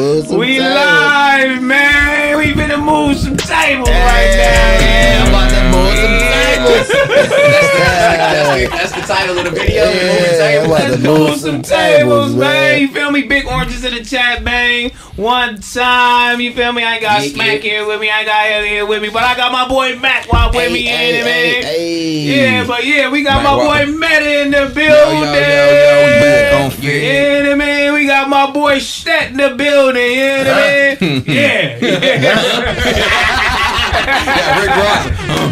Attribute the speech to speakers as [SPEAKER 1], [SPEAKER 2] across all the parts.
[SPEAKER 1] Move some we
[SPEAKER 2] tables.
[SPEAKER 1] live, man. We finna move some tables right
[SPEAKER 2] Hey,
[SPEAKER 1] now.
[SPEAKER 2] I'm about to move some tables.
[SPEAKER 3] That's the, that's the title of the video.
[SPEAKER 2] Yeah,
[SPEAKER 3] title.
[SPEAKER 2] I'm about to
[SPEAKER 1] Let's
[SPEAKER 2] move
[SPEAKER 1] move
[SPEAKER 2] some
[SPEAKER 1] some tables,
[SPEAKER 2] tables,
[SPEAKER 1] man.
[SPEAKER 2] man.
[SPEAKER 1] You feel me? Big oranges in the chat, bang. One time, you feel me? I ain't got
[SPEAKER 3] Yeah,
[SPEAKER 1] Smack
[SPEAKER 3] yeah.
[SPEAKER 1] here with me. I ain't got Ellie here with me, but I got my boy Mac while with me
[SPEAKER 2] Hey,
[SPEAKER 1] in man.
[SPEAKER 2] hey, hey.
[SPEAKER 1] Yeah, but yeah, we got
[SPEAKER 3] Man,
[SPEAKER 1] my boy Meta in the building.
[SPEAKER 3] yo, yo, yo, we back.
[SPEAKER 1] Yeah, man, we got my boy Stet in the building. Yeah, man. Yeah,
[SPEAKER 3] Yeah, Rick Ross.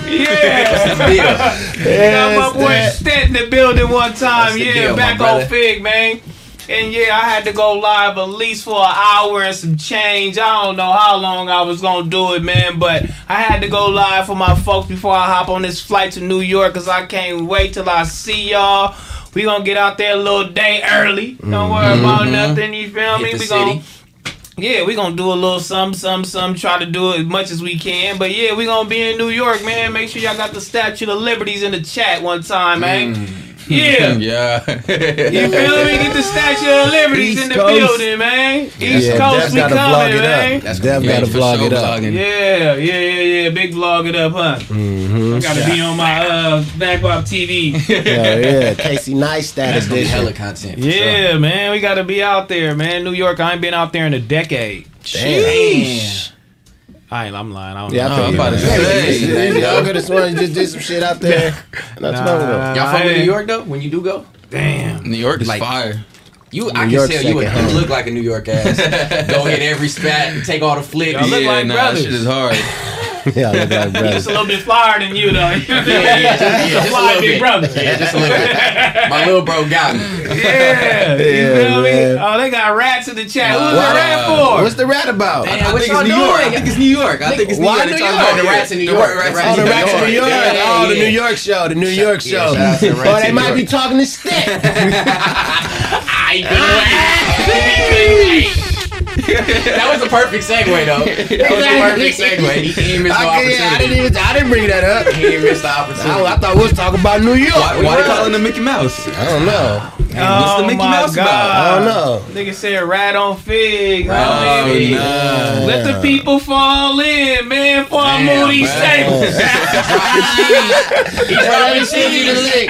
[SPEAKER 1] yeah.
[SPEAKER 3] Deal.
[SPEAKER 1] Got my boy.
[SPEAKER 2] Stet
[SPEAKER 1] in the building one time.
[SPEAKER 3] That's
[SPEAKER 1] Yeah,
[SPEAKER 3] deal,
[SPEAKER 1] back on Figg, man. And yeah, I had to go live at least for an hour and some change. I don't know how long I was gonna do it, man, but I had to go live for my folks before I hop on this flight to New York because I can't wait till I see y'all. We gonna get out there a little day early. Don't worry about nothing. You feel me? we gonna yeah, we gonna do a little some, some, some. Try to do it as much as we can. But yeah, we gonna be in New York, man. Make sure y'all got the Statue of Liberties in the chat one time, man. Yeah.
[SPEAKER 3] Yeah.
[SPEAKER 1] You feel me? Get the Statue of Liberties
[SPEAKER 2] East
[SPEAKER 1] in the
[SPEAKER 2] Coast.
[SPEAKER 1] building, man. East
[SPEAKER 2] Yeah,
[SPEAKER 1] Coast,
[SPEAKER 2] Dev
[SPEAKER 1] we
[SPEAKER 2] gotta
[SPEAKER 1] coming, man.
[SPEAKER 3] That's
[SPEAKER 2] Dev gotta vlog
[SPEAKER 3] sure
[SPEAKER 2] it up.
[SPEAKER 3] vlogging.
[SPEAKER 1] Yeah, yeah, yeah, yeah. Big vlog it up, huh?
[SPEAKER 2] Mm-hmm.
[SPEAKER 1] I gotta be on my uh Backpop TV.
[SPEAKER 2] Yeah, yeah. Casey Nice
[SPEAKER 3] That's
[SPEAKER 2] status
[SPEAKER 3] gonna be hella content. for
[SPEAKER 1] Yeah, man, we gotta be out there, man. New York, I ain't been out there in a decade.
[SPEAKER 2] Damn.
[SPEAKER 1] I ain't, I'm lying. I don't
[SPEAKER 2] Yeah,
[SPEAKER 1] know.
[SPEAKER 2] I think
[SPEAKER 3] I'm about to
[SPEAKER 2] you-
[SPEAKER 3] say,
[SPEAKER 2] Yeah,
[SPEAKER 3] man,
[SPEAKER 2] you
[SPEAKER 3] yo.
[SPEAKER 2] I could have sworn you just did some shit out there. Not too long ago.
[SPEAKER 1] Nah.
[SPEAKER 3] Y'all from New York though? When you do go,
[SPEAKER 1] Damn.
[SPEAKER 4] New York is
[SPEAKER 3] Like-
[SPEAKER 4] fire.
[SPEAKER 3] you I can
[SPEAKER 2] York
[SPEAKER 3] tell you, a- you look like a New York ass. go hit every spot, take all the flicks.
[SPEAKER 1] Y'all look
[SPEAKER 4] yeah,
[SPEAKER 1] like
[SPEAKER 4] nah,
[SPEAKER 1] brothers.
[SPEAKER 4] shit is hard.
[SPEAKER 2] Yeah, like
[SPEAKER 1] He's just a little bit flyer than you, though.
[SPEAKER 3] Yeah, yeah, just, yeah,
[SPEAKER 1] a
[SPEAKER 3] just a little
[SPEAKER 1] big
[SPEAKER 3] bit.
[SPEAKER 1] brother.
[SPEAKER 3] Yeah, just a little bit. My little bro got me.
[SPEAKER 1] Yeah, you
[SPEAKER 2] Yeah,
[SPEAKER 1] feel me?
[SPEAKER 2] man.
[SPEAKER 1] Oh, they got rats in the chat. Who's the rat for?
[SPEAKER 2] What's the rat about?
[SPEAKER 3] Damn,
[SPEAKER 4] I
[SPEAKER 3] what
[SPEAKER 4] think
[SPEAKER 3] y'all
[SPEAKER 4] it's New York. I think it's New York. I think it's New
[SPEAKER 2] Why
[SPEAKER 4] York.
[SPEAKER 2] New York?
[SPEAKER 4] about
[SPEAKER 3] The rats in New
[SPEAKER 4] The
[SPEAKER 3] York.
[SPEAKER 4] rats
[SPEAKER 2] Oh, the Rats in New York.
[SPEAKER 3] Yeah, yeah,
[SPEAKER 2] oh, the. New York show. The New York show.
[SPEAKER 3] shout out to the Rats
[SPEAKER 2] oh, they
[SPEAKER 3] in
[SPEAKER 2] might
[SPEAKER 3] New
[SPEAKER 2] be
[SPEAKER 3] York.
[SPEAKER 2] talking to Stick.
[SPEAKER 3] That was a perfect segue though. That was a perfect segue. He, he ain't missed no
[SPEAKER 2] I, yeah, I didn't
[SPEAKER 3] opportunity.
[SPEAKER 2] even. I didn't bring that up.
[SPEAKER 3] He ain't missed the opportunity.
[SPEAKER 2] I, I thought we was talking about New York.
[SPEAKER 4] Why, why they calling him Mickey Mouse?
[SPEAKER 2] I don't know.
[SPEAKER 4] What's the
[SPEAKER 1] Oh,
[SPEAKER 4] Mickey
[SPEAKER 1] my
[SPEAKER 4] Mouse about?
[SPEAKER 2] I don't know.
[SPEAKER 1] Nigga said rat on fig.
[SPEAKER 3] Rat on
[SPEAKER 1] Oh,
[SPEAKER 3] fig.
[SPEAKER 4] nah.
[SPEAKER 1] Let the people fall in, man, for I
[SPEAKER 3] Damn,
[SPEAKER 1] move these
[SPEAKER 3] man. He's
[SPEAKER 2] Let me send you the link.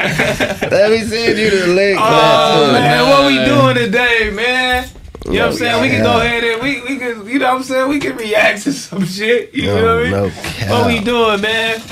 [SPEAKER 2] Let me send you the link.
[SPEAKER 1] Oh
[SPEAKER 2] that,
[SPEAKER 1] man, what we doing today, man? You know what I'm saying? We can go ahead and we we can you know what I'm saying? We can react to some shit. You
[SPEAKER 2] No,
[SPEAKER 1] feel me?
[SPEAKER 2] no
[SPEAKER 1] What we doing, man?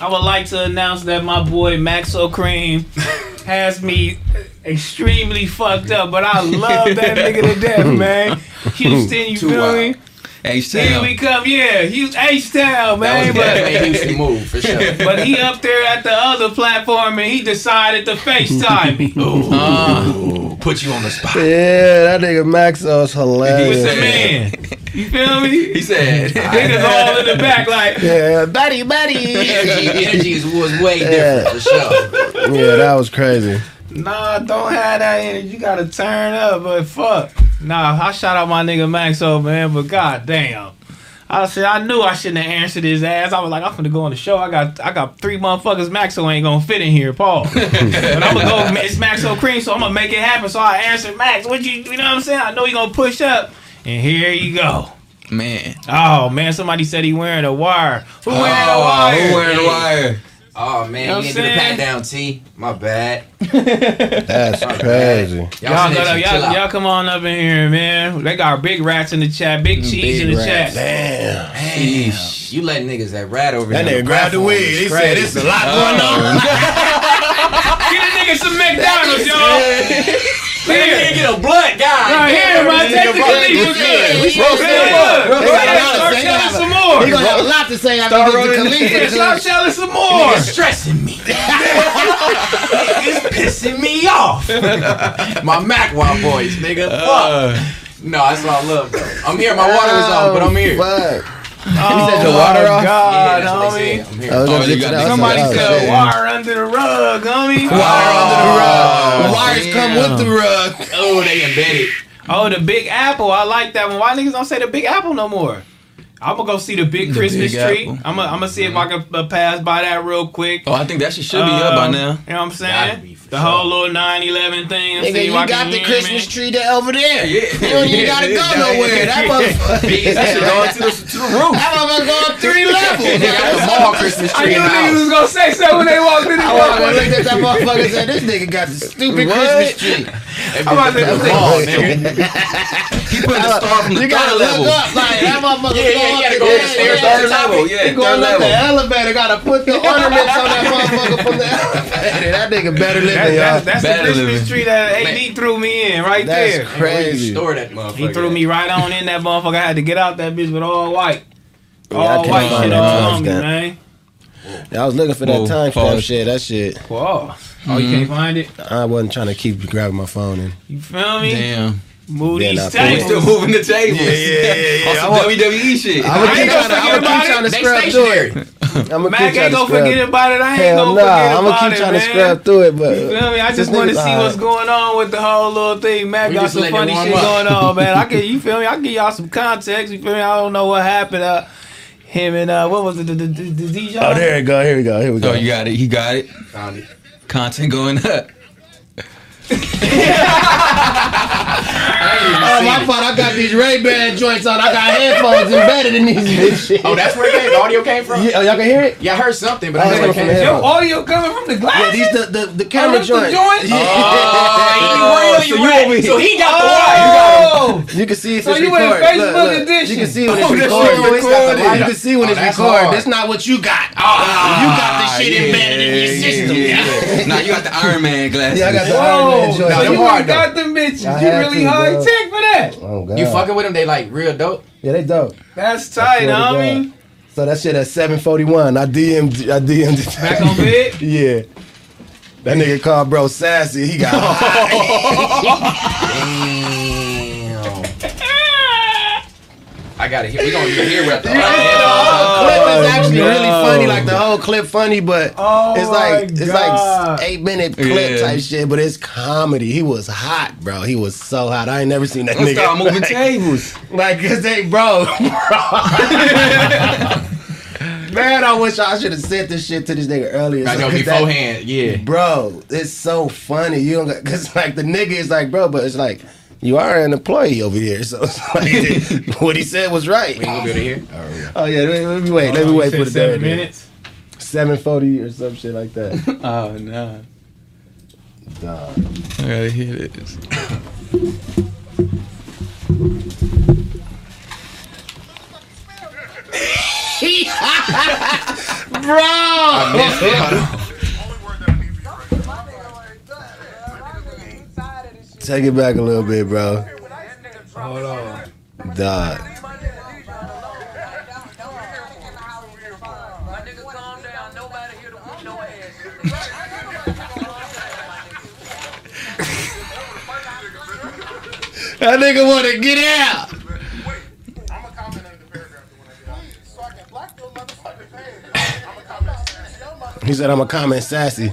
[SPEAKER 1] I would like to announce that my boy Maxo Cream has me extremely fucked up, but I love that nigga to death, man. Houston, you
[SPEAKER 3] Too
[SPEAKER 1] feel
[SPEAKER 3] wild.
[SPEAKER 1] Me?
[SPEAKER 4] Hey,
[SPEAKER 1] Here we come, yeah. Houston, H-Town,
[SPEAKER 3] That
[SPEAKER 1] man.
[SPEAKER 3] was
[SPEAKER 1] but
[SPEAKER 3] that made Houston move for sure.
[SPEAKER 1] but he up there at the other platform and he decided to FaceTime me.
[SPEAKER 3] Ooh, uh-huh. put you on the spot.
[SPEAKER 2] Yeah, that nigga Maxo's
[SPEAKER 1] was
[SPEAKER 2] hilarious.
[SPEAKER 1] He was the man. You feel me?
[SPEAKER 4] He said,
[SPEAKER 1] Niggas all in the back like,
[SPEAKER 2] Yeah, buddy, buddy.
[SPEAKER 3] Energy, energy was way
[SPEAKER 2] Yeah.
[SPEAKER 3] different for sure.
[SPEAKER 2] Yeah, that was crazy.
[SPEAKER 1] Nah, don't have that energy. You gotta turn up, but fuck. Nah, I shout out my nigga Maxo, man, but god damn. I said I knew I shouldn't have answered his ass. I was like, I'm gonna go on the show. I got I got three motherfuckers. Maxo ain't gonna fit in here, Paul. but I'm gonna go. It's Maxo Cream, so I'm gonna make it happen. So I answered Max. What you you know what I'm saying? I know he gonna push up, and here you go.
[SPEAKER 4] Man.
[SPEAKER 1] Oh man, somebody said he wearing a wire. Who wearing a
[SPEAKER 4] Oh,
[SPEAKER 1] wire?
[SPEAKER 4] who wearing the wire?
[SPEAKER 3] Oh man,
[SPEAKER 1] You know
[SPEAKER 3] you, didn't do the pat down T. My bad.
[SPEAKER 2] That's
[SPEAKER 3] My
[SPEAKER 2] crazy.
[SPEAKER 3] bad.
[SPEAKER 1] Y'all,
[SPEAKER 3] snitching,
[SPEAKER 1] gotta,
[SPEAKER 3] chill
[SPEAKER 1] y'all, y'all come on up in here, man. They got big rats in the chat, big mm, cheese
[SPEAKER 4] Big
[SPEAKER 1] in the
[SPEAKER 4] rats.
[SPEAKER 1] chat.
[SPEAKER 2] Damn.
[SPEAKER 3] Damn. You let niggas that rat over
[SPEAKER 2] That
[SPEAKER 3] here on
[SPEAKER 2] nigga grabbed the weed.
[SPEAKER 3] is
[SPEAKER 2] He said,
[SPEAKER 3] crazy.
[SPEAKER 2] "It's a lot going on."
[SPEAKER 1] Get a nigga some McDonald's, y'all.
[SPEAKER 3] Let a nigga
[SPEAKER 1] Here.
[SPEAKER 3] get a blunt, guy.
[SPEAKER 1] Right here, man. Take the Khalifa good.
[SPEAKER 3] we supposed to
[SPEAKER 1] Yeah,
[SPEAKER 3] do
[SPEAKER 1] look.
[SPEAKER 3] it.
[SPEAKER 1] Look,
[SPEAKER 2] They got a lot of
[SPEAKER 1] Start
[SPEAKER 2] say
[SPEAKER 1] telling some more.
[SPEAKER 2] He gonna have a lot to say after
[SPEAKER 4] Start
[SPEAKER 2] he gets
[SPEAKER 4] rolling
[SPEAKER 2] the
[SPEAKER 4] the
[SPEAKER 2] Khalifa.
[SPEAKER 1] start telling some more.
[SPEAKER 3] It's stressing me. it's pissing me off. my Mac Wild boys, nigga. Fuck.
[SPEAKER 4] Uh,
[SPEAKER 3] no, that's all I love, though. I'm here. My water was off, but I'm here.
[SPEAKER 2] Fuck.
[SPEAKER 1] Oh,
[SPEAKER 2] said your water off?
[SPEAKER 1] God,
[SPEAKER 3] yeah, they
[SPEAKER 1] homie.
[SPEAKER 3] said. I'm here.
[SPEAKER 2] I was
[SPEAKER 4] Oh,
[SPEAKER 2] gonna
[SPEAKER 4] you
[SPEAKER 2] get
[SPEAKER 4] got
[SPEAKER 2] to
[SPEAKER 4] the-
[SPEAKER 2] that.
[SPEAKER 1] Somebody
[SPEAKER 2] Oh,
[SPEAKER 1] said
[SPEAKER 2] shit.
[SPEAKER 1] wire under the rug, homie.
[SPEAKER 2] Wire under the rug.
[SPEAKER 4] Oh,
[SPEAKER 2] Wires come with the rug.
[SPEAKER 3] Oh, they embedded.
[SPEAKER 1] Oh, the Big Apple. I like that one. Why niggas don't say the Big Apple no more? I'm gonna go see the big
[SPEAKER 4] The
[SPEAKER 1] Christmas
[SPEAKER 4] Big
[SPEAKER 1] tree. I'm gonna, I'm gonna see if I can uh, pass by that real quick.
[SPEAKER 4] Oh, I think that shit should be up by
[SPEAKER 1] Um,
[SPEAKER 4] now.
[SPEAKER 1] You know what I'm
[SPEAKER 3] Gotta
[SPEAKER 1] saying?
[SPEAKER 3] Be, for
[SPEAKER 1] The
[SPEAKER 3] sure.
[SPEAKER 1] whole little 9/11 thing. and
[SPEAKER 2] Nigga,
[SPEAKER 1] see
[SPEAKER 2] you
[SPEAKER 1] I
[SPEAKER 2] got the Christmas
[SPEAKER 1] me.
[SPEAKER 2] tree there over there.
[SPEAKER 4] Yeah.
[SPEAKER 2] You don't even gotta go nowhere. That motherfucker.
[SPEAKER 4] That shit going to the, to the roof.
[SPEAKER 2] That motherfucker go up three levels.
[SPEAKER 3] They got the mall Christmas tree I
[SPEAKER 1] knew
[SPEAKER 3] in
[SPEAKER 1] niggas was gonna say something when they walked in the
[SPEAKER 2] I walked and
[SPEAKER 1] door.
[SPEAKER 2] looked at that motherfucker and said, "This nigga got the stupid
[SPEAKER 4] What?
[SPEAKER 2] Christmas tree."
[SPEAKER 1] I'm about to say,
[SPEAKER 3] mall, nigga.
[SPEAKER 4] He put the star from the
[SPEAKER 2] You gotta
[SPEAKER 4] third level.
[SPEAKER 2] look up like that motherfucker.
[SPEAKER 3] Yeah, yeah, you gotta go upstairs,
[SPEAKER 4] Third level, yeah,
[SPEAKER 2] He
[SPEAKER 4] third
[SPEAKER 2] going up the elevator. Gotta put the ornaments on that motherfucker from the elevator. That nigga better living,
[SPEAKER 1] That's,
[SPEAKER 2] y'all.
[SPEAKER 1] that's, that's the
[SPEAKER 4] Better
[SPEAKER 1] Christmas tree that AD threw me in right there.
[SPEAKER 2] That's
[SPEAKER 1] there.
[SPEAKER 2] crazy.
[SPEAKER 3] Store that motherfucker.
[SPEAKER 1] He threw me right on in that motherfucker. I had to get out that bitch with all white.
[SPEAKER 2] Yeah, I
[SPEAKER 1] all white shit
[SPEAKER 2] that
[SPEAKER 1] all on me,
[SPEAKER 2] timestamp.
[SPEAKER 1] man.
[SPEAKER 2] I was looking for that
[SPEAKER 4] Whoa,
[SPEAKER 2] timestamp
[SPEAKER 4] pause.
[SPEAKER 2] shit. That shit.
[SPEAKER 1] Whoa. Oh, you can't mm-hmm. find it?
[SPEAKER 2] I wasn't trying to keep grabbing my phone and.
[SPEAKER 1] You feel me?
[SPEAKER 4] Damn.
[SPEAKER 1] Move
[SPEAKER 2] Yeah,
[SPEAKER 1] these
[SPEAKER 2] nah,
[SPEAKER 4] We
[SPEAKER 1] tables.
[SPEAKER 4] still moving the tables.
[SPEAKER 2] Yeah, yeah, yeah, yeah.
[SPEAKER 4] On some WWE shit.
[SPEAKER 2] I'm gonna
[SPEAKER 1] I
[SPEAKER 2] keep
[SPEAKER 1] ain't
[SPEAKER 2] trying to,
[SPEAKER 1] gonna
[SPEAKER 2] I'm keep trying to scrub through it. I'm gonna
[SPEAKER 1] Mac
[SPEAKER 2] keep
[SPEAKER 1] ain't
[SPEAKER 2] trying to
[SPEAKER 1] gonna
[SPEAKER 2] scrub.
[SPEAKER 1] forget about it. I ain't
[SPEAKER 2] Hell
[SPEAKER 1] gonna
[SPEAKER 2] nah,
[SPEAKER 1] forget
[SPEAKER 2] I'm
[SPEAKER 1] about
[SPEAKER 2] gonna keep trying
[SPEAKER 1] man.
[SPEAKER 2] to scrub through it, but
[SPEAKER 1] You feel me? I just want to
[SPEAKER 2] nigga-
[SPEAKER 1] see what's going on with the whole little thing. Mac
[SPEAKER 3] We
[SPEAKER 1] got some funny shit
[SPEAKER 3] up.
[SPEAKER 1] going on, man. I can, you feel me? I can give y'all some context. You feel me? I don't know what happened. Uh, him and uh, what was it? The, the, the, the DJ?
[SPEAKER 2] Oh, there we go. Here we go. Here we go.
[SPEAKER 4] Oh, you got it. He got it.
[SPEAKER 3] Found it.
[SPEAKER 4] Content going up.
[SPEAKER 2] Oh, my fault. I got these Ray Ban joints on. I got headphones embedded in these.
[SPEAKER 3] Oh, that's where it came. The audio came from.
[SPEAKER 2] Yeah, oh, y'all can hear it.
[SPEAKER 3] Yeah, I heard something, but
[SPEAKER 2] Oh,
[SPEAKER 3] I
[SPEAKER 2] it's
[SPEAKER 3] never
[SPEAKER 2] coming
[SPEAKER 3] came
[SPEAKER 2] from the.
[SPEAKER 1] Your audio coming from the glass?
[SPEAKER 2] Yeah, these the the, the camera
[SPEAKER 1] that's the
[SPEAKER 2] joints.
[SPEAKER 1] joint?
[SPEAKER 2] Oh, yeah.
[SPEAKER 3] Oh,
[SPEAKER 4] so
[SPEAKER 3] you
[SPEAKER 4] you over here.
[SPEAKER 3] So he got the wire.
[SPEAKER 1] Oh!
[SPEAKER 2] You can see if
[SPEAKER 1] So
[SPEAKER 2] it's
[SPEAKER 1] you in
[SPEAKER 2] recorded.
[SPEAKER 1] Facebook
[SPEAKER 2] Look, look.
[SPEAKER 1] edition.
[SPEAKER 2] You can see when
[SPEAKER 4] Oh,
[SPEAKER 2] it's
[SPEAKER 4] that shit
[SPEAKER 2] recorded.
[SPEAKER 4] recorded.
[SPEAKER 2] You can see when
[SPEAKER 3] Oh,
[SPEAKER 2] it's
[SPEAKER 3] that's
[SPEAKER 2] recorded.
[SPEAKER 3] hard.
[SPEAKER 2] That's not what you got. Ah. you got the shit embedded in your system. Yeah,
[SPEAKER 4] Now you got the Iron Man glasses.
[SPEAKER 2] I got the Iron
[SPEAKER 1] Whoa!
[SPEAKER 2] Man joint.
[SPEAKER 3] Now,
[SPEAKER 1] So
[SPEAKER 3] them
[SPEAKER 1] you
[SPEAKER 3] hard,
[SPEAKER 1] ain't got them bitches.
[SPEAKER 2] I
[SPEAKER 1] You really
[SPEAKER 2] to,
[SPEAKER 1] high
[SPEAKER 2] bro.
[SPEAKER 1] tech for that.
[SPEAKER 2] Oh god.
[SPEAKER 3] You fucking with them? They like real dope.
[SPEAKER 2] Yeah, they dope.
[SPEAKER 1] That's tight,
[SPEAKER 2] swear to
[SPEAKER 1] homie.
[SPEAKER 2] So that shit at 741. I DM'd I DM'd.
[SPEAKER 1] Back on bed.
[SPEAKER 2] Yeah. That nigga called bro sassy. He got
[SPEAKER 3] I gotta hear. We gonna hear what the
[SPEAKER 2] the whole clip is actually oh,
[SPEAKER 1] no.
[SPEAKER 2] really funny. Like the whole clip funny, but
[SPEAKER 1] Oh
[SPEAKER 2] it's like it's like eight minute clip
[SPEAKER 4] Yeah.
[SPEAKER 2] type shit. But it's comedy. He was hot, bro. He was so hot. I ain't never seen that
[SPEAKER 4] Let's
[SPEAKER 2] nigga.
[SPEAKER 4] start moving
[SPEAKER 2] like,
[SPEAKER 4] tables.
[SPEAKER 2] like, cause they, bro, Man, I wish I should have sent this shit to this nigga earlier.
[SPEAKER 3] I know
[SPEAKER 2] So, 'cause that-
[SPEAKER 3] beforehand. Yeah.
[SPEAKER 2] bro, it's so funny. You don't cause like the nigga is like, bro, but it's like you are an employee over here, so like what he said was right.
[SPEAKER 3] We ain't gonna be able to hear.
[SPEAKER 2] Oh, oh yeah, let me, let me wait. Let me
[SPEAKER 1] Oh,
[SPEAKER 2] wait for the
[SPEAKER 1] seven minutes.
[SPEAKER 2] Seven forty or some shit like that.
[SPEAKER 4] Oh no.
[SPEAKER 2] Dog.
[SPEAKER 4] I gotta hear this.
[SPEAKER 2] Take it back a little bit, bro.
[SPEAKER 1] Hold on.
[SPEAKER 2] Dog. That nigga wanna get out. He said I'm a comment sassy.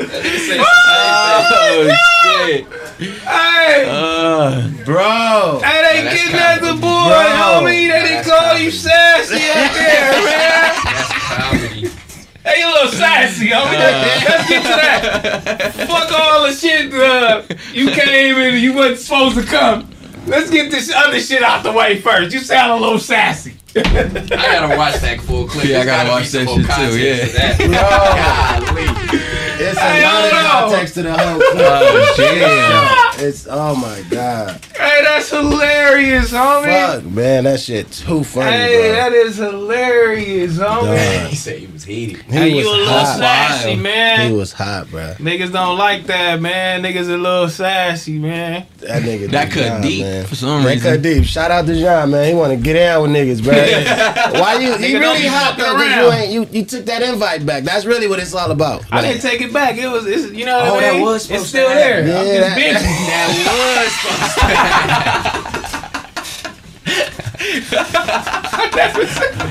[SPEAKER 4] Oh shit.
[SPEAKER 1] Hey,
[SPEAKER 4] Uh,
[SPEAKER 2] Bro.
[SPEAKER 1] hey, they getting at the
[SPEAKER 3] comedy.
[SPEAKER 1] boy,
[SPEAKER 2] Bro.
[SPEAKER 1] homie. They didn't call you sassy out there, man.
[SPEAKER 3] That's comedy.
[SPEAKER 1] Hey, you a little sassy, homie. Let's get to that. Fuck all the shit uh, you came and you wasn't supposed to come. Let's get this other shit out the way first. You sound a little sassy.
[SPEAKER 3] I gotta watch that full clip.
[SPEAKER 4] Yeah, I
[SPEAKER 3] There's
[SPEAKER 4] gotta watch that
[SPEAKER 3] more
[SPEAKER 4] shit too, yeah.
[SPEAKER 3] to that. Golly.
[SPEAKER 2] It's a
[SPEAKER 1] Hey,
[SPEAKER 2] lot of
[SPEAKER 1] hold on.
[SPEAKER 2] context to the whole clip.
[SPEAKER 4] oh damn.
[SPEAKER 2] It's oh my god.
[SPEAKER 1] Hey, that's hilarious, homie.
[SPEAKER 2] Fuck, man, that shit too funny,
[SPEAKER 1] Hey,
[SPEAKER 2] bro.
[SPEAKER 1] that is hilarious, homie.
[SPEAKER 2] Dog.
[SPEAKER 3] He said he was heated.
[SPEAKER 2] He
[SPEAKER 1] Hey, you
[SPEAKER 2] was
[SPEAKER 1] a little
[SPEAKER 2] hot.
[SPEAKER 1] sassy,
[SPEAKER 4] Wild.
[SPEAKER 1] man.
[SPEAKER 2] He was hot, bro.
[SPEAKER 1] Niggas don't like that, man. Niggas a little sassy, man.
[SPEAKER 2] That nigga
[SPEAKER 4] That cut
[SPEAKER 2] John,
[SPEAKER 4] deep
[SPEAKER 2] man.
[SPEAKER 4] for some
[SPEAKER 2] that
[SPEAKER 4] reason.
[SPEAKER 2] cut deep. Shout out to John, man. He want to get down with niggas, bro. Why you? You really
[SPEAKER 1] be
[SPEAKER 2] hot
[SPEAKER 1] fucking
[SPEAKER 2] though? 'cause
[SPEAKER 1] around.
[SPEAKER 2] You ain't you. You took that invite back. That's really what it's all about.
[SPEAKER 1] I didn't take it back. It was, it's, you know what
[SPEAKER 3] Oh,
[SPEAKER 1] I
[SPEAKER 3] that
[SPEAKER 1] mean?
[SPEAKER 3] was
[SPEAKER 1] it's still
[SPEAKER 3] to
[SPEAKER 1] there.
[SPEAKER 3] happen.
[SPEAKER 1] I'm
[SPEAKER 2] Yeah,
[SPEAKER 1] just
[SPEAKER 2] that-
[SPEAKER 1] bitching.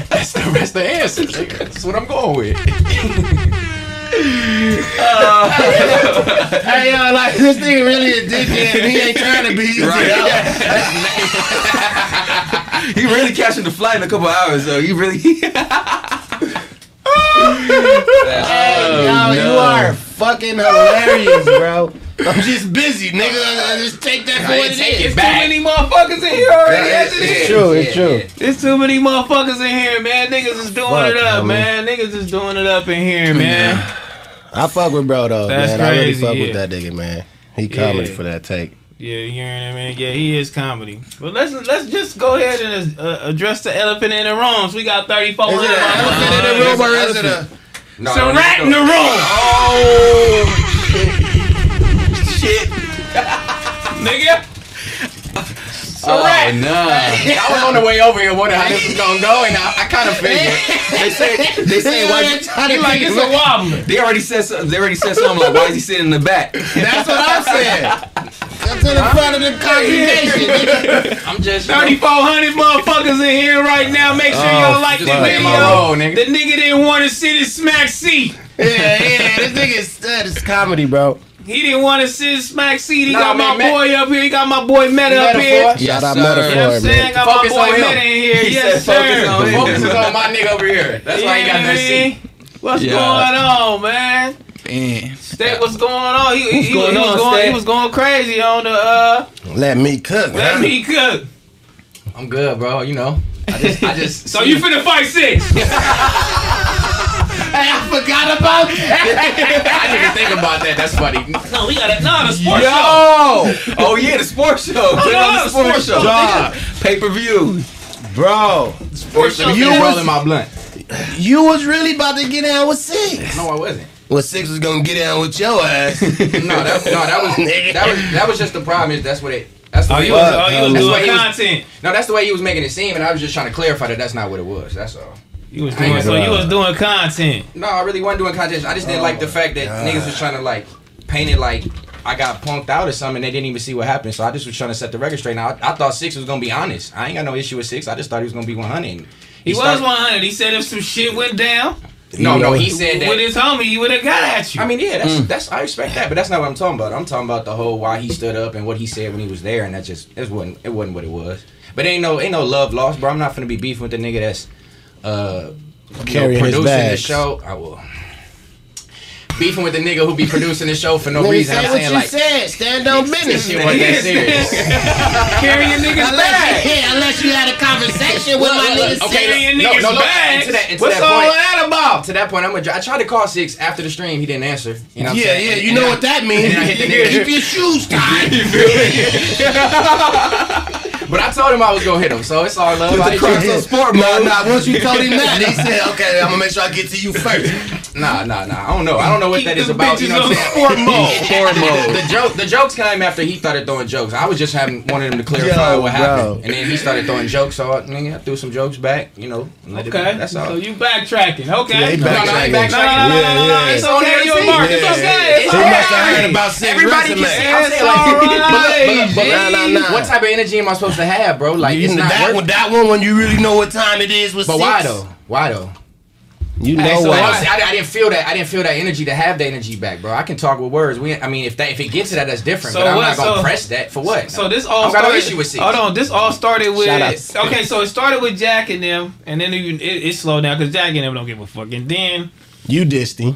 [SPEAKER 3] That's the that's the answer. nigga. That's what I'm going with.
[SPEAKER 2] Hey, yo, like this nigga really a dickhead. He ain't trying to be.
[SPEAKER 4] He really catching the flight in a couple hours though. He really.
[SPEAKER 2] Hey, oh, yo, you are fucking hilarious, bro. I'm just busy, nigga. I Just take that for
[SPEAKER 3] I
[SPEAKER 2] what
[SPEAKER 3] ain't
[SPEAKER 2] it
[SPEAKER 3] take it
[SPEAKER 1] Too
[SPEAKER 3] back.
[SPEAKER 1] many motherfuckers in here already.
[SPEAKER 2] Yeah,
[SPEAKER 1] as it
[SPEAKER 2] it's
[SPEAKER 1] is.
[SPEAKER 2] true. It's true.
[SPEAKER 1] There's too many motherfuckers in here, man. Niggas is doing
[SPEAKER 2] Fuck,
[SPEAKER 1] it up,
[SPEAKER 2] homie.
[SPEAKER 1] man. Niggas is doing it up in here, man.
[SPEAKER 2] I fuck with bro though,
[SPEAKER 1] That's
[SPEAKER 2] man. I really fuck
[SPEAKER 1] yeah.
[SPEAKER 2] with that nigga, man. He comedy
[SPEAKER 1] Yeah.
[SPEAKER 2] for that take.
[SPEAKER 1] Yeah, you hearing it, man. Yeah, he is comedy. But let's let's just go ahead and uh, address the elephant in the rooms. We got 34
[SPEAKER 2] Is it an elephant in the room or is it a?
[SPEAKER 3] No,
[SPEAKER 1] It's a rat
[SPEAKER 3] need
[SPEAKER 1] in the
[SPEAKER 3] go.
[SPEAKER 1] room,
[SPEAKER 4] Shit.
[SPEAKER 1] nigga. It's a
[SPEAKER 4] Oh
[SPEAKER 1] rat.
[SPEAKER 4] nah.
[SPEAKER 3] I was on the way over here wondering how this was gonna go, and I, I kind of figured.
[SPEAKER 4] They say they say why you,
[SPEAKER 1] He like it's a wobbler.
[SPEAKER 4] they already said something. They already said something like why is he sitting in the back?
[SPEAKER 2] That's what I'm saying. Come to the front of the congregation.
[SPEAKER 3] I'm just
[SPEAKER 1] 3,400 motherfuckers in here right now. Make sure y'all oh, like the
[SPEAKER 3] just playing my
[SPEAKER 1] video.
[SPEAKER 3] role, nigga.
[SPEAKER 1] The nigga didn't want to sit in smack seat.
[SPEAKER 2] Yeah, yeah. This nigga is that is comedy, bro.
[SPEAKER 1] He didn't want to sit smack seat. He
[SPEAKER 3] Nah,
[SPEAKER 1] got
[SPEAKER 3] man,
[SPEAKER 1] my
[SPEAKER 3] Met-
[SPEAKER 1] boy up here. He got my boy Meta up here.
[SPEAKER 4] Yes,
[SPEAKER 2] Shout out
[SPEAKER 4] sir.
[SPEAKER 2] Metaphor,
[SPEAKER 1] You know what I'm saying? Got
[SPEAKER 3] Focus
[SPEAKER 1] my boy
[SPEAKER 3] on him.
[SPEAKER 1] Meta in here.
[SPEAKER 4] He
[SPEAKER 1] yes,
[SPEAKER 4] said focus on him.
[SPEAKER 3] focus is on my nigga over here. That's why he got that seat.
[SPEAKER 1] What's
[SPEAKER 4] Yeah.
[SPEAKER 1] going on, man?
[SPEAKER 4] Man.
[SPEAKER 1] Stet, what's going on? He, he, he,
[SPEAKER 4] going
[SPEAKER 1] he was going, he was going crazy on the uh,
[SPEAKER 2] Let me cook.
[SPEAKER 1] let
[SPEAKER 2] huh?
[SPEAKER 1] me cook.
[SPEAKER 3] I'm good, bro. You know, I just, I just.
[SPEAKER 1] So you finna fight six?
[SPEAKER 2] Hey, I forgot about that.
[SPEAKER 3] I didn't think about that. That's funny.
[SPEAKER 1] no, we got it. No, the sports show.
[SPEAKER 4] Yo! Oh yeah, the sports show. Put it on the sports show.
[SPEAKER 2] Dog.
[SPEAKER 4] Pay per view.
[SPEAKER 2] Bro,
[SPEAKER 1] Sports show.
[SPEAKER 3] You
[SPEAKER 2] was-
[SPEAKER 3] rolling my blunt?
[SPEAKER 2] you was really about to get down with six.
[SPEAKER 3] No, I wasn't.
[SPEAKER 2] Well, six was gonna get down with your ass.
[SPEAKER 3] No, that, no, that was that was that was just the problem. Is that's what it. That's the
[SPEAKER 1] Oh,
[SPEAKER 3] way
[SPEAKER 1] you
[SPEAKER 3] it
[SPEAKER 1] was,
[SPEAKER 3] was.
[SPEAKER 1] oh, you oh,
[SPEAKER 3] was
[SPEAKER 1] doing
[SPEAKER 3] why he was-
[SPEAKER 1] content.
[SPEAKER 3] No, that's the way he was making it seem, and I was just trying to clarify that that's not what it was. That's all.
[SPEAKER 1] You was doing so. You was doing content.
[SPEAKER 3] No, I really wasn't doing content. I just didn't like the oh, fact that niggas was trying to like paint it like I got punked out or something. and They didn't even see what happened, so I just was trying to set the record straight. Now I, I thought six was gonna be honest. I ain't got no issue with six. I just thought he was gonna be one hundred.
[SPEAKER 1] He, was
[SPEAKER 3] started-
[SPEAKER 1] 100. He said if some shit went down
[SPEAKER 3] No, no, he said that.
[SPEAKER 1] With his homie, he would have got at you.
[SPEAKER 3] I mean, yeah, that's that's I respect that, but that's not what I'm talking about. I'm talking about the whole why he stood up and what he said when he was there, and that just it wasn't it wasn't what it was. But ain't no ain't no love lost, bro. I'm not gonna be beefing with the nigga that's uh you know,
[SPEAKER 2] Carrying his
[SPEAKER 3] producing the show. I will. Beefing with the nigga who be producing the show for no reason.
[SPEAKER 2] say
[SPEAKER 3] I'm
[SPEAKER 2] what
[SPEAKER 3] saying
[SPEAKER 2] you
[SPEAKER 3] like
[SPEAKER 2] said. Stand on business.
[SPEAKER 3] shit wasn't that serious.
[SPEAKER 1] carrying niggas
[SPEAKER 2] Unless,
[SPEAKER 1] back.
[SPEAKER 2] yeah, unless you had a conversation with my nigga.
[SPEAKER 3] okay,
[SPEAKER 1] Carrying
[SPEAKER 3] no,
[SPEAKER 1] niggas
[SPEAKER 3] no, look,
[SPEAKER 1] back.
[SPEAKER 3] into that- into
[SPEAKER 1] What's
[SPEAKER 3] that
[SPEAKER 1] all
[SPEAKER 3] point.
[SPEAKER 1] that about?
[SPEAKER 3] To that point, I'm gonna. I tried to call six after the stream. He didn't answer. You know what I'm
[SPEAKER 2] Yeah,
[SPEAKER 3] saying?
[SPEAKER 2] yeah,
[SPEAKER 3] And-
[SPEAKER 2] you
[SPEAKER 3] and
[SPEAKER 2] know
[SPEAKER 3] then
[SPEAKER 2] what that means.
[SPEAKER 3] and then I hit the nigga.
[SPEAKER 2] Keep your shoes tied.
[SPEAKER 3] But I told him I was gonna hit him, so it's all love. I ain't
[SPEAKER 4] cross on sport
[SPEAKER 2] Nah,
[SPEAKER 4] mode.
[SPEAKER 2] nah. Once you told him that, he said, "Okay, I'm gonna make sure I get to you first.
[SPEAKER 3] Nah, nah, nah. I don't know. I don't know what
[SPEAKER 1] Keep
[SPEAKER 3] that is about. You know what I'm saying?
[SPEAKER 1] sport mode.
[SPEAKER 4] Sport mode.
[SPEAKER 3] The joke, the jokes came after he started throwing jokes. I was just having wanted him to clarify
[SPEAKER 2] Yo,
[SPEAKER 3] what
[SPEAKER 2] bro.
[SPEAKER 3] happened, and then he started throwing jokes. So I, nigga, I threw some jokes back. You know, let it.
[SPEAKER 1] Okay,
[SPEAKER 3] that's all.
[SPEAKER 1] so you backtracking. Okay.
[SPEAKER 2] Yeah, he
[SPEAKER 3] no, no, I ain't
[SPEAKER 2] backtracking.
[SPEAKER 1] No, no, no, no, no, no,
[SPEAKER 2] Yeah,
[SPEAKER 1] It's
[SPEAKER 3] yeah.
[SPEAKER 1] okay. You a mark. It's
[SPEAKER 2] Yeah,
[SPEAKER 1] okay.
[SPEAKER 2] yeah.
[SPEAKER 1] It's
[SPEAKER 2] He
[SPEAKER 1] okay.
[SPEAKER 2] must have heard about six
[SPEAKER 3] Everybody can
[SPEAKER 2] resumes.
[SPEAKER 3] say, I'm
[SPEAKER 1] It's
[SPEAKER 3] saying like, but
[SPEAKER 1] right,
[SPEAKER 2] Nah, nah, nah.
[SPEAKER 3] what type of energy am I supposed to have, bro? Like
[SPEAKER 2] You
[SPEAKER 3] it's not
[SPEAKER 2] that
[SPEAKER 3] working.
[SPEAKER 2] one, that one when you really know what time it is was
[SPEAKER 3] But
[SPEAKER 2] six.
[SPEAKER 3] why though? Why though?
[SPEAKER 2] You know
[SPEAKER 1] Hey, so
[SPEAKER 3] So
[SPEAKER 2] why?
[SPEAKER 1] why-
[SPEAKER 3] I, I didn't feel that. I didn't feel that energy to have the energy back, bro. I can talk with words. We, I mean, if that if it gets to that, that's different.
[SPEAKER 1] So
[SPEAKER 3] but I'm
[SPEAKER 1] what-
[SPEAKER 3] not gonna
[SPEAKER 1] so-
[SPEAKER 3] press that for what?
[SPEAKER 1] So this all
[SPEAKER 3] I got no
[SPEAKER 1] started.
[SPEAKER 3] issue with six.
[SPEAKER 1] Hold on, this all started with.
[SPEAKER 2] Shout outs.
[SPEAKER 1] Okay, so it started with Jack and them, and then it, it, it slowed down because Jack and them don't give a fuck. And then
[SPEAKER 2] You dissed him.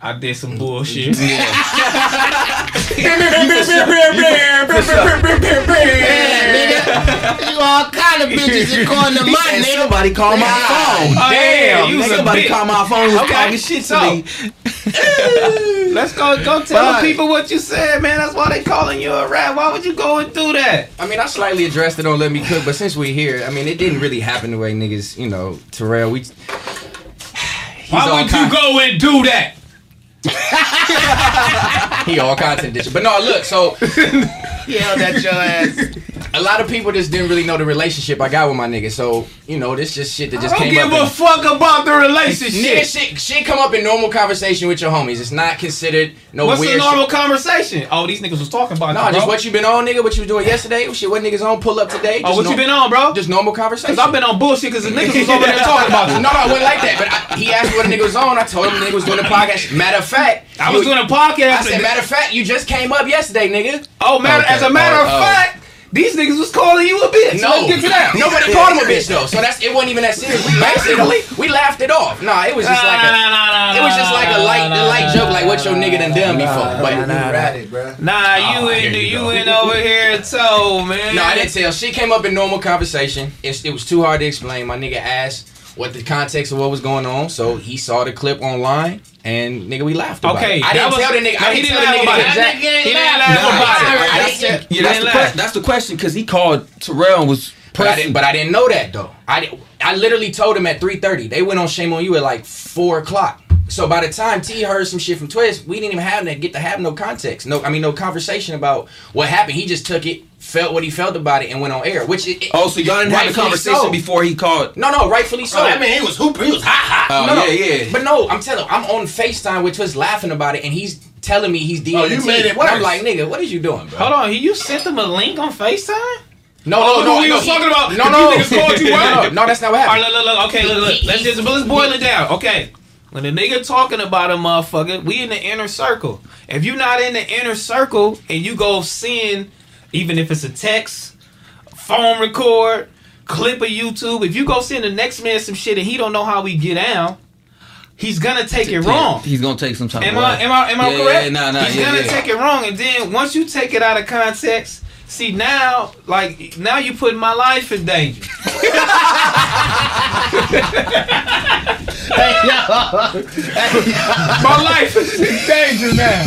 [SPEAKER 1] I did some bullshit.
[SPEAKER 2] You all kind of bitches according to my
[SPEAKER 4] And
[SPEAKER 2] nigga.
[SPEAKER 4] somebody call my phone.
[SPEAKER 1] Oh,
[SPEAKER 4] Damn,
[SPEAKER 1] you
[SPEAKER 4] somebody call my phone and was
[SPEAKER 1] Okay,
[SPEAKER 4] talking shit to
[SPEAKER 1] so-
[SPEAKER 4] me.
[SPEAKER 1] Let's go go tell
[SPEAKER 2] Bye.
[SPEAKER 1] the people what you said, man. That's why they calling you a rat. Why would you go and do that?
[SPEAKER 3] I mean, I slightly addressed it on Let Me Cook, but since we're here, I mean, it didn't really happen the way niggas, you know, Terrell. We. He's
[SPEAKER 1] Why
[SPEAKER 3] all
[SPEAKER 1] would you
[SPEAKER 3] kind-
[SPEAKER 1] go and do that?
[SPEAKER 3] He all content dish. But no, look. So
[SPEAKER 2] Yelled at your ass.
[SPEAKER 3] a lot of people just didn't really know the relationship I got with my nigga. So you know, this just shit that just
[SPEAKER 1] I
[SPEAKER 3] just
[SPEAKER 1] don't
[SPEAKER 3] came
[SPEAKER 1] give
[SPEAKER 3] up.
[SPEAKER 1] a fuck about the
[SPEAKER 3] Nigga,
[SPEAKER 1] relationship.
[SPEAKER 3] shit, shit come up in normal conversation with your homies. It's not considered no
[SPEAKER 1] What's
[SPEAKER 3] weird
[SPEAKER 1] normal
[SPEAKER 3] shit.
[SPEAKER 1] conversation? Oh, these niggas was talking about
[SPEAKER 3] No,
[SPEAKER 1] you,
[SPEAKER 3] just what you been on, nigga. What you was doing yesterday? Shit, what niggas on? Pull up today.
[SPEAKER 1] Oh,
[SPEAKER 3] Just
[SPEAKER 1] what you been on, bro?
[SPEAKER 3] Just normal conversation.
[SPEAKER 1] Cause I've been on bullshit because the niggas was over there talking about
[SPEAKER 3] No,
[SPEAKER 1] you.
[SPEAKER 3] no, I wasn't like that. But I, he asked me what a nigga was on. I told him the nigga was doing the podcast. Matter of fact,
[SPEAKER 1] I was
[SPEAKER 3] you-
[SPEAKER 1] doing a podcast.
[SPEAKER 3] I said,
[SPEAKER 1] and-
[SPEAKER 3] matter of fact, you just came up yesterday, nigga.
[SPEAKER 1] oh, matter,
[SPEAKER 3] Okay.
[SPEAKER 1] as a matter
[SPEAKER 3] Oh,
[SPEAKER 1] of
[SPEAKER 3] oh.
[SPEAKER 1] fact, these niggas was calling you a bitch.
[SPEAKER 3] No,
[SPEAKER 1] Let's get to that.
[SPEAKER 3] nobody called him a bitch though. So that's it. wasn't even that serious. We laughed it off. We laughed it off. Nah, it was just like a. It was just like a light, a light joke, like what your nigga done done before. But
[SPEAKER 2] You ratted, bro.
[SPEAKER 1] Nah, oh, you
[SPEAKER 3] Oh,
[SPEAKER 1] in
[SPEAKER 3] you
[SPEAKER 1] you
[SPEAKER 3] go.
[SPEAKER 1] in over here toe, man.
[SPEAKER 3] No, I didn't tell. She came up in normal conversation. It, it was too hard to explain. My nigga asked what the context of what was going on, so he saw the clip online, and nigga, we laughed about
[SPEAKER 1] Okay,
[SPEAKER 3] it. I didn't
[SPEAKER 1] was-
[SPEAKER 3] tell the nigga.
[SPEAKER 1] no,
[SPEAKER 3] I
[SPEAKER 1] he
[SPEAKER 3] didn't
[SPEAKER 1] didn't
[SPEAKER 3] tell the
[SPEAKER 1] laugh
[SPEAKER 3] nigga
[SPEAKER 1] about
[SPEAKER 3] the
[SPEAKER 1] it.
[SPEAKER 3] exact.
[SPEAKER 1] He didn't laugh
[SPEAKER 3] nah,
[SPEAKER 1] about it.
[SPEAKER 3] I
[SPEAKER 1] I
[SPEAKER 3] didn't
[SPEAKER 1] didn't-
[SPEAKER 4] Yeah, that's the,
[SPEAKER 1] didn't
[SPEAKER 4] que- that's the question because he called Terrell and was
[SPEAKER 3] But I,
[SPEAKER 4] pressing.
[SPEAKER 3] didn't, but I didn't know that though. I, I literally told him at 3:30. They went on Shame on You at like four o'clock. So by the time T heard some shit from Twist, we didn't even have that get to have no context. No, I mean no conversation about what happened. He just took it, felt what he felt about it, and went on air. Which it, it-
[SPEAKER 4] oh, so y'all didn't have
[SPEAKER 3] a
[SPEAKER 4] conversation
[SPEAKER 3] so.
[SPEAKER 4] before he called.
[SPEAKER 3] No, no, rightfully oh, so.
[SPEAKER 2] So I mean, he was hooping. He was hot, hot.
[SPEAKER 4] Oh,
[SPEAKER 3] no, no.
[SPEAKER 4] yeah, yeah.
[SPEAKER 3] But no, I'm telling. I'm on Facetime with Twist laughing about it, and he's telling me he's DMing
[SPEAKER 2] Oh, you made it
[SPEAKER 3] And I'm like, nigga, what is you doing, bro?
[SPEAKER 1] Hold on, he you sent them a link on FaceTime?
[SPEAKER 3] No,
[SPEAKER 1] Oh,
[SPEAKER 3] no, no.
[SPEAKER 1] we
[SPEAKER 3] no,
[SPEAKER 1] was talking about-
[SPEAKER 3] No, no.
[SPEAKER 1] few called you,
[SPEAKER 3] no, no, no, that's not what
[SPEAKER 1] All right,
[SPEAKER 3] happened.
[SPEAKER 1] look, look, look. Okay, look, look. Let's just let's boil it down. Okay, when the nigga talking about a motherfucker, we in the inner circle. If you not in the inner circle and you go seeing, even if it's a text, phone record, clip of YouTube, if you go send the next man some shit and he don't know how we get down, he's gonna take it wrong.
[SPEAKER 4] He's gonna take some time.
[SPEAKER 1] Am I am I am I
[SPEAKER 4] Yeah,
[SPEAKER 1] correct?
[SPEAKER 4] Yeah, nah, nah,
[SPEAKER 1] He's
[SPEAKER 4] yeah,
[SPEAKER 1] gonna take it wrong, and then once you take it out of context, see now, like now you putting my life in danger. Hey yo, My life is in danger now.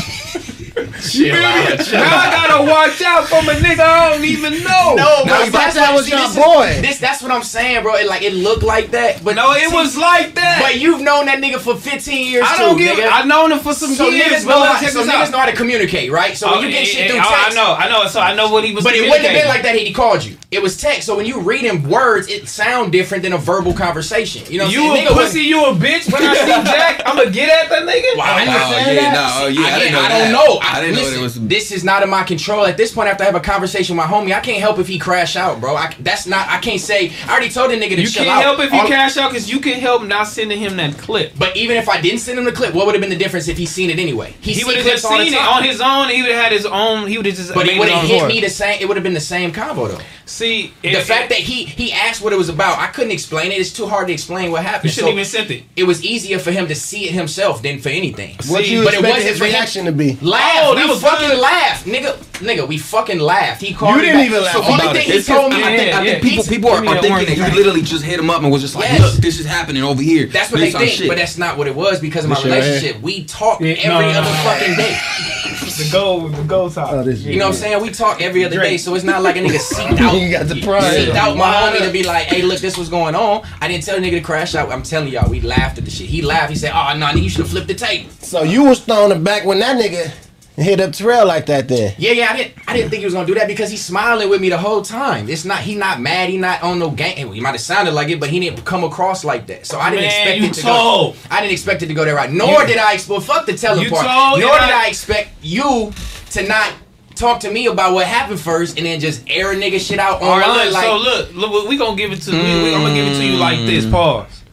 [SPEAKER 3] Chill out, chill
[SPEAKER 1] Now I gotta watch out for my nigga I don't even know.
[SPEAKER 3] No,
[SPEAKER 2] No,
[SPEAKER 3] bro,
[SPEAKER 2] you
[SPEAKER 3] that's
[SPEAKER 2] thought that was your boy.
[SPEAKER 3] This, that's what I'm saying, bro. It like it looked like that, but
[SPEAKER 1] no, it
[SPEAKER 3] see,
[SPEAKER 1] was like that.
[SPEAKER 3] But you've known that nigga for 15 years
[SPEAKER 1] I don't
[SPEAKER 3] too,
[SPEAKER 1] give.
[SPEAKER 3] nigga.
[SPEAKER 1] I known him for some
[SPEAKER 3] so
[SPEAKER 1] years,
[SPEAKER 3] niggas,
[SPEAKER 1] but
[SPEAKER 3] know how, so niggas
[SPEAKER 1] out.
[SPEAKER 3] know how to communicate, right? So
[SPEAKER 1] Oh,
[SPEAKER 3] when you get
[SPEAKER 1] yeah,
[SPEAKER 3] shit
[SPEAKER 1] yeah,
[SPEAKER 3] through
[SPEAKER 1] oh,
[SPEAKER 3] text,
[SPEAKER 1] I know, I know. So I know what he was.
[SPEAKER 3] But it wouldn't have been like that he called you. It was text. So when you read in words, it sound different than a verbal conversation. You know what
[SPEAKER 1] You
[SPEAKER 3] I'm
[SPEAKER 1] a?
[SPEAKER 3] Nigga
[SPEAKER 1] pussy, you a bitch. When I see Jack, I'ma get at that nigga.
[SPEAKER 3] Wow,
[SPEAKER 4] Oh, yeah,
[SPEAKER 3] that?
[SPEAKER 4] nah, oh, yeah, I didn't know
[SPEAKER 3] I don't know.
[SPEAKER 4] I didn't know
[SPEAKER 3] listen,
[SPEAKER 4] it was-
[SPEAKER 3] This is not in my control. At this point, after I have a conversation with my homie, I can't help if he crash out, bro. I, that's not. I can't say. I already told the nigga to
[SPEAKER 1] You
[SPEAKER 3] chill
[SPEAKER 1] can't help if he
[SPEAKER 3] All-
[SPEAKER 1] cash out because you can help not sending him that clip.
[SPEAKER 3] But even if I didn't send him the clip, what would have been the difference if he seen it anyway?
[SPEAKER 1] He
[SPEAKER 3] see
[SPEAKER 1] would have just seen it on his own. He would have had his own. He would have just.
[SPEAKER 3] But
[SPEAKER 1] made
[SPEAKER 3] it would have hit
[SPEAKER 1] his
[SPEAKER 3] me the same. It would have been the same convo though.
[SPEAKER 1] See,
[SPEAKER 3] The fact that he he asked what it was about, I couldn't explain it. It's too hard to explain what happened.
[SPEAKER 1] you shouldn't
[SPEAKER 3] So
[SPEAKER 1] even sent it.
[SPEAKER 3] it was easier for him to see it himself than for anything.
[SPEAKER 2] What
[SPEAKER 1] See,
[SPEAKER 2] you
[SPEAKER 3] but it
[SPEAKER 2] expected
[SPEAKER 3] wasn't
[SPEAKER 2] his
[SPEAKER 3] for him-
[SPEAKER 2] reaction to be?
[SPEAKER 3] Laugh.
[SPEAKER 1] Oh, that
[SPEAKER 3] we
[SPEAKER 1] was
[SPEAKER 3] fucking
[SPEAKER 1] good.
[SPEAKER 3] laughed, nigga. Nigga, we fucking laughed. He called
[SPEAKER 2] You
[SPEAKER 3] me
[SPEAKER 2] didn't
[SPEAKER 3] back.
[SPEAKER 2] even laugh
[SPEAKER 3] So only
[SPEAKER 2] about
[SPEAKER 3] thing
[SPEAKER 2] it.
[SPEAKER 3] he
[SPEAKER 4] It's
[SPEAKER 3] told
[SPEAKER 4] just-
[SPEAKER 3] me,
[SPEAKER 4] I think, I think
[SPEAKER 1] yeah.
[SPEAKER 4] people people are, are thinking that you literally just hit him up and was just like,
[SPEAKER 3] Yes.
[SPEAKER 4] look, this is happening over here.
[SPEAKER 3] That's what
[SPEAKER 4] This
[SPEAKER 3] they think,
[SPEAKER 4] shit.
[SPEAKER 3] but that's not what it was because of my
[SPEAKER 2] This your
[SPEAKER 3] relationship. We talk
[SPEAKER 1] Yeah,
[SPEAKER 3] every
[SPEAKER 1] no, no,
[SPEAKER 3] other
[SPEAKER 1] no.
[SPEAKER 3] fucking day.
[SPEAKER 1] the goal, the gold top.
[SPEAKER 2] Oh, this
[SPEAKER 3] You know what I'm saying? We talk every other day, so it's not like a nigga seeked out.
[SPEAKER 2] You got the pride.
[SPEAKER 3] Seeked out my homie to be like, hey, look, this was going on. I didn't tell the nigga to crash out. I'm telling y'all, we laughed at the shit. He laughed. He said, ah, oh, no, nigga, you should have flipped the tape.
[SPEAKER 2] So you was throwing it back when that nigga hit up Terrell like that then.
[SPEAKER 3] Yeah, yeah, I didn't, I didn't think he was gonna do that because he's smiling with me the whole time. It's not, he not mad, he not on no game. He might have sounded like it, but he didn't come across like that. So I didn't
[SPEAKER 1] Man,
[SPEAKER 3] expect
[SPEAKER 1] you
[SPEAKER 3] it to
[SPEAKER 1] told.
[SPEAKER 3] go. I didn't expect it to go there right. Nor
[SPEAKER 1] You-
[SPEAKER 3] did I expect. Fuck the telling
[SPEAKER 1] You
[SPEAKER 3] part.
[SPEAKER 1] told,
[SPEAKER 3] Nor did
[SPEAKER 1] I-
[SPEAKER 3] I expect you to not talk to me about what happened first and then just air a nigga shit out
[SPEAKER 1] All right, look,
[SPEAKER 3] like,
[SPEAKER 1] so look, look, we gonna give it to. We, we, I'm gonna give it to you like this. Hmm. Pause.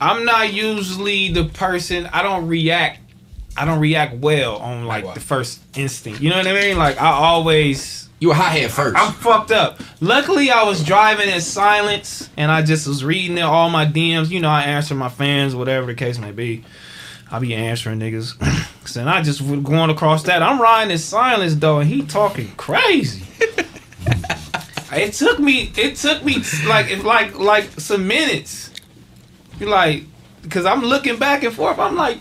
[SPEAKER 1] I'm not usually the person. I don't react. I don't react well on like
[SPEAKER 3] Like
[SPEAKER 1] the first instinct. You know what I mean? Like I always.
[SPEAKER 3] you a hothead first.
[SPEAKER 1] I'm fucked up. Luckily, I was driving in silence, and I just was reading all my DMs. You know, I answer my fans, whatever the case may be. I be answering niggas, and I just was going across that. I'm riding in silence though, and he talking crazy. it took me. It took me like like like some minutes. You like because I'm looking back and forth. I'm like,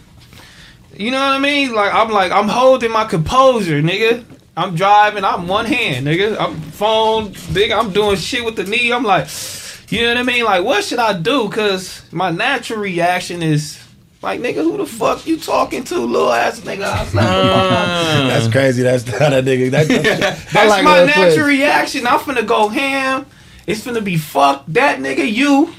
[SPEAKER 1] you know what I mean? Like I'm like I'm holding my composure, nigga. I'm driving. I'm one hand, nigga. I'm phone big. I'm doing shit with the knee. I'm like, you know what I mean? Like what should I do? Cause my natural reaction is like, nigga, who the fuck you talking to, little ass nigga? I slap him on my-
[SPEAKER 2] That's crazy. That's not that nigga. That, that's
[SPEAKER 1] That's my natural reaction. I'm finna go ham. It's finna be fuck that nigga, you,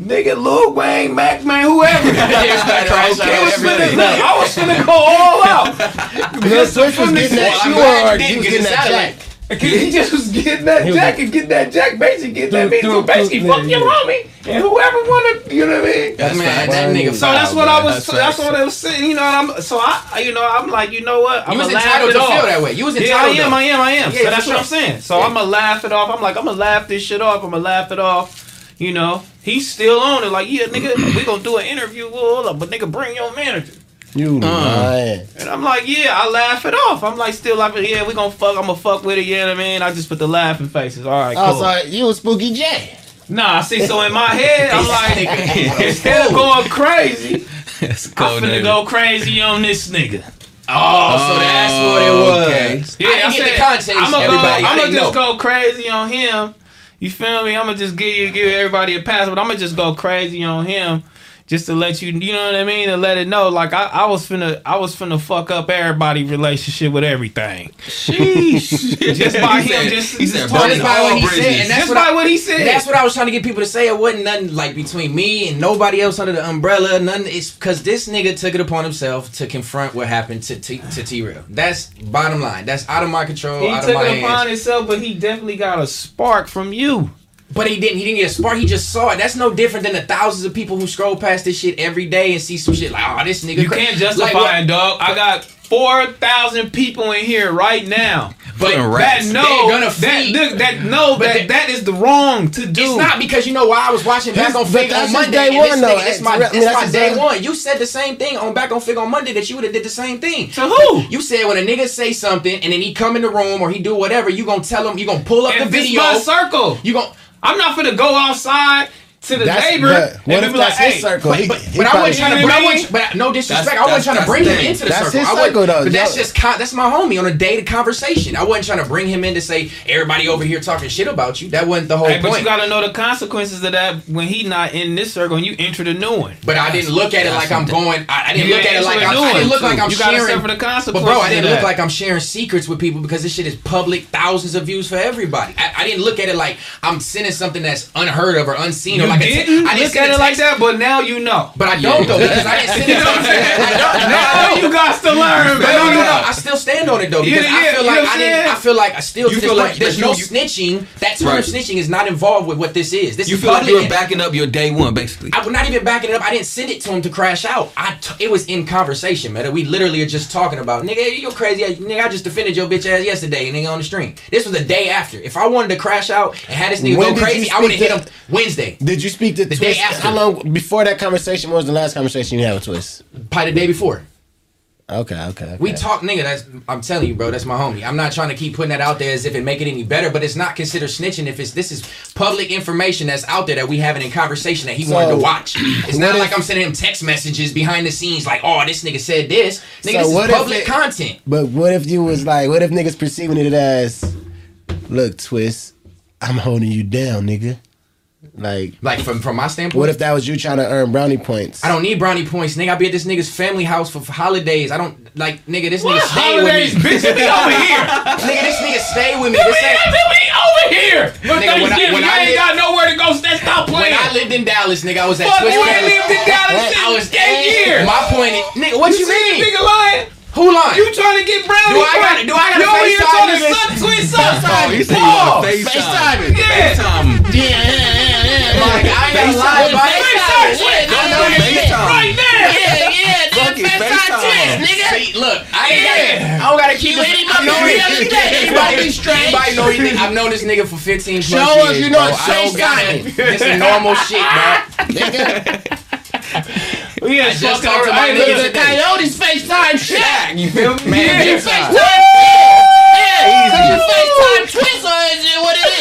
[SPEAKER 1] nigga, Lil Wayne, Mac Man, whoever.
[SPEAKER 3] crash out
[SPEAKER 1] It was finna, look, I was finna go all out.
[SPEAKER 2] Lil Switch was
[SPEAKER 1] from the
[SPEAKER 2] getting that
[SPEAKER 3] set.
[SPEAKER 2] shoe
[SPEAKER 3] Well, I'm
[SPEAKER 2] hard.
[SPEAKER 3] glad
[SPEAKER 2] He
[SPEAKER 3] you
[SPEAKER 2] was
[SPEAKER 3] didn't,
[SPEAKER 2] that
[SPEAKER 3] it
[SPEAKER 2] jack.
[SPEAKER 1] He just was getting that
[SPEAKER 2] was-
[SPEAKER 1] jack and getting that jack, basically getting that
[SPEAKER 2] Doop,
[SPEAKER 1] bitch. So
[SPEAKER 2] doop,
[SPEAKER 1] basically,
[SPEAKER 2] doop,
[SPEAKER 1] fuck your
[SPEAKER 2] yeah.
[SPEAKER 1] homie and whoever wanna, you know what I mean?
[SPEAKER 3] That's man, that
[SPEAKER 2] fine.
[SPEAKER 3] nigga.
[SPEAKER 1] So that's what
[SPEAKER 3] bro.
[SPEAKER 1] I was.
[SPEAKER 4] That's
[SPEAKER 1] That's, what I was saying. You know, and I'm. So I, you know, I'm like, you know what? I'm
[SPEAKER 3] You was
[SPEAKER 1] gonna laugh
[SPEAKER 3] entitled
[SPEAKER 1] it
[SPEAKER 3] to
[SPEAKER 1] off.
[SPEAKER 3] feel that way. You was
[SPEAKER 1] Yeah, I am.
[SPEAKER 3] though.
[SPEAKER 1] I am. I am.
[SPEAKER 3] Yeah,
[SPEAKER 1] so
[SPEAKER 3] for
[SPEAKER 1] that's
[SPEAKER 3] sure.
[SPEAKER 1] what I'm saying. So
[SPEAKER 3] Yeah.
[SPEAKER 1] I'm gonna laugh it off. I'm like, I'm gonna laugh this shit off. I'm gonna laugh it off. You know, he's still on it. Like, yeah, nigga, we gonna do an interview. Well, hold up, but nigga, bring your manager.
[SPEAKER 2] You uh-uh. lying.
[SPEAKER 1] And I'm like, yeah, I laugh it off. I'm like, still laughing. yeah, we gonna fuck. I'm gonna fuck with it. You know what I mean? I just put the laughing faces. All right, cool.
[SPEAKER 2] Oh, so you was Spooky J.
[SPEAKER 1] Nah, see, so in my head, I'm like, instead of going crazy,
[SPEAKER 4] That's
[SPEAKER 1] I'm
[SPEAKER 4] cold.
[SPEAKER 1] finna
[SPEAKER 4] nigga.
[SPEAKER 1] go crazy on this nigga.
[SPEAKER 3] Oh, so that's what it oh, was.
[SPEAKER 4] okay.
[SPEAKER 1] Yeah,
[SPEAKER 3] I didn't get the context.
[SPEAKER 1] I'm gonna
[SPEAKER 3] everybody, I
[SPEAKER 1] I'm
[SPEAKER 3] didn't
[SPEAKER 1] just
[SPEAKER 3] know.
[SPEAKER 1] go crazy on him. You feel me? I'm gonna just give you, give everybody a pass, but I'm gonna just go crazy on him, just to let you, you know what I mean, and let it know. Like I, I was finna, I was finna fuck up everybody relationship with everything. Sheesh. just by
[SPEAKER 4] He
[SPEAKER 1] him,
[SPEAKER 4] said-
[SPEAKER 1] just,
[SPEAKER 4] he
[SPEAKER 1] just
[SPEAKER 4] said
[SPEAKER 1] talking
[SPEAKER 4] burn
[SPEAKER 3] That's by
[SPEAKER 4] all
[SPEAKER 3] what he said, and that's
[SPEAKER 1] Just
[SPEAKER 3] what
[SPEAKER 1] by
[SPEAKER 3] I,
[SPEAKER 1] what he said.
[SPEAKER 3] That's what I was trying to get people to say. It wasn't nothing like between me and nobody else under the umbrella. Nothing. It's because this nigga took it upon himself to confront what happened to T to T Real. That's bottom line. That's out of my control.
[SPEAKER 1] He
[SPEAKER 3] out
[SPEAKER 1] took
[SPEAKER 3] of my
[SPEAKER 1] it upon
[SPEAKER 3] hands.
[SPEAKER 1] himself, but he definitely got a spark from you.
[SPEAKER 3] But he didn't. He didn't get a spark. He just saw it. That's no different than the thousands of people who scroll past this shit every day and see some shit like, oh, this nigga.
[SPEAKER 1] You
[SPEAKER 3] cra-"
[SPEAKER 1] can't justify
[SPEAKER 3] Like,
[SPEAKER 1] it, dog. I got four thousand people in here right now.
[SPEAKER 3] But
[SPEAKER 1] That
[SPEAKER 4] no,
[SPEAKER 1] know
[SPEAKER 3] gonna
[SPEAKER 1] that
[SPEAKER 3] feed-
[SPEAKER 1] look, that know
[SPEAKER 3] But
[SPEAKER 1] that
[SPEAKER 3] they-
[SPEAKER 1] that is the wrong to do.
[SPEAKER 3] It's not because you know why I was watching Back on
[SPEAKER 2] but
[SPEAKER 3] Figg
[SPEAKER 2] that's
[SPEAKER 3] on
[SPEAKER 2] his
[SPEAKER 3] Monday.
[SPEAKER 2] day
[SPEAKER 3] and
[SPEAKER 2] one,
[SPEAKER 3] this
[SPEAKER 2] though.
[SPEAKER 3] nigga, it's my,
[SPEAKER 2] I mean,
[SPEAKER 3] it's
[SPEAKER 2] that's
[SPEAKER 3] my day
[SPEAKER 2] day-
[SPEAKER 3] one. You said the same thing on Back on Figg on Monday that you would have did the same thing.
[SPEAKER 1] To who?
[SPEAKER 3] You said when a nigga say something and then he come in the room or he do whatever, you gonna tell him, you gonna pull up
[SPEAKER 1] If
[SPEAKER 3] the
[SPEAKER 1] it's
[SPEAKER 3] video.
[SPEAKER 1] my circle.
[SPEAKER 3] You gonna
[SPEAKER 1] I'm not gonna go outside to the
[SPEAKER 2] That's,
[SPEAKER 1] neighbor
[SPEAKER 2] but what
[SPEAKER 1] and
[SPEAKER 2] if
[SPEAKER 1] be like,
[SPEAKER 2] that's his
[SPEAKER 1] hey,
[SPEAKER 2] circle?
[SPEAKER 3] But, but,
[SPEAKER 2] he
[SPEAKER 3] but I
[SPEAKER 2] probably-
[SPEAKER 3] wasn't trying to
[SPEAKER 1] You know
[SPEAKER 3] bring. I
[SPEAKER 1] what I
[SPEAKER 3] wasn't, but no disrespect.
[SPEAKER 4] That's-
[SPEAKER 3] I wasn't trying to bring him into the
[SPEAKER 2] That's
[SPEAKER 3] circle.
[SPEAKER 2] his
[SPEAKER 3] I wasn't-
[SPEAKER 2] circle, though.
[SPEAKER 3] But that's
[SPEAKER 2] Yo-
[SPEAKER 3] just con- that's my homie on a dated conversation. I wasn't trying to bring him in to say everybody over here talking shit about you. That wasn't the whole
[SPEAKER 1] Hey, but you gotta know the consequences of that when he not in this circle and you enter the new one.
[SPEAKER 3] But I didn't look at it like I'm going. I, I didn't look at it like I'm.
[SPEAKER 1] a new
[SPEAKER 3] I didn't look like. I'm
[SPEAKER 1] You gotta
[SPEAKER 3] sharing.
[SPEAKER 1] suffer the consequences.
[SPEAKER 3] But bro, I didn't look like I'm sharing secrets with people because this shit is public, thousands of views for everybody. I, I didn't look at it like I'm sending something that's unheard of or unseen or like
[SPEAKER 1] didn't
[SPEAKER 3] I didn't
[SPEAKER 1] look at it like that, but now you know.
[SPEAKER 3] But I don't though because I didn't send it.
[SPEAKER 1] You know what I'm saying?
[SPEAKER 3] I don't.
[SPEAKER 1] Now
[SPEAKER 3] No,
[SPEAKER 1] you got to learn,
[SPEAKER 3] But no, no, no.
[SPEAKER 1] man.
[SPEAKER 3] I still stand on it though because
[SPEAKER 1] yeah,
[SPEAKER 3] I feel like I didn't. I feel like I still
[SPEAKER 4] You feel like-
[SPEAKER 3] there's no snitching. That term snitching is not involved with what this is. This
[SPEAKER 4] You
[SPEAKER 3] is
[SPEAKER 4] feel like you were backing up your day one, basically.
[SPEAKER 3] I was not even backing it up. I didn't send it to him to crash out. I t- it was in conversation, man. We literally are just talking about nigga, you crazy, nigga. I just defended your bitch ass yesterday, nigga, on the stream. This was the day after. If I wanted to crash out and had this nigga
[SPEAKER 2] When
[SPEAKER 3] go crazy, I would have hit him Wednesday,
[SPEAKER 2] Did you speak to
[SPEAKER 3] the
[SPEAKER 2] Twist?
[SPEAKER 3] after.
[SPEAKER 2] How long before that conversation? Was the last conversation you had with Twist?
[SPEAKER 3] probably the day before.
[SPEAKER 2] Okay, okay. okay.
[SPEAKER 3] We talk, nigga. That's I'm telling you, bro. That's my homie. I'm not trying to keep putting that out there as if it make it any better, but it's not considered snitching if it's this is public information that's out there that we having in conversation that he
[SPEAKER 2] So,
[SPEAKER 3] wanted to watch. It's not
[SPEAKER 2] if-
[SPEAKER 3] like I'm sending him text messages behind the scenes like, oh, this nigga said this. Nigga,
[SPEAKER 2] So
[SPEAKER 3] this is public
[SPEAKER 2] it-
[SPEAKER 3] content.
[SPEAKER 2] But what if you was like, what if niggas perceiving it as, look, twist, I'm holding you down, nigga. Like,
[SPEAKER 3] Like from from my standpoint.
[SPEAKER 2] what if that was you trying to earn brownie points?
[SPEAKER 3] I don't need brownie points, nigga. I be at this nigga's family house for, for holidays. I don't like, nigga. This
[SPEAKER 1] What
[SPEAKER 3] nigga stay with me.
[SPEAKER 1] Holidays bitch? Be over here.
[SPEAKER 3] nigga, this nigga stay with me.
[SPEAKER 1] Be
[SPEAKER 3] This ain't-
[SPEAKER 1] over here. But
[SPEAKER 3] Nigga, when I- when
[SPEAKER 1] you
[SPEAKER 3] I
[SPEAKER 1] ain't
[SPEAKER 3] live-
[SPEAKER 1] got nowhere to go. St- Stop
[SPEAKER 3] when
[SPEAKER 1] playing.
[SPEAKER 3] I lived in Dallas, nigga, I was at
[SPEAKER 1] Fuck,
[SPEAKER 3] Twist
[SPEAKER 1] you ain't lived in Dallas
[SPEAKER 3] I was
[SPEAKER 1] eight years.
[SPEAKER 3] My point is, nigga, what you,
[SPEAKER 1] see this
[SPEAKER 3] mean?
[SPEAKER 1] nigga lying?
[SPEAKER 3] Who lying?
[SPEAKER 1] You trying to get brownie?
[SPEAKER 3] Do I gotta- do I gotta
[SPEAKER 1] You over here
[SPEAKER 3] FaceTime
[SPEAKER 1] trying to
[SPEAKER 3] niggas?
[SPEAKER 1] suck, twist, suck.
[SPEAKER 4] You said you
[SPEAKER 1] Pause.
[SPEAKER 4] want FaceTime.
[SPEAKER 1] Yeah.
[SPEAKER 4] FaceTime.
[SPEAKER 2] Yeah, yeah, yeah, yeah.
[SPEAKER 3] Like, I ain't gonna lie,
[SPEAKER 4] FaceTime.
[SPEAKER 3] buddy.
[SPEAKER 1] FaceTime, twist.
[SPEAKER 4] Don't
[SPEAKER 1] I'm
[SPEAKER 4] know
[SPEAKER 1] doing this
[SPEAKER 4] FaceTime.
[SPEAKER 1] Right now.
[SPEAKER 2] Yeah, yeah,
[SPEAKER 4] Fucking FaceTime.
[SPEAKER 2] nigga.
[SPEAKER 3] See, look, I ain't
[SPEAKER 1] Yeah.
[SPEAKER 3] gotta, I don't gotta keep
[SPEAKER 2] You
[SPEAKER 3] it.
[SPEAKER 2] ain't
[SPEAKER 3] I know
[SPEAKER 2] even
[SPEAKER 3] it.
[SPEAKER 2] Everybody straight.
[SPEAKER 3] Everybody know anything. I've known this nigga for 15 plus
[SPEAKER 2] Show
[SPEAKER 3] years.
[SPEAKER 2] us you know
[SPEAKER 3] bro.
[SPEAKER 2] it's
[SPEAKER 3] I don't got
[SPEAKER 2] FaceTime.
[SPEAKER 3] it. This is normal shit, bro.
[SPEAKER 1] We
[SPEAKER 3] I
[SPEAKER 1] had
[SPEAKER 3] just
[SPEAKER 1] fucking
[SPEAKER 3] talked to my
[SPEAKER 1] hey,
[SPEAKER 3] niggas
[SPEAKER 1] look,
[SPEAKER 3] today.
[SPEAKER 2] Coyotes FaceTime shit.
[SPEAKER 3] You feel me?
[SPEAKER 1] Yeah.
[SPEAKER 3] Man,
[SPEAKER 2] You
[SPEAKER 3] FaceTime.
[SPEAKER 2] FaceTime. Yeah, cause you FaceTime twist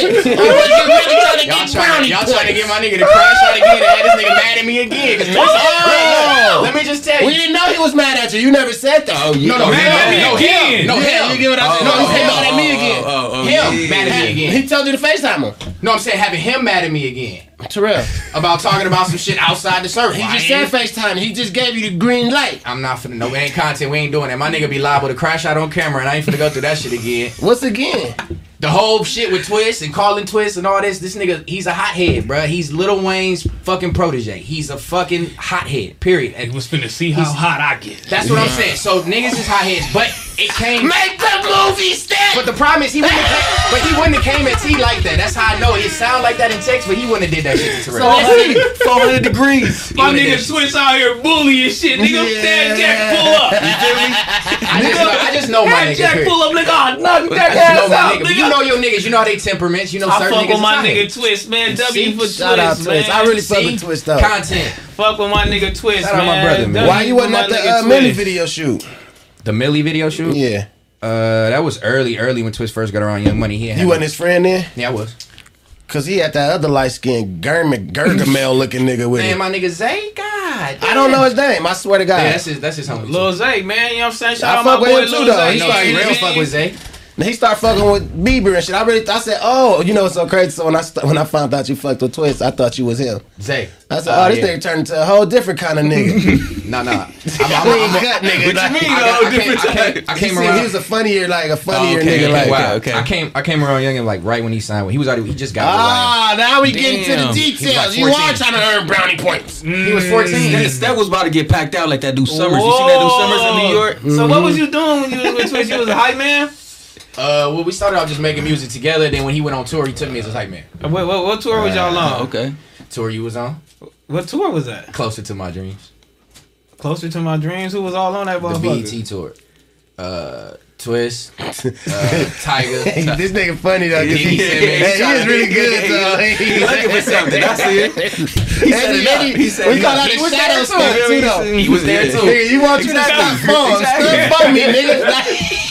[SPEAKER 2] or is it what it is? Was really trying to
[SPEAKER 3] Y'all
[SPEAKER 2] get
[SPEAKER 3] trying,
[SPEAKER 2] brownie
[SPEAKER 3] y'all trying to get my nigga to crash out again and have this nigga mad at me again. 'cause
[SPEAKER 2] Oh.
[SPEAKER 3] Let me just tell you.
[SPEAKER 2] We didn't know he was mad at you. You never said that. Oh,
[SPEAKER 3] No, no,
[SPEAKER 1] Man,
[SPEAKER 3] him.
[SPEAKER 1] at me
[SPEAKER 3] no,
[SPEAKER 1] again.
[SPEAKER 3] him. No,
[SPEAKER 2] Yeah,
[SPEAKER 3] him.
[SPEAKER 2] you get what I'm saying?
[SPEAKER 3] No,
[SPEAKER 2] he
[SPEAKER 3] him.
[SPEAKER 2] mad at me oh, oh, again.
[SPEAKER 4] Oh, oh,
[SPEAKER 3] oh
[SPEAKER 4] Him
[SPEAKER 3] mad at me again.
[SPEAKER 2] He told you to FaceTime him.
[SPEAKER 3] No, I'm saying having him mad at me again
[SPEAKER 2] Terrell.
[SPEAKER 3] about talking about some shit outside the circle.
[SPEAKER 2] He just said FaceTime. He just gave you the green light.
[SPEAKER 3] I'm not finna. No, we ain't content. We ain't doing that. My nigga be liable to crash out on camera, and I ain't finna go through that shit again.
[SPEAKER 2] What's again?
[SPEAKER 3] The whole shit with Twist and calling Twist and all this. This nigga, he's a hothead, bro. He's Lil Wayne's fucking protege. He's a fucking hothead. Period.
[SPEAKER 1] He
[SPEAKER 3] And
[SPEAKER 1] was finna see how hot I get.
[SPEAKER 3] that's what I'm saying. So niggas is hotheads, but it came.
[SPEAKER 2] Make the movie step.
[SPEAKER 3] But the problem is he wouldn't have came, but he wouldn't have came at T like that. That's how I know it sound like that in text, but he wouldn't have did that shit to Terrell.
[SPEAKER 4] 400 degrees.
[SPEAKER 1] My
[SPEAKER 3] Even
[SPEAKER 1] nigga
[SPEAKER 3] if-
[SPEAKER 1] Twist out here bullying shit. Nigga,
[SPEAKER 2] Yeah.
[SPEAKER 1] Dad Jack pull up.
[SPEAKER 3] I just know, I just know my
[SPEAKER 1] Dad
[SPEAKER 3] nigga.
[SPEAKER 1] Jack
[SPEAKER 3] period.
[SPEAKER 1] pull up, nigga. Oh, knock that
[SPEAKER 3] just know
[SPEAKER 1] ass out,
[SPEAKER 3] nigga. But you know your niggas. You know how they temperaments. You know
[SPEAKER 1] I
[SPEAKER 3] certain
[SPEAKER 1] fuck
[SPEAKER 3] niggas.
[SPEAKER 1] with my nigga. Twist, man. W for
[SPEAKER 2] Shout out
[SPEAKER 1] Twist,
[SPEAKER 2] Twist.
[SPEAKER 1] man.
[SPEAKER 2] I really fuck
[SPEAKER 3] See?
[SPEAKER 2] with Twist though.
[SPEAKER 3] Content.
[SPEAKER 1] Fuck with my nigga Twist,
[SPEAKER 4] Shout out
[SPEAKER 1] man.
[SPEAKER 4] my brother, man.
[SPEAKER 1] W
[SPEAKER 2] Why you
[SPEAKER 1] for
[SPEAKER 2] wasn't
[SPEAKER 1] my
[SPEAKER 2] at the
[SPEAKER 1] nigga
[SPEAKER 2] uh, Millie video shoot?
[SPEAKER 3] The Millie video shoot.
[SPEAKER 2] Yeah.
[SPEAKER 3] Uh, that was early, early when Twist first got around Young Money. He had
[SPEAKER 2] You wasn't his friend then?
[SPEAKER 3] Yeah, I was.
[SPEAKER 2] Cause he had that other light skinned Germ- Gargamel looking nigga with
[SPEAKER 3] Man,
[SPEAKER 2] him.
[SPEAKER 3] my nigga Zay, God.
[SPEAKER 2] I don't know his name. I swear to God.
[SPEAKER 3] Yeah, that's his. That's his homie.
[SPEAKER 1] Lil Zay, man. You know what I'm saying? Shout
[SPEAKER 2] I
[SPEAKER 1] out my
[SPEAKER 2] fuck with
[SPEAKER 1] boy
[SPEAKER 2] him too,
[SPEAKER 1] Lil
[SPEAKER 2] though.
[SPEAKER 1] Zay.
[SPEAKER 2] He
[SPEAKER 3] no,
[SPEAKER 2] started
[SPEAKER 1] man.
[SPEAKER 3] real fuck with Zay.
[SPEAKER 2] And he started fucking with Bieber and shit. I really, I said, oh, you know what's so crazy? So when I st- when I found out you fucked with Twist, I thought you was him.
[SPEAKER 3] Zay.
[SPEAKER 2] I said,
[SPEAKER 3] Uh,
[SPEAKER 2] oh, this
[SPEAKER 3] yeah.
[SPEAKER 2] nigga turned into a whole different kind of nigga.
[SPEAKER 3] nah, nah. I'm, I'm,
[SPEAKER 2] Clean
[SPEAKER 3] I'm, I'm,
[SPEAKER 2] cut nigga. Like,
[SPEAKER 4] mean,
[SPEAKER 3] I,
[SPEAKER 4] though?
[SPEAKER 3] got- I, came,
[SPEAKER 4] different
[SPEAKER 3] I, came, I
[SPEAKER 2] he,
[SPEAKER 3] came around.
[SPEAKER 2] he was a funnier, like a funnier
[SPEAKER 4] okay,
[SPEAKER 2] nigga.
[SPEAKER 4] okay,
[SPEAKER 2] like,
[SPEAKER 4] wow, okay.
[SPEAKER 3] I came. I came around Youngin like right when he signed. He was already. He just got. with
[SPEAKER 2] Ah, now we get into the details.
[SPEAKER 3] like
[SPEAKER 2] you are trying to earn brownie points.
[SPEAKER 3] Ryan. He was 14.
[SPEAKER 4] That, that was about to get packed out like that do summers. You see that do summers in New York?
[SPEAKER 1] So what was you doing when you was with Twist? You was a hype man?
[SPEAKER 3] Uh, well, we started off just making music together. Then when he went on tour, he took me as a hype man.
[SPEAKER 1] What, what, what tour was y'all on?
[SPEAKER 4] Okay.
[SPEAKER 3] Tour you was on,
[SPEAKER 1] What tour was that?
[SPEAKER 3] closer to my dreams.
[SPEAKER 1] Closer to my dreams. Who was all on that
[SPEAKER 3] The
[SPEAKER 1] motherfucker?
[SPEAKER 3] BET tour. Uh, Twist, uh, Tyga.
[SPEAKER 2] Hey, this nigga funny though. 'cause
[SPEAKER 3] He
[SPEAKER 2] he,
[SPEAKER 3] said,
[SPEAKER 2] hey,
[SPEAKER 3] man, he
[SPEAKER 2] he is really good though.
[SPEAKER 4] He looking for something. I see it. He set it up. He set
[SPEAKER 2] we
[SPEAKER 4] it
[SPEAKER 2] call
[SPEAKER 4] up.
[SPEAKER 2] that
[SPEAKER 3] He
[SPEAKER 2] a
[SPEAKER 3] was
[SPEAKER 2] shadow
[SPEAKER 3] there,
[SPEAKER 2] stuff
[SPEAKER 3] too.
[SPEAKER 2] too though.
[SPEAKER 3] He was there too.
[SPEAKER 2] Nigga, you want you to stop phone,
[SPEAKER 4] Exactly.
[SPEAKER 2] stop phone me, nigga.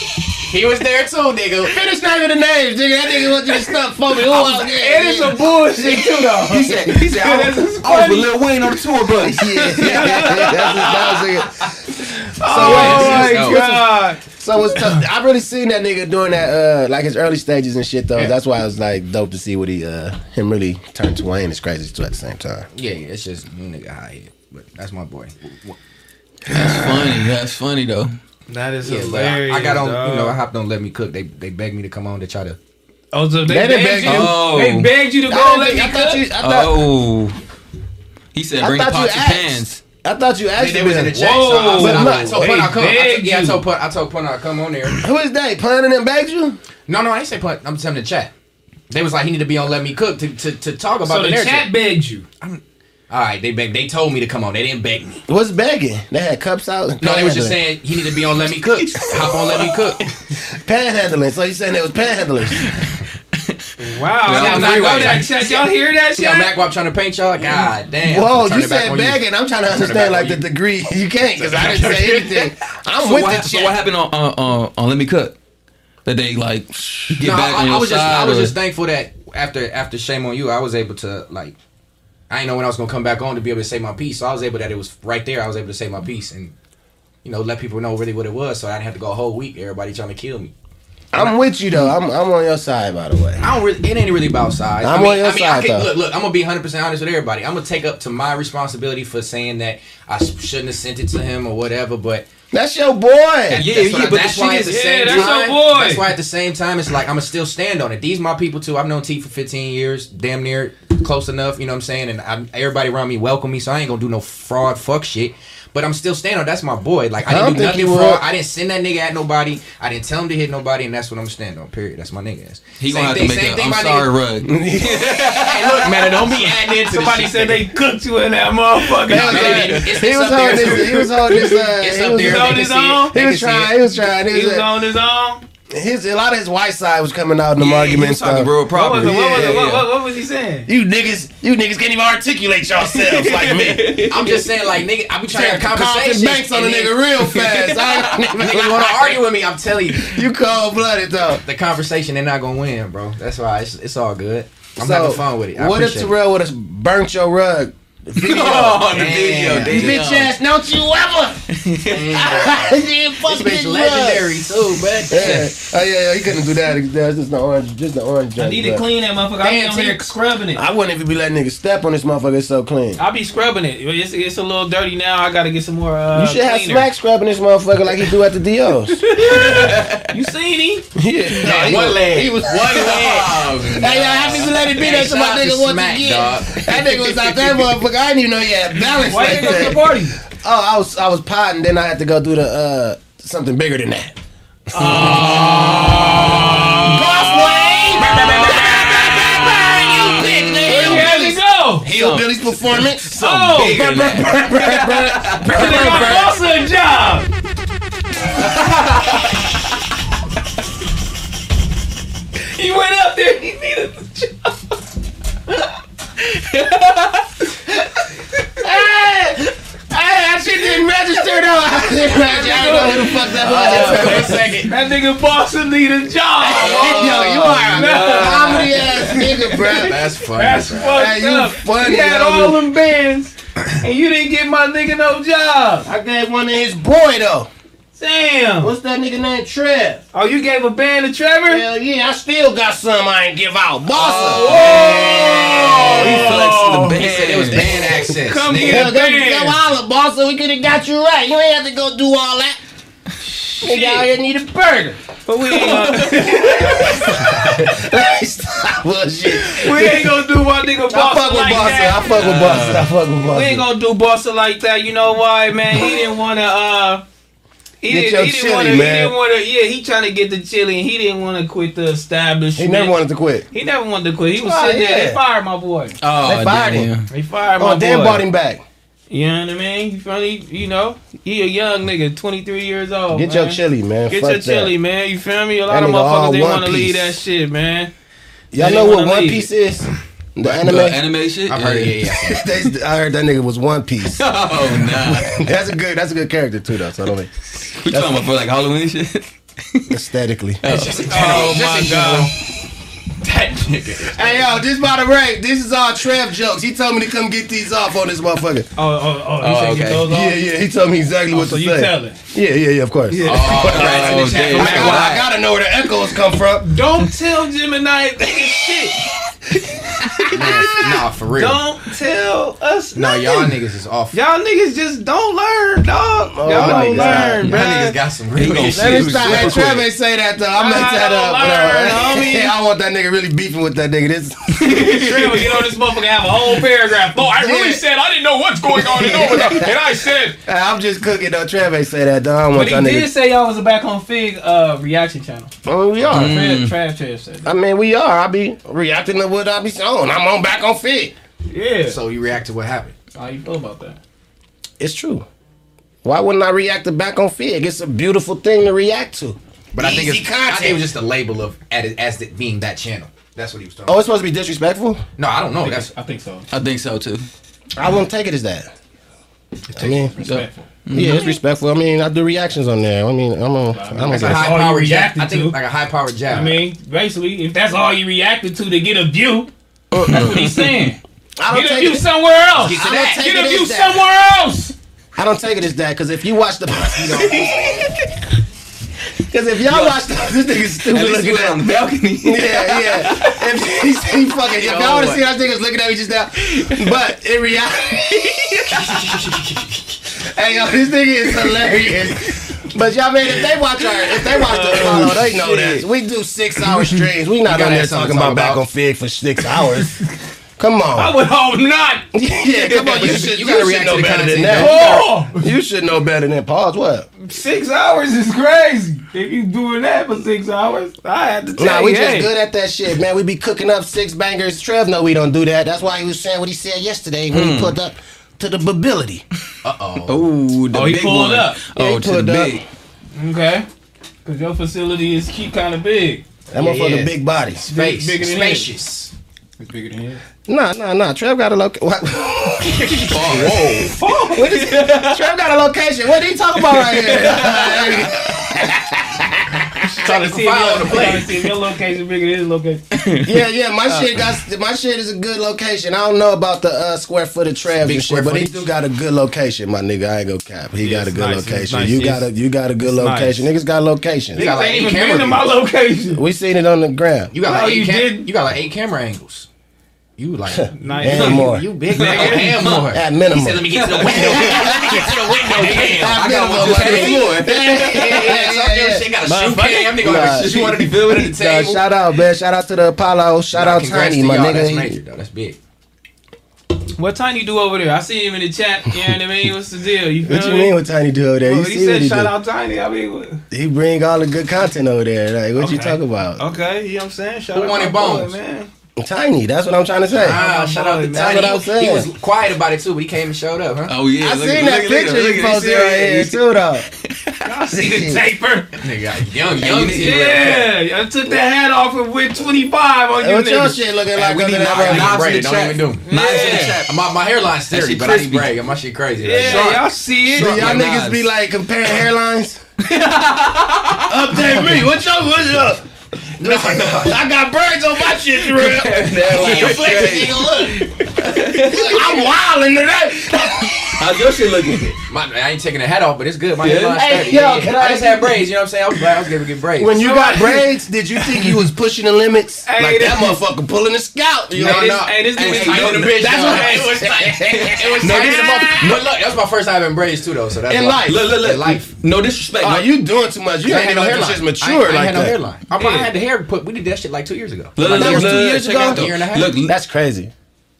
[SPEAKER 3] He was there too, nigga.
[SPEAKER 2] Finish naming the names, nigga. That nigga want you to stop phone me. Who else?
[SPEAKER 1] And it's some bullshit too though.
[SPEAKER 4] He said, he said I, was, I was with Lil Wayne on the tour bus.
[SPEAKER 2] Yeah, that's that was it. So,
[SPEAKER 1] Oh
[SPEAKER 2] wait,
[SPEAKER 1] my
[SPEAKER 3] so-
[SPEAKER 1] god.
[SPEAKER 2] so it's tough. I've really seen that nigga doing that, uh, like his early stages and shit though.
[SPEAKER 3] Yeah.
[SPEAKER 2] That's why it was like dope to see what he, uh, him really turn to Wayne is crazy too at the same time.
[SPEAKER 3] Yeah, yeah, it's just you nigga high head, but that's my boy.
[SPEAKER 4] That's funny. That's funny though.
[SPEAKER 1] That is
[SPEAKER 3] Yeah,
[SPEAKER 1] hilarious.
[SPEAKER 3] I, I got on,
[SPEAKER 1] dog.
[SPEAKER 3] you know, I hopped on Let Me Cook. They they begged me to come on to try to.
[SPEAKER 1] Oh, so they,
[SPEAKER 2] They
[SPEAKER 1] begged you.
[SPEAKER 2] you.
[SPEAKER 4] Oh.
[SPEAKER 1] They begged you to go
[SPEAKER 2] I,
[SPEAKER 1] let me
[SPEAKER 2] I thought you. I thought,
[SPEAKER 4] Oh. He said, bring the pots and pans.
[SPEAKER 2] I thought you
[SPEAKER 3] They,
[SPEAKER 2] asked
[SPEAKER 3] they was in the
[SPEAKER 2] him.
[SPEAKER 3] chat, so I,
[SPEAKER 1] Whoa,
[SPEAKER 3] said, I,
[SPEAKER 2] but
[SPEAKER 3] I told
[SPEAKER 1] they
[SPEAKER 3] Pun I come. I,
[SPEAKER 1] begged
[SPEAKER 3] yeah, I told Pun, I told Pun I come on there.
[SPEAKER 2] Who is that? Pun and them begged you?
[SPEAKER 3] No, no, I ain't say Pun. I'm just having the chat. They was like he need to be on Let Me Cook to to, to talk about
[SPEAKER 1] So
[SPEAKER 3] the
[SPEAKER 1] the
[SPEAKER 3] narrative.
[SPEAKER 1] chat begged you.
[SPEAKER 3] All right, they begged. They told me to come on. They didn't beg me.
[SPEAKER 2] What's begging? They had cups out.
[SPEAKER 3] No, they was just saying he need to be on Let Me Cook. Hop on Let Me Cook.
[SPEAKER 2] panhandling. So you saying it was panhandlers?
[SPEAKER 1] Wow.
[SPEAKER 4] Yeah,
[SPEAKER 1] Yeah,
[SPEAKER 4] I'm
[SPEAKER 1] I
[SPEAKER 3] free
[SPEAKER 1] go
[SPEAKER 3] with
[SPEAKER 1] that shit. Y'all hear that
[SPEAKER 3] See
[SPEAKER 1] shit?
[SPEAKER 3] how Mac Wop trying to paint y'all? God mm-hmm. damn.
[SPEAKER 2] Whoa, you said
[SPEAKER 3] on
[SPEAKER 2] begging. I'm trying to understand like the
[SPEAKER 3] you.
[SPEAKER 2] degree. You can't because I didn't say anything. I'm
[SPEAKER 4] So
[SPEAKER 2] with
[SPEAKER 4] what,
[SPEAKER 2] the
[SPEAKER 4] hap- so what happened on on, on on Let Me Cook? That they like get
[SPEAKER 3] No,
[SPEAKER 4] back
[SPEAKER 3] I,
[SPEAKER 4] on
[SPEAKER 3] I
[SPEAKER 4] your
[SPEAKER 3] was just
[SPEAKER 4] side.
[SPEAKER 3] I was just thankful that after after Shame on You, I was able to like I didn't know when I was gonna come back on to be able to say my piece. So I was able that it was right there. I was able to say my piece and you know let people know really what it was. So I didn't have to go a whole week. Everybody trying to kill me.
[SPEAKER 2] I'm with you though. I'm I'm on your side by the way.
[SPEAKER 3] I don't really. It ain't really about size.
[SPEAKER 2] I'm
[SPEAKER 3] I mean,
[SPEAKER 2] on your
[SPEAKER 3] I mean,
[SPEAKER 2] side,
[SPEAKER 3] I can,
[SPEAKER 2] though.
[SPEAKER 3] look, look. I'm gonna be 100 percent honest with everybody. I'm gonna take up to my responsibility for saying that I shouldn't have sent it to him or whatever. But
[SPEAKER 2] That's your boy.
[SPEAKER 4] Yeah,
[SPEAKER 3] that's,
[SPEAKER 4] yeah,
[SPEAKER 3] I-
[SPEAKER 4] but
[SPEAKER 3] that's
[SPEAKER 4] the
[SPEAKER 3] why
[SPEAKER 4] shit
[SPEAKER 3] at the
[SPEAKER 4] is-
[SPEAKER 3] same
[SPEAKER 1] Yeah, that's
[SPEAKER 3] time,
[SPEAKER 1] your boy.
[SPEAKER 3] that's why at the same time it's like I'm gonna still stand on it. These my people too. I've known T for 15 years, damn near close enough. You know what I'm saying? And I'm, everybody around me welcome me, so I ain't gonna do no fraud fuck shit. But I'm still standing on. That's my boy. Like I
[SPEAKER 2] I
[SPEAKER 3] didn't do nothing
[SPEAKER 2] you
[SPEAKER 3] fraud.
[SPEAKER 2] would.
[SPEAKER 3] I didn't send that nigga at nobody. I didn't tell him to hit nobody, and that's what I'm standing on. Period. That's my nigga. ass.
[SPEAKER 4] He
[SPEAKER 3] Same
[SPEAKER 4] gonna have
[SPEAKER 3] thing-
[SPEAKER 4] to make
[SPEAKER 3] same thing
[SPEAKER 4] I'm sorry
[SPEAKER 3] nigga-
[SPEAKER 4] rug.
[SPEAKER 3] Hey, look, man, don't be adding into
[SPEAKER 1] Somebody said they cooked you in that motherfucker.
[SPEAKER 2] He was,
[SPEAKER 3] no,
[SPEAKER 2] uh,
[SPEAKER 3] no, it's-
[SPEAKER 2] he was holding
[SPEAKER 3] too.
[SPEAKER 2] this. He was holding this. Uh, he was,
[SPEAKER 3] there.
[SPEAKER 1] on his own?
[SPEAKER 2] He was trying. He was trying. He
[SPEAKER 1] He
[SPEAKER 2] was,
[SPEAKER 1] was on his own.
[SPEAKER 2] His a lot of his white side was coming out in the
[SPEAKER 4] Yeah,
[SPEAKER 2] argument
[SPEAKER 4] he was talking real
[SPEAKER 1] What
[SPEAKER 4] proper.
[SPEAKER 1] it? What was?
[SPEAKER 4] Yeah,
[SPEAKER 1] What,
[SPEAKER 4] yeah.
[SPEAKER 1] what, what was he saying?
[SPEAKER 2] You niggas, you niggas can't even articulate yourselves like me.
[SPEAKER 3] I'm just saying, like, nigga, I be trying to have
[SPEAKER 2] Carlton. Banks on a nigga real fast. I ain't
[SPEAKER 3] Niggas want to argue with me. I'm telling you,
[SPEAKER 2] You cold blooded though.
[SPEAKER 3] the conversation they're not gonna win, bro. That's why it's, it's all good. I'm
[SPEAKER 2] So,
[SPEAKER 3] having fun with it. I
[SPEAKER 2] what if. Terrell would have burnt your rug? Video.
[SPEAKER 4] Oh, the video,
[SPEAKER 2] You
[SPEAKER 4] damn.
[SPEAKER 2] bitch ass, don't you ever?
[SPEAKER 3] This bitch legendary too, man.
[SPEAKER 2] Yeah. Oh yeah, yeah, he couldn't do that. There's just the orange, just the orange.
[SPEAKER 1] I
[SPEAKER 2] junk,
[SPEAKER 1] need to clean that motherfucker. I be
[SPEAKER 3] Damn,
[SPEAKER 1] on
[SPEAKER 3] see-
[SPEAKER 1] here scrubbing it.
[SPEAKER 2] I wouldn't even be letting niggas step on this motherfucker. It's so clean.
[SPEAKER 1] I be scrubbing it. It's, it's a little dirty now. I gotta get some more. Uh,
[SPEAKER 2] You should have. Smack scrubbing this motherfucker like he do at the DOs.
[SPEAKER 1] You seen him?
[SPEAKER 2] yeah,
[SPEAKER 3] Yeah,
[SPEAKER 2] he
[SPEAKER 3] one
[SPEAKER 2] was-
[SPEAKER 3] leg.
[SPEAKER 2] He was
[SPEAKER 3] One leg.
[SPEAKER 2] Hey, yo, happy to let it be.
[SPEAKER 3] Hey,
[SPEAKER 2] That's what
[SPEAKER 3] shout out
[SPEAKER 2] my nigga once
[SPEAKER 3] Smack,
[SPEAKER 2] again. That nigga was out there, motherfucker. I didn't even know you had balance
[SPEAKER 1] Why
[SPEAKER 2] like
[SPEAKER 1] you didn't go to the party?
[SPEAKER 2] Oh, I was I was potting, then I had to go do the uh something bigger than that.
[SPEAKER 1] Where you had to go?
[SPEAKER 2] Hillbilly's performance.
[SPEAKER 1] Oh,
[SPEAKER 4] Bigger than that.
[SPEAKER 1] they got boss a job. he went up there. He needed the job.
[SPEAKER 2] Hey, hey, that shit didn't register though. I didn't register. I don't know who the fuck that was.
[SPEAKER 3] Uh, one second.
[SPEAKER 1] That nigga Bosa need a job.
[SPEAKER 2] Yo, you are a comedy ass nigga, bro.
[SPEAKER 3] That's funny.
[SPEAKER 1] That's
[SPEAKER 3] bro.
[SPEAKER 1] fucked
[SPEAKER 2] Hey, you
[SPEAKER 1] up.
[SPEAKER 2] funny,
[SPEAKER 1] he had all them bands, and you didn't get my nigga no job.
[SPEAKER 2] I gave one to his boy though.
[SPEAKER 1] Damn.
[SPEAKER 2] What's that nigga named Trev?
[SPEAKER 1] Oh, you gave a band to Trevor?
[SPEAKER 2] Hell yeah, I still got some I ain't give out. Bosa.
[SPEAKER 4] Oh, he flexing the band.
[SPEAKER 3] He said it was band access.
[SPEAKER 1] Come
[SPEAKER 3] nigga.
[SPEAKER 1] here.
[SPEAKER 2] Yeah, go,
[SPEAKER 1] band.
[SPEAKER 2] go holler, boss, we could have got you right. You ain't have to go do all that. Nigga out here need a burger.
[SPEAKER 1] But we ain't gonna,
[SPEAKER 2] Stop bullshit.
[SPEAKER 1] we ain't gonna do my nigga
[SPEAKER 2] I fuck with
[SPEAKER 1] like
[SPEAKER 2] Bosa. I fuck with Bosa. I fuck with Bosa.
[SPEAKER 1] We ain't gonna do Bosa like that. You know why, man? He didn't wanna. uh he
[SPEAKER 2] Get
[SPEAKER 1] didn't,
[SPEAKER 2] your
[SPEAKER 1] he didn't wanna, He didn't wanna. Yeah, he trying to get the chili, and he didn't want to quit the establishment.
[SPEAKER 2] He never wanted to quit.
[SPEAKER 1] He never wanted to quit. He was
[SPEAKER 2] Oh,
[SPEAKER 1] sitting there. They fired my boy.
[SPEAKER 4] Oh,
[SPEAKER 2] They fired him.
[SPEAKER 4] damn.
[SPEAKER 1] They fired oh, my
[SPEAKER 2] Oh, Dan
[SPEAKER 1] boy.
[SPEAKER 2] brought him back.
[SPEAKER 1] You know what I mean? You funny? You know, he a young nigga, 23 years old.
[SPEAKER 2] Get
[SPEAKER 1] man.
[SPEAKER 2] your chili, man.
[SPEAKER 1] Get
[SPEAKER 2] Fuck
[SPEAKER 1] your
[SPEAKER 2] that.
[SPEAKER 1] chili, man. You feel me? A lot
[SPEAKER 2] That
[SPEAKER 1] of motherfuckers they
[SPEAKER 2] One
[SPEAKER 1] want to leave that shit, man.
[SPEAKER 2] Y'all
[SPEAKER 1] They
[SPEAKER 2] know what One
[SPEAKER 1] leave.
[SPEAKER 2] Piece is? The
[SPEAKER 4] The
[SPEAKER 2] anime.
[SPEAKER 4] anime shit?
[SPEAKER 3] I've heard it. Yeah, yeah.
[SPEAKER 2] They- I heard that nigga was One Piece.
[SPEAKER 4] Oh, nah.
[SPEAKER 2] that's a good. That's a good character too, though. So I don't mean
[SPEAKER 4] We talking about for like Halloween shit?
[SPEAKER 2] aesthetically.
[SPEAKER 1] Oh, oh my god.
[SPEAKER 3] That nigga.
[SPEAKER 2] Hey yo, this by the way, this is all Trev jokes. He told me to come get these off on this motherfucker.
[SPEAKER 1] Oh, oh, oh. You
[SPEAKER 4] Oh,
[SPEAKER 1] said get
[SPEAKER 4] okay.
[SPEAKER 1] those off?
[SPEAKER 2] Yeah, yeah. He told me exactly
[SPEAKER 1] Oh,
[SPEAKER 2] what
[SPEAKER 1] so
[SPEAKER 2] to
[SPEAKER 1] you
[SPEAKER 2] say.
[SPEAKER 1] tell it.
[SPEAKER 2] Yeah, yeah, yeah. Of course.
[SPEAKER 3] Oh, rats in
[SPEAKER 4] Oh,
[SPEAKER 3] chat.
[SPEAKER 4] damn.
[SPEAKER 2] I, gotta, I gotta know where the echoes come from.
[SPEAKER 1] Don't tell Gemini this shit.
[SPEAKER 3] Nah, for real.
[SPEAKER 1] Don't tell us
[SPEAKER 3] No,
[SPEAKER 1] nothing.
[SPEAKER 3] y'all niggas is off.
[SPEAKER 1] Y'all niggas just don't learn, dog.
[SPEAKER 2] Oh,
[SPEAKER 1] y'all
[SPEAKER 2] my
[SPEAKER 1] don't
[SPEAKER 2] God.
[SPEAKER 1] learn,
[SPEAKER 3] Y'all
[SPEAKER 1] man.
[SPEAKER 3] niggas got some real
[SPEAKER 4] He gonna
[SPEAKER 3] shit.
[SPEAKER 2] Let me
[SPEAKER 4] Super
[SPEAKER 2] stop. Hey,
[SPEAKER 4] quick.
[SPEAKER 2] Trev ain't say that though. I messed
[SPEAKER 1] I
[SPEAKER 2] that up.
[SPEAKER 1] don't learn,
[SPEAKER 2] bro.
[SPEAKER 1] homie.
[SPEAKER 2] I want that nigga really beefing with that nigga. This.
[SPEAKER 1] Trevor, get on this motherfucker have a whole paragraph. Oh, I really
[SPEAKER 2] Yeah.
[SPEAKER 1] said I didn't know what's going on and over there. And I said.
[SPEAKER 2] I'm just cooking though. Trev ain't say that though. I don't
[SPEAKER 1] But
[SPEAKER 2] want
[SPEAKER 1] he
[SPEAKER 2] y'all
[SPEAKER 1] did
[SPEAKER 2] niggas.
[SPEAKER 1] say y'all was a back on Figg uh, reaction channel.
[SPEAKER 2] Oh, we are.
[SPEAKER 1] Trav, Trav, Trav said that.
[SPEAKER 2] I mean, we are. I be reacting to what I be on. I'm on back on Figg.
[SPEAKER 1] Yeah.
[SPEAKER 3] So you react to what happened.
[SPEAKER 1] How you feel about that?
[SPEAKER 2] It's true. Why wouldn't I react to back on Figg? It's a beautiful thing to react to.
[SPEAKER 3] But I think
[SPEAKER 2] Easy
[SPEAKER 3] it's I
[SPEAKER 2] content.
[SPEAKER 3] think it was just a label of as, as it being that channel. That's what he was talking.
[SPEAKER 2] Oh, it's supposed to be disrespectful.
[SPEAKER 3] No, I don't know. That's
[SPEAKER 1] I think so.
[SPEAKER 4] I think so too.
[SPEAKER 2] I won't take it as that. I mean,
[SPEAKER 1] Respectful.
[SPEAKER 2] yeah, it's mm-hmm. respectful. I mean, I do reactions on there. I mean, I'm a, I'm
[SPEAKER 3] that's
[SPEAKER 2] a
[SPEAKER 3] a high
[SPEAKER 1] you
[SPEAKER 3] powered jab. I think
[SPEAKER 1] to.
[SPEAKER 3] like a high powered jab.
[SPEAKER 1] I mean, basically, if that's all you reacted to to get a view, that's what he's saying.
[SPEAKER 2] I don't
[SPEAKER 1] Get a view
[SPEAKER 2] it.
[SPEAKER 1] somewhere else.
[SPEAKER 3] Get
[SPEAKER 2] I don't take
[SPEAKER 1] Get a view somewhere else.
[SPEAKER 2] I don't take it as that because if you watch the, because if y'all watch the, this nigga's stupid looking
[SPEAKER 4] you
[SPEAKER 2] at
[SPEAKER 4] on the balcony.
[SPEAKER 2] Yeah, yeah. If he, he fucking, if y'all want to see how niggas looking at me just now, but in reality, hey yo, this nigga is hilarious. But y'all mean if they watch our, if they watch the oh, Apollo, they know that we do six hour streams. We not
[SPEAKER 3] gotta
[SPEAKER 2] on there
[SPEAKER 3] have
[SPEAKER 2] talking
[SPEAKER 3] to
[SPEAKER 2] about back on Figg for six hours. Come on.
[SPEAKER 1] I would hope not.
[SPEAKER 2] yeah, come on. You
[SPEAKER 3] you-
[SPEAKER 2] should,
[SPEAKER 3] you
[SPEAKER 2] you,
[SPEAKER 3] gotta
[SPEAKER 2] should
[SPEAKER 3] react
[SPEAKER 2] know
[SPEAKER 3] to the
[SPEAKER 2] better than that.
[SPEAKER 1] Oh,
[SPEAKER 2] You should know better than pause. What?
[SPEAKER 1] six hours is crazy. If you doing that for six hours, I had to tell
[SPEAKER 2] Nah, we
[SPEAKER 1] you,
[SPEAKER 2] just good at that shit, man. We be cooking up six bangers. Trev know we don't do that. That's why he was saying what he said yesterday when he hmm. put up to the ability.
[SPEAKER 3] Uh oh.
[SPEAKER 4] Oh, the
[SPEAKER 1] Oh, he
[SPEAKER 4] big
[SPEAKER 1] pulled
[SPEAKER 4] one.
[SPEAKER 1] up.
[SPEAKER 2] Yeah,
[SPEAKER 4] Oh, to the
[SPEAKER 2] pulled up.
[SPEAKER 4] big.
[SPEAKER 1] Okay. Because your facility is keep kind of big.
[SPEAKER 2] That
[SPEAKER 3] Yeah,
[SPEAKER 2] motherfucker
[SPEAKER 3] yeah.
[SPEAKER 2] big body.
[SPEAKER 3] Space.
[SPEAKER 1] bigger than
[SPEAKER 3] Spacious.
[SPEAKER 1] It's bigger than his.
[SPEAKER 2] Nah, nah, nah. Trev got a location. What?
[SPEAKER 3] Whoa.
[SPEAKER 2] what is Trev got a location. What are you talking about right here?
[SPEAKER 3] Trying to
[SPEAKER 1] See if
[SPEAKER 3] file
[SPEAKER 1] your-
[SPEAKER 3] on the
[SPEAKER 1] trying to see if your location bigger than his location.
[SPEAKER 2] yeah, yeah. My shit got my shit is a good location. I don't know about the uh, square foot of Trev
[SPEAKER 3] Big
[SPEAKER 2] and shit, but he
[SPEAKER 3] footage.
[SPEAKER 2] do got a good location, my nigga. I ain't go cap. He
[SPEAKER 1] Yeah,
[SPEAKER 2] got a good
[SPEAKER 1] nice,
[SPEAKER 2] location.
[SPEAKER 1] nice,
[SPEAKER 2] You
[SPEAKER 1] it's-
[SPEAKER 2] got a you got a good
[SPEAKER 1] it's
[SPEAKER 2] location. Niggas got locations.
[SPEAKER 3] You got like
[SPEAKER 1] ain't even
[SPEAKER 3] camera
[SPEAKER 1] been to my location.
[SPEAKER 2] We seen it on the ground.
[SPEAKER 3] You got
[SPEAKER 1] No,
[SPEAKER 3] like
[SPEAKER 1] you
[SPEAKER 3] eight cam-
[SPEAKER 1] didn't.
[SPEAKER 3] You got like eight camera angles. You like
[SPEAKER 1] Nice.
[SPEAKER 2] And more.
[SPEAKER 3] You big nigga and more.
[SPEAKER 2] At minimum.
[SPEAKER 3] He said, "Let me get to the window. Let me get to the window cam."
[SPEAKER 2] At
[SPEAKER 3] I got
[SPEAKER 2] minimum,
[SPEAKER 3] one
[SPEAKER 2] my
[SPEAKER 3] just
[SPEAKER 2] nigga.
[SPEAKER 3] came on.
[SPEAKER 2] Yeah, yeah, yeah,
[SPEAKER 3] Some
[SPEAKER 2] yeah.
[SPEAKER 3] shit got a shoe
[SPEAKER 1] Motherfucker.
[SPEAKER 3] cam. Nigga
[SPEAKER 2] Nah.
[SPEAKER 3] got a shoe under the building at the
[SPEAKER 2] Nah, shout out, man. Shout out to the Apollo. Shout
[SPEAKER 3] Nah,
[SPEAKER 2] out
[SPEAKER 3] congrats
[SPEAKER 2] Tiny,
[SPEAKER 3] to
[SPEAKER 2] my
[SPEAKER 3] y'all.
[SPEAKER 2] nigga.
[SPEAKER 3] That's major though. That's big.
[SPEAKER 1] What Tiny do over there? I see him in the chat. You know what I mean? What's the deal? You feel
[SPEAKER 2] What you
[SPEAKER 1] me?
[SPEAKER 2] mean what Tiny do over there?
[SPEAKER 1] Well,
[SPEAKER 2] You
[SPEAKER 1] he
[SPEAKER 2] see what
[SPEAKER 1] said
[SPEAKER 2] he
[SPEAKER 1] shout
[SPEAKER 2] do?
[SPEAKER 1] out Tiny. I mean, what-
[SPEAKER 2] He bring all the good content over there. Like, what you
[SPEAKER 1] Okay.
[SPEAKER 2] talking about?
[SPEAKER 1] okay, you know what I'm saying? Shout
[SPEAKER 3] Who
[SPEAKER 1] out
[SPEAKER 3] wanted
[SPEAKER 1] my boy,
[SPEAKER 3] bones?
[SPEAKER 1] man.
[SPEAKER 2] Tiny. That's what I'm trying to say.
[SPEAKER 3] Ah,
[SPEAKER 1] my
[SPEAKER 3] shout out to
[SPEAKER 1] man.
[SPEAKER 3] Tiny.
[SPEAKER 2] That's what I'm
[SPEAKER 3] He-
[SPEAKER 2] saying.
[SPEAKER 3] He was quiet about it too, but he came and showed up, huh?
[SPEAKER 4] Oh yeah,
[SPEAKER 2] I
[SPEAKER 4] look
[SPEAKER 2] seen
[SPEAKER 4] at-
[SPEAKER 2] that
[SPEAKER 4] look
[SPEAKER 2] picture
[SPEAKER 4] look
[SPEAKER 2] you
[SPEAKER 4] at-
[SPEAKER 2] posted right
[SPEAKER 4] at-
[SPEAKER 2] here too, though.
[SPEAKER 1] I see the taper.
[SPEAKER 3] Nigga, young, young
[SPEAKER 4] you-
[SPEAKER 1] Yeah, I took the hat off and went 25 on you
[SPEAKER 2] What your
[SPEAKER 1] niggas.
[SPEAKER 2] shit looking
[SPEAKER 3] Hey,
[SPEAKER 2] like
[SPEAKER 3] we need
[SPEAKER 2] that
[SPEAKER 3] knives
[SPEAKER 2] rubber?
[SPEAKER 3] in
[SPEAKER 4] Knobs in
[SPEAKER 3] Don't even do 'em.
[SPEAKER 4] Knives in the
[SPEAKER 1] Yeah.
[SPEAKER 3] My, my hairline's
[SPEAKER 4] That
[SPEAKER 3] sturdy,
[SPEAKER 4] shit
[SPEAKER 3] but I need
[SPEAKER 4] crispy.
[SPEAKER 3] brag. My shit crazy.
[SPEAKER 1] Yeah, y'all see it.
[SPEAKER 2] Do y'all niggas be like comparing hairlines? Update me. What your what's up? I got birds on my shit, Terrell.
[SPEAKER 3] Your flex
[SPEAKER 4] crazy.
[SPEAKER 3] nigga, look.
[SPEAKER 2] I'm wilding today.
[SPEAKER 4] How's your shit looking?
[SPEAKER 3] My, I ain't taking the hat off, but it's good. My
[SPEAKER 4] Yeah?
[SPEAKER 3] hairline's
[SPEAKER 2] Hey, yo,
[SPEAKER 3] Yeah, yeah.
[SPEAKER 2] can
[SPEAKER 3] I
[SPEAKER 2] I-
[SPEAKER 3] just had braids. You know what I'm saying? I was glad I was able to get braids.
[SPEAKER 2] When you got braids, did you think you was pushing the limits?
[SPEAKER 1] Hey,
[SPEAKER 2] like that
[SPEAKER 1] that-
[SPEAKER 2] motherfucker pulling the scalp. You
[SPEAKER 1] Hey,
[SPEAKER 2] know,
[SPEAKER 1] this,
[SPEAKER 2] no.
[SPEAKER 1] hey, this
[SPEAKER 3] Hey,
[SPEAKER 1] nigga
[SPEAKER 3] hey,
[SPEAKER 1] tight
[SPEAKER 3] you
[SPEAKER 1] in
[SPEAKER 3] know
[SPEAKER 1] the
[SPEAKER 3] the
[SPEAKER 1] bitch.
[SPEAKER 2] That's what
[SPEAKER 1] Hey,
[SPEAKER 2] it was.
[SPEAKER 3] it was
[SPEAKER 2] No, this-
[SPEAKER 3] in the motherfucker. But look, that's my first time having braids too, though. So that's
[SPEAKER 2] In
[SPEAKER 3] why-
[SPEAKER 2] life.
[SPEAKER 4] Look, look, look.
[SPEAKER 3] In life.
[SPEAKER 4] No disrespect.
[SPEAKER 2] Oh,
[SPEAKER 4] no,
[SPEAKER 2] you doing too much. You ain't
[SPEAKER 3] had
[SPEAKER 2] even
[SPEAKER 3] no
[SPEAKER 2] let
[SPEAKER 3] hairline.
[SPEAKER 2] shit
[SPEAKER 3] I,
[SPEAKER 2] mature
[SPEAKER 3] I
[SPEAKER 2] like
[SPEAKER 3] had no hairline. I,
[SPEAKER 1] probably
[SPEAKER 3] had the hair put. We did that shit like two years ago.
[SPEAKER 4] Look,
[SPEAKER 3] Like,
[SPEAKER 4] look, look,
[SPEAKER 2] two years ago?
[SPEAKER 3] Year and a half.
[SPEAKER 4] Look,
[SPEAKER 2] That's crazy.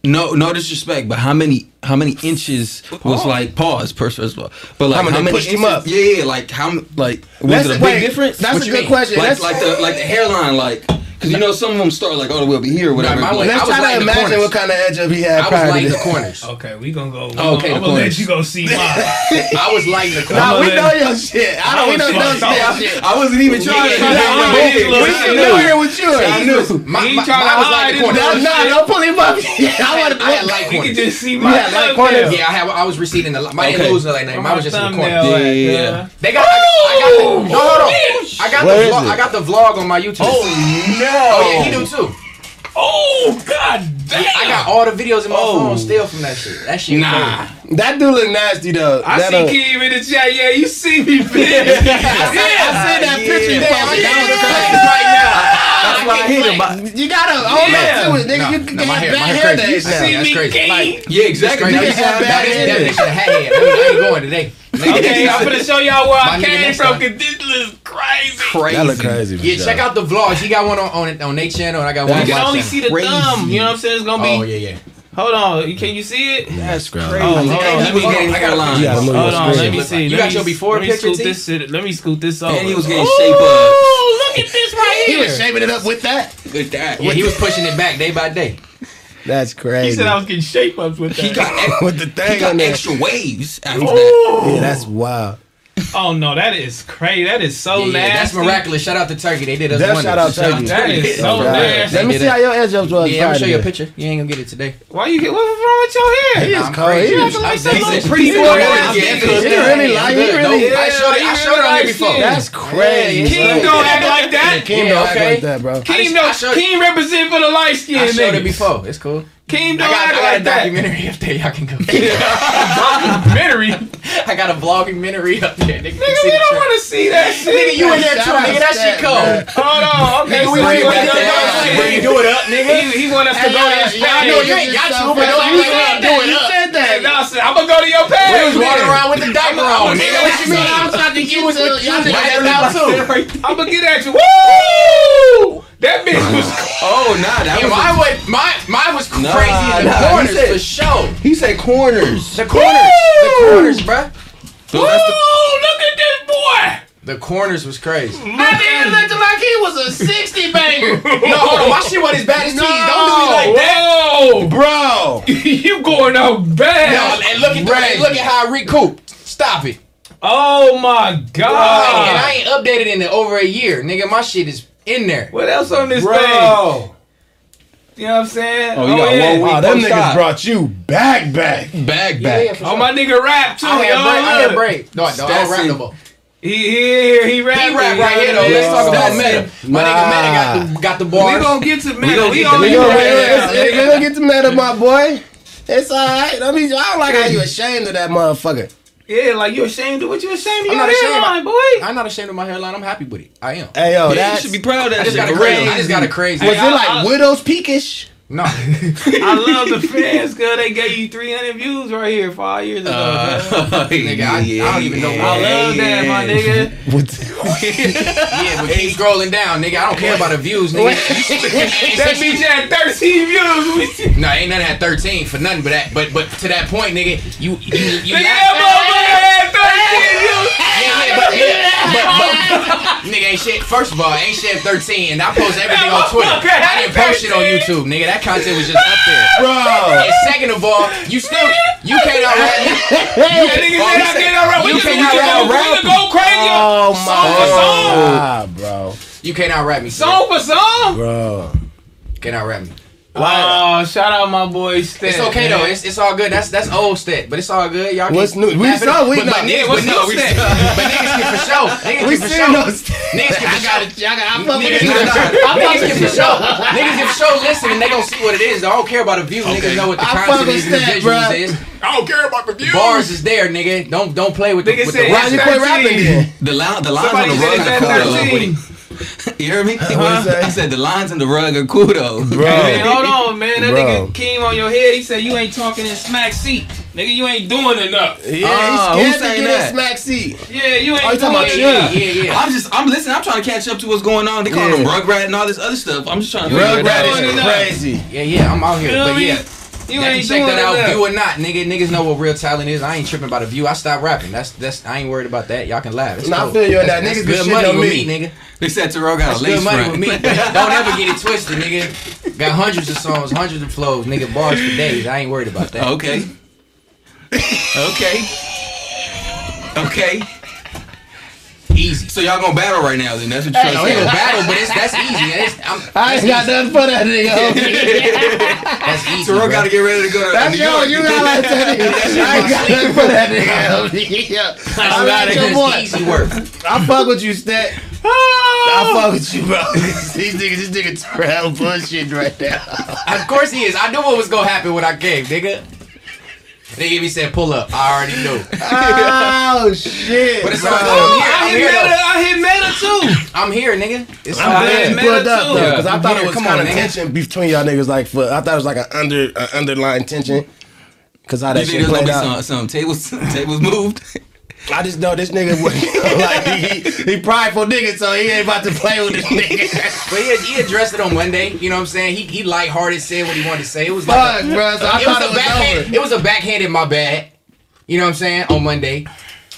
[SPEAKER 4] No, no disrespect, but how many, how many inches was oh. like pause first, first of all, but like
[SPEAKER 2] How many
[SPEAKER 4] many
[SPEAKER 2] pushed him up?
[SPEAKER 4] Yeah, yeah, like how, like was
[SPEAKER 2] Let's-
[SPEAKER 4] it a big difference?
[SPEAKER 2] That's
[SPEAKER 3] What
[SPEAKER 2] a good
[SPEAKER 3] mean?
[SPEAKER 2] question.
[SPEAKER 4] like,
[SPEAKER 2] Let's,
[SPEAKER 4] like the, like the hairline, like, cause you know some of them start like all the way over here, or whatever.
[SPEAKER 3] Nah, mine
[SPEAKER 4] like,
[SPEAKER 3] went-
[SPEAKER 2] let's
[SPEAKER 3] I was
[SPEAKER 2] try to imagine
[SPEAKER 3] corners.
[SPEAKER 2] what kind of edge up he had
[SPEAKER 3] I was lighting the corners.
[SPEAKER 1] Okay, we gonna go. We
[SPEAKER 4] Oh, okay,
[SPEAKER 1] gonna, I'm gonna let you go see mine.
[SPEAKER 3] I was lighting the corners.
[SPEAKER 2] Nah, we know your shit. I don't. We know your shit.
[SPEAKER 4] I wasn't even trying to.
[SPEAKER 3] Yeah,
[SPEAKER 4] try
[SPEAKER 3] yeah,
[SPEAKER 4] to-
[SPEAKER 3] yeah,
[SPEAKER 4] Okay,
[SPEAKER 3] yeah,
[SPEAKER 4] look,
[SPEAKER 2] We
[SPEAKER 3] yeah,
[SPEAKER 4] I
[SPEAKER 2] familiar with yours.
[SPEAKER 4] I knew.
[SPEAKER 3] My, my,
[SPEAKER 1] tryna
[SPEAKER 3] was lighting the corners.
[SPEAKER 2] No, no, don't pull him up. I want to.
[SPEAKER 3] I had light
[SPEAKER 1] You can
[SPEAKER 3] corners.
[SPEAKER 1] just see my
[SPEAKER 2] Yeah, like corners.
[SPEAKER 3] Yeah, I had. I was receiving the. My
[SPEAKER 4] Okay.
[SPEAKER 3] didn't lose the like name. I was just in the corner.
[SPEAKER 4] Yeah, yeah.
[SPEAKER 3] They got. I, I got. No, hold on. I got the.
[SPEAKER 2] is
[SPEAKER 3] Vlog,
[SPEAKER 2] it?
[SPEAKER 3] I got the vlog on my YouTube.
[SPEAKER 1] Oh no!
[SPEAKER 3] Oh yeah, he oh. do too.
[SPEAKER 1] Oh god damn!
[SPEAKER 3] I got all the videos in my
[SPEAKER 1] Oh.
[SPEAKER 3] phone still from that shit. That shit.
[SPEAKER 4] Nah.
[SPEAKER 3] crazy.
[SPEAKER 2] That dude look nasty though.
[SPEAKER 1] I
[SPEAKER 2] that
[SPEAKER 1] see
[SPEAKER 2] uh,
[SPEAKER 1] Keem in the chat. Yeah, you see me, bitch.
[SPEAKER 2] I see that picture. you
[SPEAKER 3] Damn,
[SPEAKER 2] posted.
[SPEAKER 3] I'm
[SPEAKER 2] That was
[SPEAKER 3] crazy
[SPEAKER 2] crazy.
[SPEAKER 3] right now.
[SPEAKER 4] That's why I hate him. but-
[SPEAKER 2] You gotta own
[SPEAKER 1] Yeah.
[SPEAKER 2] up to it, nigga.
[SPEAKER 3] No,
[SPEAKER 2] you
[SPEAKER 3] no,
[SPEAKER 2] can
[SPEAKER 3] my
[SPEAKER 2] have
[SPEAKER 3] hair-
[SPEAKER 2] bad
[SPEAKER 3] my hair
[SPEAKER 2] hair
[SPEAKER 3] crazy.
[SPEAKER 2] days now.
[SPEAKER 1] see
[SPEAKER 3] that's
[SPEAKER 1] me,
[SPEAKER 3] crazy.
[SPEAKER 1] Keem.
[SPEAKER 3] Like,
[SPEAKER 4] Yeah, exactly.
[SPEAKER 3] That
[SPEAKER 2] You
[SPEAKER 3] bitch
[SPEAKER 2] can have
[SPEAKER 3] that
[SPEAKER 2] bad hair
[SPEAKER 3] that
[SPEAKER 2] days.
[SPEAKER 3] bitch a hat. I ain't- going today.
[SPEAKER 1] Okay, I'm gonna show y'all where
[SPEAKER 3] My
[SPEAKER 1] I came from. Cause this looks crazy.
[SPEAKER 4] Crazy.
[SPEAKER 2] That look crazy.
[SPEAKER 3] Yeah, check out the vlogs. He got one on on, on Nate channel, and I got one
[SPEAKER 1] You
[SPEAKER 3] on
[SPEAKER 1] can only
[SPEAKER 3] channel.
[SPEAKER 1] see the
[SPEAKER 4] Crazy.
[SPEAKER 1] thumb. You know what I'm saying? It's gonna be.
[SPEAKER 3] Oh yeah, yeah.
[SPEAKER 1] Hold on. Can you see it?
[SPEAKER 2] That's crazy.
[SPEAKER 1] Oh, hold on.
[SPEAKER 4] He
[SPEAKER 1] Let
[SPEAKER 4] was
[SPEAKER 1] me,
[SPEAKER 4] getting
[SPEAKER 3] I got a
[SPEAKER 4] hairline.
[SPEAKER 2] You gotta move
[SPEAKER 1] hold on. Let me see.
[SPEAKER 3] You got your before let me picture,
[SPEAKER 1] scoot this. shit- Let me scoot this over.
[SPEAKER 4] And he was getting shape up.
[SPEAKER 1] Look at this right
[SPEAKER 2] He was shaping it up with that.
[SPEAKER 4] With that.
[SPEAKER 3] Yeah, he was pushing it back day by day.
[SPEAKER 2] That's crazy.
[SPEAKER 1] He said I was getting shape ups with that.
[SPEAKER 4] He got,
[SPEAKER 2] with the
[SPEAKER 4] he got
[SPEAKER 2] on there.
[SPEAKER 4] extra waves after that.
[SPEAKER 2] Yeah, that's wild.
[SPEAKER 1] Oh no, that is crazy. That is so
[SPEAKER 3] Yeah, yeah,
[SPEAKER 1] nasty.
[SPEAKER 3] that's miraculous. Shout out to Turkey. They did us
[SPEAKER 2] That
[SPEAKER 3] wonders.
[SPEAKER 2] shout out Turkey.
[SPEAKER 1] That is so
[SPEAKER 2] God.
[SPEAKER 1] nasty.
[SPEAKER 2] Let me see how your edge ups was.
[SPEAKER 3] Yeah, I'm gonna show you a picture. You ain't gonna get it today.
[SPEAKER 1] Why you get? What's wrong with your hair?
[SPEAKER 2] He is
[SPEAKER 3] I'm
[SPEAKER 2] cold.
[SPEAKER 3] crazy.
[SPEAKER 2] He
[SPEAKER 3] I'm
[SPEAKER 2] is like
[SPEAKER 3] saying
[SPEAKER 2] some
[SPEAKER 3] this.
[SPEAKER 2] pretty boy.
[SPEAKER 3] yeah,
[SPEAKER 2] ass
[SPEAKER 3] yeah,
[SPEAKER 2] nigga.
[SPEAKER 3] yeah,
[SPEAKER 2] He
[SPEAKER 3] yeah,
[SPEAKER 2] really
[SPEAKER 3] yeah,
[SPEAKER 2] like. He really.
[SPEAKER 3] Don't- I showed it- I showed it on before.
[SPEAKER 2] That's crazy.
[SPEAKER 1] Keem don't act like that.
[SPEAKER 2] Keem
[SPEAKER 3] Yeah,
[SPEAKER 2] don't act like that, bro.
[SPEAKER 1] Keem don't.
[SPEAKER 3] showed-
[SPEAKER 1] Keem represent for the light skin
[SPEAKER 3] I showed it before. It's cool.
[SPEAKER 1] Keem
[SPEAKER 3] I
[SPEAKER 1] don't
[SPEAKER 3] got, I
[SPEAKER 1] act
[SPEAKER 3] got a
[SPEAKER 1] like that.
[SPEAKER 3] documentary up there. Y'all can go.
[SPEAKER 1] Documentary.
[SPEAKER 3] I got a vlogging up there. Nigga,
[SPEAKER 1] Nigga, we don't want to see that shit.
[SPEAKER 3] Nigga, you in there
[SPEAKER 2] Shout
[SPEAKER 3] too,
[SPEAKER 2] out
[SPEAKER 3] nigga. That
[SPEAKER 2] Stet,
[SPEAKER 3] shit cold.
[SPEAKER 1] Hold on. Okay,
[SPEAKER 3] Nigga,
[SPEAKER 1] so
[SPEAKER 3] we
[SPEAKER 1] he
[SPEAKER 3] bring
[SPEAKER 1] want
[SPEAKER 3] back
[SPEAKER 1] us to
[SPEAKER 3] that.
[SPEAKER 1] go-
[SPEAKER 3] Bring do it up, nigga.
[SPEAKER 1] He, he want us to
[SPEAKER 2] Hey,
[SPEAKER 1] go
[SPEAKER 2] yo,
[SPEAKER 1] to his
[SPEAKER 2] yeah, I
[SPEAKER 1] page.
[SPEAKER 2] know
[SPEAKER 3] you ain't got to, but
[SPEAKER 2] You
[SPEAKER 3] don't
[SPEAKER 2] said
[SPEAKER 3] act like
[SPEAKER 2] that.
[SPEAKER 3] do it
[SPEAKER 2] You
[SPEAKER 3] up.
[SPEAKER 2] said that.
[SPEAKER 1] Hey, nah, I'm gonna go to your page.
[SPEAKER 3] We was walking around with the diaper on, nigga. What you mean?
[SPEAKER 2] I was trying to get to y'all niggas
[SPEAKER 3] Right
[SPEAKER 2] that
[SPEAKER 3] now,
[SPEAKER 2] too.
[SPEAKER 3] too.
[SPEAKER 1] I'm gonna get at you. Woo! That bitch was.
[SPEAKER 4] Oh, nah, that was.
[SPEAKER 3] mine was mine, mine was
[SPEAKER 4] Nah,
[SPEAKER 3] crazy in the
[SPEAKER 4] nah, he
[SPEAKER 3] corners
[SPEAKER 4] said-
[SPEAKER 3] for sure.
[SPEAKER 4] he said corners.
[SPEAKER 3] The corners, the corners, bruh.
[SPEAKER 4] So that's the-
[SPEAKER 1] Look at this boy.
[SPEAKER 3] The corners was crazy.
[SPEAKER 2] That nigga looked like he was a 60 banger.
[SPEAKER 3] No, hold on, my shit wasn't as bad as
[SPEAKER 2] No.
[SPEAKER 3] Don't do me like that.
[SPEAKER 1] Whoa!
[SPEAKER 2] Bro.
[SPEAKER 1] you going out bad.
[SPEAKER 3] No, and look at the,
[SPEAKER 2] Right.
[SPEAKER 3] look at how I recouped. Stop it.
[SPEAKER 1] Oh my god.
[SPEAKER 3] and I ain't updated in over a year, nigga. My shit is in there.
[SPEAKER 1] what else on this page?
[SPEAKER 2] Bro.
[SPEAKER 1] You know what I'm saying?
[SPEAKER 4] Oh, you got oh,
[SPEAKER 1] yeah.
[SPEAKER 4] one week.
[SPEAKER 2] Oh, them niggas
[SPEAKER 4] op.
[SPEAKER 2] brought you back, back.
[SPEAKER 4] Bag
[SPEAKER 3] Yeah, yeah,
[SPEAKER 4] back.
[SPEAKER 1] Oh, my nigga rap too,
[SPEAKER 3] I had
[SPEAKER 1] y'all.
[SPEAKER 3] break. I had break. No, no, I don't rap no more.
[SPEAKER 1] He, he here, he rap.
[SPEAKER 3] He rap right here though. Let's talk about Meta. My nigga Meta got the got the
[SPEAKER 1] We
[SPEAKER 3] bars.
[SPEAKER 1] gonna get to Meta.
[SPEAKER 4] gonna
[SPEAKER 1] We
[SPEAKER 4] get
[SPEAKER 1] gonna get
[SPEAKER 2] gonna,
[SPEAKER 1] to Meta.
[SPEAKER 2] it's- we gonna get to mad at my boy. It's alright. I mean, I don't like how you ashamed of that motherfucker.
[SPEAKER 1] Yeah, like you ashamed of what you ashamed of
[SPEAKER 3] I'm
[SPEAKER 1] your
[SPEAKER 3] not ashamed.
[SPEAKER 1] Of my hairline, boy.
[SPEAKER 3] I'm not ashamed of my hairline. I'm happy with it. I am.
[SPEAKER 2] Hey yo,
[SPEAKER 4] Yeah, you should be proud of that
[SPEAKER 3] I just
[SPEAKER 4] shit.
[SPEAKER 3] got a
[SPEAKER 4] for
[SPEAKER 3] crazy. I just got a crazy.
[SPEAKER 2] was
[SPEAKER 1] Hey,
[SPEAKER 2] it like
[SPEAKER 1] I- I-
[SPEAKER 2] widow's peakish?
[SPEAKER 3] No.
[SPEAKER 1] I love the fans, cause they gave you 300 views right here five years ago.
[SPEAKER 4] Uh,
[SPEAKER 1] man.
[SPEAKER 3] Nigga, I- I don't even know
[SPEAKER 1] I
[SPEAKER 3] why.
[SPEAKER 1] love that, my nigga.
[SPEAKER 3] Yeah, but keep scrolling down, nigga. I don't care about the views, nigga.
[SPEAKER 1] That bitch had 13 views. We see-
[SPEAKER 3] no, ain't none at 13 for nothing but that. But but to that point, nigga, you you you.
[SPEAKER 1] Nigga, that motherfucker had 13 views.
[SPEAKER 3] Yeah, but, yeah, but, but nigga ain't shit. First of all, ain't shit 13, and I post everything on Twitter. I didn't post shit on YouTube, nigga. That content was just up there.
[SPEAKER 2] Bro.
[SPEAKER 3] And second of all, you still you can't outrap me.
[SPEAKER 1] That nigga
[SPEAKER 3] Oh, you
[SPEAKER 1] I
[SPEAKER 3] said-
[SPEAKER 1] can't outrap. We
[SPEAKER 3] you
[SPEAKER 1] can we
[SPEAKER 3] can't
[SPEAKER 1] can go,
[SPEAKER 3] outrap
[SPEAKER 1] we can go crazy.
[SPEAKER 2] Oh
[SPEAKER 1] Song for song.
[SPEAKER 2] my god, bro.
[SPEAKER 3] You can't outrap me. son.
[SPEAKER 1] Song for song.
[SPEAKER 2] Bro.
[SPEAKER 3] Can't outrap me.
[SPEAKER 1] Oh, shout out my boy Stan.
[SPEAKER 3] It's okay though. It's, it's all good. That's that's old stat, but it's all good. Y'all
[SPEAKER 2] What's
[SPEAKER 3] can
[SPEAKER 2] new? We
[SPEAKER 3] laugh it
[SPEAKER 2] saw-
[SPEAKER 3] up.
[SPEAKER 2] we
[SPEAKER 3] but,
[SPEAKER 2] know.
[SPEAKER 3] but niggas,
[SPEAKER 1] what's
[SPEAKER 3] but, no,
[SPEAKER 1] new
[SPEAKER 3] we,
[SPEAKER 1] stat?
[SPEAKER 3] but niggas can for sure. Niggas
[SPEAKER 2] We
[SPEAKER 3] can for
[SPEAKER 2] seen
[SPEAKER 3] sure.
[SPEAKER 2] those.
[SPEAKER 3] Niggas can for
[SPEAKER 2] got
[SPEAKER 3] sure.
[SPEAKER 2] it. I got. I fuck with
[SPEAKER 3] Niggas,
[SPEAKER 2] it.
[SPEAKER 3] niggas can for sure. Niggas can for sure listen and they gonna see what it is. I don't care about the view. Niggas know what the
[SPEAKER 2] I fuck
[SPEAKER 3] content is and the
[SPEAKER 2] stat,
[SPEAKER 3] visuals
[SPEAKER 2] bruh.
[SPEAKER 3] is. I don't care about the views. Bars is there, nigga. Don't don't play with the
[SPEAKER 1] Nigga
[SPEAKER 3] with
[SPEAKER 1] said
[SPEAKER 3] the
[SPEAKER 2] Why you
[SPEAKER 3] rap.
[SPEAKER 2] quit rapping then?
[SPEAKER 4] The, line, the lines
[SPEAKER 1] Somebody
[SPEAKER 4] on the
[SPEAKER 1] said
[SPEAKER 4] rug
[SPEAKER 1] it's
[SPEAKER 4] are
[SPEAKER 1] at
[SPEAKER 4] cool though.
[SPEAKER 1] 13.
[SPEAKER 4] You hear me?
[SPEAKER 2] What'd say?
[SPEAKER 4] I said the lines on the rug are cool though.
[SPEAKER 2] Bro.
[SPEAKER 1] Man, hold on, man. That
[SPEAKER 2] Bro.
[SPEAKER 1] nigga came on your head. He said you ain't talking in smack seat. Nigga, you ain't doing enough.
[SPEAKER 2] Yeah,
[SPEAKER 4] Ah,
[SPEAKER 2] he's
[SPEAKER 4] who's
[SPEAKER 2] scared to
[SPEAKER 4] saying
[SPEAKER 2] get
[SPEAKER 4] that?
[SPEAKER 2] a smack seat.
[SPEAKER 1] Yeah, you ain't
[SPEAKER 2] Oh, you talking about
[SPEAKER 1] doing
[SPEAKER 2] you?
[SPEAKER 3] Yeah, yeah.
[SPEAKER 4] I'm just, I'm listening. I'm trying to catch up to what's going on. They call
[SPEAKER 2] Yeah.
[SPEAKER 4] him Rugrat and all this other stuff. I'm just trying to figure it
[SPEAKER 2] Rugrat is crazy.
[SPEAKER 3] Yeah, yeah. I'm out here,
[SPEAKER 1] Feel
[SPEAKER 3] but
[SPEAKER 1] me?
[SPEAKER 3] yeah.
[SPEAKER 1] You ain't
[SPEAKER 3] check
[SPEAKER 1] doing
[SPEAKER 3] that out, view or not, nigga. Niggas know what real talent is. I ain't tripping about a view. I stopped rapping. That's that's. I ain't worried about that. Y'all can laugh. It's
[SPEAKER 2] Nah, I
[SPEAKER 3] cool.
[SPEAKER 2] feel you on that.
[SPEAKER 3] that's
[SPEAKER 2] Niggas be
[SPEAKER 3] good money
[SPEAKER 2] on
[SPEAKER 3] with
[SPEAKER 2] me.
[SPEAKER 3] me, nigga.
[SPEAKER 4] They said Terrell got
[SPEAKER 3] That's
[SPEAKER 4] a lace
[SPEAKER 3] good money
[SPEAKER 4] front.
[SPEAKER 3] with me. Don't ever get it twisted, nigga. Got hundreds of songs, hundreds of flows, nigga. Bars for days. I ain't worried about that.
[SPEAKER 4] Okay. okay. Okay.
[SPEAKER 3] Easy.
[SPEAKER 4] So y'all gonna battle right now? Then that's what you're
[SPEAKER 3] we
[SPEAKER 4] trying
[SPEAKER 3] gonna
[SPEAKER 4] to say.
[SPEAKER 3] battle, but it's that's easy. It's, I'm,
[SPEAKER 2] I ain't got nothing for that nigga.
[SPEAKER 3] that's easy.
[SPEAKER 4] Terrell
[SPEAKER 3] bro.
[SPEAKER 4] got to get ready to go to
[SPEAKER 2] That's
[SPEAKER 4] New
[SPEAKER 2] yo,
[SPEAKER 4] York.
[SPEAKER 2] you got like that nigga. I ain't got nothing for that nigga. Yeah. I like your
[SPEAKER 3] That's
[SPEAKER 2] boy.
[SPEAKER 3] easy work.
[SPEAKER 2] I fuck with you, Stet. Ah! I fuck with you, bro. These niggas, this nigga Terrell bullshit right now.
[SPEAKER 3] Of course he is. I knew what was gonna happen when I came, nigga. Nigga, me said pull up. I already knew.
[SPEAKER 2] Oh shit.
[SPEAKER 3] But it's all good.
[SPEAKER 1] I
[SPEAKER 3] I'm
[SPEAKER 1] hit
[SPEAKER 3] here,
[SPEAKER 1] meta. I hit meta too.
[SPEAKER 3] I'm here, nigga. It's
[SPEAKER 2] I'm
[SPEAKER 3] all
[SPEAKER 2] glad
[SPEAKER 3] good.
[SPEAKER 2] you pulled up
[SPEAKER 1] too.
[SPEAKER 2] because I
[SPEAKER 3] I'm
[SPEAKER 2] thought
[SPEAKER 3] here.
[SPEAKER 2] it was
[SPEAKER 3] Come
[SPEAKER 2] kind
[SPEAKER 3] on,
[SPEAKER 2] of
[SPEAKER 3] nigga.
[SPEAKER 2] tension between y'all niggas. Like, for I thought it was like an under, uh, underlying tension. Cause how that
[SPEAKER 4] You think
[SPEAKER 2] shit
[SPEAKER 4] there's gonna
[SPEAKER 2] played
[SPEAKER 4] be
[SPEAKER 2] out.
[SPEAKER 4] some, some tables tables moved?
[SPEAKER 2] I just know this nigga was like he, he prideful nigga, so he ain't about to play with this nigga.
[SPEAKER 3] But he, he addressed it on Monday. You know what I'm saying? He he lighthearted, said what he wanted to say. It was like
[SPEAKER 2] Fuck,
[SPEAKER 3] a,
[SPEAKER 2] bro. So I
[SPEAKER 3] it was
[SPEAKER 2] it
[SPEAKER 3] a
[SPEAKER 2] was
[SPEAKER 3] backhand.
[SPEAKER 2] over.
[SPEAKER 3] It was a backhanded my bad. You know what I'm saying? On Monday.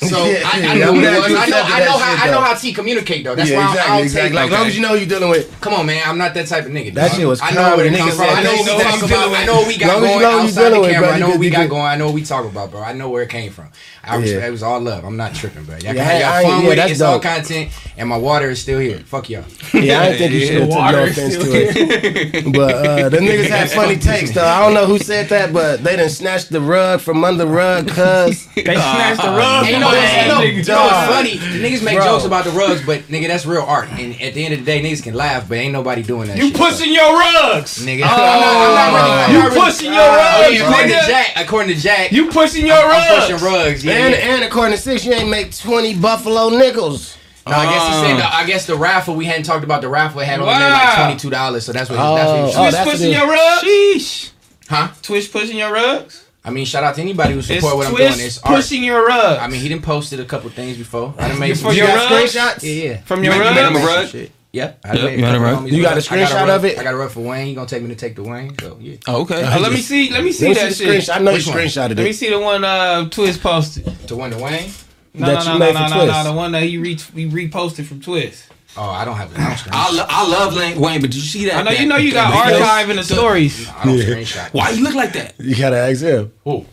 [SPEAKER 3] So
[SPEAKER 2] Yeah,
[SPEAKER 3] I, I
[SPEAKER 2] yeah,
[SPEAKER 3] know
[SPEAKER 2] I'm
[SPEAKER 3] what it
[SPEAKER 2] glad
[SPEAKER 3] was.
[SPEAKER 2] you
[SPEAKER 3] I know, I know how
[SPEAKER 2] shit,
[SPEAKER 3] I know how T communicate though. That's
[SPEAKER 2] yeah,
[SPEAKER 3] why
[SPEAKER 2] exactly,
[SPEAKER 3] I don't
[SPEAKER 2] exactly.
[SPEAKER 3] take.
[SPEAKER 2] Like, as long as you know who you're dealing with.
[SPEAKER 3] Come on, man. I'm not that type of nigga.
[SPEAKER 2] That
[SPEAKER 3] dog.
[SPEAKER 2] shit was
[SPEAKER 3] I know where it
[SPEAKER 2] comedy.
[SPEAKER 3] comes
[SPEAKER 2] Niggas
[SPEAKER 3] from.
[SPEAKER 2] said,
[SPEAKER 3] I know what
[SPEAKER 2] know
[SPEAKER 3] we
[SPEAKER 2] what
[SPEAKER 3] talk about.
[SPEAKER 2] dealing
[SPEAKER 3] I know what we
[SPEAKER 2] with."
[SPEAKER 3] got
[SPEAKER 2] Long
[SPEAKER 3] going
[SPEAKER 2] know what you
[SPEAKER 3] outside the camera.
[SPEAKER 2] bro,
[SPEAKER 3] I know what we got
[SPEAKER 2] you good.
[SPEAKER 3] going. I know what we talk about, bro. I know where it came from. I was,
[SPEAKER 2] Yeah.
[SPEAKER 3] It was all love. I'm not tripping, bro. Y'all can have
[SPEAKER 2] I- I-
[SPEAKER 3] y'all fun
[SPEAKER 2] yeah,
[SPEAKER 3] with it.
[SPEAKER 2] that's
[SPEAKER 3] It's all content, and my water is still here. Fuck y'all.
[SPEAKER 2] Yeah, I didn't think you should have took no offense to it. But uh, the niggas had funny takes though. I don't know who said that, but they done snatched the rug from under the rug, cuz.
[SPEAKER 1] They snatched the rug.
[SPEAKER 3] Hey, you
[SPEAKER 1] from
[SPEAKER 3] know,
[SPEAKER 1] my
[SPEAKER 3] what's, you know,
[SPEAKER 1] ass,
[SPEAKER 3] you
[SPEAKER 1] nigga.
[SPEAKER 3] know what's funny? Niggas make
[SPEAKER 2] Bro.
[SPEAKER 3] jokes about the rugs, but nigga, that's real art. And at the end of the day, niggas can laugh, but ain't nobody doing that.
[SPEAKER 1] You
[SPEAKER 3] shit,
[SPEAKER 1] pushing your rugs.
[SPEAKER 3] so. nigga. I'm not, I'm not really. Oh.
[SPEAKER 1] You
[SPEAKER 3] not really-
[SPEAKER 1] pushing your
[SPEAKER 3] Oh,
[SPEAKER 1] rugs,
[SPEAKER 3] yeah, according to. Jack, according to Jack,
[SPEAKER 1] You pushing your
[SPEAKER 3] I'm
[SPEAKER 1] rugs.
[SPEAKER 3] pushing rugs. Yeah,
[SPEAKER 2] And,
[SPEAKER 3] yeah.
[SPEAKER 2] and according to Six, you ain't make 20 Buffalo nickels.
[SPEAKER 3] No, I guess he said. The, I guess the raffle we hadn't talked about the raffle. It had only made like twenty two dollars, so that's what. He, that's what he
[SPEAKER 2] Oh,
[SPEAKER 3] was
[SPEAKER 2] oh, that's
[SPEAKER 1] pushing your rugs.
[SPEAKER 4] Sheesh.
[SPEAKER 3] Huh?
[SPEAKER 1] Twitch pushing your rugs.
[SPEAKER 3] I mean, shout out to anybody who
[SPEAKER 1] It's
[SPEAKER 3] support what I'm doing.
[SPEAKER 1] Twitch
[SPEAKER 3] It's art.
[SPEAKER 1] pushing your rug.
[SPEAKER 3] I mean, he didn't posted a couple things before. I done made some
[SPEAKER 1] For
[SPEAKER 2] You
[SPEAKER 1] your
[SPEAKER 3] shit.
[SPEAKER 2] got screenshots?
[SPEAKER 3] Yeah, yeah.
[SPEAKER 1] from
[SPEAKER 4] You
[SPEAKER 1] your
[SPEAKER 4] made- you made him a rug?
[SPEAKER 3] Shit. Yep. I
[SPEAKER 4] Yep,
[SPEAKER 3] made
[SPEAKER 4] you a rug?
[SPEAKER 2] You got a
[SPEAKER 3] rugs. I got
[SPEAKER 2] screenshot of it?
[SPEAKER 3] I got a rug for Wayne. He gonna take me to take the Wayne. So yeah.
[SPEAKER 4] Oh, okay.
[SPEAKER 1] Uh, let me see. Let me see
[SPEAKER 2] Let me
[SPEAKER 1] that
[SPEAKER 2] see
[SPEAKER 1] shit.
[SPEAKER 2] screenshot. I know you
[SPEAKER 3] Which one?
[SPEAKER 2] screenshotted
[SPEAKER 1] Let me see the one uh Twist posted.
[SPEAKER 3] To win the Wayne.
[SPEAKER 1] No,
[SPEAKER 2] That
[SPEAKER 1] no, no,
[SPEAKER 2] made
[SPEAKER 1] no,
[SPEAKER 2] for
[SPEAKER 1] no, no, no, the one that he re- he reposted from Twist.
[SPEAKER 3] Oh, I don't have it. I don't screenshot.
[SPEAKER 4] I, lo- I love Lane Wayne, but did you see that?
[SPEAKER 1] I know
[SPEAKER 4] that-
[SPEAKER 1] you know you got
[SPEAKER 4] that
[SPEAKER 1] archive in the stories.
[SPEAKER 3] I don't
[SPEAKER 2] Yeah.
[SPEAKER 3] screenshot.
[SPEAKER 4] Why you look like that?
[SPEAKER 2] You gotta ask him.
[SPEAKER 3] Who?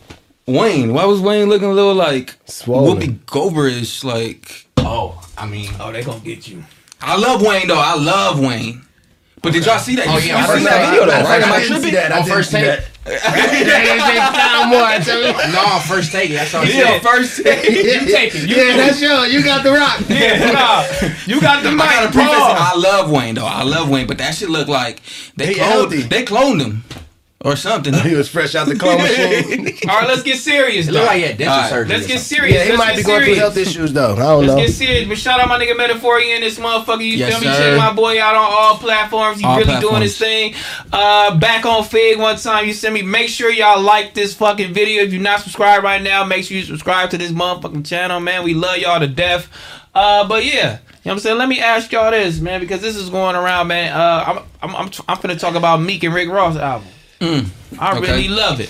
[SPEAKER 4] Wayne. Why was Wayne looking a little like
[SPEAKER 2] Swollen.
[SPEAKER 4] Whoopi Goldberg-ish? Like
[SPEAKER 3] Oh, I mean.
[SPEAKER 1] Oh, they gonna get you.
[SPEAKER 4] I love Wayne though. I love Wayne. But did y'all see that?
[SPEAKER 3] Oh,
[SPEAKER 4] You-
[SPEAKER 3] yeah,
[SPEAKER 4] you
[SPEAKER 3] I
[SPEAKER 4] seen that
[SPEAKER 3] that.
[SPEAKER 4] video though,
[SPEAKER 3] I-
[SPEAKER 4] right?
[SPEAKER 3] I
[SPEAKER 4] Am I
[SPEAKER 3] didn't
[SPEAKER 2] see
[SPEAKER 4] tripping?
[SPEAKER 2] that. I
[SPEAKER 3] On first
[SPEAKER 2] see
[SPEAKER 3] take.
[SPEAKER 2] that. Found more, I tell you.
[SPEAKER 3] No, first take. That's all.
[SPEAKER 1] Yeah,
[SPEAKER 3] Yeah.
[SPEAKER 1] first you take it. You
[SPEAKER 2] Yeah, that's yo. You got the rock.
[SPEAKER 1] yeah, nah, you got the mic.
[SPEAKER 4] I gotta preface it.
[SPEAKER 1] Pause.
[SPEAKER 4] I love Wayne though. I love Wayne, but that shit look like they
[SPEAKER 2] He
[SPEAKER 4] cloned.
[SPEAKER 2] healthy.
[SPEAKER 4] They cloned him or something.
[SPEAKER 2] He was fresh out the clone machine.
[SPEAKER 1] All right, let's get serious. Though.
[SPEAKER 3] look like he had dental
[SPEAKER 4] Alright,
[SPEAKER 3] surgery.
[SPEAKER 1] Let's get serious.
[SPEAKER 2] Yeah, he
[SPEAKER 1] Let's
[SPEAKER 2] might
[SPEAKER 1] get
[SPEAKER 2] be going through
[SPEAKER 1] serious.
[SPEAKER 2] health issues though. I don't know.
[SPEAKER 1] Let's get serious. But shout out my nigga Metaphorian in this motherfucker. You
[SPEAKER 4] Yes,
[SPEAKER 1] feel me?
[SPEAKER 4] sir.
[SPEAKER 1] Check my boy out on all platforms. He
[SPEAKER 4] All
[SPEAKER 1] really doing his thing. Uh, back on Figg one time. You send me. Make sure y'all like this fucking video. If you're not subscribed right now, make sure you subscribe to this motherfucking channel, man. We love y'all to death. Uh, but yeah. You know what I'm saying? Let me ask y'all this, man, because this is going around, man. Uh, I'm I'm I'm, I'm finna talk about Meek and Rick Ross album. I
[SPEAKER 4] okay.
[SPEAKER 1] really love it.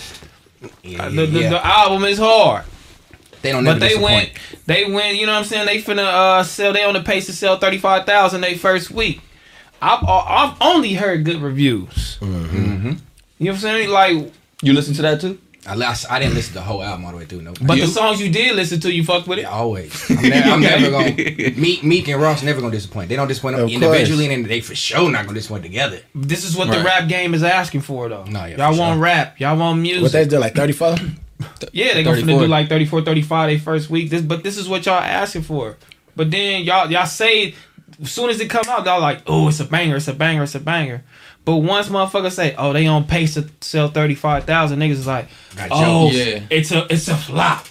[SPEAKER 3] Yeah,
[SPEAKER 1] The, the,
[SPEAKER 3] yeah.
[SPEAKER 1] the album is hard.
[SPEAKER 3] They don't never
[SPEAKER 1] But they
[SPEAKER 3] disappoint.
[SPEAKER 1] went, they went. You know what I'm saying? They finna uh, sell. They on the pace to sell thirty five thousand they first week. I've I've only heard good reviews.
[SPEAKER 3] Mm-hmm.
[SPEAKER 1] You know what I'm saying? Like,
[SPEAKER 4] You listen to that too?
[SPEAKER 3] I, last, I didn't listen to the whole album all the way through. No,
[SPEAKER 1] but
[SPEAKER 4] You?
[SPEAKER 1] the songs you did listen to, you fucked with it.
[SPEAKER 3] always. I'm, ne- I'm never gonna Meek, Meek and Ross never gonna disappoint. They don't disappoint
[SPEAKER 2] Of
[SPEAKER 3] individually, and they for sure not gonna disappoint together.
[SPEAKER 1] This is what the rap game is asking for, though.
[SPEAKER 3] No, yeah,
[SPEAKER 1] y'all
[SPEAKER 3] for
[SPEAKER 1] want
[SPEAKER 3] sure.
[SPEAKER 1] rap. Y'all want music.
[SPEAKER 2] What they did like 34?
[SPEAKER 1] Yeah, they gonna do like 34, 35 they first week. This, but this is what y'all asking for. But then y'all y'all say as soon as it come out, y'all like, oh, it's a banger, it's a banger, it's a banger. But once motherfuckers say, oh, they on pace to sell thirty five thousand, niggas is like,
[SPEAKER 3] Got
[SPEAKER 1] oh.
[SPEAKER 4] Yeah.
[SPEAKER 1] it's a it's a flop.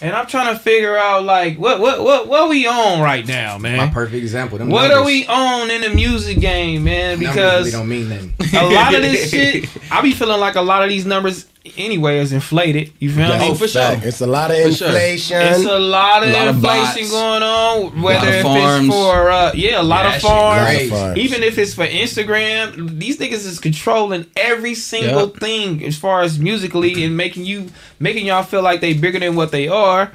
[SPEAKER 1] And I'm trying to figure out like what what what what we on right now, man.
[SPEAKER 3] My perfect example. Them
[SPEAKER 1] What
[SPEAKER 3] numbers,
[SPEAKER 1] are we on in the music game, man?
[SPEAKER 3] numbers
[SPEAKER 1] Because
[SPEAKER 3] really don't mean nothing.
[SPEAKER 1] a lot of this shit, I be feeling like a lot of these numbers anyway is inflated. You feel
[SPEAKER 2] That's
[SPEAKER 1] me?
[SPEAKER 4] Oh, for
[SPEAKER 2] fact.
[SPEAKER 4] sure.
[SPEAKER 2] It's a lot of
[SPEAKER 4] For sure.
[SPEAKER 2] inflation.
[SPEAKER 1] It's a lot of
[SPEAKER 4] A lot
[SPEAKER 1] inflation
[SPEAKER 4] bots.
[SPEAKER 1] going on. Whether if
[SPEAKER 4] farms.
[SPEAKER 1] it's for uh, yeah, a lot
[SPEAKER 3] Yeah,
[SPEAKER 1] of
[SPEAKER 3] that
[SPEAKER 1] farms.
[SPEAKER 3] crazy.
[SPEAKER 2] Farms.
[SPEAKER 1] Even if it's for Instagram, these niggas is controlling every single
[SPEAKER 4] Yep.
[SPEAKER 1] thing as far as musically and making you making y'all feel like they bigger than what they are.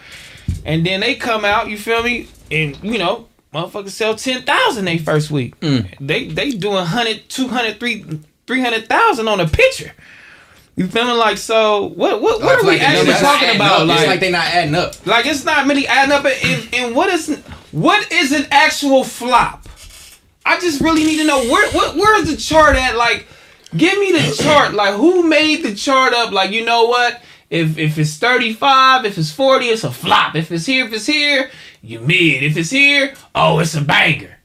[SPEAKER 1] And then they come out, you feel me? And you know, motherfuckers sell 10,000 they first week.
[SPEAKER 4] Mm.
[SPEAKER 1] They they doing 100, 200, 3 300,000 on a picture. You feeling like so? What what what are we
[SPEAKER 3] like
[SPEAKER 1] actually talking about?
[SPEAKER 3] up.
[SPEAKER 1] Like,
[SPEAKER 3] it's like they not adding up.
[SPEAKER 1] like it's not really adding up. And, and what is what is an actual flop? I just really need to know where what where's the chart at? Like, give me the chart. Like, who made the chart up? Like, you know what? If if it's thirty five, if it's forty, it's a flop. If it's here, if it's here, you mid. If it's here, oh, it's a banger.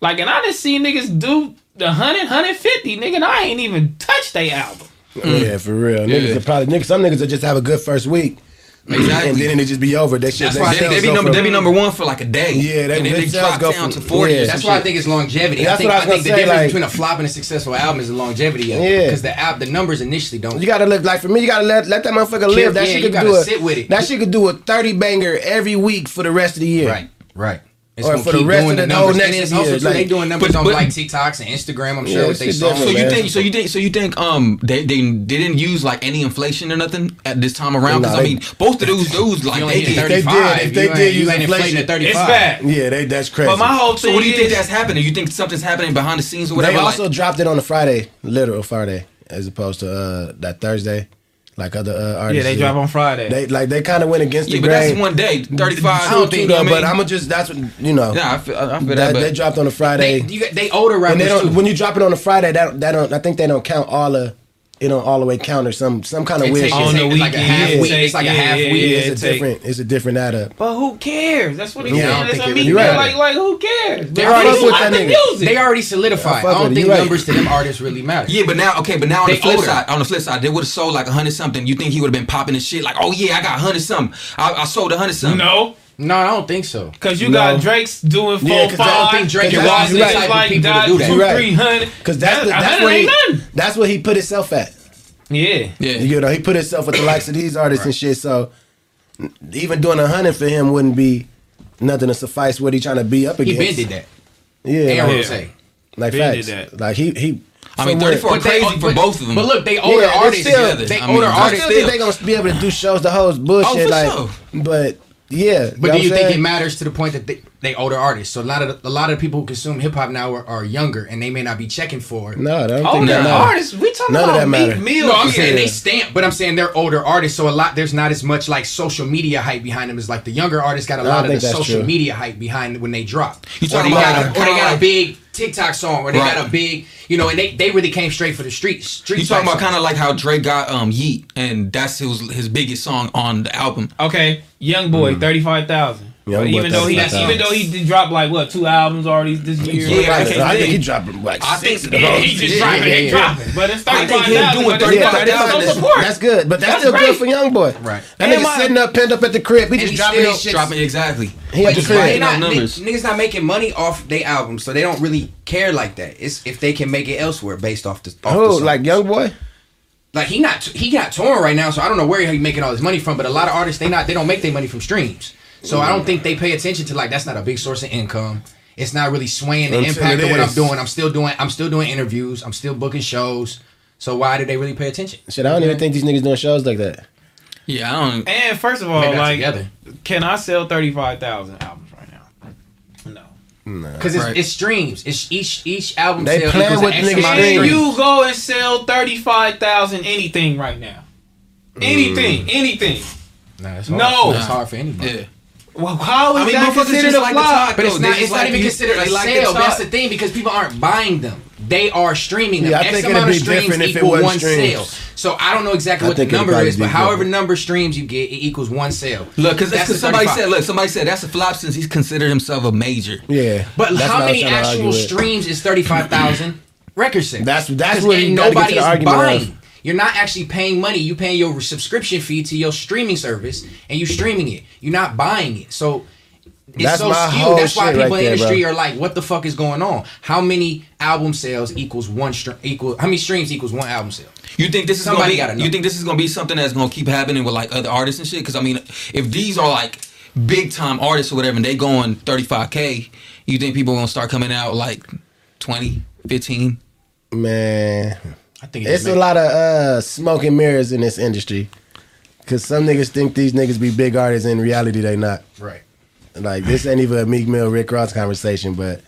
[SPEAKER 1] Like, and I just see niggas do the 100, 150, nigga. And I ain't even touched they album. Mm.
[SPEAKER 2] Yeah, for real. Niggas
[SPEAKER 4] Yeah.
[SPEAKER 2] are probably niggas. Some niggas will just have a good first week,
[SPEAKER 4] Exactly.
[SPEAKER 2] and then it just be over. That shit.
[SPEAKER 4] That's
[SPEAKER 2] they
[SPEAKER 4] why they,
[SPEAKER 2] sales
[SPEAKER 4] they be
[SPEAKER 2] go
[SPEAKER 4] number
[SPEAKER 2] from-
[SPEAKER 4] they be number one for like a day.
[SPEAKER 2] Yeah, they-
[SPEAKER 4] and then
[SPEAKER 2] they
[SPEAKER 4] they
[SPEAKER 2] sales
[SPEAKER 4] drop
[SPEAKER 2] go
[SPEAKER 4] down
[SPEAKER 2] from-
[SPEAKER 4] to forty.
[SPEAKER 2] yeah.
[SPEAKER 3] That's why I think it's longevity.
[SPEAKER 2] That's
[SPEAKER 3] I think,
[SPEAKER 2] what I was
[SPEAKER 3] think the
[SPEAKER 2] gonna say,
[SPEAKER 3] difference
[SPEAKER 2] like-
[SPEAKER 3] between a flop and a successful album is the longevity of it.
[SPEAKER 2] Yeah.
[SPEAKER 3] Because the app, the numbers initially don't.
[SPEAKER 2] You gotta look like for me. You gotta let let that motherfucker live. That
[SPEAKER 3] yeah,
[SPEAKER 2] shit
[SPEAKER 3] you
[SPEAKER 2] could
[SPEAKER 3] gotta
[SPEAKER 2] do a
[SPEAKER 3] sit with it.
[SPEAKER 2] That shit could do a thirty banger every week for the rest of the year.
[SPEAKER 3] Right, right. It's
[SPEAKER 2] Or for the rest
[SPEAKER 3] doing
[SPEAKER 2] of the
[SPEAKER 3] numbers.
[SPEAKER 2] whole
[SPEAKER 3] And
[SPEAKER 2] next year,
[SPEAKER 3] also
[SPEAKER 2] like-
[SPEAKER 3] they doing numbers
[SPEAKER 4] But-
[SPEAKER 3] on like TikToks and Instagram. I'm
[SPEAKER 2] Yeah,
[SPEAKER 3] sure what they
[SPEAKER 2] different,
[SPEAKER 3] saw.
[SPEAKER 4] So you
[SPEAKER 2] man.
[SPEAKER 4] think? So you think? So you think? Um, they they, they didn't use like any inflation or nothing at this time around? Because
[SPEAKER 2] Nah,
[SPEAKER 4] I mean, both of those dudes like
[SPEAKER 3] You
[SPEAKER 4] they
[SPEAKER 3] only hit
[SPEAKER 4] get.
[SPEAKER 2] they did- if they
[SPEAKER 3] you
[SPEAKER 2] did use
[SPEAKER 3] you ain't
[SPEAKER 2] inflation,
[SPEAKER 3] at 35.
[SPEAKER 1] It's bad.
[SPEAKER 2] Yeah, they that's crazy.
[SPEAKER 1] But my whole thing.
[SPEAKER 4] So
[SPEAKER 1] thing
[SPEAKER 4] what do you think that's happening? You think something's happening behind the scenes or whatever?
[SPEAKER 2] They
[SPEAKER 4] like-
[SPEAKER 2] also dropped it on a Friday, literal Friday, as opposed to uh, that Thursday, like other uh, artists.
[SPEAKER 1] Yeah, they
[SPEAKER 2] do.
[SPEAKER 1] drop on Friday.
[SPEAKER 2] They like they kind of went against
[SPEAKER 4] yeah,
[SPEAKER 2] the
[SPEAKER 4] but
[SPEAKER 2] grain.
[SPEAKER 4] that's one day, thirty-five.
[SPEAKER 3] I don't think-
[SPEAKER 2] though, but? I'm gonna just that's what you know.
[SPEAKER 4] Yeah, I feel, I feel
[SPEAKER 2] that,
[SPEAKER 4] that,
[SPEAKER 2] they dropped on a
[SPEAKER 3] They,
[SPEAKER 2] Friday,
[SPEAKER 3] you, they older
[SPEAKER 2] and they don't.
[SPEAKER 3] too.
[SPEAKER 2] When you drop it on a Friday, that that don't. I think they don't count all the. It don't all the way count or some some kind of
[SPEAKER 3] It
[SPEAKER 2] weird
[SPEAKER 3] takes-
[SPEAKER 2] shit.
[SPEAKER 1] On the
[SPEAKER 3] it's like a half
[SPEAKER 1] yeah,
[SPEAKER 3] week.
[SPEAKER 1] take-
[SPEAKER 3] It's like a half
[SPEAKER 1] yeah,
[SPEAKER 3] week.
[SPEAKER 1] yeah,
[SPEAKER 2] it's a
[SPEAKER 1] take-
[SPEAKER 2] different. It's a different add up.
[SPEAKER 1] But who cares? That's what he's
[SPEAKER 3] Yeah, I
[SPEAKER 1] saying. That's what
[SPEAKER 3] it
[SPEAKER 1] me
[SPEAKER 3] really
[SPEAKER 1] feel
[SPEAKER 2] matters.
[SPEAKER 1] like, like who cares?
[SPEAKER 3] They
[SPEAKER 1] They
[SPEAKER 3] already-
[SPEAKER 1] already
[SPEAKER 2] with that
[SPEAKER 1] the music.
[SPEAKER 3] They already solidified.
[SPEAKER 2] I
[SPEAKER 3] I, don't think
[SPEAKER 2] You right.
[SPEAKER 3] numbers to them artists really matter.
[SPEAKER 4] Yeah, but now, okay, but now on
[SPEAKER 3] They
[SPEAKER 4] the flip
[SPEAKER 3] older.
[SPEAKER 4] side, on the flip side, they would have sold like a hundred something. You think he would have been popping his shit like, oh yeah, I got a hundred something. I, I sold a hundred something.
[SPEAKER 1] no,
[SPEAKER 3] No, I don't think so.
[SPEAKER 1] because you
[SPEAKER 2] No.
[SPEAKER 1] got Drake's doing four,
[SPEAKER 2] Yeah, 'cause I
[SPEAKER 1] five.
[SPEAKER 2] don't
[SPEAKER 3] think Drake
[SPEAKER 2] and
[SPEAKER 1] Ross
[SPEAKER 2] Ross
[SPEAKER 1] is
[SPEAKER 2] is the
[SPEAKER 3] type of
[SPEAKER 1] like
[SPEAKER 3] people to do that.
[SPEAKER 1] two,
[SPEAKER 2] right.
[SPEAKER 1] three hundred.
[SPEAKER 2] Because that's the, that's
[SPEAKER 1] that
[SPEAKER 2] where he, that's where he put himself at.
[SPEAKER 1] Yeah.
[SPEAKER 4] Yeah,
[SPEAKER 2] You know, he put himself with the likes of these artists and shit. So even doing a hundred for him wouldn't be nothing to suffice what he trying to be up
[SPEAKER 3] He
[SPEAKER 2] against.
[SPEAKER 3] been did that.
[SPEAKER 2] Yeah,
[SPEAKER 3] Aaron
[SPEAKER 2] like,
[SPEAKER 3] say.
[SPEAKER 2] like
[SPEAKER 1] Ben
[SPEAKER 2] facts.
[SPEAKER 1] did that.
[SPEAKER 2] Like he he.
[SPEAKER 4] I mean, 34
[SPEAKER 3] But they-
[SPEAKER 4] crazy for
[SPEAKER 3] but-
[SPEAKER 4] both of them.
[SPEAKER 3] But look, they older
[SPEAKER 2] Yeah,
[SPEAKER 3] artists.
[SPEAKER 2] still-
[SPEAKER 3] they
[SPEAKER 4] I mean,
[SPEAKER 3] older
[SPEAKER 4] I
[SPEAKER 2] I
[SPEAKER 3] artists.
[SPEAKER 2] still think they gonna be able to do shows the whole bullshit
[SPEAKER 4] Oh, for
[SPEAKER 2] like,
[SPEAKER 4] sure.
[SPEAKER 2] but yeah.
[SPEAKER 3] But do you
[SPEAKER 2] what
[SPEAKER 3] think it matters to the point that they, they older artists? So a lot of the, a lot of people who consume hip hop now are, are younger and they may not be checking for it.
[SPEAKER 2] No, I don't
[SPEAKER 1] Oh,
[SPEAKER 2] think
[SPEAKER 1] they're
[SPEAKER 2] that
[SPEAKER 1] artists. We talking
[SPEAKER 2] None
[SPEAKER 1] about
[SPEAKER 2] that
[SPEAKER 1] Meek
[SPEAKER 2] matter.
[SPEAKER 1] Mill.
[SPEAKER 3] No, I'm
[SPEAKER 1] here.
[SPEAKER 3] saying they stamp, but I'm saying they're older artists, so a lot there's not as much like social media hype behind them as like the younger artists got a
[SPEAKER 2] I
[SPEAKER 3] lot of the social
[SPEAKER 2] true.
[SPEAKER 3] media hype behind when they drop.
[SPEAKER 4] You
[SPEAKER 3] or they
[SPEAKER 4] talking
[SPEAKER 3] got,
[SPEAKER 4] about
[SPEAKER 3] a, or they got a big TikTok song, or they
[SPEAKER 4] Right.
[SPEAKER 3] got a big, you know, and they, they really came straight for the streets. Street
[SPEAKER 4] you talking about kind of like how Drake got um Yeet, and that's his his biggest song on the album.
[SPEAKER 1] Okay, Young Boy, thirty five thousand.
[SPEAKER 2] Young
[SPEAKER 1] even though he
[SPEAKER 2] 35,000.
[SPEAKER 1] even though he did drop like what two albums already this year.
[SPEAKER 4] Yeah,
[SPEAKER 2] I,
[SPEAKER 4] I can't
[SPEAKER 2] I think
[SPEAKER 4] think.
[SPEAKER 2] he dropped like
[SPEAKER 4] I
[SPEAKER 2] six
[SPEAKER 4] think-
[SPEAKER 2] of
[SPEAKER 1] Yeah, he just
[SPEAKER 4] Yeah,
[SPEAKER 1] dropping,
[SPEAKER 2] yeah,
[SPEAKER 1] they
[SPEAKER 2] yeah.
[SPEAKER 1] dropping, but it's
[SPEAKER 4] I
[SPEAKER 1] thirty
[SPEAKER 4] think him doing
[SPEAKER 1] but it's
[SPEAKER 4] 35,000
[SPEAKER 1] got- it's support.
[SPEAKER 2] That's good, but that's,
[SPEAKER 1] That's
[SPEAKER 2] still
[SPEAKER 1] great.
[SPEAKER 2] good for Young Boy.
[SPEAKER 3] Right.
[SPEAKER 2] That
[SPEAKER 1] And
[SPEAKER 2] nigga
[SPEAKER 1] my-
[SPEAKER 2] sitting up, pinned up at the crib. He just dropping
[SPEAKER 3] still
[SPEAKER 2] his shit.
[SPEAKER 4] Dropping exactly.
[SPEAKER 2] He at the
[SPEAKER 3] But
[SPEAKER 4] Right.
[SPEAKER 3] not,
[SPEAKER 4] No
[SPEAKER 3] n-
[SPEAKER 4] numbers.
[SPEAKER 3] niggas not making money off their albums, so they don't really care like that. It's if they can make it elsewhere based off the off the
[SPEAKER 2] Who like Young Boy?
[SPEAKER 3] like he not he got torn right now, so I don't know where he making all his money from. But a lot of artists they not they don't make their money from streams, so I don't think they pay attention to like that's not a big source of income. It's not really swaying the
[SPEAKER 2] Until
[SPEAKER 3] impact of what I'm doing. I'm still doing I'm still doing interviews. I'm still booking shows. So why do they really pay attention?
[SPEAKER 2] Shit, I don't even think these niggas doing shows like that.
[SPEAKER 4] Yeah, I don't.
[SPEAKER 1] And first of all,
[SPEAKER 3] Maybe not
[SPEAKER 1] like,
[SPEAKER 3] together.
[SPEAKER 1] can I sell thirty five thousand albums right now? No.
[SPEAKER 3] Because it's,
[SPEAKER 4] Right.
[SPEAKER 3] it's streams. It's each each album
[SPEAKER 2] They
[SPEAKER 3] sale
[SPEAKER 2] playing
[SPEAKER 3] equals
[SPEAKER 2] with
[SPEAKER 3] an X
[SPEAKER 2] niggas'
[SPEAKER 3] amount of.
[SPEAKER 1] Can
[SPEAKER 3] streams.
[SPEAKER 1] you go and sell thirty five thousand anything right now? Anything,
[SPEAKER 2] Mm.
[SPEAKER 1] anything.
[SPEAKER 3] Nah, it's hard.
[SPEAKER 1] No.
[SPEAKER 3] it's hard for anybody.
[SPEAKER 4] Yeah.
[SPEAKER 1] Well, how is
[SPEAKER 4] I mean,
[SPEAKER 1] that
[SPEAKER 4] motherfuckers
[SPEAKER 1] considered
[SPEAKER 4] just
[SPEAKER 1] a
[SPEAKER 4] like the
[SPEAKER 1] flop?
[SPEAKER 4] talk.
[SPEAKER 3] But it's not.
[SPEAKER 4] just
[SPEAKER 3] It's not
[SPEAKER 4] like
[SPEAKER 3] even
[SPEAKER 4] the-
[SPEAKER 3] considered
[SPEAKER 4] they
[SPEAKER 3] a
[SPEAKER 4] like the
[SPEAKER 3] sale. But that's the thing because people aren't buying them. They are streaming them.
[SPEAKER 2] Yeah, I
[SPEAKER 3] X
[SPEAKER 2] think it'd
[SPEAKER 3] amount of
[SPEAKER 2] be
[SPEAKER 3] streams
[SPEAKER 2] different if it
[SPEAKER 3] equal
[SPEAKER 2] wasn't
[SPEAKER 3] one
[SPEAKER 2] streams.
[SPEAKER 3] sale. So I don't know exactly
[SPEAKER 2] I
[SPEAKER 3] what the number is,
[SPEAKER 2] be
[SPEAKER 3] but however
[SPEAKER 2] different.
[SPEAKER 3] number streams you get, it equals one sale.
[SPEAKER 4] Look, because
[SPEAKER 3] That's the
[SPEAKER 4] somebody said, look, somebody said that's a flop since he's considered himself a major.
[SPEAKER 2] Yeah,
[SPEAKER 3] But
[SPEAKER 2] That's
[SPEAKER 3] how
[SPEAKER 2] what I was
[SPEAKER 3] many actual streams is thirty five thousand record sales?
[SPEAKER 2] That's- that's
[SPEAKER 3] 'Cause
[SPEAKER 2] where you
[SPEAKER 3] ain't
[SPEAKER 2] gotta get to
[SPEAKER 3] nobody is
[SPEAKER 2] argument of-
[SPEAKER 3] buying. You're not actually paying money. You paying your subscription fee to your streaming service, and you streaming it. You're not buying it. So it's
[SPEAKER 2] That's
[SPEAKER 3] so
[SPEAKER 2] my
[SPEAKER 3] skewed.
[SPEAKER 2] whole
[SPEAKER 3] That's why people
[SPEAKER 2] right
[SPEAKER 3] in the industry
[SPEAKER 2] bro.
[SPEAKER 3] are like, "What the fuck is going on? How many album sales equals one stream? Equal how many streams equals one album sale?
[SPEAKER 4] You think this is
[SPEAKER 3] Somebody
[SPEAKER 4] gonna
[SPEAKER 3] gotta
[SPEAKER 4] be? You think this is gonna be something that's gonna keep happening with like other artists and shit? Because I mean, if these are like big time artists or whatever, and they going thirty five k, you think people gonna start coming out like 20, 15?
[SPEAKER 2] man.
[SPEAKER 3] I think it
[SPEAKER 2] It's
[SPEAKER 3] just
[SPEAKER 2] a
[SPEAKER 3] make-
[SPEAKER 2] lot of uh, smoke and mirrors in this industry. Cause some niggas think these niggas be big artists, in reality they not.
[SPEAKER 3] right.
[SPEAKER 2] Like this ain't even a Meek Mill, Rick Ross conversation, but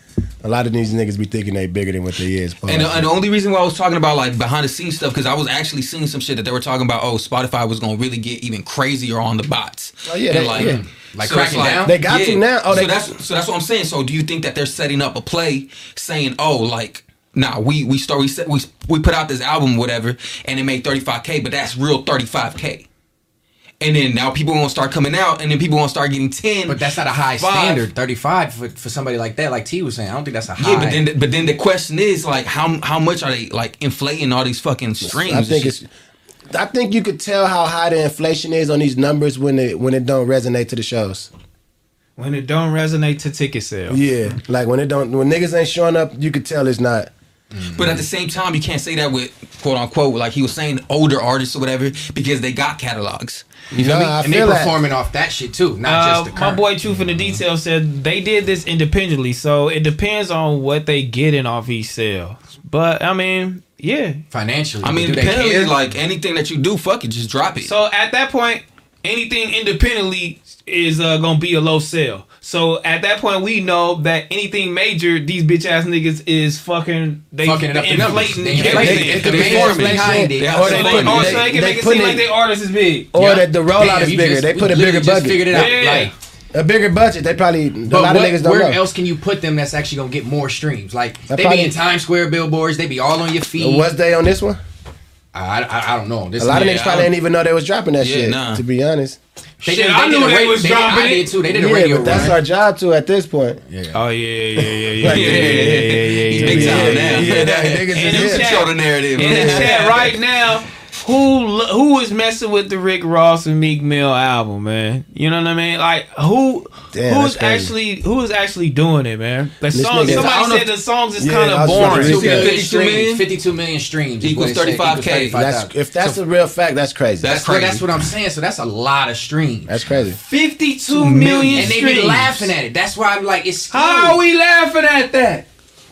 [SPEAKER 2] a lot of these niggas be thinking they bigger than what they is.
[SPEAKER 4] And, the- and the only reason why I was talking about like behind the scenes stuff because I was actually seeing some shit that they were talking about. Oh, Spotify was gonna really get even crazier on the bots.
[SPEAKER 2] Oh, yeah,
[SPEAKER 4] And,
[SPEAKER 2] they-
[SPEAKER 4] like,
[SPEAKER 2] yeah.
[SPEAKER 3] Like
[SPEAKER 4] so
[SPEAKER 3] cracking
[SPEAKER 4] it's
[SPEAKER 3] down?
[SPEAKER 2] They got you now. Oh,
[SPEAKER 4] so
[SPEAKER 2] they-
[SPEAKER 4] that's so that's what I'm saying. So do you think that they're setting up a play saying, oh, like. Nah, we we start we set, we we put out this album whatever and it made 35k, but that's real 35k. And then now people gonna start coming out, and then people gonna start getting 10.
[SPEAKER 3] But that's not a high
[SPEAKER 4] five.
[SPEAKER 3] standard. Thirty five for, for somebody like that, like T was saying. I don't think that's a high.
[SPEAKER 4] Yeah, but then the, but then the question is like how how much are they like inflating all these fucking streams?
[SPEAKER 2] I
[SPEAKER 4] and
[SPEAKER 2] think
[SPEAKER 4] shit?
[SPEAKER 2] it's. I think you could tell how high the inflation is on these numbers when it when it don't resonate to the shows.
[SPEAKER 1] When it don't resonate to ticket sales.
[SPEAKER 2] Yeah, like when it don't when niggas ain't showing up, you could tell it's not.
[SPEAKER 4] But at the same time, you can't say that with quote unquote, like he was saying, older artists or whatever, because they got catalogs. You feel
[SPEAKER 2] Nah,
[SPEAKER 4] me?
[SPEAKER 2] I
[SPEAKER 3] and they
[SPEAKER 2] feel that.
[SPEAKER 3] performing off that shit too, not
[SPEAKER 1] Uh,
[SPEAKER 3] just the
[SPEAKER 1] my boy Truth in the Detail said they did this independently, so it depends on what they getting off each sale. But I mean, yeah.
[SPEAKER 3] financially.
[SPEAKER 4] I mean,
[SPEAKER 3] do they
[SPEAKER 4] independently, like anything that you do, fuck it, just drop it.
[SPEAKER 1] So at that point, anything independently is uh, gonna be a low sale. So at that point, we know that anything major, these bitch ass niggas is fucking they
[SPEAKER 3] Fucking up the numbers.
[SPEAKER 1] inflating
[SPEAKER 3] They inflating
[SPEAKER 1] everything.
[SPEAKER 3] it.
[SPEAKER 4] They
[SPEAKER 3] The behind it.
[SPEAKER 4] They
[SPEAKER 1] So
[SPEAKER 4] also
[SPEAKER 1] they,
[SPEAKER 4] putting- they-
[SPEAKER 1] so they
[SPEAKER 2] they
[SPEAKER 1] make it seem like
[SPEAKER 2] it-
[SPEAKER 1] they artist is big.
[SPEAKER 2] Or
[SPEAKER 3] Yeah.
[SPEAKER 2] that the rollout
[SPEAKER 3] Damn,
[SPEAKER 2] is bigger.
[SPEAKER 3] just-
[SPEAKER 2] they put a bigger budget.
[SPEAKER 3] Figured it out.
[SPEAKER 1] Yeah.
[SPEAKER 3] Like,
[SPEAKER 2] A bigger budget. They probably a
[SPEAKER 3] but
[SPEAKER 2] lot
[SPEAKER 3] what,
[SPEAKER 2] of niggas don't
[SPEAKER 3] where
[SPEAKER 2] know.
[SPEAKER 3] else can you put them that's actually gonna get more streams? Like
[SPEAKER 2] That
[SPEAKER 3] they
[SPEAKER 2] probably-
[SPEAKER 3] be in Times Square billboards. They be all on your feed.
[SPEAKER 2] Was they on this one?
[SPEAKER 3] I, I, I don't know. This
[SPEAKER 2] A lot of
[SPEAKER 4] Yeah,
[SPEAKER 2] niggas probably didn't even know they was dropping that
[SPEAKER 4] Yeah,
[SPEAKER 2] shit.
[SPEAKER 4] nah.
[SPEAKER 2] To be honest.
[SPEAKER 3] They
[SPEAKER 1] Shit,
[SPEAKER 3] did,
[SPEAKER 1] I
[SPEAKER 3] they
[SPEAKER 1] knew
[SPEAKER 3] did
[SPEAKER 1] they was
[SPEAKER 3] they did-
[SPEAKER 1] dropping
[SPEAKER 3] I did
[SPEAKER 1] it.
[SPEAKER 3] too. They did a
[SPEAKER 2] Yeah,
[SPEAKER 3] radio
[SPEAKER 2] but that's
[SPEAKER 3] run.
[SPEAKER 2] our job too at this point.
[SPEAKER 3] Yeah.
[SPEAKER 1] Oh yeah, yeah, yeah, yeah, yeah,
[SPEAKER 2] Like,
[SPEAKER 1] yeah, yeah, yeah, yeah, yeah,
[SPEAKER 4] He's
[SPEAKER 1] yeah,
[SPEAKER 4] big
[SPEAKER 1] yeah,
[SPEAKER 4] time
[SPEAKER 1] yeah,
[SPEAKER 4] now.
[SPEAKER 1] yeah.
[SPEAKER 2] Yeah, that niggas
[SPEAKER 1] And
[SPEAKER 2] is
[SPEAKER 1] in
[SPEAKER 2] it.
[SPEAKER 1] chat-
[SPEAKER 4] Control the narrative.
[SPEAKER 1] In the chat right now, who who is messing with the Rick Ross and Meek Mill album, man? You know what I mean? Like who
[SPEAKER 2] Damn,
[SPEAKER 1] who's actually who is actually doing it, man? The
[SPEAKER 2] This
[SPEAKER 1] songs. Somebody
[SPEAKER 4] don't know
[SPEAKER 1] said the songs is
[SPEAKER 2] Yeah,
[SPEAKER 1] kind of
[SPEAKER 2] was about to
[SPEAKER 1] boring.
[SPEAKER 2] say
[SPEAKER 3] 52
[SPEAKER 2] Yeah.
[SPEAKER 3] million
[SPEAKER 4] 52
[SPEAKER 3] streams. 52 million streams.
[SPEAKER 4] Equals
[SPEAKER 3] what it said.
[SPEAKER 4] 35K.
[SPEAKER 3] Equals
[SPEAKER 2] That's
[SPEAKER 3] 35,000.
[SPEAKER 2] if that's a real fact. That's crazy.
[SPEAKER 4] That's
[SPEAKER 3] That's what,
[SPEAKER 4] crazy.
[SPEAKER 3] that's what I'm saying. So that's a lot of streams.
[SPEAKER 2] That's crazy.
[SPEAKER 1] Fifty-two million
[SPEAKER 3] and they
[SPEAKER 1] streams.
[SPEAKER 3] be laughing at it. That's why I'm like, it's skewed.
[SPEAKER 1] How are we laughing at that?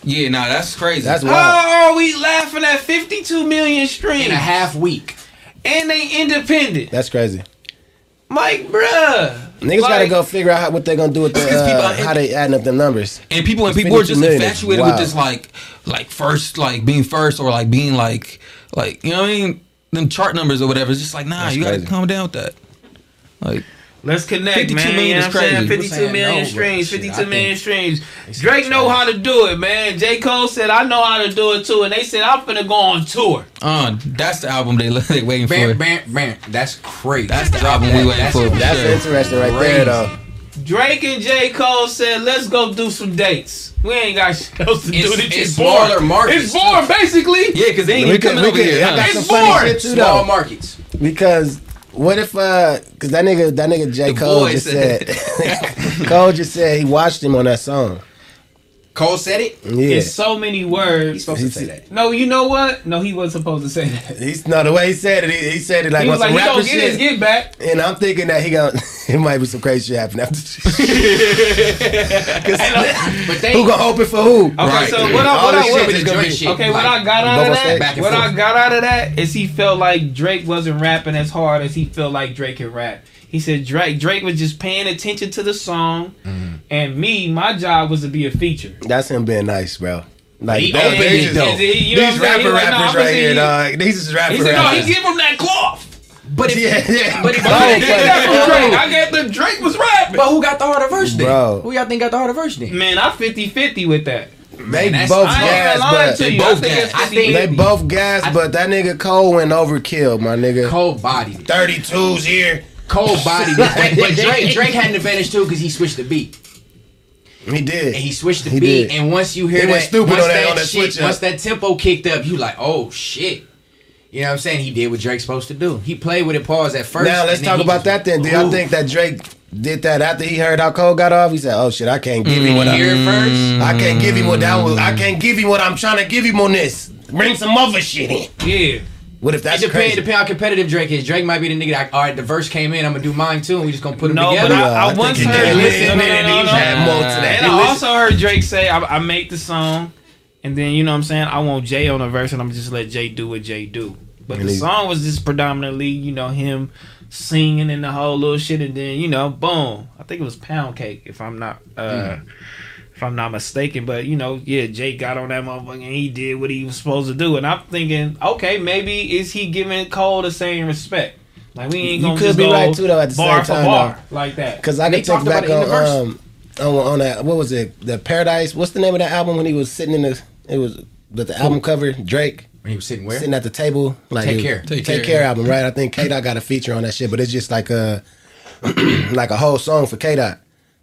[SPEAKER 4] Yeah, nah, that's crazy.
[SPEAKER 2] That's wild.
[SPEAKER 1] How are we laughing at 52 million streams?
[SPEAKER 3] in a half week.
[SPEAKER 1] And they independent.
[SPEAKER 2] That's crazy.
[SPEAKER 1] Mike, bruh.
[SPEAKER 2] Niggas
[SPEAKER 1] Like-
[SPEAKER 2] gotta go figure out how, what they're gonna do with the
[SPEAKER 4] Because people
[SPEAKER 2] uh,
[SPEAKER 4] are-
[SPEAKER 2] how they adding up the numbers.
[SPEAKER 4] and people and people are just
[SPEAKER 2] million.
[SPEAKER 4] infatuated
[SPEAKER 2] Wow.
[SPEAKER 4] with this like like first like being first or like being like like you know what I mean them chart numbers or whatever. It's just like nah,
[SPEAKER 2] That's
[SPEAKER 4] you gotta
[SPEAKER 2] crazy.
[SPEAKER 4] calm down with that. Like
[SPEAKER 1] Let's connect,
[SPEAKER 4] 52
[SPEAKER 1] man.
[SPEAKER 4] million
[SPEAKER 1] you know
[SPEAKER 4] is
[SPEAKER 1] what I'm saying?
[SPEAKER 4] crazy.
[SPEAKER 1] 52
[SPEAKER 3] People
[SPEAKER 1] million
[SPEAKER 3] no,
[SPEAKER 1] streams,
[SPEAKER 3] but shit,
[SPEAKER 1] 52
[SPEAKER 3] I
[SPEAKER 1] million streams. Drake know how to do it, man. J. Cole said, I know how to do it too. And they said, I'm finna go on tour.
[SPEAKER 4] uh that's the album they they waiting
[SPEAKER 3] Bam,
[SPEAKER 4] for.
[SPEAKER 3] bam, bam. That's crazy.
[SPEAKER 4] That's the album we waiting
[SPEAKER 3] That's
[SPEAKER 4] for.
[SPEAKER 2] That's
[SPEAKER 4] Sure.
[SPEAKER 2] interesting right
[SPEAKER 3] Crazy.
[SPEAKER 2] there, though.
[SPEAKER 1] Drake and J. Cole said, let's go do some dates. We ain't got shit else to
[SPEAKER 3] It's-
[SPEAKER 1] do. This
[SPEAKER 3] it's smaller
[SPEAKER 1] boring.
[SPEAKER 3] markets,
[SPEAKER 1] It's boring, basically.
[SPEAKER 4] Yeah, because they ain't
[SPEAKER 2] We
[SPEAKER 4] even
[SPEAKER 2] could-
[SPEAKER 4] coming over
[SPEAKER 2] could-
[SPEAKER 4] here.
[SPEAKER 2] I
[SPEAKER 4] huh?
[SPEAKER 1] It's boring.
[SPEAKER 3] Small markets.
[SPEAKER 2] Because what if uh, because that nigga that nigga J
[SPEAKER 4] The
[SPEAKER 2] Cole just said Cole just said he watched him on that song.
[SPEAKER 3] Cole said it.
[SPEAKER 2] Yeah,
[SPEAKER 1] It's so many words.
[SPEAKER 3] He's
[SPEAKER 1] words.
[SPEAKER 3] supposed to say that.
[SPEAKER 1] No, you know what? No, he wasn't supposed to say that.
[SPEAKER 2] he's no the way he said it. He, he said it like
[SPEAKER 1] He
[SPEAKER 2] on
[SPEAKER 1] was like,
[SPEAKER 2] some
[SPEAKER 1] he
[SPEAKER 2] rapper
[SPEAKER 1] gonna get his get back.
[SPEAKER 2] And I'm thinking that he gonna it might be some crazy shit happen after.
[SPEAKER 3] But they
[SPEAKER 2] who gonna open for who?
[SPEAKER 1] Okay,
[SPEAKER 4] Right.
[SPEAKER 1] so what I, what
[SPEAKER 2] this
[SPEAKER 1] I,
[SPEAKER 2] shit
[SPEAKER 1] what,
[SPEAKER 2] is gonna be-
[SPEAKER 3] shit.
[SPEAKER 1] okay, what I got out of
[SPEAKER 2] on stage?
[SPEAKER 3] Back
[SPEAKER 1] that,
[SPEAKER 3] and
[SPEAKER 1] what I got out of that is he felt like Drake wasn't rapping as hard as he felt like Drake could rap. He said Drake Drake was just paying attention to the song,
[SPEAKER 3] Mm-hmm.
[SPEAKER 1] and me, my job was to be a feature.
[SPEAKER 2] That's him being nice, bro. Like
[SPEAKER 3] He
[SPEAKER 2] that-
[SPEAKER 3] opened
[SPEAKER 2] these
[SPEAKER 3] it,
[SPEAKER 2] just-
[SPEAKER 3] though.
[SPEAKER 1] Is you know
[SPEAKER 2] these
[SPEAKER 1] what I'm saying?
[SPEAKER 2] rapper
[SPEAKER 1] like,
[SPEAKER 2] rappers
[SPEAKER 1] I'm
[SPEAKER 2] right here,
[SPEAKER 1] you.
[SPEAKER 2] dog. These is rapper
[SPEAKER 1] He said, no,
[SPEAKER 2] rappers.
[SPEAKER 1] he give him that cloth.
[SPEAKER 3] But if,
[SPEAKER 2] yeah, yeah.
[SPEAKER 3] but if
[SPEAKER 1] But I
[SPEAKER 2] Oh,
[SPEAKER 1] didn't get that from Drake. I get the Drake was rapping.
[SPEAKER 3] but who got the harder verse then?
[SPEAKER 2] Bro.
[SPEAKER 3] Who y'all think got the harder verse then?
[SPEAKER 1] Man, I 50-50 with that.
[SPEAKER 2] They
[SPEAKER 3] that's-
[SPEAKER 2] both
[SPEAKER 1] I
[SPEAKER 2] gas, but
[SPEAKER 1] to you.
[SPEAKER 4] both
[SPEAKER 1] I
[SPEAKER 4] gas.
[SPEAKER 3] I think-
[SPEAKER 2] they both gas, but that nigga Cole went overkill, my nigga.
[SPEAKER 3] Cole body. it.
[SPEAKER 2] 32's here.
[SPEAKER 3] Cole body. But, but Drake, Drake had an advantage too because he switched the beat.
[SPEAKER 2] He did.
[SPEAKER 3] And he switched the
[SPEAKER 2] He
[SPEAKER 3] beat.
[SPEAKER 2] did.
[SPEAKER 3] And once you hear
[SPEAKER 2] He
[SPEAKER 3] that,
[SPEAKER 2] went stupid
[SPEAKER 3] once
[SPEAKER 2] on that- on that
[SPEAKER 3] shit,
[SPEAKER 2] switch up.
[SPEAKER 3] once that tempo kicked up, you like, oh shit. You know what I'm saying? He did what Drake's supposed to do. He played with it pause at first.
[SPEAKER 2] now let's talk about that then. Do y'all think that Drake did that after he heard how Cole got off? He said, "Oh shit, I can't give him what I,
[SPEAKER 3] mm. Hear first?
[SPEAKER 2] I can't give him what that was. I can't give him what I'm trying to give him on this. Bring some other shit in.
[SPEAKER 1] Yeah.
[SPEAKER 2] What if that's
[SPEAKER 3] It depends,
[SPEAKER 2] crazy?
[SPEAKER 3] depend how competitive Drake is. Drake might be the nigga that, all right, the verse came in, I'm gonna do mine too, and we just gonna put them
[SPEAKER 1] No,
[SPEAKER 3] together.
[SPEAKER 1] but I, I
[SPEAKER 2] I
[SPEAKER 1] once
[SPEAKER 2] think he
[SPEAKER 1] heard. Listen, no,
[SPEAKER 2] And
[SPEAKER 1] no,
[SPEAKER 2] then
[SPEAKER 1] no,
[SPEAKER 2] he
[SPEAKER 1] no.
[SPEAKER 2] had more to that.
[SPEAKER 1] And I also heard Drake say, I, "I make the song, and then you know what I'm saying. I want Jay on the verse, and I'm just let Jay do what Jay do." But
[SPEAKER 2] And
[SPEAKER 1] the song was just predominantly, you know, him singing and the whole little shit, and then you know, boom. I think it was Pound Cake, if I'm not. uh If I'm not mistaken, but you know, yeah, Jake got on that motherfucker and he did what he was supposed to do, and I'm thinking, okay, maybe is he giving Cole the same respect? Like we ain't gonna
[SPEAKER 2] could
[SPEAKER 1] just
[SPEAKER 2] be
[SPEAKER 1] go
[SPEAKER 2] right, too, though, at the
[SPEAKER 1] bar
[SPEAKER 2] same
[SPEAKER 1] for
[SPEAKER 2] time,
[SPEAKER 1] bar like that.
[SPEAKER 2] Because I
[SPEAKER 3] They
[SPEAKER 2] can think back on, um, on on that what was it? The Paradise. What's the name of that album when he was sitting in the? It was but the album cover Drake
[SPEAKER 3] When he was sitting where?
[SPEAKER 2] sitting at the table like
[SPEAKER 3] Take Care.
[SPEAKER 2] Take,
[SPEAKER 4] Take
[SPEAKER 2] care.
[SPEAKER 4] Care.
[SPEAKER 2] album right? I think K Dot got a feature on that shit, but it's just like a like a whole song for K Dot.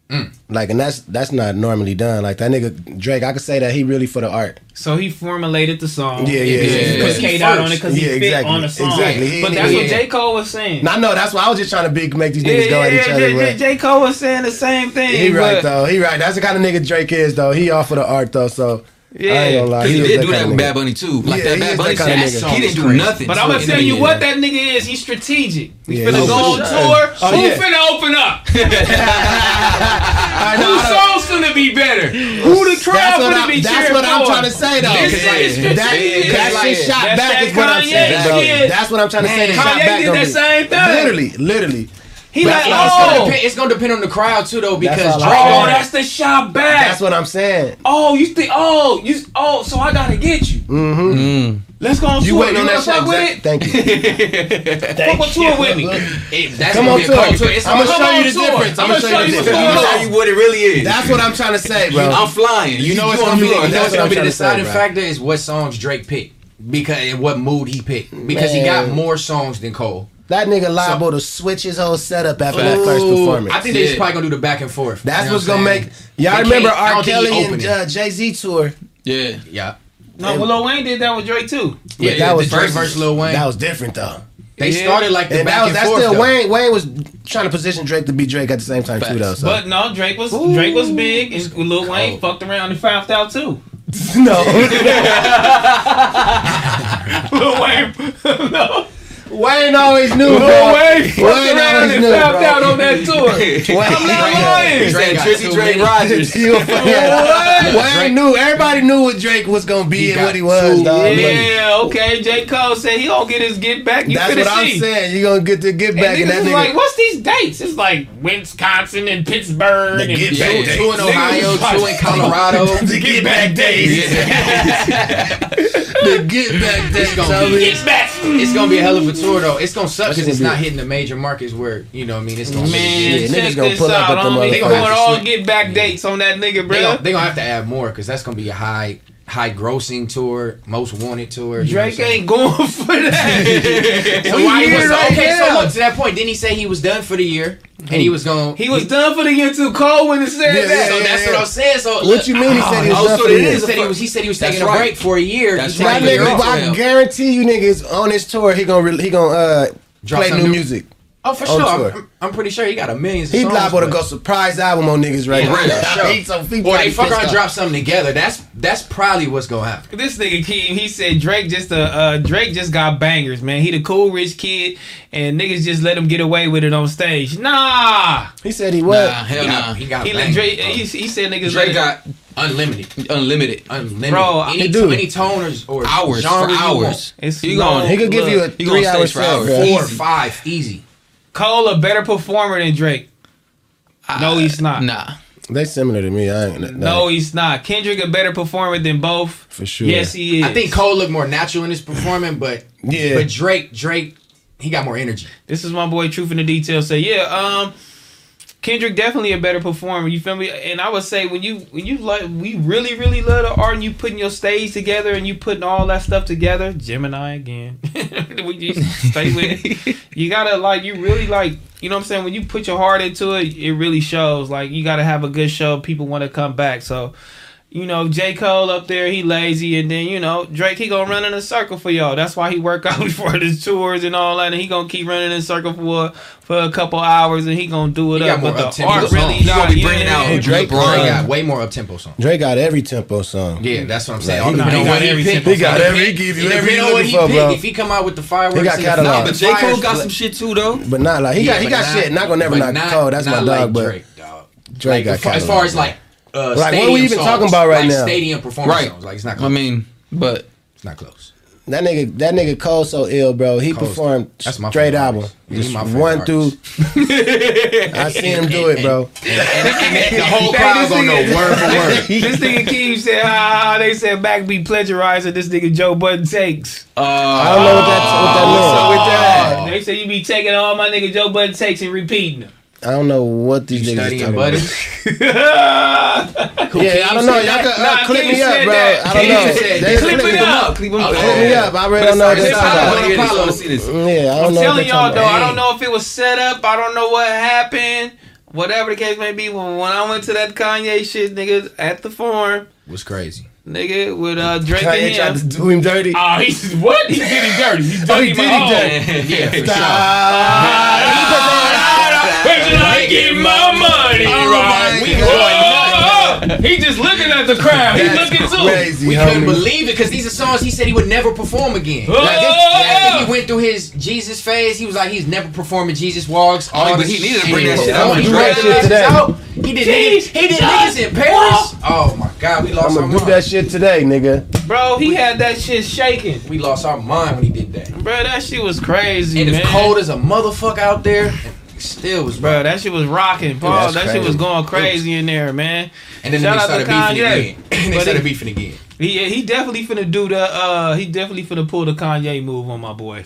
[SPEAKER 3] Mm.
[SPEAKER 2] Like and that's that's not normally done. Like that nigga Drake, I could say that he really for the art.
[SPEAKER 1] So he formulated the song.
[SPEAKER 2] Yeah, yeah,
[SPEAKER 1] He
[SPEAKER 2] yeah,
[SPEAKER 1] put. K Dot on it because he
[SPEAKER 2] Yeah,
[SPEAKER 1] fit
[SPEAKER 2] exactly,
[SPEAKER 1] on the song.
[SPEAKER 2] exactly.
[SPEAKER 1] But that's
[SPEAKER 2] even-
[SPEAKER 1] what J Cole was saying.
[SPEAKER 2] No, no, that's why I was just trying to big make these
[SPEAKER 1] yeah,
[SPEAKER 2] niggas go
[SPEAKER 1] yeah,
[SPEAKER 2] at each
[SPEAKER 1] yeah,
[SPEAKER 2] other.
[SPEAKER 1] J, J Cole was saying the same thing.
[SPEAKER 2] He right though. He right. That's the kind of nigga Drake is though. He off for the art though. So
[SPEAKER 1] Yeah.
[SPEAKER 2] I ain't gonna lie.
[SPEAKER 4] Cause he
[SPEAKER 2] was
[SPEAKER 4] did do
[SPEAKER 2] kinda
[SPEAKER 4] that with. Bad Bunny too. Like
[SPEAKER 2] Yeah,
[SPEAKER 4] that Bad Bunny
[SPEAKER 2] that
[SPEAKER 4] shit,
[SPEAKER 2] nigga.
[SPEAKER 4] he didn't do
[SPEAKER 3] Crazy.
[SPEAKER 4] nothing.
[SPEAKER 1] But I'm gonna tell you what that nigga is. He's strategic. He's
[SPEAKER 2] Yeah,
[SPEAKER 1] finna go on tour.
[SPEAKER 2] Oh,
[SPEAKER 1] Who
[SPEAKER 2] yeah.
[SPEAKER 1] finna open up?
[SPEAKER 2] I know,
[SPEAKER 1] Whose
[SPEAKER 2] I know.
[SPEAKER 1] song's finna be better? Who the crowd
[SPEAKER 2] That's what,
[SPEAKER 1] finna
[SPEAKER 2] I'm,
[SPEAKER 1] be
[SPEAKER 2] that's what I'm trying to say though.
[SPEAKER 1] This
[SPEAKER 2] Cause
[SPEAKER 1] nigga's
[SPEAKER 2] that, that,
[SPEAKER 1] strategic.
[SPEAKER 2] that
[SPEAKER 3] Like,
[SPEAKER 2] shit shot back
[SPEAKER 1] that
[SPEAKER 2] is what I'm saying, bro. That's what I'm trying to say. The
[SPEAKER 3] Man.
[SPEAKER 2] shot
[SPEAKER 1] Kanye did that same thing.
[SPEAKER 2] Literally, literally.
[SPEAKER 1] He like,
[SPEAKER 2] that's
[SPEAKER 3] It's gonna,
[SPEAKER 1] oh,
[SPEAKER 3] depend, it's gonna depend on the crowd too, though, because
[SPEAKER 2] all I
[SPEAKER 3] Drake.
[SPEAKER 2] said.
[SPEAKER 1] oh, that's the shot back.
[SPEAKER 2] That's what I'm saying.
[SPEAKER 1] Oh, you think? Oh, you. Oh, so I gotta get you. Mm-hmm.
[SPEAKER 4] Mm.
[SPEAKER 1] Let's go on
[SPEAKER 2] You
[SPEAKER 1] tour.
[SPEAKER 2] waiting on that
[SPEAKER 1] wanna
[SPEAKER 2] shit?
[SPEAKER 1] fuck
[SPEAKER 2] Exact- Thank you.
[SPEAKER 1] it? Fuck on tour with me.
[SPEAKER 3] It, that's
[SPEAKER 2] Come on tour.
[SPEAKER 3] tour. It's
[SPEAKER 2] I'm gonna
[SPEAKER 3] gonna
[SPEAKER 2] show you the
[SPEAKER 1] tour.
[SPEAKER 2] difference. I'm
[SPEAKER 1] I'ma
[SPEAKER 2] gonna show you the
[SPEAKER 1] what's
[SPEAKER 2] difference.
[SPEAKER 1] going
[SPEAKER 4] I'll
[SPEAKER 1] on.
[SPEAKER 4] tell you what it really is.
[SPEAKER 2] That's what I'm trying to say, bro.
[SPEAKER 4] I'm flying.
[SPEAKER 3] You know what's
[SPEAKER 4] on
[SPEAKER 3] gonna be the, you know what's
[SPEAKER 2] That's what
[SPEAKER 3] gonna
[SPEAKER 2] I'm
[SPEAKER 3] be the
[SPEAKER 2] trying to say,
[SPEAKER 3] deciding factor is what songs Drake picked because and what mood he picked because he got more songs than Cole.
[SPEAKER 2] That nigga liable to switch his whole setup after that first performance.
[SPEAKER 3] I think they're
[SPEAKER 4] Yeah.
[SPEAKER 3] probably gonna do the back and forth.
[SPEAKER 2] That's
[SPEAKER 3] You know
[SPEAKER 2] what's
[SPEAKER 3] what
[SPEAKER 2] gonna make y'all remember
[SPEAKER 3] can't- I
[SPEAKER 2] R.
[SPEAKER 3] don't think he
[SPEAKER 2] Kelly and uh, Jay Z tour.
[SPEAKER 4] Yeah.
[SPEAKER 3] Yeah,
[SPEAKER 1] No, well, Lil Wayne did that with Drake too.
[SPEAKER 3] yeah.
[SPEAKER 2] that
[SPEAKER 3] that
[SPEAKER 2] was
[SPEAKER 3] was Drake
[SPEAKER 2] versus-
[SPEAKER 3] versus Lil Wayne.
[SPEAKER 2] That was different though.
[SPEAKER 3] they
[SPEAKER 1] Yeah.
[SPEAKER 3] started like the
[SPEAKER 2] And
[SPEAKER 3] back
[SPEAKER 2] that was
[SPEAKER 3] and
[SPEAKER 2] that's
[SPEAKER 3] forth.
[SPEAKER 2] still
[SPEAKER 3] though.
[SPEAKER 2] Wayne. Wayne was trying to position Drake to be Drake at the same time too, though. So.
[SPEAKER 1] But no, Drake was Drake was big, and Lil Wayne fucked around and found out too.
[SPEAKER 2] no,
[SPEAKER 1] Lil Wayne, no,
[SPEAKER 2] Wayne always knew.
[SPEAKER 1] Lil
[SPEAKER 2] bro.
[SPEAKER 1] Wayne fucked
[SPEAKER 2] Wayne
[SPEAKER 1] around
[SPEAKER 2] always
[SPEAKER 1] and
[SPEAKER 2] knew,
[SPEAKER 1] found
[SPEAKER 2] bro.
[SPEAKER 1] out on that tour. I'm not lying.
[SPEAKER 4] He said
[SPEAKER 3] got
[SPEAKER 4] Drizzy Drake
[SPEAKER 3] many.
[SPEAKER 4] Rogers.
[SPEAKER 2] You a fuck- yeah. Wayne
[SPEAKER 3] Drake-
[SPEAKER 2] knew. Everybody knew what Drake was gonna be
[SPEAKER 3] He
[SPEAKER 2] and what he was. Dog.
[SPEAKER 1] Yeah, okay. J. Cole said he gonna get his get back. You
[SPEAKER 2] That's
[SPEAKER 1] finna
[SPEAKER 2] what I'm
[SPEAKER 1] see.
[SPEAKER 2] saying. You gonna get the get back
[SPEAKER 1] And
[SPEAKER 2] in
[SPEAKER 1] niggas
[SPEAKER 2] that nigga.
[SPEAKER 1] like, what's these dates? It's like Wisconsin and Pittsburgh.
[SPEAKER 2] The
[SPEAKER 1] and
[SPEAKER 2] get
[SPEAKER 3] Two,
[SPEAKER 2] back
[SPEAKER 3] two in Ohio, two in Colorado.
[SPEAKER 2] the get back days. the get back days.
[SPEAKER 3] gonna
[SPEAKER 2] homie.
[SPEAKER 3] be-
[SPEAKER 1] Get back.
[SPEAKER 3] It's gonna be a hell of a tour though. It's gonna suck because it's not hitting the major markets where you know what I mean. It's gonna
[SPEAKER 1] Man,
[SPEAKER 2] Yeah,
[SPEAKER 1] check
[SPEAKER 2] niggas gonna
[SPEAKER 1] this
[SPEAKER 2] pull up
[SPEAKER 1] out.
[SPEAKER 2] at them
[SPEAKER 1] homie. They
[SPEAKER 2] motherfuckers.
[SPEAKER 1] going all get back dates on that nigga,
[SPEAKER 3] They
[SPEAKER 1] bro.
[SPEAKER 3] gonna, they gonna have to add more because that's gonna be a high high grossing tour, most wanted tour.
[SPEAKER 1] Drake
[SPEAKER 3] what I'm saying?
[SPEAKER 1] ain't going for that.
[SPEAKER 3] So why he was
[SPEAKER 1] right
[SPEAKER 3] okay?
[SPEAKER 1] now.
[SPEAKER 3] So look to that point. Didn't he say he was done for the year and he was going?
[SPEAKER 1] He was done for the year too cold when he said
[SPEAKER 2] Yeah,
[SPEAKER 1] that.
[SPEAKER 3] So that's
[SPEAKER 2] yeah.
[SPEAKER 3] what I'm saying. So
[SPEAKER 2] What you mean he said he was
[SPEAKER 4] Oh,
[SPEAKER 2] done
[SPEAKER 4] so
[SPEAKER 2] for the year?
[SPEAKER 3] He said he was. He said he was
[SPEAKER 4] That's
[SPEAKER 3] taking a break for a year.
[SPEAKER 4] That's right.
[SPEAKER 3] said
[SPEAKER 2] That
[SPEAKER 3] a year
[SPEAKER 2] nigga, I guarantee you niggas on his tour, he gonna re- he gonna uh,
[SPEAKER 3] Drop
[SPEAKER 2] play new
[SPEAKER 3] new-
[SPEAKER 2] music.
[SPEAKER 3] Oh, for
[SPEAKER 2] on
[SPEAKER 3] sure.
[SPEAKER 2] tour.
[SPEAKER 3] I'm, I'm pretty sure he got a million.
[SPEAKER 2] He
[SPEAKER 3] songs,
[SPEAKER 2] liable to go surprise album on niggas right
[SPEAKER 3] Yeah,
[SPEAKER 2] now.
[SPEAKER 3] right, sure.
[SPEAKER 2] He so- he
[SPEAKER 3] Or they fuck
[SPEAKER 2] pissed
[SPEAKER 3] around and drop something together. That's that's probably what's gonna happen.
[SPEAKER 1] This nigga Keem, he said Drake just uh, uh Drake just got bangers, man. He the cool rich kid, and niggas just let him get away with it on stage. Nah,
[SPEAKER 2] He said he what?
[SPEAKER 4] Nah, hell
[SPEAKER 3] He
[SPEAKER 4] nah.
[SPEAKER 3] he got
[SPEAKER 1] he
[SPEAKER 3] bangers,
[SPEAKER 1] Drake. He, he said niggas
[SPEAKER 4] Drake
[SPEAKER 1] him-
[SPEAKER 4] got
[SPEAKER 3] unlimited,
[SPEAKER 4] unlimited
[SPEAKER 3] unlimited.
[SPEAKER 1] Bro,
[SPEAKER 3] any,
[SPEAKER 2] he do.
[SPEAKER 3] any tone or, or
[SPEAKER 4] hours for
[SPEAKER 3] genre you want.
[SPEAKER 4] hours.
[SPEAKER 1] It's
[SPEAKER 4] He
[SPEAKER 1] no-
[SPEAKER 4] going.
[SPEAKER 2] He could give you a
[SPEAKER 1] Look,
[SPEAKER 4] gonna
[SPEAKER 2] three hour
[SPEAKER 4] for
[SPEAKER 2] set,
[SPEAKER 4] hours.
[SPEAKER 3] Four
[SPEAKER 4] Easy.
[SPEAKER 3] five, easy.
[SPEAKER 1] Cole a better performer than Drake. No, he's not.
[SPEAKER 4] Nah.
[SPEAKER 2] They similar to me. I ain't.
[SPEAKER 1] No, he's not. Kendrick a better performer than both.
[SPEAKER 2] For sure.
[SPEAKER 1] Yes, he is.
[SPEAKER 3] I think Cole looked more natural in his performing, but
[SPEAKER 2] Yeah.
[SPEAKER 3] but Drake, Drake, he got more energy.
[SPEAKER 1] This is my boy Truth in the Details. Say, yeah, um, Kendrick definitely a better performer. You feel me? And I would say when you when you like we really really love the art and you putting your stage together and you putting all that stuff together. Gemini again. we just stay with it. You gotta like you really like you know what I'm saying when you put your heart into it, it really shows. Like you gotta have a good show. People want to come back. So. You know, J. Cole up there, he lazy, and then you know Drake, he gonna run in a circle for y'all. That's why he work out before his tours and all that, and he gonna keep running in a circle for for a couple hours, and he gonna do it
[SPEAKER 3] He
[SPEAKER 1] up.
[SPEAKER 3] got
[SPEAKER 1] But the
[SPEAKER 3] up-tempo
[SPEAKER 1] art
[SPEAKER 3] songs.
[SPEAKER 1] really
[SPEAKER 3] He
[SPEAKER 1] not.
[SPEAKER 4] gonna be bringing
[SPEAKER 1] yeah.
[SPEAKER 4] out
[SPEAKER 2] Drake-
[SPEAKER 3] Drake
[SPEAKER 4] LeBron.
[SPEAKER 3] Uh, got way more up tempo songs.
[SPEAKER 2] Drake got every tempo song.
[SPEAKER 3] Yeah, that's what I'm saying.
[SPEAKER 2] Like, he-
[SPEAKER 3] Depending
[SPEAKER 1] he
[SPEAKER 3] on
[SPEAKER 1] got every
[SPEAKER 3] picked.
[SPEAKER 1] tempo
[SPEAKER 2] He got every- he give you
[SPEAKER 3] You know what he
[SPEAKER 2] looking for,
[SPEAKER 3] picked. If he come out with the fireworks,
[SPEAKER 2] He got
[SPEAKER 3] and the
[SPEAKER 2] catalog.
[SPEAKER 4] Nah, but J. Cole got some shit too though.
[SPEAKER 2] But not like he got he got shit. Not gonna never
[SPEAKER 3] but
[SPEAKER 2] knock Cole. That's my dog. But
[SPEAKER 3] Drake.
[SPEAKER 2] Drake got
[SPEAKER 3] as far as like uh,
[SPEAKER 2] Like, what are
[SPEAKER 3] we
[SPEAKER 2] even
[SPEAKER 3] songs,
[SPEAKER 2] talking about right
[SPEAKER 3] like
[SPEAKER 2] now?
[SPEAKER 3] Stadium performance
[SPEAKER 4] Right.
[SPEAKER 3] songs, like it's not
[SPEAKER 4] I mean, but
[SPEAKER 3] it's not close.
[SPEAKER 2] that nigga that nigga Cole so ill, bro. He
[SPEAKER 3] Cole's-
[SPEAKER 2] performed
[SPEAKER 3] that's my
[SPEAKER 2] straight album.
[SPEAKER 3] artist.
[SPEAKER 2] Just
[SPEAKER 3] my favorite
[SPEAKER 2] one through. I seen him do it, bro.
[SPEAKER 3] the whole crowd
[SPEAKER 1] this
[SPEAKER 3] gonna know word for word.
[SPEAKER 1] this nigga Keem said, ah, they said back be plagiarizing. This nigga Joe Budden takes.
[SPEAKER 4] uh,
[SPEAKER 2] I don't know what that what that means.
[SPEAKER 1] So with that, they say you be taking all my nigga Joe Budden takes and repeating them.
[SPEAKER 2] I don't know what these
[SPEAKER 3] You
[SPEAKER 2] niggas
[SPEAKER 3] studying,
[SPEAKER 2] talking
[SPEAKER 3] buddy?
[SPEAKER 2] about. Yeah, I don't know. Y'all can uh,
[SPEAKER 1] Nah,
[SPEAKER 2] clip me up, bro.
[SPEAKER 1] that.
[SPEAKER 2] I don't
[SPEAKER 1] Keem
[SPEAKER 2] know.
[SPEAKER 3] said
[SPEAKER 2] They
[SPEAKER 3] that.
[SPEAKER 1] Clip
[SPEAKER 2] clip
[SPEAKER 1] it
[SPEAKER 2] me
[SPEAKER 1] up.
[SPEAKER 4] Clip him
[SPEAKER 3] Oh,
[SPEAKER 4] up.
[SPEAKER 2] Clip me up. I really don't know what they're talking about.
[SPEAKER 4] I wanna hear this. I
[SPEAKER 3] Apollo.
[SPEAKER 4] see this.
[SPEAKER 2] Yeah, I don't
[SPEAKER 1] I'm
[SPEAKER 2] know
[SPEAKER 1] telling y'all though. I don't know if it was set up. I don't know what happened. Whatever the case may be, when, when I went to that Kanye shit, niggas at the farm,
[SPEAKER 3] Was crazy.
[SPEAKER 1] nigga, with uh, Drake
[SPEAKER 2] Kanye
[SPEAKER 1] and
[SPEAKER 2] tried
[SPEAKER 1] him.
[SPEAKER 2] to do him dirty.
[SPEAKER 1] Oh, he's what? He's getting dirty. He's
[SPEAKER 2] Oh, he
[SPEAKER 1] dirty.
[SPEAKER 2] did
[SPEAKER 1] my
[SPEAKER 2] it
[SPEAKER 1] home.
[SPEAKER 2] dirty.
[SPEAKER 3] Yeah, for sure.
[SPEAKER 1] Where should I get my money
[SPEAKER 2] Oh
[SPEAKER 1] right?
[SPEAKER 2] my
[SPEAKER 1] We
[SPEAKER 2] God.
[SPEAKER 1] going. He just looking at the crowd. He
[SPEAKER 2] That's
[SPEAKER 1] looking too.
[SPEAKER 2] crazy,
[SPEAKER 3] We couldn't believe it because these are songs he said he would never perform again.
[SPEAKER 1] Oh,
[SPEAKER 3] Like, this- after he went through his Jesus phase, he was like he's never performing Jesus walks.
[SPEAKER 4] Oh, but he needed to bring that shit out.
[SPEAKER 3] he
[SPEAKER 2] Do that shit today.
[SPEAKER 3] out. He did niggas, he did niggas in Paris. Oh my God, we lost
[SPEAKER 2] I'm gonna do
[SPEAKER 3] mind.
[SPEAKER 2] that shit today, nigga.
[SPEAKER 1] Bro, he had that shit shaking.
[SPEAKER 3] We lost our mind when he did that.
[SPEAKER 1] Bro, that shit was crazy,
[SPEAKER 3] And
[SPEAKER 1] man.
[SPEAKER 3] it's cold as a motherfucker out there. Still was
[SPEAKER 1] Bro, that shit was rocking, Paul. that shit was going crazy in there, man.
[SPEAKER 3] And then
[SPEAKER 1] Shout
[SPEAKER 3] they started beefing again. And they
[SPEAKER 1] But
[SPEAKER 3] started
[SPEAKER 1] he-
[SPEAKER 3] beefing again.
[SPEAKER 1] He he definitely finna do the uh he definitely finna pull the Kanye move on my boy.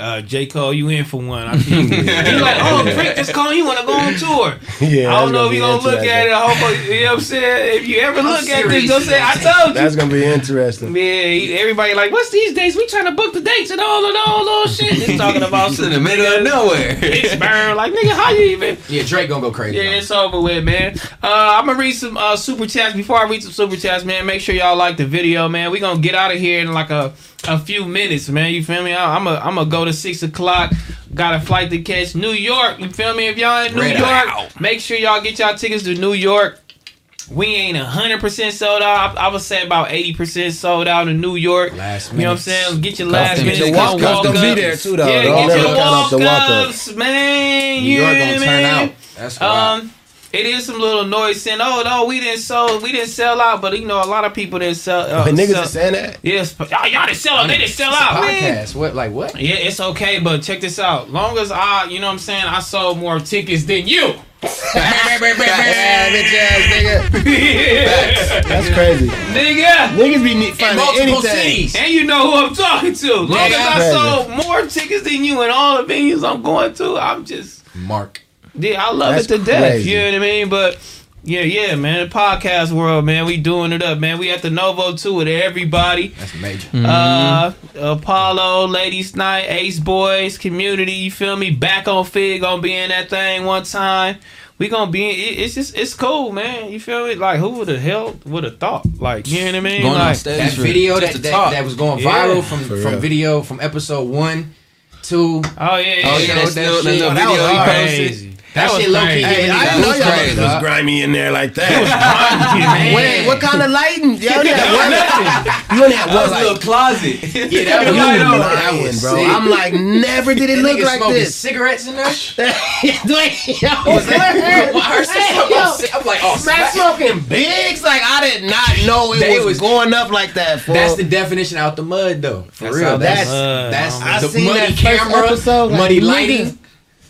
[SPEAKER 1] Uh, J. Cole, you in for one. I think. He like, oh, Drake just calling you want to go on tour.
[SPEAKER 2] Yeah,
[SPEAKER 1] I don't know if
[SPEAKER 2] be
[SPEAKER 1] you gonna look at it. I hope, you know what I'm saying? If you ever look at this,
[SPEAKER 3] serious,
[SPEAKER 1] you'll say, I told you.
[SPEAKER 2] That's gonna be interesting.
[SPEAKER 1] Man, everybody like, what's these dates? We trying to book the dates and all and all those shit. He's talking about
[SPEAKER 4] It's in the middle of nowhere.
[SPEAKER 1] Pittsburgh. Like, nigga, how you even?
[SPEAKER 3] Yeah, Drake gonna go crazy.
[SPEAKER 1] Yeah,
[SPEAKER 3] on
[SPEAKER 1] it's over with, man. Uh, I'm gonna read some uh, super chats. Before I read some super chats, man, make sure y'all like the video, man. We gonna get out of here in like a a few minutes, man. You feel me? I- I'm gonna I'm gonna go to six o'clock. Got a flight to catch New York. You feel me? If y'all in New
[SPEAKER 3] Red
[SPEAKER 1] York,
[SPEAKER 3] out.
[SPEAKER 1] make sure y'all get y'all tickets to New York. We ain't hundred percent sold out. I, I would say about eighty percent sold out in New York.
[SPEAKER 3] Last
[SPEAKER 1] You know what I'm saying? Get your last minutes.
[SPEAKER 4] walk-ups
[SPEAKER 1] walk
[SPEAKER 2] gonna be there too, though.
[SPEAKER 1] Yeah, get your
[SPEAKER 2] the
[SPEAKER 1] walk-ups, man.
[SPEAKER 3] New York gonna turn out. That's wild.
[SPEAKER 1] Um, it is some little noise saying, "Oh no, we didn't sell, we didn't sell out," but you know, a lot of people didn't sell. Uh,
[SPEAKER 2] But niggas
[SPEAKER 1] sell-
[SPEAKER 2] are saying that.
[SPEAKER 1] yes, but y'all, didn't sell out. They didn't sell out, man.
[SPEAKER 3] Podcast. What? Like what?
[SPEAKER 1] Yeah, it's okay, but check this out. Long as I, you know what I'm saying, I sold more tickets than you.
[SPEAKER 2] Yeah, bitch ass nigga. That's crazy.
[SPEAKER 1] Nigga.
[SPEAKER 2] Niggas be ne-
[SPEAKER 3] In
[SPEAKER 2] finding
[SPEAKER 3] multiple
[SPEAKER 2] anything.
[SPEAKER 3] cities.
[SPEAKER 1] And you know who I'm talking to. Long as I
[SPEAKER 2] Crazy.
[SPEAKER 1] sold more tickets than you in all the venues I'm going to, I'm just
[SPEAKER 3] Mark.
[SPEAKER 1] Yeah, I love
[SPEAKER 2] That's
[SPEAKER 1] it to death. You know what I mean? But yeah, yeah, man. The podcast world, man. We doing it up, man. We at the Novo too with everybody.
[SPEAKER 3] That's major.
[SPEAKER 1] Uh, Apollo, Ladies Night, Ace Boys, Community. You feel me? Back on Figg gonna be in that thing one time. We gonna be. In, it, it's just it's cool, man. You feel me? Like who would have held would have thought? Like you know what I mean?
[SPEAKER 4] Going
[SPEAKER 1] like
[SPEAKER 4] stage.
[SPEAKER 3] That video that, that, that was going
[SPEAKER 1] Yeah.
[SPEAKER 3] viral from
[SPEAKER 2] For
[SPEAKER 3] from
[SPEAKER 2] real.
[SPEAKER 3] video from episode one, two.
[SPEAKER 1] oh yeah, yeah,
[SPEAKER 4] Oh
[SPEAKER 1] yeah.
[SPEAKER 4] yeah, that's
[SPEAKER 3] that
[SPEAKER 4] still that
[SPEAKER 3] shit.
[SPEAKER 4] little
[SPEAKER 3] Oh, that was
[SPEAKER 4] he
[SPEAKER 1] crazy.
[SPEAKER 3] That,
[SPEAKER 1] was
[SPEAKER 3] shit low key.
[SPEAKER 1] crazy.
[SPEAKER 3] giving
[SPEAKER 2] Hey,
[SPEAKER 3] me
[SPEAKER 2] I
[SPEAKER 3] the
[SPEAKER 2] didn't know
[SPEAKER 3] goosebumps,
[SPEAKER 2] y'all was
[SPEAKER 3] dog.
[SPEAKER 2] grimy in there like that.
[SPEAKER 3] Man.
[SPEAKER 2] Wait, what kind of lighting? Y'all only had one. You only had
[SPEAKER 4] That
[SPEAKER 2] one
[SPEAKER 4] was a little closet.
[SPEAKER 3] Yeah, that was,
[SPEAKER 2] You
[SPEAKER 3] that was
[SPEAKER 2] lying, bro.
[SPEAKER 3] sick.
[SPEAKER 2] I'm like, never did it
[SPEAKER 3] That
[SPEAKER 2] look like this.
[SPEAKER 3] cigarettes in there.
[SPEAKER 2] Wait, yo,
[SPEAKER 3] I heard
[SPEAKER 2] Hey,
[SPEAKER 3] something
[SPEAKER 2] yo,
[SPEAKER 3] about ci- I'm like, oh,
[SPEAKER 2] Smack
[SPEAKER 3] smack.
[SPEAKER 2] smoking bigs? Like I did not know it was,
[SPEAKER 3] was-
[SPEAKER 2] going up like that. Fool.
[SPEAKER 3] That's the definition out the mud, though. For
[SPEAKER 1] That's
[SPEAKER 3] real. That's that's
[SPEAKER 2] I
[SPEAKER 3] the muddy camera,
[SPEAKER 2] episode, like,
[SPEAKER 3] muddy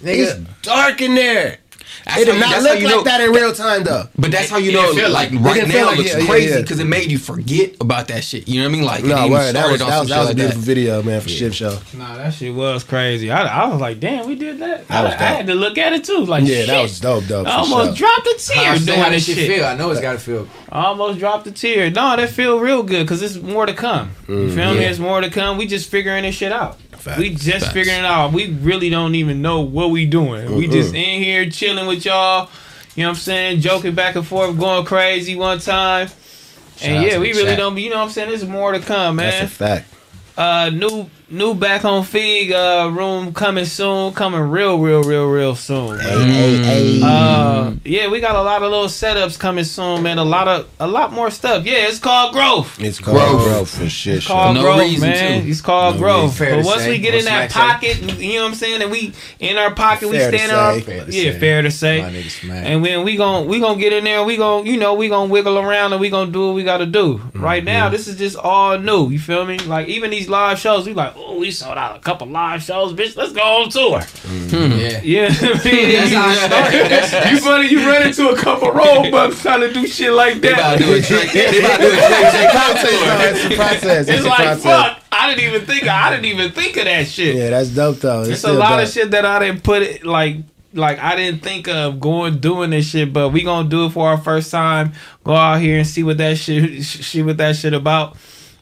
[SPEAKER 2] nigga,
[SPEAKER 3] lighting.
[SPEAKER 2] It's dark in there.
[SPEAKER 4] That's
[SPEAKER 2] It did not look like
[SPEAKER 4] know-
[SPEAKER 2] that in real time though.
[SPEAKER 4] But that's how you
[SPEAKER 3] It
[SPEAKER 4] know,
[SPEAKER 3] didn't feel
[SPEAKER 4] like,
[SPEAKER 3] like-
[SPEAKER 4] right
[SPEAKER 2] didn't
[SPEAKER 4] now
[SPEAKER 2] like
[SPEAKER 4] it looks
[SPEAKER 2] yeah,
[SPEAKER 4] crazy
[SPEAKER 2] yeah.
[SPEAKER 4] because it made you forget about that shit. You know what I mean? Like,
[SPEAKER 2] No,
[SPEAKER 4] it even
[SPEAKER 2] word. That was that was, that was a
[SPEAKER 4] like
[SPEAKER 2] beautiful
[SPEAKER 4] that.
[SPEAKER 2] video, man, for Shift Show.
[SPEAKER 1] Nah, that shit was crazy. I, I was like, damn, we did that.
[SPEAKER 2] That
[SPEAKER 1] I,
[SPEAKER 2] was
[SPEAKER 1] I had to look at it too. Like,
[SPEAKER 2] Yeah,
[SPEAKER 1] shit.
[SPEAKER 2] that was dope, dope.
[SPEAKER 1] I almost
[SPEAKER 2] sure.
[SPEAKER 1] dropped a
[SPEAKER 3] how,
[SPEAKER 1] tear
[SPEAKER 3] how
[SPEAKER 1] doing
[SPEAKER 3] that
[SPEAKER 1] this
[SPEAKER 3] shit
[SPEAKER 1] shit.
[SPEAKER 3] feel? I know it's gotta feel.
[SPEAKER 1] I almost dropped a tear. No, that feel real good because there's more to come. You mm, feel me?
[SPEAKER 3] yeah.
[SPEAKER 1] There's more to come. We just figuring this shit out.
[SPEAKER 2] Facts.
[SPEAKER 1] We just
[SPEAKER 4] Facts.
[SPEAKER 1] figuring it out. We really don't even know what we doing. We just in here chilling with y'all. You know what I'm saying? Joking back and forth, going crazy one time. and yeah, we really
[SPEAKER 3] chat.
[SPEAKER 1] don't. You know what I'm saying? There's more to come, man
[SPEAKER 2] That's a fact.
[SPEAKER 1] uh new new back on Figg uh room coming soon, coming real, real, real, real soon.
[SPEAKER 2] Hey, hey, hey.
[SPEAKER 1] Uh yeah, we got a lot of little setups coming soon, man. A lot of a lot more stuff. Yeah, it's called growth.
[SPEAKER 2] it's called
[SPEAKER 4] Growth.
[SPEAKER 2] growth for shit.
[SPEAKER 1] It's called
[SPEAKER 4] no
[SPEAKER 1] growth,
[SPEAKER 4] reason,
[SPEAKER 1] man.
[SPEAKER 4] too.
[SPEAKER 1] It's called
[SPEAKER 2] No
[SPEAKER 1] growth.
[SPEAKER 2] reason.
[SPEAKER 1] But
[SPEAKER 3] to
[SPEAKER 1] once
[SPEAKER 3] say.
[SPEAKER 1] we get
[SPEAKER 3] What
[SPEAKER 1] in that
[SPEAKER 3] Smack
[SPEAKER 1] pocket, you know what I'm saying, and we in our pocket, we
[SPEAKER 2] Fair to
[SPEAKER 1] stand up.
[SPEAKER 3] Fair
[SPEAKER 1] Yeah,
[SPEAKER 3] say.
[SPEAKER 1] fair to say.
[SPEAKER 3] My nigga Smack.
[SPEAKER 1] And when we gon' we gonna get in there, we gon' you know we gonna wiggle around and we gonna do what we gotta do. Right now, this is just all new. You feel me? Like even these live shows, we like, oh, we sold out a couple live shows, bitch. Let's go on tour. Hmm.
[SPEAKER 3] yeah.
[SPEAKER 1] Yeah,
[SPEAKER 3] That's how it started. That's, that's,
[SPEAKER 1] you funny. You run into a couple roadbugs trying to do shit like
[SPEAKER 4] They about
[SPEAKER 1] that.
[SPEAKER 4] to do a Drake. They about to do a Drake J. Cole
[SPEAKER 2] it's a process. It's,
[SPEAKER 1] It's like
[SPEAKER 2] process.
[SPEAKER 1] fuck. I didn't even think. I didn't even think of that shit.
[SPEAKER 2] Yeah, that's dope though.
[SPEAKER 1] It's a lot
[SPEAKER 2] dope.
[SPEAKER 1] of shit that I didn't put it like like I didn't think of going doing this shit, but we gonna do it for our first time. Go out here and see what that shit see what that shit about.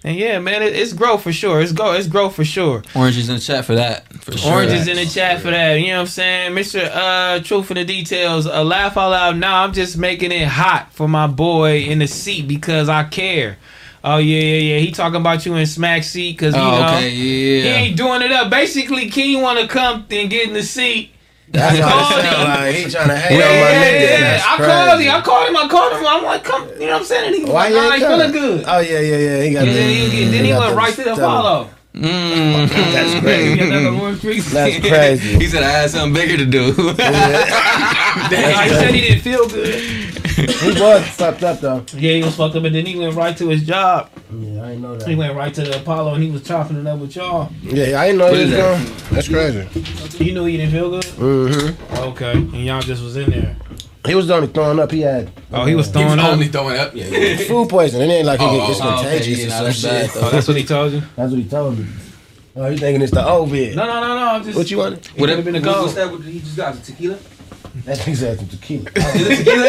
[SPEAKER 1] And yeah, man, it, it's growth for sure. It's go, it's growth for sure.
[SPEAKER 4] Oranges in the chat for that. For sure.
[SPEAKER 1] Oranges in the chat for that. You know what I'm saying, Mister uh, Truth in the details. A laugh all out. Now I'm just making it hot for my boy in the seat because I care. Oh yeah, yeah, yeah. He talking about you in smack seat because you
[SPEAKER 4] Oh,
[SPEAKER 1] know
[SPEAKER 4] okay,
[SPEAKER 1] he ain't doing it up. Basically, King want to come and get in the seat
[SPEAKER 2] That's
[SPEAKER 1] called
[SPEAKER 2] it sound
[SPEAKER 1] him.
[SPEAKER 2] like he trying to hate
[SPEAKER 1] Yeah,
[SPEAKER 2] on my
[SPEAKER 1] yeah,
[SPEAKER 2] nigga.
[SPEAKER 1] yeah. I called him. I called him. I called him. I'm like, come. You know what I'm saying? And he was
[SPEAKER 2] Why
[SPEAKER 1] like,
[SPEAKER 2] you
[SPEAKER 1] nah,
[SPEAKER 2] ain't
[SPEAKER 1] feeling good.
[SPEAKER 2] Oh yeah, yeah, yeah. He got
[SPEAKER 1] And
[SPEAKER 2] the,
[SPEAKER 1] then he, then he
[SPEAKER 2] got
[SPEAKER 1] went right to the
[SPEAKER 2] stomach.
[SPEAKER 1] Apollo.
[SPEAKER 2] That's crazy. That's
[SPEAKER 4] That's
[SPEAKER 2] crazy.
[SPEAKER 4] He said I had something bigger to do.
[SPEAKER 1] Nah, he said he didn't feel good.
[SPEAKER 2] He was fucked up though.
[SPEAKER 1] Yeah, he was fucked up, and then he went right to his job.
[SPEAKER 2] Yeah, I didn't know that.
[SPEAKER 1] He went right to the Apollo, and he was chopping it up with y'all.
[SPEAKER 2] Yeah, I didn't know
[SPEAKER 4] What
[SPEAKER 2] he was
[SPEAKER 4] that?
[SPEAKER 2] going. That's crazy.
[SPEAKER 1] You knew he didn't feel good.
[SPEAKER 2] Mm-hmm.
[SPEAKER 1] Okay, and y'all just was in there.
[SPEAKER 2] He was only throwing up. He had
[SPEAKER 1] Oh, he was
[SPEAKER 3] He
[SPEAKER 1] throwing
[SPEAKER 3] was
[SPEAKER 1] up.
[SPEAKER 3] only throwing up. Yeah, yeah.
[SPEAKER 2] food poisoning. It ain't like he
[SPEAKER 3] Oh,
[SPEAKER 2] get, it's
[SPEAKER 4] oh, okay,
[SPEAKER 2] contagious
[SPEAKER 4] yeah,
[SPEAKER 2] or
[SPEAKER 4] nah,
[SPEAKER 2] some
[SPEAKER 4] that's
[SPEAKER 2] shit.
[SPEAKER 1] Oh, that's what he told you.
[SPEAKER 2] That's what he told me. Oh, you thinking it's the Ovid?
[SPEAKER 1] No, no, no, no. I'm just.
[SPEAKER 2] What you wanted?
[SPEAKER 1] It could have been a
[SPEAKER 4] What's
[SPEAKER 1] goal.
[SPEAKER 4] that? What he just got? The tequila?
[SPEAKER 2] That nigga's asking tequila.
[SPEAKER 4] Is it tequila?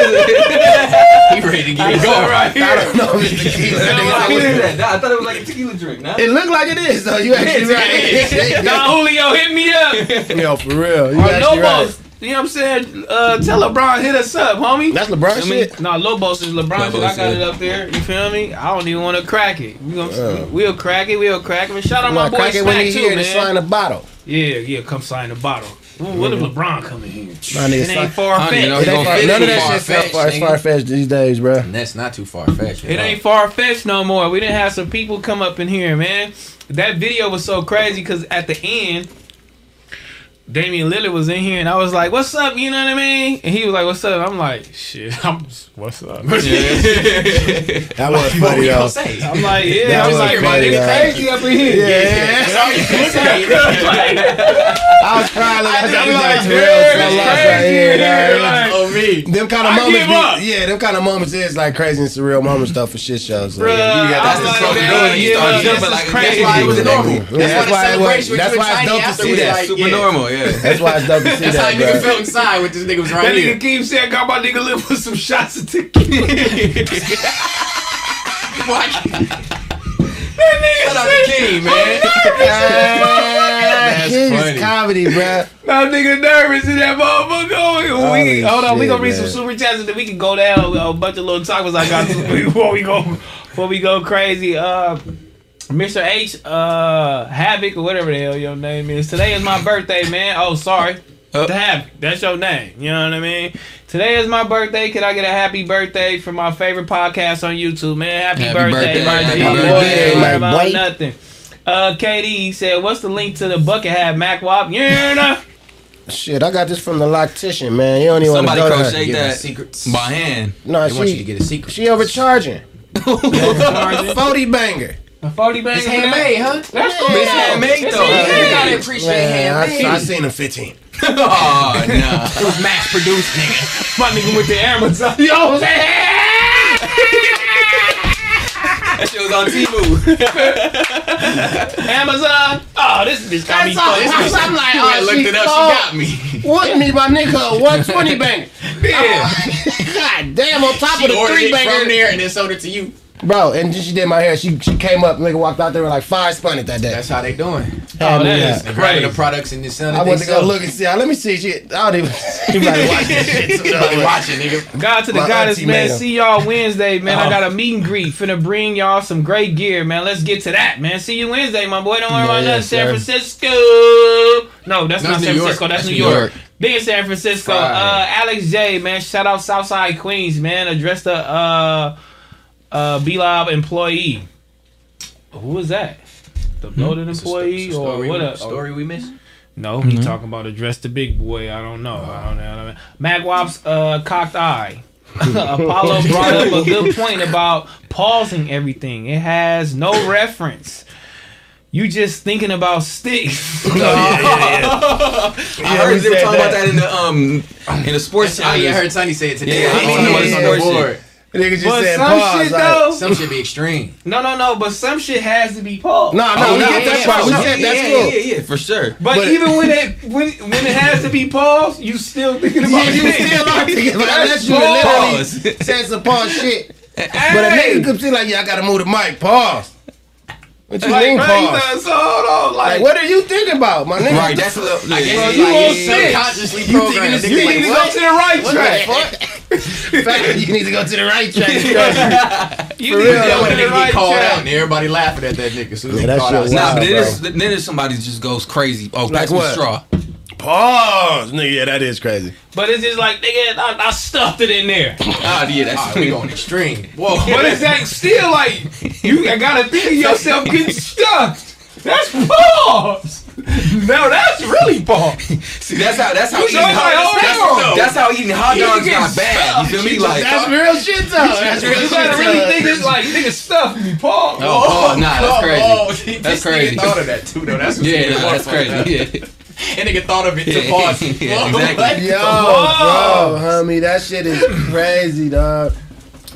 [SPEAKER 3] He ready to get it going.
[SPEAKER 1] right
[SPEAKER 2] I don't know if it's tequila. That nigga
[SPEAKER 4] What
[SPEAKER 2] said-
[SPEAKER 4] is I thought it was like a tequila drink. Nah?
[SPEAKER 2] It looked like it is though. You actually right.
[SPEAKER 1] Don Julio, hit me up.
[SPEAKER 2] Yo, for real. You
[SPEAKER 1] Or
[SPEAKER 2] actually
[SPEAKER 1] Lobos.
[SPEAKER 2] right.
[SPEAKER 1] You know what I'm saying? Uh, tell LeBron hit us up, homie.
[SPEAKER 2] That's LeBron
[SPEAKER 1] I mean,
[SPEAKER 2] shit.
[SPEAKER 1] no, Lobos is LeBron shit. I got
[SPEAKER 4] yeah.
[SPEAKER 1] it up there. You feel me? I don't even want to crack it. We gonna,
[SPEAKER 2] Uh.
[SPEAKER 1] we'll crack it. We'll crack it. But shout out my boy
[SPEAKER 2] crack it when
[SPEAKER 1] Smack
[SPEAKER 2] he
[SPEAKER 1] too,
[SPEAKER 2] here to
[SPEAKER 1] man.
[SPEAKER 2] sign a bottle.
[SPEAKER 1] Yeah, yeah. Come sign the bottle. Well, What if LeBron coming here?
[SPEAKER 2] My
[SPEAKER 1] It
[SPEAKER 2] nigga,
[SPEAKER 1] ain't far
[SPEAKER 4] Honey, you know,
[SPEAKER 1] fetched.
[SPEAKER 4] he
[SPEAKER 2] It ain't
[SPEAKER 4] gonna
[SPEAKER 2] far-
[SPEAKER 4] fit
[SPEAKER 2] none of that
[SPEAKER 3] far
[SPEAKER 2] shit's so
[SPEAKER 3] fetched,
[SPEAKER 2] far, far fetched these days, bro.
[SPEAKER 3] And that's not too far fetched.
[SPEAKER 1] It ain't far fetched no more. We didn't have some people come up in here, man. That video was so crazy because at the end, Damian Lillard was in here and I was like, "What's up?" You know what I mean? And he was like, "What's up?" I'm like, "Shit, I'm just, what's up?"
[SPEAKER 2] That was
[SPEAKER 3] What
[SPEAKER 2] funny
[SPEAKER 3] we
[SPEAKER 2] though.
[SPEAKER 3] gonna say?
[SPEAKER 1] I'm like, "Yeah."
[SPEAKER 2] That
[SPEAKER 1] I was
[SPEAKER 2] was
[SPEAKER 1] like, "Man,
[SPEAKER 2] funny,
[SPEAKER 1] it's
[SPEAKER 2] though.
[SPEAKER 1] crazy up in here."
[SPEAKER 2] Yeah,
[SPEAKER 3] That's all you can say.
[SPEAKER 2] I was crying like
[SPEAKER 1] I'm
[SPEAKER 2] I was
[SPEAKER 1] like,
[SPEAKER 2] like,
[SPEAKER 1] "Damn,
[SPEAKER 2] Terrell,
[SPEAKER 1] it's
[SPEAKER 2] so lost
[SPEAKER 1] crazy
[SPEAKER 2] right here,
[SPEAKER 1] in here,
[SPEAKER 2] dog.
[SPEAKER 1] like-
[SPEAKER 3] Oh me.
[SPEAKER 2] Them kind of
[SPEAKER 1] I
[SPEAKER 2] moments,
[SPEAKER 1] give up.
[SPEAKER 2] be, yeah, them kind of moments is like crazy and surreal moments stuff for shit shows. So,
[SPEAKER 1] Bruh,
[SPEAKER 2] yeah, you got
[SPEAKER 1] I
[SPEAKER 2] that.
[SPEAKER 1] was
[SPEAKER 4] the
[SPEAKER 1] like,
[SPEAKER 4] fucking
[SPEAKER 1] man,
[SPEAKER 4] doing. You
[SPEAKER 1] yeah,
[SPEAKER 4] started
[SPEAKER 1] this
[SPEAKER 4] jumping
[SPEAKER 1] is
[SPEAKER 4] like a
[SPEAKER 1] crazy.
[SPEAKER 3] That's why it was normal.
[SPEAKER 2] Yeah,
[SPEAKER 3] That's
[SPEAKER 2] that's
[SPEAKER 3] why the
[SPEAKER 2] why it was-
[SPEAKER 3] celebration
[SPEAKER 2] that's
[SPEAKER 3] with you
[SPEAKER 2] why it's
[SPEAKER 3] and
[SPEAKER 2] dope
[SPEAKER 3] Tiny
[SPEAKER 2] to see that.
[SPEAKER 3] like,
[SPEAKER 4] Super
[SPEAKER 3] yeah.
[SPEAKER 4] normal, yeah.
[SPEAKER 2] That's why it's dope to see
[SPEAKER 3] That's how
[SPEAKER 2] that,
[SPEAKER 3] nigga
[SPEAKER 2] bro.
[SPEAKER 3] felt inside with this nigga was
[SPEAKER 1] That
[SPEAKER 3] right
[SPEAKER 1] nigga
[SPEAKER 3] here.
[SPEAKER 1] keep saying, "Got my nigga live with some shots of tequila."
[SPEAKER 3] Shout out to Kenny, man.
[SPEAKER 2] That's
[SPEAKER 3] funny.
[SPEAKER 2] comedy, bro.
[SPEAKER 1] That nigga nervous in that motherfucker. Oh, we,
[SPEAKER 2] Holy
[SPEAKER 1] hold on, we gonna read
[SPEAKER 2] man.
[SPEAKER 1] some super chats and then we can go down a bunch of little topics I got before we go before we go crazy. Uh, Mr. H, uh, Havoc or whatever the hell your name is. Today is my birthday, man. Oh, sorry. The Havoc, that's your name. You know what I mean? Today is my birthday. Can I get a happy birthday for my favorite podcast on YouTube, man? Happy,
[SPEAKER 4] Happy
[SPEAKER 1] birthday,
[SPEAKER 4] birthday,
[SPEAKER 1] my
[SPEAKER 4] happy
[SPEAKER 1] G.
[SPEAKER 4] birthday,
[SPEAKER 1] Don't worry
[SPEAKER 2] my
[SPEAKER 1] about
[SPEAKER 2] boy.
[SPEAKER 1] nothing. Uh, KD he said, "What's the link to the bucket hat, Mac Wop?" Yeah, nah.
[SPEAKER 2] Shit, I got this from the loctician, man. You don't even want to
[SPEAKER 4] Somebody
[SPEAKER 2] go to her.
[SPEAKER 4] crochet that
[SPEAKER 3] secrets.
[SPEAKER 4] by hand.
[SPEAKER 2] No,
[SPEAKER 3] They want you to
[SPEAKER 2] she,
[SPEAKER 3] get a secret.
[SPEAKER 2] she overcharging. Forty banger.
[SPEAKER 1] A 40 bang.
[SPEAKER 3] It's handmade, huh?
[SPEAKER 1] That's cool.
[SPEAKER 4] It's handmade,
[SPEAKER 1] It's
[SPEAKER 4] though.
[SPEAKER 1] handmade.
[SPEAKER 3] You gotta appreciate
[SPEAKER 2] Man, I,
[SPEAKER 3] handmade.
[SPEAKER 2] I seen him fifteen.
[SPEAKER 4] oh, no.
[SPEAKER 3] It was mass produced, nigga.
[SPEAKER 1] My nigga with the Amazon. Yo, what's that?
[SPEAKER 4] That shit was on Temu.
[SPEAKER 1] Amazon. Oh, this bitch got me
[SPEAKER 2] all.
[SPEAKER 1] fucked.
[SPEAKER 2] That's- I'm like, oh, I
[SPEAKER 3] looked
[SPEAKER 2] she
[SPEAKER 3] it up.
[SPEAKER 2] cold.
[SPEAKER 3] She got me.
[SPEAKER 2] What me, my nigga? One twenty banger.
[SPEAKER 1] Yeah.
[SPEAKER 2] Oh, God damn, on top
[SPEAKER 3] She
[SPEAKER 2] of the three
[SPEAKER 3] it from
[SPEAKER 2] banger,
[SPEAKER 3] there and then sold it to you.
[SPEAKER 2] Bro. And she did my hair. She she came up, nigga walked out there with like five spun it that day.
[SPEAKER 3] That's how they doing.
[SPEAKER 1] Oh, that
[SPEAKER 2] Yeah.
[SPEAKER 1] is
[SPEAKER 3] They grabbing the products and just selling
[SPEAKER 2] I
[SPEAKER 3] it.
[SPEAKER 2] went to
[SPEAKER 3] they
[SPEAKER 2] go look and see. Let me see shit. I don't even. You better watch this shit. too,
[SPEAKER 3] Everybody
[SPEAKER 2] though.
[SPEAKER 3] watching, nigga.
[SPEAKER 1] God to the
[SPEAKER 2] My
[SPEAKER 1] goddess, man. See y'all Wednesday, man. I
[SPEAKER 4] Oh.
[SPEAKER 1] got a meet and greet. Finna bring y'all some great gear, man. Let's get to that, man. See you Wednesday, my boy. Don't worry
[SPEAKER 2] Yeah,
[SPEAKER 1] about
[SPEAKER 2] yeah,
[SPEAKER 1] nothing. San. Francisco. No, that's
[SPEAKER 3] No,
[SPEAKER 1] not
[SPEAKER 3] it's
[SPEAKER 1] San
[SPEAKER 3] New York.
[SPEAKER 1] Francisco. That's,
[SPEAKER 4] That's
[SPEAKER 1] New
[SPEAKER 4] New
[SPEAKER 1] York.
[SPEAKER 4] York.
[SPEAKER 1] Big in San Francisco. Uh, Alex J, man. Shout out Southside Queens, man. Address the uh, uh, B-Lob employee. Who was that? The bloated employee or what?
[SPEAKER 3] we-
[SPEAKER 1] A,
[SPEAKER 3] story we missed?
[SPEAKER 1] no, he talking about address the big boy. I don't know. I don't know. I don't know. Magwap's uh, cocked eye. Apollo brought up a good point about pausing everything. It has no reference. You just thinking about sticks.
[SPEAKER 4] I heard they were
[SPEAKER 2] said
[SPEAKER 4] talking about
[SPEAKER 2] that.
[SPEAKER 4] that in the um in the sports
[SPEAKER 3] Oh,
[SPEAKER 4] channel.
[SPEAKER 3] yeah, I heard Sonny say it today.
[SPEAKER 4] Yeah,
[SPEAKER 3] I
[SPEAKER 4] I
[SPEAKER 3] don't
[SPEAKER 4] seen
[SPEAKER 3] know
[SPEAKER 4] it
[SPEAKER 3] what's
[SPEAKER 4] on
[SPEAKER 3] on
[SPEAKER 4] the
[SPEAKER 3] the
[SPEAKER 4] sports
[SPEAKER 3] board.
[SPEAKER 2] Nigga just
[SPEAKER 1] but
[SPEAKER 2] said
[SPEAKER 1] some
[SPEAKER 2] pause.
[SPEAKER 1] shit
[SPEAKER 2] like-
[SPEAKER 1] though.
[SPEAKER 3] Some should be extreme.
[SPEAKER 1] No, no, no. But some shit has to be paused.
[SPEAKER 2] No, no,
[SPEAKER 4] Oh,
[SPEAKER 2] we
[SPEAKER 4] yeah,
[SPEAKER 2] get that
[SPEAKER 4] yeah,
[SPEAKER 2] part. We
[SPEAKER 4] yeah,
[SPEAKER 2] said
[SPEAKER 4] yeah,
[SPEAKER 2] that's
[SPEAKER 4] yeah,
[SPEAKER 2] cool.
[SPEAKER 4] Yeah, yeah, for sure.
[SPEAKER 1] But,
[SPEAKER 2] But-
[SPEAKER 1] even when it when when it has to be paused, you still thinking about
[SPEAKER 2] Yeah, you still are thinking about
[SPEAKER 1] That's
[SPEAKER 2] unless you literally
[SPEAKER 4] pause.
[SPEAKER 2] said some pause shit. But a nigga could see like, yeah, I gotta move the mic. Pause. What you
[SPEAKER 1] Like,
[SPEAKER 2] mean pause?
[SPEAKER 1] you so hold on, like,
[SPEAKER 2] Like, what are you thinking about, my nigga?
[SPEAKER 4] Right, that's a little.
[SPEAKER 3] I
[SPEAKER 4] yeah,
[SPEAKER 3] guess
[SPEAKER 4] yeah,
[SPEAKER 3] it's
[SPEAKER 1] you
[SPEAKER 3] like
[SPEAKER 1] on
[SPEAKER 3] he's
[SPEAKER 1] six.
[SPEAKER 3] subconsciously
[SPEAKER 2] You thinking this-
[SPEAKER 1] you
[SPEAKER 3] Niggas
[SPEAKER 1] need to go to the right
[SPEAKER 2] What
[SPEAKER 1] track.
[SPEAKER 2] The fuck? Fact, you need to go to the right track.
[SPEAKER 1] You
[SPEAKER 2] For
[SPEAKER 1] need
[SPEAKER 2] real.
[SPEAKER 1] to go to the right
[SPEAKER 3] get called
[SPEAKER 1] track.
[SPEAKER 3] out and everybody laughing at that nigga. As soon as
[SPEAKER 2] Yeah,
[SPEAKER 3] he
[SPEAKER 2] that
[SPEAKER 3] called
[SPEAKER 2] shit
[SPEAKER 3] out,
[SPEAKER 2] was
[SPEAKER 4] Nah, but then
[SPEAKER 2] bro.
[SPEAKER 4] then there's somebody just goes crazy. Oh,
[SPEAKER 2] Like
[SPEAKER 4] pass me the
[SPEAKER 2] what?
[SPEAKER 4] straw.
[SPEAKER 2] Pause, nigga. Yeah, that is crazy.
[SPEAKER 1] But it's just like, nigga, I, I stuffed it in there.
[SPEAKER 4] Ah, yeah, that's
[SPEAKER 3] Ah, we going extreme. Whoa.
[SPEAKER 1] But it's like still like you gotta think of yourself getting stuffed. That's pause. No, that's really pause.
[SPEAKER 4] See, that's how that's how eating
[SPEAKER 1] like,
[SPEAKER 4] hot,
[SPEAKER 1] hold on.
[SPEAKER 4] that's, that's how eating hot dogs
[SPEAKER 1] get
[SPEAKER 4] got bad. You feel me? Like
[SPEAKER 2] That's real shit though. That's real
[SPEAKER 1] You
[SPEAKER 2] shit.
[SPEAKER 1] gotta really think it's like nigga stuffed me, pause.
[SPEAKER 4] Oh, oh pause. Nah, that's crazy.
[SPEAKER 3] Oh,
[SPEAKER 4] That's crazy.
[SPEAKER 3] Nigga thought of that too, though. That's what's
[SPEAKER 4] yeah, nah, that's crazy.
[SPEAKER 3] up.
[SPEAKER 4] Yeah.
[SPEAKER 3] And nigga thought of it to
[SPEAKER 4] Yeah,
[SPEAKER 3] pause.
[SPEAKER 4] yeah, exactly.
[SPEAKER 2] Yo, bro, homie, that shit is crazy, dog.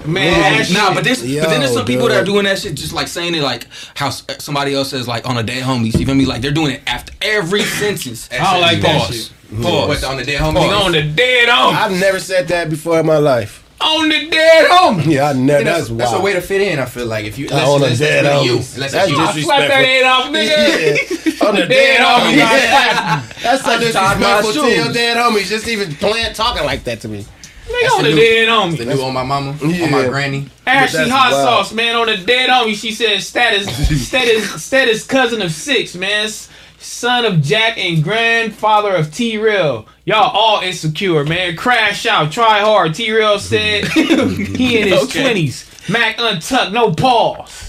[SPEAKER 1] Man, that
[SPEAKER 4] Nah, but this,
[SPEAKER 2] Yo,
[SPEAKER 4] but then there's some people that are doing that shit, just like saying it like how somebody else says like on a dead homies. You feel me? Like they're doing it after every sentence.
[SPEAKER 1] I don't like that shit.
[SPEAKER 4] Pause.
[SPEAKER 3] What, on the dead homie?
[SPEAKER 1] Nigga on the dead homie.
[SPEAKER 2] I've never said that before in my life.
[SPEAKER 1] On the dead homie.
[SPEAKER 2] Yeah, I never.
[SPEAKER 3] that's,
[SPEAKER 2] That's,
[SPEAKER 3] that's a way to fit in. I feel like if you
[SPEAKER 2] Uh, on a
[SPEAKER 3] unless,
[SPEAKER 2] dead
[SPEAKER 3] unless you,
[SPEAKER 2] homies.
[SPEAKER 3] unless
[SPEAKER 2] That's
[SPEAKER 3] that's you.
[SPEAKER 2] just-
[SPEAKER 1] slap that head off, nigga.
[SPEAKER 2] Yeah. On the
[SPEAKER 1] Dead
[SPEAKER 2] dead
[SPEAKER 1] homie.
[SPEAKER 2] homie. Yeah. That's so
[SPEAKER 4] I my
[SPEAKER 2] disrespectful to your dead homies. Just even playing talking like that to me.
[SPEAKER 1] Nigga on
[SPEAKER 3] the
[SPEAKER 1] the
[SPEAKER 3] new-
[SPEAKER 1] dead
[SPEAKER 3] The
[SPEAKER 1] homie.
[SPEAKER 3] new on my mama, on my granny.
[SPEAKER 1] Ashley Hot
[SPEAKER 2] wild.
[SPEAKER 1] Sauce, man, on the dead homie. She said status, status, status cousin of six, man. Son of Jack and grandfather of T Real. Y'all all insecure, man. Crash out, try hard. T Real said he in his
[SPEAKER 4] Okay.
[SPEAKER 1] twenties. Mac untucked, no pause.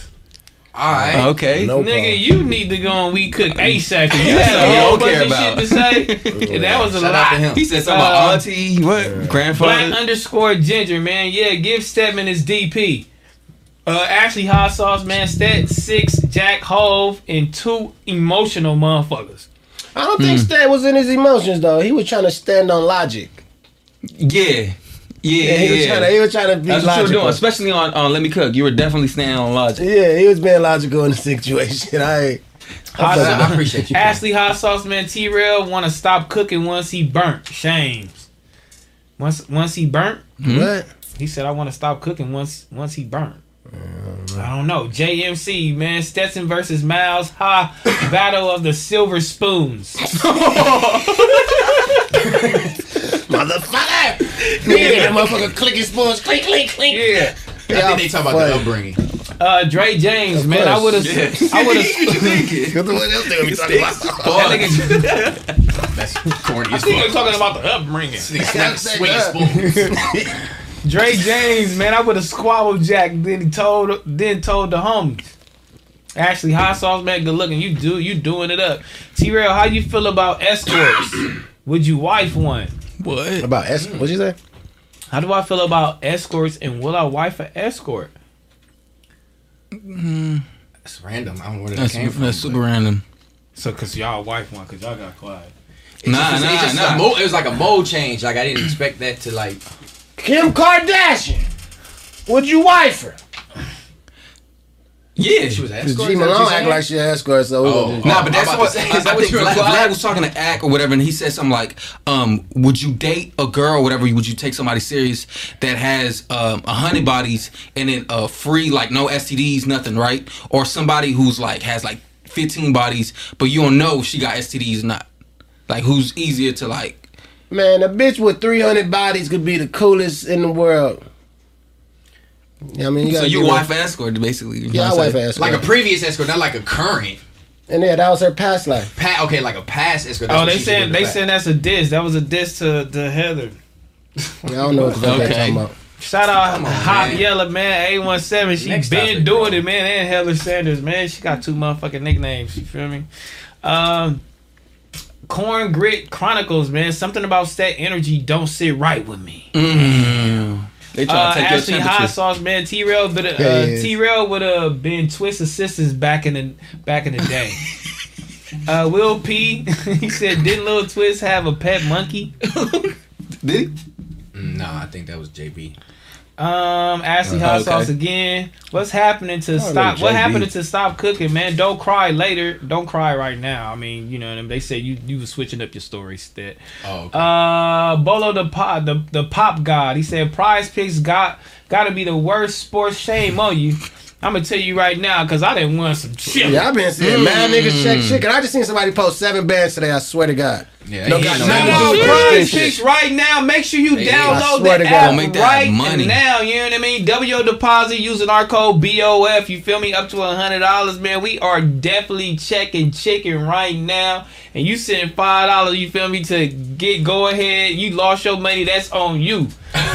[SPEAKER 3] All right.
[SPEAKER 4] Okay.
[SPEAKER 2] No
[SPEAKER 1] Nigga,
[SPEAKER 2] problem.
[SPEAKER 1] you need to go on We Cook ASAP. 'cause You
[SPEAKER 4] That's
[SPEAKER 1] had a
[SPEAKER 4] you
[SPEAKER 1] whole
[SPEAKER 4] don't care
[SPEAKER 1] bunch of shit to say. And that was a
[SPEAKER 3] Shout out to
[SPEAKER 1] lot.
[SPEAKER 3] him.
[SPEAKER 4] He said something
[SPEAKER 1] Uh,
[SPEAKER 4] about auntie, what grandfather.
[SPEAKER 1] Black underscore ginger, man. Yeah, give Stedman his DP. Uh, Ashley Hot Sauce, man. Stat six, Jack Hove, and two emotional motherfuckers.
[SPEAKER 2] I don't think Stan was in his emotions though. He was trying to stand on logic.
[SPEAKER 4] yeah, yeah,
[SPEAKER 2] Yeah, he was
[SPEAKER 4] yeah.
[SPEAKER 2] trying to. He was trying to be
[SPEAKER 4] That's what you were
[SPEAKER 2] logical.
[SPEAKER 4] doing, especially on, on Let Me Cook. You were definitely standing on logic.
[SPEAKER 2] Yeah, he was being logical in the situation. I.
[SPEAKER 1] Hot
[SPEAKER 3] I appreciate you.
[SPEAKER 1] Ashley Hot Sauce, man. T Rail want to stop cooking once he burnt. Shames. Once once he burnt, hmm?
[SPEAKER 2] What?
[SPEAKER 1] he said I want to stop cooking once once he burnt. Mm-hmm. I don't know. JMC, man. Stetson versus Miles. Ha. Battle of the Silver Spoons.
[SPEAKER 2] Motherfucker! Nigga, that motherfucker clicking spoons, clink, clink, clink.
[SPEAKER 1] Yeah.
[SPEAKER 3] I think they talk about the upbringing.
[SPEAKER 1] Uh, Dre James, man. I would have. I would have.
[SPEAKER 2] What else they gonna be talking about?
[SPEAKER 1] That nigga,
[SPEAKER 3] That's corny
[SPEAKER 1] I
[SPEAKER 3] as
[SPEAKER 1] think you're talking about the upbringing.
[SPEAKER 3] Nigga,
[SPEAKER 2] say
[SPEAKER 3] swinging spoons.
[SPEAKER 1] Dre James, man. I would have squabbled Jack. Then he told. Then told the homies. Actually, hot sauce, man. Good looking. You do. You doing it up. T Rail, how you feel about escorts? Would you wife one?
[SPEAKER 4] What?
[SPEAKER 2] About S. What'd you say?
[SPEAKER 1] How do I feel about escorts? And will I wife an escort? Mm-hmm.
[SPEAKER 3] That's random. I don't know where that
[SPEAKER 4] That's,
[SPEAKER 3] came from.
[SPEAKER 4] that's super random.
[SPEAKER 1] So, cause y'all wife one, cause y'all got quiet.
[SPEAKER 3] It's
[SPEAKER 4] Nah,
[SPEAKER 3] just- it's
[SPEAKER 4] nah,
[SPEAKER 3] just
[SPEAKER 4] nah.
[SPEAKER 3] a mo- it was like a mold change. Like I didn't expect that to like.
[SPEAKER 2] Kim Kardashian. Would you wife her?
[SPEAKER 4] Yeah, she
[SPEAKER 3] was
[SPEAKER 2] Because
[SPEAKER 3] escort.
[SPEAKER 2] G
[SPEAKER 3] is that what
[SPEAKER 2] Malone
[SPEAKER 3] you
[SPEAKER 2] act like she an escort, so we
[SPEAKER 3] Oh.
[SPEAKER 4] Nah, but that's what
[SPEAKER 3] to say,
[SPEAKER 4] I,
[SPEAKER 3] is that
[SPEAKER 4] I
[SPEAKER 3] what
[SPEAKER 4] think
[SPEAKER 3] you
[SPEAKER 4] Vlad. Vlad was talking to Ack or whatever, and he said something like, um, "Would you date a girl, or whatever? Would you take somebody serious that has um, a hundred bodies and then uh, free, like no STDs, nothing, right? Or somebody who's like has like fifteen bodies, but you don't know if she got STDs or not? Like who's easier to like?
[SPEAKER 2] Man, a bitch with 300 bodies could be the coolest in the world. Yeah, I mean, you
[SPEAKER 4] so
[SPEAKER 2] gotta
[SPEAKER 4] you
[SPEAKER 2] give her-
[SPEAKER 4] wife an escort, basically. you
[SPEAKER 2] Yeah, I wife
[SPEAKER 4] saying?
[SPEAKER 2] an escort.
[SPEAKER 3] Like a previous escort, not like a current.
[SPEAKER 2] and yeah, that was her past life.
[SPEAKER 3] Pa- okay, like a past escort. that's
[SPEAKER 1] Oh, they
[SPEAKER 3] she should
[SPEAKER 1] saying they
[SPEAKER 3] back.
[SPEAKER 1] saying that's a diss. That was a diss to, to Heather.
[SPEAKER 2] I don't know what the
[SPEAKER 4] Okay.
[SPEAKER 2] talking about.
[SPEAKER 1] Shout out
[SPEAKER 3] on,
[SPEAKER 1] Hot
[SPEAKER 3] man.
[SPEAKER 1] Yellow man, A17. She
[SPEAKER 3] Next
[SPEAKER 1] been
[SPEAKER 3] topic,
[SPEAKER 1] doing
[SPEAKER 3] bro.
[SPEAKER 1] it, man. And Heather Sanders, man. She got two motherfucking nicknames. You feel me? Um, Corn Grit Chronicles, man. Something about stat energy don't sit right with me.
[SPEAKER 4] Mm. They try
[SPEAKER 1] Uh,
[SPEAKER 4] to take your
[SPEAKER 1] Ashley Hot. Sauce, man. T Rail, but uh,
[SPEAKER 2] Yeah, yeah.
[SPEAKER 1] T Rail would have been Twist assistants back in the back in the day. uh, Will P, he said, didn't Little Twist have a pet monkey?
[SPEAKER 4] Did he?
[SPEAKER 3] Nah, I think that was JB.
[SPEAKER 1] Um, Ashley Hot
[SPEAKER 4] okay.
[SPEAKER 1] Sauce again. What's happening to
[SPEAKER 2] know
[SPEAKER 1] stop? What
[SPEAKER 2] JB.
[SPEAKER 1] happened to stop cooking, man? Don't cry later. Don't cry right now. I mean, you know, what I mean? they say you you were switching up your stories. That
[SPEAKER 3] Oh, okay.
[SPEAKER 1] uh, Bolo the pop the the pop god. He said Prize Picks got got to be the worst sports shame on you. I'm gonna tell you right now because I didn't want some shit.
[SPEAKER 2] Yeah, I've been seeing mad niggas check shit. And I just seen somebody post seven bands today. I swear to God.
[SPEAKER 3] Yeah,
[SPEAKER 2] No, got
[SPEAKER 3] ain't
[SPEAKER 2] nothing
[SPEAKER 3] no
[SPEAKER 2] to do
[SPEAKER 1] Download
[SPEAKER 2] with
[SPEAKER 3] money.
[SPEAKER 2] that
[SPEAKER 1] Prize
[SPEAKER 2] shit.
[SPEAKER 1] Picks right now. Make sure you
[SPEAKER 3] Hey,
[SPEAKER 1] download
[SPEAKER 2] I swear
[SPEAKER 1] the app
[SPEAKER 4] make that
[SPEAKER 1] right
[SPEAKER 4] money.
[SPEAKER 1] now. You know what I mean? W deposit using our code BOF. You feel me? Up to a hundred dollars, man. We are definitely checking chicken right now. And you send five dollars. You feel me? To get go ahead. You lost your money. That's on you.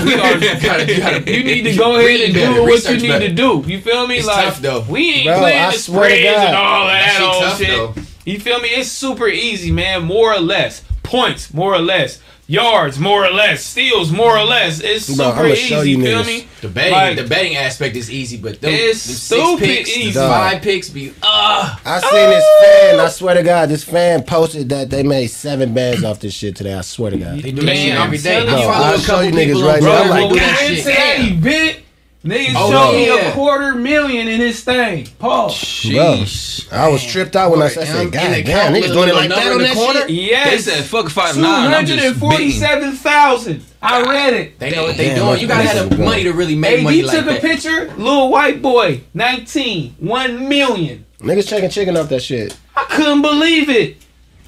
[SPEAKER 1] We are,
[SPEAKER 3] gotta- you gotta-
[SPEAKER 1] you need to go ahead and
[SPEAKER 3] better,
[SPEAKER 1] do what you need
[SPEAKER 3] better.
[SPEAKER 1] to do. You feel me?
[SPEAKER 3] It's
[SPEAKER 1] like
[SPEAKER 3] tough, though.
[SPEAKER 1] we ain't
[SPEAKER 2] Bro,
[SPEAKER 1] playing
[SPEAKER 2] I
[SPEAKER 1] the spreads and all that,
[SPEAKER 3] That shit
[SPEAKER 1] old
[SPEAKER 3] tough,
[SPEAKER 1] shit.
[SPEAKER 3] though.
[SPEAKER 1] You feel me? It's super easy, man. More or less. Points, more or less. Yards, more or less. Steals, more or less. It's super
[SPEAKER 2] I'ma
[SPEAKER 1] easy. You
[SPEAKER 2] you
[SPEAKER 1] feel
[SPEAKER 2] niggas.
[SPEAKER 1] me?
[SPEAKER 3] The betting,
[SPEAKER 1] Like-
[SPEAKER 3] the betting aspect is easy, but them,
[SPEAKER 1] It's
[SPEAKER 3] them
[SPEAKER 1] stupid
[SPEAKER 3] six picks,
[SPEAKER 1] easy.
[SPEAKER 3] the five picks be uh
[SPEAKER 2] I seen this fan. I swear to God, this fan posted that they made seven bands off this shit today. I swear to God.
[SPEAKER 3] they do that
[SPEAKER 1] Man,
[SPEAKER 3] shit
[SPEAKER 1] I'm
[SPEAKER 3] every day.
[SPEAKER 1] telling
[SPEAKER 3] I
[SPEAKER 1] you,
[SPEAKER 3] follow
[SPEAKER 2] I'll show you niggas right now. I'm
[SPEAKER 3] Bro,
[SPEAKER 2] like,
[SPEAKER 1] when we
[SPEAKER 3] do that shit.
[SPEAKER 1] to that
[SPEAKER 3] Damn.
[SPEAKER 1] event, niggas
[SPEAKER 3] Oh,
[SPEAKER 1] showed me
[SPEAKER 3] yeah.
[SPEAKER 1] a quarter million in this thing. Paul.
[SPEAKER 4] Sheesh.
[SPEAKER 2] I was tripped out when I said,
[SPEAKER 3] And-
[SPEAKER 2] God
[SPEAKER 3] and they
[SPEAKER 2] damn,
[SPEAKER 3] count
[SPEAKER 2] niggas
[SPEAKER 3] little-
[SPEAKER 2] doing it like that on
[SPEAKER 3] in
[SPEAKER 2] that
[SPEAKER 3] the corner?
[SPEAKER 2] shit?
[SPEAKER 1] Yes.
[SPEAKER 4] They said fuck five
[SPEAKER 1] Two
[SPEAKER 4] nine. I'm
[SPEAKER 1] hundred
[SPEAKER 4] just
[SPEAKER 1] and
[SPEAKER 4] betting.
[SPEAKER 1] forty-seven thousand. I read it.
[SPEAKER 3] They know what they
[SPEAKER 2] Damn,
[SPEAKER 3] doing. You gotta have the
[SPEAKER 2] what
[SPEAKER 3] money to really make
[SPEAKER 1] Hey,
[SPEAKER 3] money
[SPEAKER 1] he
[SPEAKER 3] like
[SPEAKER 1] took a
[SPEAKER 3] that.
[SPEAKER 1] picture. Little white boy, 19, 1 million.
[SPEAKER 2] Niggas checking chicken off that shit.
[SPEAKER 1] I couldn't believe it.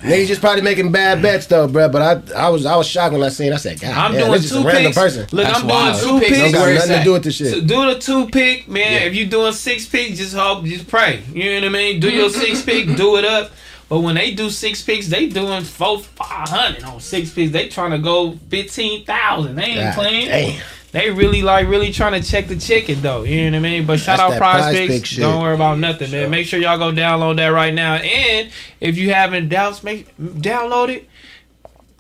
[SPEAKER 2] Niggas just probably making bad bets though, bro. But I, I was, I was shocked when I seen. I said, God,
[SPEAKER 1] I'm
[SPEAKER 2] damn,
[SPEAKER 1] doing
[SPEAKER 2] this just
[SPEAKER 1] two
[SPEAKER 2] a random
[SPEAKER 1] picks.
[SPEAKER 2] person.
[SPEAKER 1] Look,
[SPEAKER 4] That's
[SPEAKER 1] I'm
[SPEAKER 4] wild.
[SPEAKER 1] doing
[SPEAKER 3] Two
[SPEAKER 1] two
[SPEAKER 3] picks
[SPEAKER 2] Don't
[SPEAKER 1] picks.
[SPEAKER 2] got nothing to do with this shit.
[SPEAKER 1] So do the two pick, man.
[SPEAKER 3] Yeah.
[SPEAKER 1] If you doing six pick, just hope, just pray. You know what I mean? Do your six pick, do it up. But when they do six picks, they doing four, five hundred on six picks. They trying to go fifteen thousand. They ain't
[SPEAKER 2] God
[SPEAKER 1] playing.
[SPEAKER 2] damn.
[SPEAKER 1] They really like really trying to check the chicken though. You know what I mean? But shout
[SPEAKER 2] That's
[SPEAKER 1] out
[SPEAKER 2] that
[SPEAKER 1] Prize
[SPEAKER 2] Prize
[SPEAKER 1] Picks. Don't worry about nothing, man. Make sure y'all go download that right now. And if you having doubts, make download it.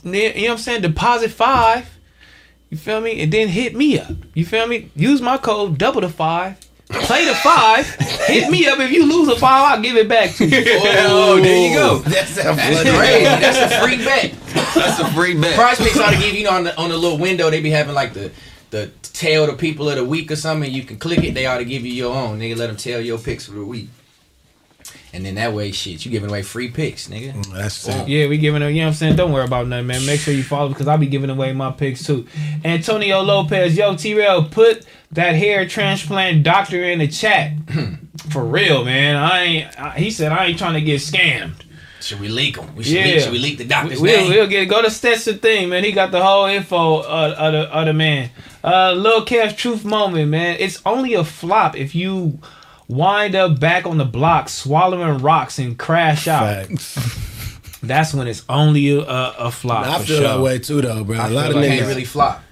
[SPEAKER 1] You know what I'm saying? Deposit five. You feel me? And then hit me up. You feel me? Use my code double the five. Play the five. hit me up. If you lose a five, I'll give it back to you.
[SPEAKER 3] Oh, there you go. That's
[SPEAKER 2] funny.
[SPEAKER 3] crazy. That's a free bet.
[SPEAKER 4] That's a free bet.
[SPEAKER 3] Prize picks ought to give you know on the on the little window they be having like the the tell the people of the week or something. You can click it. They ought to give you your own. Nigga, let them tell your picks for the week. And then that way, shit, you giving away free picks, nigga.
[SPEAKER 2] Mm, that's sick.
[SPEAKER 1] Yeah, we giving away, you know what I'm saying? Don't worry about nothing, man. Make sure you follow because I'll be giving away my picks too. Antonio Lopez, yo, T Rail, put that hair transplant doctor in the chat. Hmm. For real, man. I ain't, I, he said, I ain't trying to get scammed.
[SPEAKER 3] Should we leak them? We should,
[SPEAKER 1] Yeah.
[SPEAKER 3] leak, should we leak the doctor's
[SPEAKER 1] We'll,
[SPEAKER 3] name?
[SPEAKER 1] we'll get go to Stetson thing, man. He got the whole info uh, of, the, of the man. Uh, Lil Kev truth moment, man. It's only a flop if you wind up back on the block swallowing rocks and crash out. That's when it's only a, a, a flop.
[SPEAKER 2] I
[SPEAKER 1] for
[SPEAKER 2] feel
[SPEAKER 1] sure.
[SPEAKER 2] that way too, though, bro. A lot of
[SPEAKER 3] Like,
[SPEAKER 2] niggas
[SPEAKER 3] can't really flop.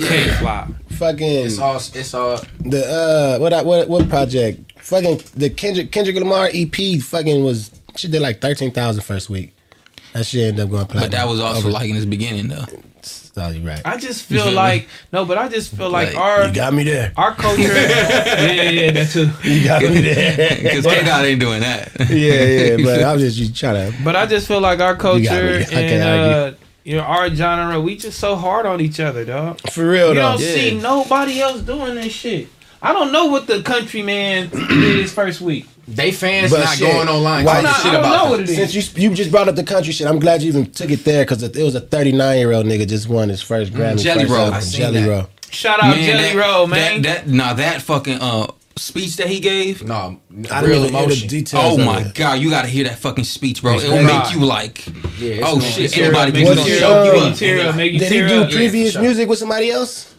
[SPEAKER 1] Can't flop.
[SPEAKER 2] fucking
[SPEAKER 3] It's all. It's all.
[SPEAKER 2] the uh what I, what what project? Fucking the Kendrick Kendrick Lamar EP fucking was she did like 13,000 first week. That shit ended up going platinum.
[SPEAKER 4] But that was also
[SPEAKER 2] Over-
[SPEAKER 4] like in his beginning though.
[SPEAKER 2] Oh, you right.
[SPEAKER 1] I just feel
[SPEAKER 4] feel
[SPEAKER 1] like no, but I just feel like
[SPEAKER 4] Like,
[SPEAKER 1] our
[SPEAKER 2] You got me there.
[SPEAKER 1] our culture. yeah, yeah, yeah, that too.
[SPEAKER 2] You got me there.
[SPEAKER 4] Because K Dot ain't doing that.
[SPEAKER 2] yeah, yeah. But I was just you trying to.
[SPEAKER 1] But I just feel like our culture
[SPEAKER 2] me. I can't
[SPEAKER 1] and uh, you know our genre, we just so hard on each other, dog.
[SPEAKER 2] For real
[SPEAKER 1] You
[SPEAKER 2] though.
[SPEAKER 1] don't see nobody else doing this shit. I don't know what the countryman did his first week.
[SPEAKER 3] They fans
[SPEAKER 2] But
[SPEAKER 3] not
[SPEAKER 2] shit,
[SPEAKER 3] going online
[SPEAKER 2] why-
[SPEAKER 3] talking
[SPEAKER 1] I'm not,
[SPEAKER 3] shit
[SPEAKER 1] I don't
[SPEAKER 3] about
[SPEAKER 1] know what it is.
[SPEAKER 2] Since you you just brought up the country shit, I'm glad you even took it there because it was a 39 year old nigga just won his first Grammy.
[SPEAKER 4] Jelly
[SPEAKER 2] first
[SPEAKER 4] Roll.
[SPEAKER 2] album,
[SPEAKER 4] I
[SPEAKER 3] seen
[SPEAKER 2] Jelly
[SPEAKER 3] that.
[SPEAKER 2] Roll.
[SPEAKER 1] Shout out Jelly
[SPEAKER 4] that,
[SPEAKER 1] Roll, man.
[SPEAKER 4] That, that now that fucking uh speech that he gave.
[SPEAKER 3] No,
[SPEAKER 2] I
[SPEAKER 3] real
[SPEAKER 2] didn't even hear the
[SPEAKER 3] emotion.
[SPEAKER 2] details.
[SPEAKER 4] Oh
[SPEAKER 2] of
[SPEAKER 4] my
[SPEAKER 2] it.
[SPEAKER 4] god, you gotta hear that fucking speech, bro. It will make you like,
[SPEAKER 3] Yeah,
[SPEAKER 4] oh shit,
[SPEAKER 3] it's
[SPEAKER 4] anybody
[SPEAKER 1] make
[SPEAKER 4] can
[SPEAKER 1] you
[SPEAKER 2] Was
[SPEAKER 1] tear up, you tear up, make you
[SPEAKER 2] Did he do previous music with somebody else?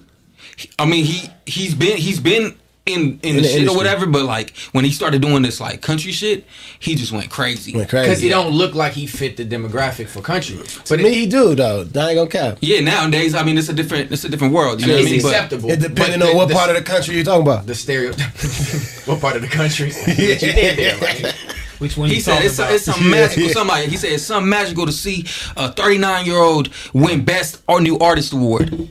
[SPEAKER 4] I mean, he he's been he's been in in,
[SPEAKER 2] the
[SPEAKER 4] the, shit
[SPEAKER 2] industry.
[SPEAKER 4] or whatever, but like when he started doing this like country shit, he just went crazy.
[SPEAKER 2] Went crazy Because
[SPEAKER 3] he don't look like he fit the demographic for country.
[SPEAKER 2] To
[SPEAKER 3] But
[SPEAKER 2] me,
[SPEAKER 3] it,
[SPEAKER 2] he do though. I ain't gonna cap.
[SPEAKER 4] Yeah, nowadays, I mean, it's a different it's a different world. You know what I
[SPEAKER 3] it's
[SPEAKER 4] mean? But
[SPEAKER 3] acceptable.
[SPEAKER 2] It depending
[SPEAKER 3] But
[SPEAKER 2] on what
[SPEAKER 3] the,
[SPEAKER 2] part of the country you're talking about.
[SPEAKER 3] the stereo. what part of the country? that you there, right?
[SPEAKER 1] Which one
[SPEAKER 4] he said it's,
[SPEAKER 1] about?
[SPEAKER 4] it's some magical. Somebody he said it's something magical to see a 39 year old win best or new artist award.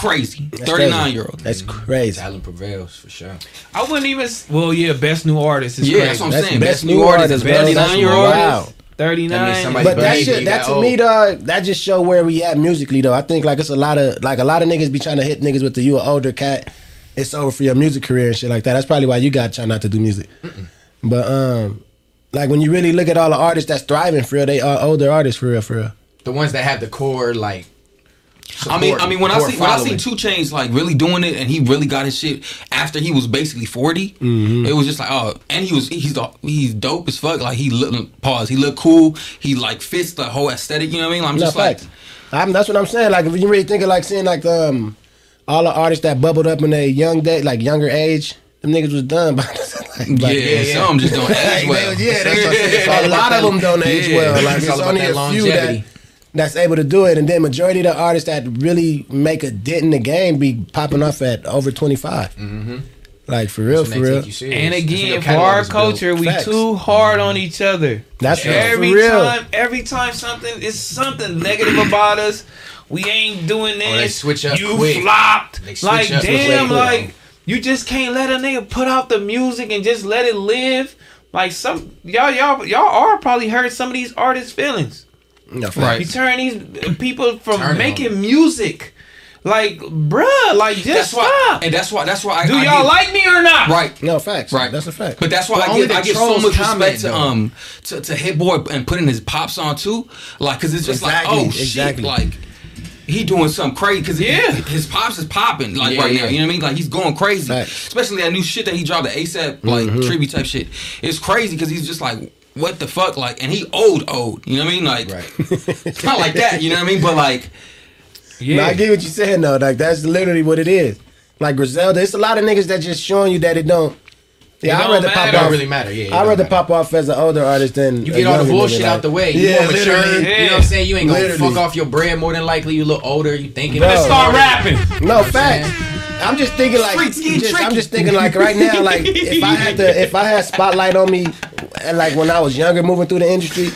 [SPEAKER 4] Crazy, 39 year old.
[SPEAKER 2] That's crazy.
[SPEAKER 3] Talent prevails for sure.
[SPEAKER 1] I wouldn't even. Well, yeah, best new artist is
[SPEAKER 4] Yeah,
[SPEAKER 1] crazy.
[SPEAKER 4] that's what I'm
[SPEAKER 2] That's
[SPEAKER 4] saying.
[SPEAKER 2] best
[SPEAKER 4] Best
[SPEAKER 2] new
[SPEAKER 4] new artist,
[SPEAKER 2] artist,
[SPEAKER 4] is 39
[SPEAKER 2] That's
[SPEAKER 4] year old.
[SPEAKER 2] wow.
[SPEAKER 1] Thirty
[SPEAKER 3] That means
[SPEAKER 1] nine.
[SPEAKER 3] somebody-
[SPEAKER 2] But that shit, that
[SPEAKER 3] got
[SPEAKER 2] to
[SPEAKER 3] old.
[SPEAKER 2] me, dog, that just show where we at musically, though. I think like it's a lot of like a lot of niggas be trying to hit niggas with the you an older cat. It's over for your music career and shit like that. That's probably why you got try not to do music. But um, like when you really look at all the artists that's thriving for real, they are older artists for real, for real.
[SPEAKER 3] The ones that have the core, like
[SPEAKER 4] I mean, I mean, when I
[SPEAKER 3] support
[SPEAKER 4] see when I see. 2 Chainz like really doing it, and he really got his shit after he was basically 40 It was just like, oh, and he was he's the, he's dope as fuck. Like he look pause, he look cool. He like fits the whole aesthetic. You know what I mean? I'm
[SPEAKER 2] No
[SPEAKER 4] just like.
[SPEAKER 2] I'm, that's what I'm saying. Like if you really think of like seeing like the, um all the artists that bubbled up in their young day, like younger age, them niggas was done by like,
[SPEAKER 4] yeah,
[SPEAKER 2] like,
[SPEAKER 3] yeah.
[SPEAKER 4] some just don't age well.
[SPEAKER 2] yeah, that's what I'm saying. a lot of them don't age
[SPEAKER 4] Yeah.
[SPEAKER 2] well. Like
[SPEAKER 3] It's
[SPEAKER 2] it's, only
[SPEAKER 3] that
[SPEAKER 2] a few that. That's able to do it, and then majority of the artists that really make a dent in the game be popping off at over 25. Mm-hmm. Like for real, for real.
[SPEAKER 3] take you serious.
[SPEAKER 1] And
[SPEAKER 3] That's when your
[SPEAKER 1] again, for our
[SPEAKER 3] is built.
[SPEAKER 1] culture, we
[SPEAKER 2] Facts.
[SPEAKER 1] too hard on each other.
[SPEAKER 2] That's for
[SPEAKER 1] every
[SPEAKER 2] real.
[SPEAKER 1] time. Every time something is something negative about us, we ain't doing this.
[SPEAKER 3] Or they switch up
[SPEAKER 1] You
[SPEAKER 3] quick.
[SPEAKER 1] flopped.
[SPEAKER 3] They
[SPEAKER 1] Like
[SPEAKER 3] up
[SPEAKER 1] damn,
[SPEAKER 3] Quick.
[SPEAKER 1] like you just can't let a nigga put out the music and just let it live. Like some y'all, y'all, y'all are probably hurt some of these artists' feelings.
[SPEAKER 2] No, facts.
[SPEAKER 4] Right.
[SPEAKER 1] You turn these people from
[SPEAKER 3] Turn it on
[SPEAKER 1] making music, like bruh, like just
[SPEAKER 4] That's why,
[SPEAKER 1] stop.
[SPEAKER 4] and that's why that's why I
[SPEAKER 1] Do
[SPEAKER 4] I
[SPEAKER 1] y'all
[SPEAKER 4] give-
[SPEAKER 1] like me or not?
[SPEAKER 4] right?
[SPEAKER 2] No facts.
[SPEAKER 4] Right,
[SPEAKER 2] That's a fact.
[SPEAKER 4] But that's why
[SPEAKER 3] But
[SPEAKER 4] I
[SPEAKER 3] only
[SPEAKER 4] give, I give so much
[SPEAKER 3] comment,
[SPEAKER 4] respect to um to, to Hit Boy and putting his pops on too, like because it's just
[SPEAKER 2] Exactly,
[SPEAKER 4] like oh
[SPEAKER 2] exactly.
[SPEAKER 4] shit, like he doing something crazy because
[SPEAKER 1] Yeah.
[SPEAKER 4] his pops is popping like
[SPEAKER 3] Yeah,
[SPEAKER 4] right
[SPEAKER 3] yeah.
[SPEAKER 4] now. You know what I mean? Like he's going crazy,
[SPEAKER 2] Facts.
[SPEAKER 4] especially that new shit that he dropped, the ASAP like
[SPEAKER 2] Mm-hmm.
[SPEAKER 4] tribute type shit. It's crazy because he's just like. What the fuck, like, and he old, old. You know what I mean? Like,
[SPEAKER 3] Right.
[SPEAKER 4] it's not like that. You know what I mean? But like,
[SPEAKER 1] Yeah.
[SPEAKER 2] No, I get what you're saying though. Like that's literally what it is. Like Griselda, it's a lot of niggas that just showing you that it don't. Yeah, I'd rather
[SPEAKER 1] matter.
[SPEAKER 2] pop
[SPEAKER 3] It don't
[SPEAKER 2] off.
[SPEAKER 3] really matter. Yeah,
[SPEAKER 2] I'd rather
[SPEAKER 3] matter.
[SPEAKER 2] pop off as an older artist than
[SPEAKER 3] You
[SPEAKER 2] a
[SPEAKER 3] get all the bullshit
[SPEAKER 2] nigga,
[SPEAKER 3] out
[SPEAKER 2] like-
[SPEAKER 3] the way. You
[SPEAKER 2] Yeah,
[SPEAKER 3] more mature.
[SPEAKER 2] literally.
[SPEAKER 3] You know what I'm saying? You ain't gonna
[SPEAKER 2] Literally.
[SPEAKER 3] fuck off your bread more than likely. You look older. You thinking.
[SPEAKER 2] Bro.
[SPEAKER 1] Let's start rapping.
[SPEAKER 2] No facts. I'm just thinking like just, I'm just thinking like right now like if I had to if I had spotlight on me and like when I was younger moving through the industry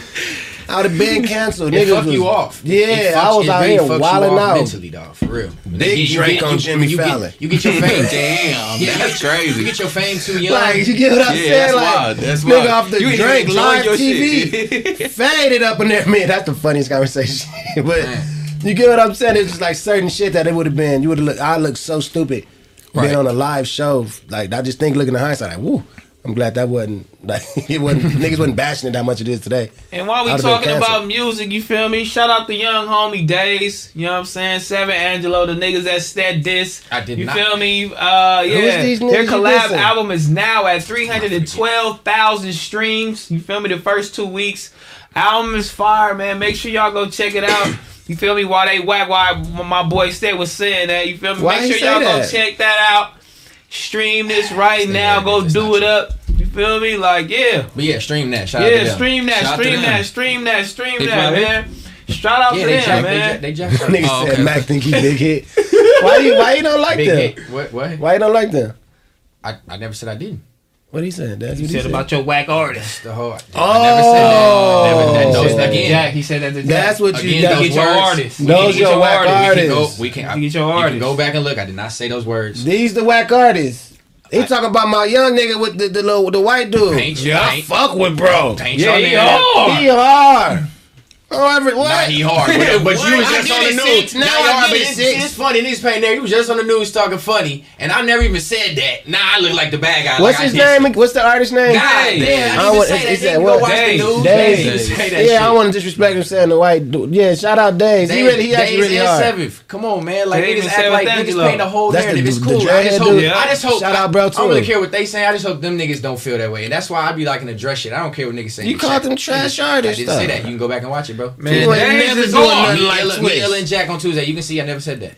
[SPEAKER 2] I would have been canceled.
[SPEAKER 3] It
[SPEAKER 2] Niggas
[SPEAKER 3] fuck
[SPEAKER 2] was-
[SPEAKER 3] you off.
[SPEAKER 2] Yeah,
[SPEAKER 3] It
[SPEAKER 2] I was
[SPEAKER 3] it
[SPEAKER 2] out
[SPEAKER 3] really
[SPEAKER 2] here
[SPEAKER 3] fucks you
[SPEAKER 2] wilding
[SPEAKER 3] off
[SPEAKER 2] out.
[SPEAKER 3] mentally, dog. For real.
[SPEAKER 2] Big
[SPEAKER 3] You
[SPEAKER 2] Drake
[SPEAKER 3] get-
[SPEAKER 2] on
[SPEAKER 3] you-
[SPEAKER 2] Jimmy
[SPEAKER 3] you get-
[SPEAKER 2] Fallon.
[SPEAKER 3] You get your fame.
[SPEAKER 4] damn,
[SPEAKER 3] Yeah,
[SPEAKER 4] that's
[SPEAKER 3] you
[SPEAKER 4] crazy.
[SPEAKER 3] You get your fame too young.
[SPEAKER 2] Like you get what I'm
[SPEAKER 4] Yeah,
[SPEAKER 2] saying?
[SPEAKER 4] that's
[SPEAKER 2] like
[SPEAKER 4] wild. That's
[SPEAKER 2] nigga
[SPEAKER 4] wild.
[SPEAKER 2] off the
[SPEAKER 4] You ain't
[SPEAKER 2] Drake live TV, faded up in there. Man, that's the funniest conversation. but you get what I'm saying? It's just like certain shit that it would have been. You would have looked. I look so stupid
[SPEAKER 4] Right.
[SPEAKER 2] being on a live show. Like I just think looking in hindsight, like woo. I'm glad that wasn't like it wasn't niggas wasn't bashing it that much it is today.
[SPEAKER 1] And while we
[SPEAKER 2] I'd've
[SPEAKER 1] talking about music, you feel me? Shout out the young homie Days. You know what I'm saying? Seven Angelo, the niggas that said this.
[SPEAKER 3] I did
[SPEAKER 1] You
[SPEAKER 3] not.
[SPEAKER 1] feel me? Uh, yeah.
[SPEAKER 2] these
[SPEAKER 1] Their collab
[SPEAKER 2] dissing?
[SPEAKER 1] album is now at 312,000 streams. You feel me? The first two weeks. Album is fire, man. Make sure y'all go check it out. You feel me? While they whack, why my boy State was saying that. You feel me?
[SPEAKER 2] Why
[SPEAKER 1] Make sure y'all go check that out. Stream this right now. Go do
[SPEAKER 3] not
[SPEAKER 1] it up. You feel me? Like, yeah.
[SPEAKER 3] But yeah, stream that. Shout
[SPEAKER 1] Yeah,
[SPEAKER 3] them.
[SPEAKER 1] stream that,
[SPEAKER 4] Shout out
[SPEAKER 1] stream that, stream that, stream
[SPEAKER 4] Big
[SPEAKER 1] that, man. Shout out
[SPEAKER 3] Yeah,
[SPEAKER 1] to them,
[SPEAKER 3] jack,
[SPEAKER 1] man.
[SPEAKER 3] they jack, they jack.
[SPEAKER 2] Niggas
[SPEAKER 4] Oh,
[SPEAKER 2] said
[SPEAKER 4] okay.
[SPEAKER 2] Mac think he big hit. why you why you don't like
[SPEAKER 3] Big
[SPEAKER 2] them?
[SPEAKER 3] hit. What? What?
[SPEAKER 2] Why you don't like them?
[SPEAKER 3] I, I never said I didn't.
[SPEAKER 2] What he said? That's
[SPEAKER 1] He
[SPEAKER 2] what he
[SPEAKER 1] said about your whack artist.
[SPEAKER 3] The whole.
[SPEAKER 2] Oh.
[SPEAKER 3] I never said that. Oh. Never, that,
[SPEAKER 2] Oh.
[SPEAKER 3] those,
[SPEAKER 2] that
[SPEAKER 3] again,
[SPEAKER 1] Jack, he said that to Jack.
[SPEAKER 2] That's what you
[SPEAKER 3] Again, those
[SPEAKER 1] get your
[SPEAKER 3] words-
[SPEAKER 1] artists.
[SPEAKER 2] Those
[SPEAKER 3] can get
[SPEAKER 2] your whack
[SPEAKER 3] We can go. We can. I,
[SPEAKER 1] You get your
[SPEAKER 3] you can go back and look. I did not say those words.
[SPEAKER 2] These the whack artists. He talking about my young nigga with the the little the white dude.
[SPEAKER 3] Paint,
[SPEAKER 1] Yeah,
[SPEAKER 3] paint,
[SPEAKER 2] Fuck with bro.
[SPEAKER 3] paint
[SPEAKER 1] Yeah,
[SPEAKER 3] your
[SPEAKER 1] he
[SPEAKER 3] nigga.
[SPEAKER 1] hard.
[SPEAKER 2] He hard. Oh, every what?
[SPEAKER 3] Nah, he hard. But, but you was just on the news.
[SPEAKER 2] six.
[SPEAKER 3] Now
[SPEAKER 2] Now
[SPEAKER 3] you
[SPEAKER 2] I
[SPEAKER 3] hard,
[SPEAKER 2] get
[SPEAKER 3] but
[SPEAKER 2] it,
[SPEAKER 3] it's,
[SPEAKER 2] six.
[SPEAKER 3] it's funny. Niggas paint there. You was just on the news talking funny, and I never even said that. Now I look like the bad guy.
[SPEAKER 2] What's
[SPEAKER 3] like
[SPEAKER 2] his
[SPEAKER 3] I did.
[SPEAKER 2] name? What's the artist name?
[SPEAKER 3] God
[SPEAKER 1] Dave.
[SPEAKER 3] damn,
[SPEAKER 2] I
[SPEAKER 3] I didn't
[SPEAKER 2] want-
[SPEAKER 3] even say
[SPEAKER 2] he
[SPEAKER 3] that.
[SPEAKER 2] said
[SPEAKER 3] Nigga, watch
[SPEAKER 1] Dave.
[SPEAKER 3] the news.
[SPEAKER 2] Dave.
[SPEAKER 3] Didn't say that
[SPEAKER 2] yeah,
[SPEAKER 3] shit.
[SPEAKER 2] I want to disrespect him saying the white dude. Yeah, shout out Days. He
[SPEAKER 3] Dave-
[SPEAKER 2] really, he actually
[SPEAKER 3] Days
[SPEAKER 2] really hard.
[SPEAKER 3] Seventh. Come on, man. Like
[SPEAKER 1] Dave
[SPEAKER 3] niggas act like niggas
[SPEAKER 1] Angelo.
[SPEAKER 3] paint the whole
[SPEAKER 2] That's the-
[SPEAKER 3] narrative. It's cool. I just hope.
[SPEAKER 2] dude.
[SPEAKER 3] I just hope.
[SPEAKER 2] Shout out, bro,
[SPEAKER 3] I don't really care what they say. I just hope them niggas don't feel that way, and that's why I be liking to dress shit. I don't care what niggas say.
[SPEAKER 2] You called them trash artists,
[SPEAKER 3] I didn't say that. You can go back and watch it, bro.
[SPEAKER 1] Man,
[SPEAKER 2] You ain't
[SPEAKER 1] Days
[SPEAKER 2] never
[SPEAKER 1] is
[SPEAKER 2] doing nothing like
[SPEAKER 3] Ella, me,
[SPEAKER 2] Twist.
[SPEAKER 3] Ella, and Jack on Tuesday. You can see I never said that.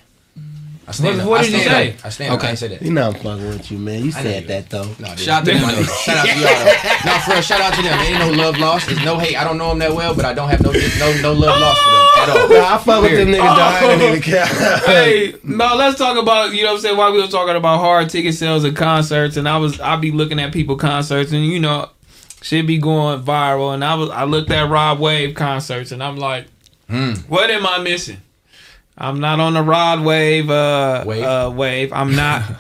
[SPEAKER 3] I stand
[SPEAKER 1] What-
[SPEAKER 3] up.
[SPEAKER 1] what
[SPEAKER 3] I
[SPEAKER 1] did you
[SPEAKER 3] stand
[SPEAKER 1] say?
[SPEAKER 3] up. I stand up.
[SPEAKER 1] Okay.
[SPEAKER 3] I said that.
[SPEAKER 2] You know I'm fucking with you, man. You
[SPEAKER 3] I
[SPEAKER 2] said
[SPEAKER 3] you
[SPEAKER 2] that though.
[SPEAKER 3] No.
[SPEAKER 4] Shout out to them.
[SPEAKER 3] Shout out to y'all. No, for real, shout out to them. Ain't no love lost. There's no hate. I don't know them that well, but I don't have no no no love lost for them at all.
[SPEAKER 2] Nah, I fuck with them niggas. Though. I ain't even care.
[SPEAKER 1] hey, no, let's talk about you know what I'm saying. While we were talking about hard ticket sales and concerts, and I was I'd be looking at people concerts, and you know, shit be going viral, and I was I looked at Rod Wave concerts, and I'm like,
[SPEAKER 3] Hmm.
[SPEAKER 1] what am I missing? I'm not on the Rod Wave uh
[SPEAKER 3] Wave?
[SPEAKER 1] uh wave. I'm not.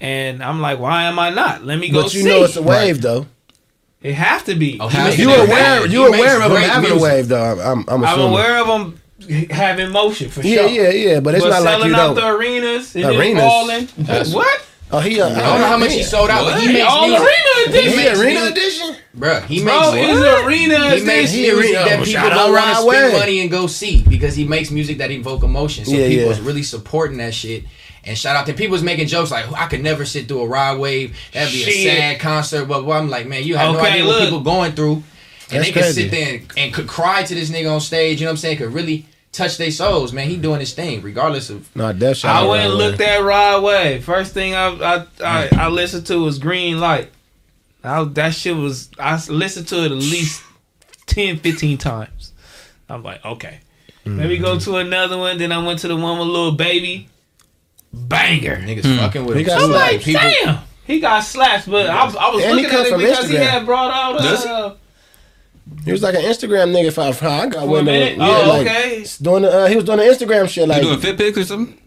[SPEAKER 1] And I'm like, why am I not? Let me go
[SPEAKER 2] But you
[SPEAKER 1] see.
[SPEAKER 2] know it's a wave though.
[SPEAKER 1] it have to be.
[SPEAKER 3] Oh,
[SPEAKER 1] He
[SPEAKER 3] he
[SPEAKER 1] makes
[SPEAKER 3] makes
[SPEAKER 2] You
[SPEAKER 1] it
[SPEAKER 3] it
[SPEAKER 2] aware? You aware of them
[SPEAKER 3] great
[SPEAKER 2] having a wave though? I'm, I'm, I'm
[SPEAKER 1] I'm aware of them having motion for
[SPEAKER 2] Yeah,
[SPEAKER 1] sure.
[SPEAKER 2] yeah, yeah. Yeah. But it's
[SPEAKER 1] but
[SPEAKER 2] not like
[SPEAKER 1] selling
[SPEAKER 2] you
[SPEAKER 1] out
[SPEAKER 2] don't.
[SPEAKER 1] the arenas and then
[SPEAKER 2] Arenas?
[SPEAKER 1] falling.
[SPEAKER 3] That's-
[SPEAKER 1] what?
[SPEAKER 2] Oh, he. Uh,
[SPEAKER 3] I don't know how much he sold out, but he
[SPEAKER 4] What?
[SPEAKER 3] makes
[SPEAKER 1] All
[SPEAKER 3] music.
[SPEAKER 1] arena edition.
[SPEAKER 2] He
[SPEAKER 3] makes
[SPEAKER 2] arena
[SPEAKER 3] music.
[SPEAKER 2] edition.
[SPEAKER 3] Bruh, he
[SPEAKER 1] Bro, it's arena
[SPEAKER 3] He makes
[SPEAKER 1] edition.
[SPEAKER 2] He
[SPEAKER 3] music
[SPEAKER 2] arena-
[SPEAKER 3] that people
[SPEAKER 2] shout
[SPEAKER 3] don't want to spend
[SPEAKER 2] Wave.
[SPEAKER 3] money and go see because he makes music that evoke emotion. So
[SPEAKER 2] Yeah,
[SPEAKER 3] people's
[SPEAKER 2] yeah.
[SPEAKER 3] really supporting that shit. And shout out to people's making jokes like I could never sit through a Rod Wave. That'd be
[SPEAKER 1] Shit.
[SPEAKER 3] a sad concert. But well, I'm like, man, you have no idea
[SPEAKER 1] look.
[SPEAKER 3] what people going through. And
[SPEAKER 2] That's
[SPEAKER 3] they could sit there and, and could cry to this nigga on stage. You know what I'm saying? Could really touch their souls, man. He doing his thing, regardless of.
[SPEAKER 2] No, Def shot
[SPEAKER 1] I went and looked
[SPEAKER 2] Wave.
[SPEAKER 1] at Rod Wave. First thing I I I, mm. I listened to was Green Light. I, that shit was I listened to it at least 10, 15 times. I'm like, okay. Let me go mm. to another one. Then I went to the one with little baby. Banger.
[SPEAKER 3] Niggas hmm. fucking with
[SPEAKER 2] He
[SPEAKER 3] him.
[SPEAKER 1] I'm like,
[SPEAKER 3] people-
[SPEAKER 1] damn. He got slaps, but I, I was
[SPEAKER 2] And
[SPEAKER 1] looking at it
[SPEAKER 2] from
[SPEAKER 1] because he had brought out
[SPEAKER 4] Does he?
[SPEAKER 1] uh,
[SPEAKER 2] He was like an Instagram nigga for, for I got
[SPEAKER 1] For a
[SPEAKER 2] one
[SPEAKER 1] minute?
[SPEAKER 2] Yeah,
[SPEAKER 1] Oh,
[SPEAKER 2] like,
[SPEAKER 1] okay.
[SPEAKER 2] Doing the, uh, he was doing the Instagram shit like
[SPEAKER 4] You
[SPEAKER 2] like
[SPEAKER 4] doing fit pics or something?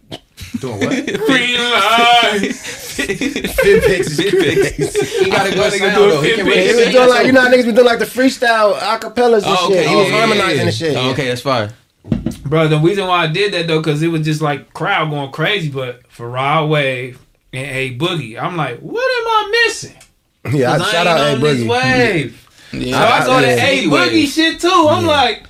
[SPEAKER 3] Doing what?
[SPEAKER 1] Green Light.
[SPEAKER 2] fit pics is
[SPEAKER 4] Fit pics.
[SPEAKER 2] crazy.
[SPEAKER 3] He got a good
[SPEAKER 1] Nigga
[SPEAKER 3] sound
[SPEAKER 1] doing
[SPEAKER 3] though. He can
[SPEAKER 2] He was doing like you know how niggas be doing like the freestyle acapellas and
[SPEAKER 4] Oh,
[SPEAKER 2] shit.
[SPEAKER 4] okay.
[SPEAKER 2] He was
[SPEAKER 4] yeah, yeah,
[SPEAKER 2] harmonizing
[SPEAKER 4] yeah.
[SPEAKER 2] and shit.
[SPEAKER 4] Oh, okay, that's fine.
[SPEAKER 1] Bro, the reason why I did that though, because it was just like crowd going crazy. But for Rod Wave and A Boogie, I'm like, what am I missing?
[SPEAKER 2] Yeah, I shout
[SPEAKER 1] ain't
[SPEAKER 2] out A
[SPEAKER 1] on this
[SPEAKER 2] Boogie.
[SPEAKER 1] wave.
[SPEAKER 4] Yeah,
[SPEAKER 1] So I saw the. A Boogie shit too. I'm like,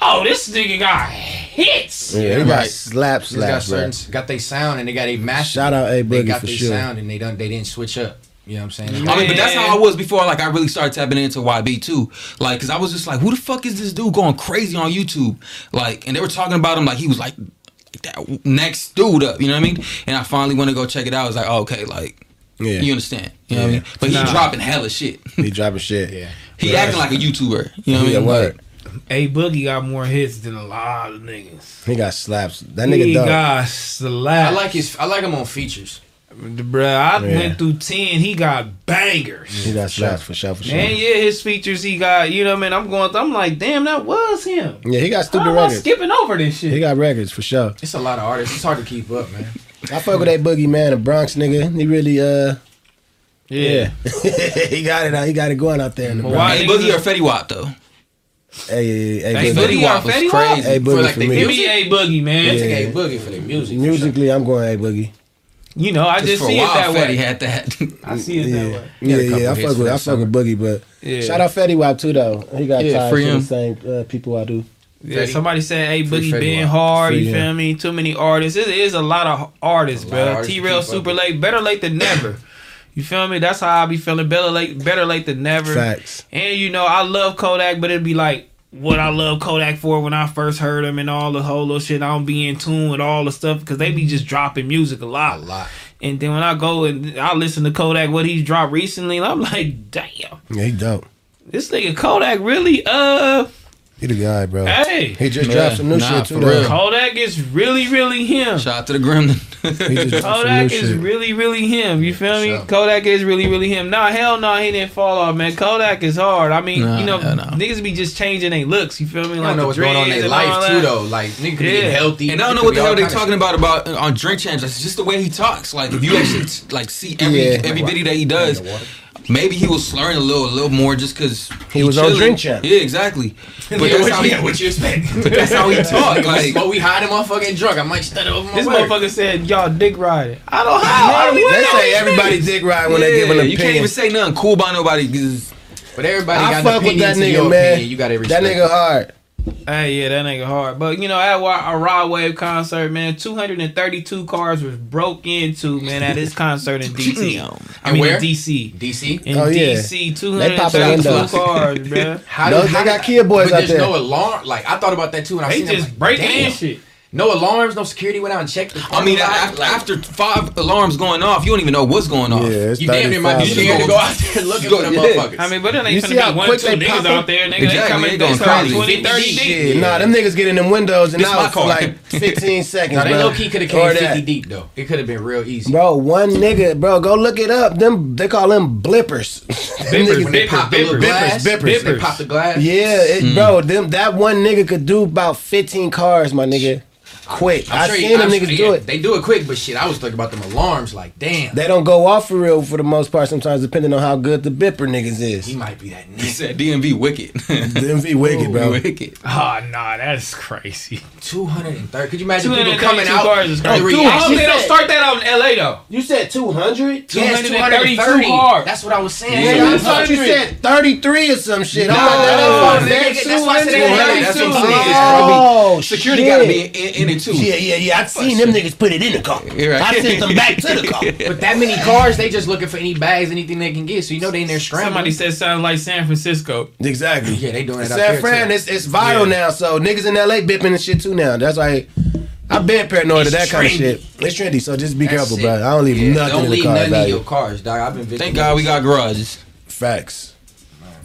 [SPEAKER 1] oh, this nigga got hits.
[SPEAKER 2] Yeah, he got
[SPEAKER 4] Right.
[SPEAKER 2] slap
[SPEAKER 3] He's got
[SPEAKER 2] slaps, bro.
[SPEAKER 3] certain, got they sound and they got a master.
[SPEAKER 2] Shout out A
[SPEAKER 3] They
[SPEAKER 2] Boogie
[SPEAKER 3] got
[SPEAKER 2] for
[SPEAKER 3] their
[SPEAKER 2] sure.
[SPEAKER 3] sound and they don't they didn't switch up. You know what I'm saying?
[SPEAKER 4] I mean, but that's how I was before. Like, I really started tapping into YB too. Like, cause I was just like, who the fuck is this dude going crazy on YouTube? Like, and they were talking about him like he was like, like that next dude up. You know what I mean? And I finally went to go check it out. I was like, oh, okay, like,
[SPEAKER 2] Yeah,
[SPEAKER 4] you understand? You know what I mean? But he dropping hella shit.
[SPEAKER 2] he dropping shit.
[SPEAKER 3] Yeah.
[SPEAKER 4] He acting like a YouTuber. You know what I mean?
[SPEAKER 2] word.
[SPEAKER 4] Like,
[SPEAKER 1] A Boogie got more hits than a lot of niggas.
[SPEAKER 2] He got slaps. That nigga
[SPEAKER 1] he
[SPEAKER 2] dope.
[SPEAKER 1] got slaps.
[SPEAKER 3] I like his. I like him on features.
[SPEAKER 1] Bruh, I
[SPEAKER 2] Yeah.
[SPEAKER 1] went through 10. He got bangers.
[SPEAKER 2] He got slaps for sure, for sure.
[SPEAKER 1] And yeah, his features he got, you know what I mean? I'm going, I'm like, damn, that was him.
[SPEAKER 2] Yeah, he got
[SPEAKER 1] How
[SPEAKER 2] stupid
[SPEAKER 1] am I
[SPEAKER 2] records.
[SPEAKER 1] skipping over this shit?
[SPEAKER 2] He got records for sure.
[SPEAKER 3] It's a lot of artists. It's hard to keep up, man.
[SPEAKER 2] I fuck with that boogie man, the Bronx nigga. He really uh
[SPEAKER 1] yeah.
[SPEAKER 2] he got it out. He got it going out there in the Bronx.
[SPEAKER 1] why
[SPEAKER 4] hey, Boogie or Fetty Wap though?
[SPEAKER 2] Hey, hey, hey,
[SPEAKER 1] Hey,
[SPEAKER 2] Boogie.
[SPEAKER 1] Boogie
[SPEAKER 4] Fetty Wap
[SPEAKER 1] or
[SPEAKER 4] was
[SPEAKER 1] Fetty Wap?
[SPEAKER 4] crazy.
[SPEAKER 2] Hey,
[SPEAKER 3] For
[SPEAKER 2] Boogie
[SPEAKER 3] like
[SPEAKER 2] for
[SPEAKER 3] the
[SPEAKER 2] me.
[SPEAKER 1] Give me A Boogie, man.
[SPEAKER 3] I think
[SPEAKER 2] Yeah.
[SPEAKER 3] A Boogie for their music. for sure.
[SPEAKER 2] Musically, I'm going A Boogie.
[SPEAKER 1] You know, I
[SPEAKER 4] 'Cause
[SPEAKER 1] just
[SPEAKER 4] for
[SPEAKER 1] see
[SPEAKER 4] a
[SPEAKER 1] it
[SPEAKER 4] while,
[SPEAKER 1] that
[SPEAKER 4] Fetty
[SPEAKER 1] way.
[SPEAKER 4] had that.
[SPEAKER 1] I see it that
[SPEAKER 2] Yeah,
[SPEAKER 1] way.
[SPEAKER 2] yeah,
[SPEAKER 3] had a couple
[SPEAKER 2] yeah. I
[SPEAKER 3] hits
[SPEAKER 2] fuck
[SPEAKER 3] for
[SPEAKER 2] with,
[SPEAKER 3] that
[SPEAKER 2] I fuck with Boogie, but
[SPEAKER 1] Yeah.
[SPEAKER 2] shout out Fetty Wap too though. He got
[SPEAKER 4] Yeah,
[SPEAKER 2] tied
[SPEAKER 4] free
[SPEAKER 2] to
[SPEAKER 4] him.
[SPEAKER 2] the same uh, people I do.
[SPEAKER 1] Yeah, somebody said, "Hey, Boogie being hard." You feel me? Too many artists. It is a lot of artists,
[SPEAKER 3] lot
[SPEAKER 1] bro. T Rail super late. Better late than never. You feel me? That's how I be feeling. Better late, better late than never.
[SPEAKER 2] Facts.
[SPEAKER 1] And you know, I love Kodak, but it'd be like what I love Kodak for when I first heard him and all the whole little shit. I don't be in tune with all the stuff because they be just dropping music a lot.
[SPEAKER 3] A lot.
[SPEAKER 1] And then when I go and I listen to Kodak, what he's dropped recently, I'm like, damn,
[SPEAKER 2] Yeah, he dope.
[SPEAKER 1] this nigga Kodak really, uh,
[SPEAKER 2] He the guy, bro.
[SPEAKER 1] hey,
[SPEAKER 2] He just
[SPEAKER 4] Yeah,
[SPEAKER 2] dropped some new
[SPEAKER 4] nah,
[SPEAKER 2] shit too.
[SPEAKER 4] for
[SPEAKER 2] though.
[SPEAKER 4] real.
[SPEAKER 1] Kodak is really, really him.
[SPEAKER 4] Shout out to the Gremlin.
[SPEAKER 2] He just dropped some new
[SPEAKER 1] Kodak is
[SPEAKER 2] shit.
[SPEAKER 1] really, really him. You feel me?
[SPEAKER 3] sure.
[SPEAKER 1] Kodak is really, really him. Nah, hell no, he didn't fall off, man. Kodak is hard. I mean,
[SPEAKER 4] Nah,
[SPEAKER 1] you know,
[SPEAKER 4] hell no.
[SPEAKER 1] niggas be just changing their looks. You feel me?
[SPEAKER 3] I
[SPEAKER 1] Like
[SPEAKER 3] don't know
[SPEAKER 1] the
[SPEAKER 3] what's going on in their life too, though. Like nigga could
[SPEAKER 1] Yeah.
[SPEAKER 3] be healthy.
[SPEAKER 4] And I don't know what the hell they're talking about about uh, on drink champs. It's just the way he talks. Like if you actually like see every
[SPEAKER 2] Yeah.
[SPEAKER 4] every video that he does, maybe he was slurring a little a little more just because
[SPEAKER 2] He was on Drink Champs.
[SPEAKER 4] Yeah, exactly. But
[SPEAKER 3] But
[SPEAKER 4] that's
[SPEAKER 3] what,
[SPEAKER 4] how
[SPEAKER 3] you,
[SPEAKER 4] he.
[SPEAKER 3] what you expect?
[SPEAKER 4] But that's how he talk. Like
[SPEAKER 3] but we hide him motherfucking drunk. I might stutter over my
[SPEAKER 1] This
[SPEAKER 3] words.
[SPEAKER 1] motherfucker said, y'all dick riding. I don't how. I don't
[SPEAKER 2] They
[SPEAKER 1] know
[SPEAKER 2] say everybody
[SPEAKER 1] niggas.
[SPEAKER 2] dick ride when they give an
[SPEAKER 4] yeah,
[SPEAKER 2] opinion.
[SPEAKER 4] you can't even say nothing cool by nobody. 'cause
[SPEAKER 3] But everybody
[SPEAKER 2] I
[SPEAKER 3] got
[SPEAKER 2] fuck
[SPEAKER 3] an
[SPEAKER 2] with
[SPEAKER 3] opinion
[SPEAKER 2] that nigga, man.
[SPEAKER 3] opinion. You got to
[SPEAKER 2] that nigga hard.
[SPEAKER 1] Hey, yeah, that nigga hard. But you know, at a Rod Wave concert, man, 232 cars was broke into, man, at his concert in DC. I mean,
[SPEAKER 3] where?
[SPEAKER 1] in DC.
[SPEAKER 3] DC.
[SPEAKER 1] In
[SPEAKER 2] Oh, yeah.
[SPEAKER 1] DC,
[SPEAKER 2] They
[SPEAKER 1] 232 cars, bruh.
[SPEAKER 3] How
[SPEAKER 2] Those- they got kid boys
[SPEAKER 3] but
[SPEAKER 2] out
[SPEAKER 3] there's
[SPEAKER 2] there.
[SPEAKER 3] no alarm. Like I thought about that too, and I
[SPEAKER 1] They
[SPEAKER 3] seen them,
[SPEAKER 1] just
[SPEAKER 3] like,
[SPEAKER 1] breaking in shit.
[SPEAKER 3] No alarms, no security went out and checked the.
[SPEAKER 4] I mean,
[SPEAKER 3] parking
[SPEAKER 4] after,
[SPEAKER 3] like,
[SPEAKER 4] after five alarms going off, you don't even know what's going off.
[SPEAKER 2] Yeah, it's
[SPEAKER 3] you damn near might be scared to go out there looking for them
[SPEAKER 4] Yeah.
[SPEAKER 3] motherfuckers.
[SPEAKER 1] I mean, but then they
[SPEAKER 2] You
[SPEAKER 1] finna
[SPEAKER 2] see
[SPEAKER 1] be one,
[SPEAKER 2] quick
[SPEAKER 1] two
[SPEAKER 2] they
[SPEAKER 1] niggas out there, nigga.
[SPEAKER 4] Exactly,
[SPEAKER 1] they coming,
[SPEAKER 4] they
[SPEAKER 1] they
[SPEAKER 4] going crazy.
[SPEAKER 1] 20, 30 deep.
[SPEAKER 2] Yeah, nah, them niggas get in them windows and
[SPEAKER 4] This
[SPEAKER 2] out
[SPEAKER 4] my car.
[SPEAKER 2] like 15 seconds.
[SPEAKER 3] now they low key could have came 50 deep though. It could have been real easy.
[SPEAKER 2] Bro, one nigga, bro, go look it up. Them they call them blippers. Them
[SPEAKER 1] Bippers,
[SPEAKER 2] niggas-
[SPEAKER 3] They pop the little
[SPEAKER 1] bippers,
[SPEAKER 3] glass.
[SPEAKER 2] bippers,
[SPEAKER 3] They
[SPEAKER 1] bippers.
[SPEAKER 3] pop the glass.
[SPEAKER 2] Yeah, bro, mm. them that one nigga could do about 15 cars, my nigga. Quick. I
[SPEAKER 3] I'm sure
[SPEAKER 2] seen
[SPEAKER 3] you-
[SPEAKER 2] them
[SPEAKER 3] I'm
[SPEAKER 2] niggas
[SPEAKER 3] sure-
[SPEAKER 2] do
[SPEAKER 3] yeah,
[SPEAKER 2] it.
[SPEAKER 3] They do it quick, but shit, I was thinking about them alarms. Like, damn,
[SPEAKER 2] They don't go off for real for the most part. Sometimes depending on how good the bipper niggas is.
[SPEAKER 3] he might be that nigga.
[SPEAKER 4] He said DMV wicked.
[SPEAKER 2] DMV MV wicked, bro.
[SPEAKER 4] wicked.
[SPEAKER 1] Oh, nah, that's crazy.
[SPEAKER 3] Two hundred and thirty. Could you imagine people coming out?
[SPEAKER 1] cars is
[SPEAKER 3] the
[SPEAKER 1] crazy.
[SPEAKER 3] reaction-
[SPEAKER 1] I hope they don't start that out in LA though.
[SPEAKER 2] You said two hundred.
[SPEAKER 3] Yes,
[SPEAKER 1] 232
[SPEAKER 3] 230.
[SPEAKER 1] cars.
[SPEAKER 3] That's what I was saying.
[SPEAKER 4] Yeah,
[SPEAKER 2] I
[SPEAKER 3] Yeah,
[SPEAKER 2] thought you said thirty three or some shit.
[SPEAKER 3] No, oh,
[SPEAKER 2] I'm like, that ain't
[SPEAKER 3] no,
[SPEAKER 2] far
[SPEAKER 3] nigga,
[SPEAKER 2] back.
[SPEAKER 3] that's why I said they had
[SPEAKER 4] 232. That's what I'm
[SPEAKER 3] 32.
[SPEAKER 4] saying. It's
[SPEAKER 2] Oh,
[SPEAKER 4] probably security
[SPEAKER 2] shit.
[SPEAKER 4] got to be in, in it too.
[SPEAKER 2] Yeah, yeah, yeah. I've seen them niggas put it in the car.
[SPEAKER 4] You're right.
[SPEAKER 2] I sent them back to the car.
[SPEAKER 3] But that many cars, they just looking for any bags, anything they can get. So you know they in there scrambling.
[SPEAKER 1] Somebody said sounds like San Francisco.
[SPEAKER 2] Exactly.
[SPEAKER 3] Yeah, they doing it
[SPEAKER 2] San
[SPEAKER 3] there,
[SPEAKER 2] Fran, it's, it's viral
[SPEAKER 1] Yeah.
[SPEAKER 2] now, so niggas in LA bipping and shit too now. That's why I've been paranoid of that
[SPEAKER 3] It's
[SPEAKER 2] kind of shit. It's trendy, so just be
[SPEAKER 3] That's
[SPEAKER 2] careful,
[SPEAKER 3] it.
[SPEAKER 2] bro. I don't leave
[SPEAKER 3] Yeah,
[SPEAKER 2] nothing
[SPEAKER 3] don't
[SPEAKER 2] in the
[SPEAKER 3] leave
[SPEAKER 2] car.
[SPEAKER 3] nothing in
[SPEAKER 2] value.
[SPEAKER 3] your cars, dog. I've been victim
[SPEAKER 4] Thank God we got garages.
[SPEAKER 2] Facts.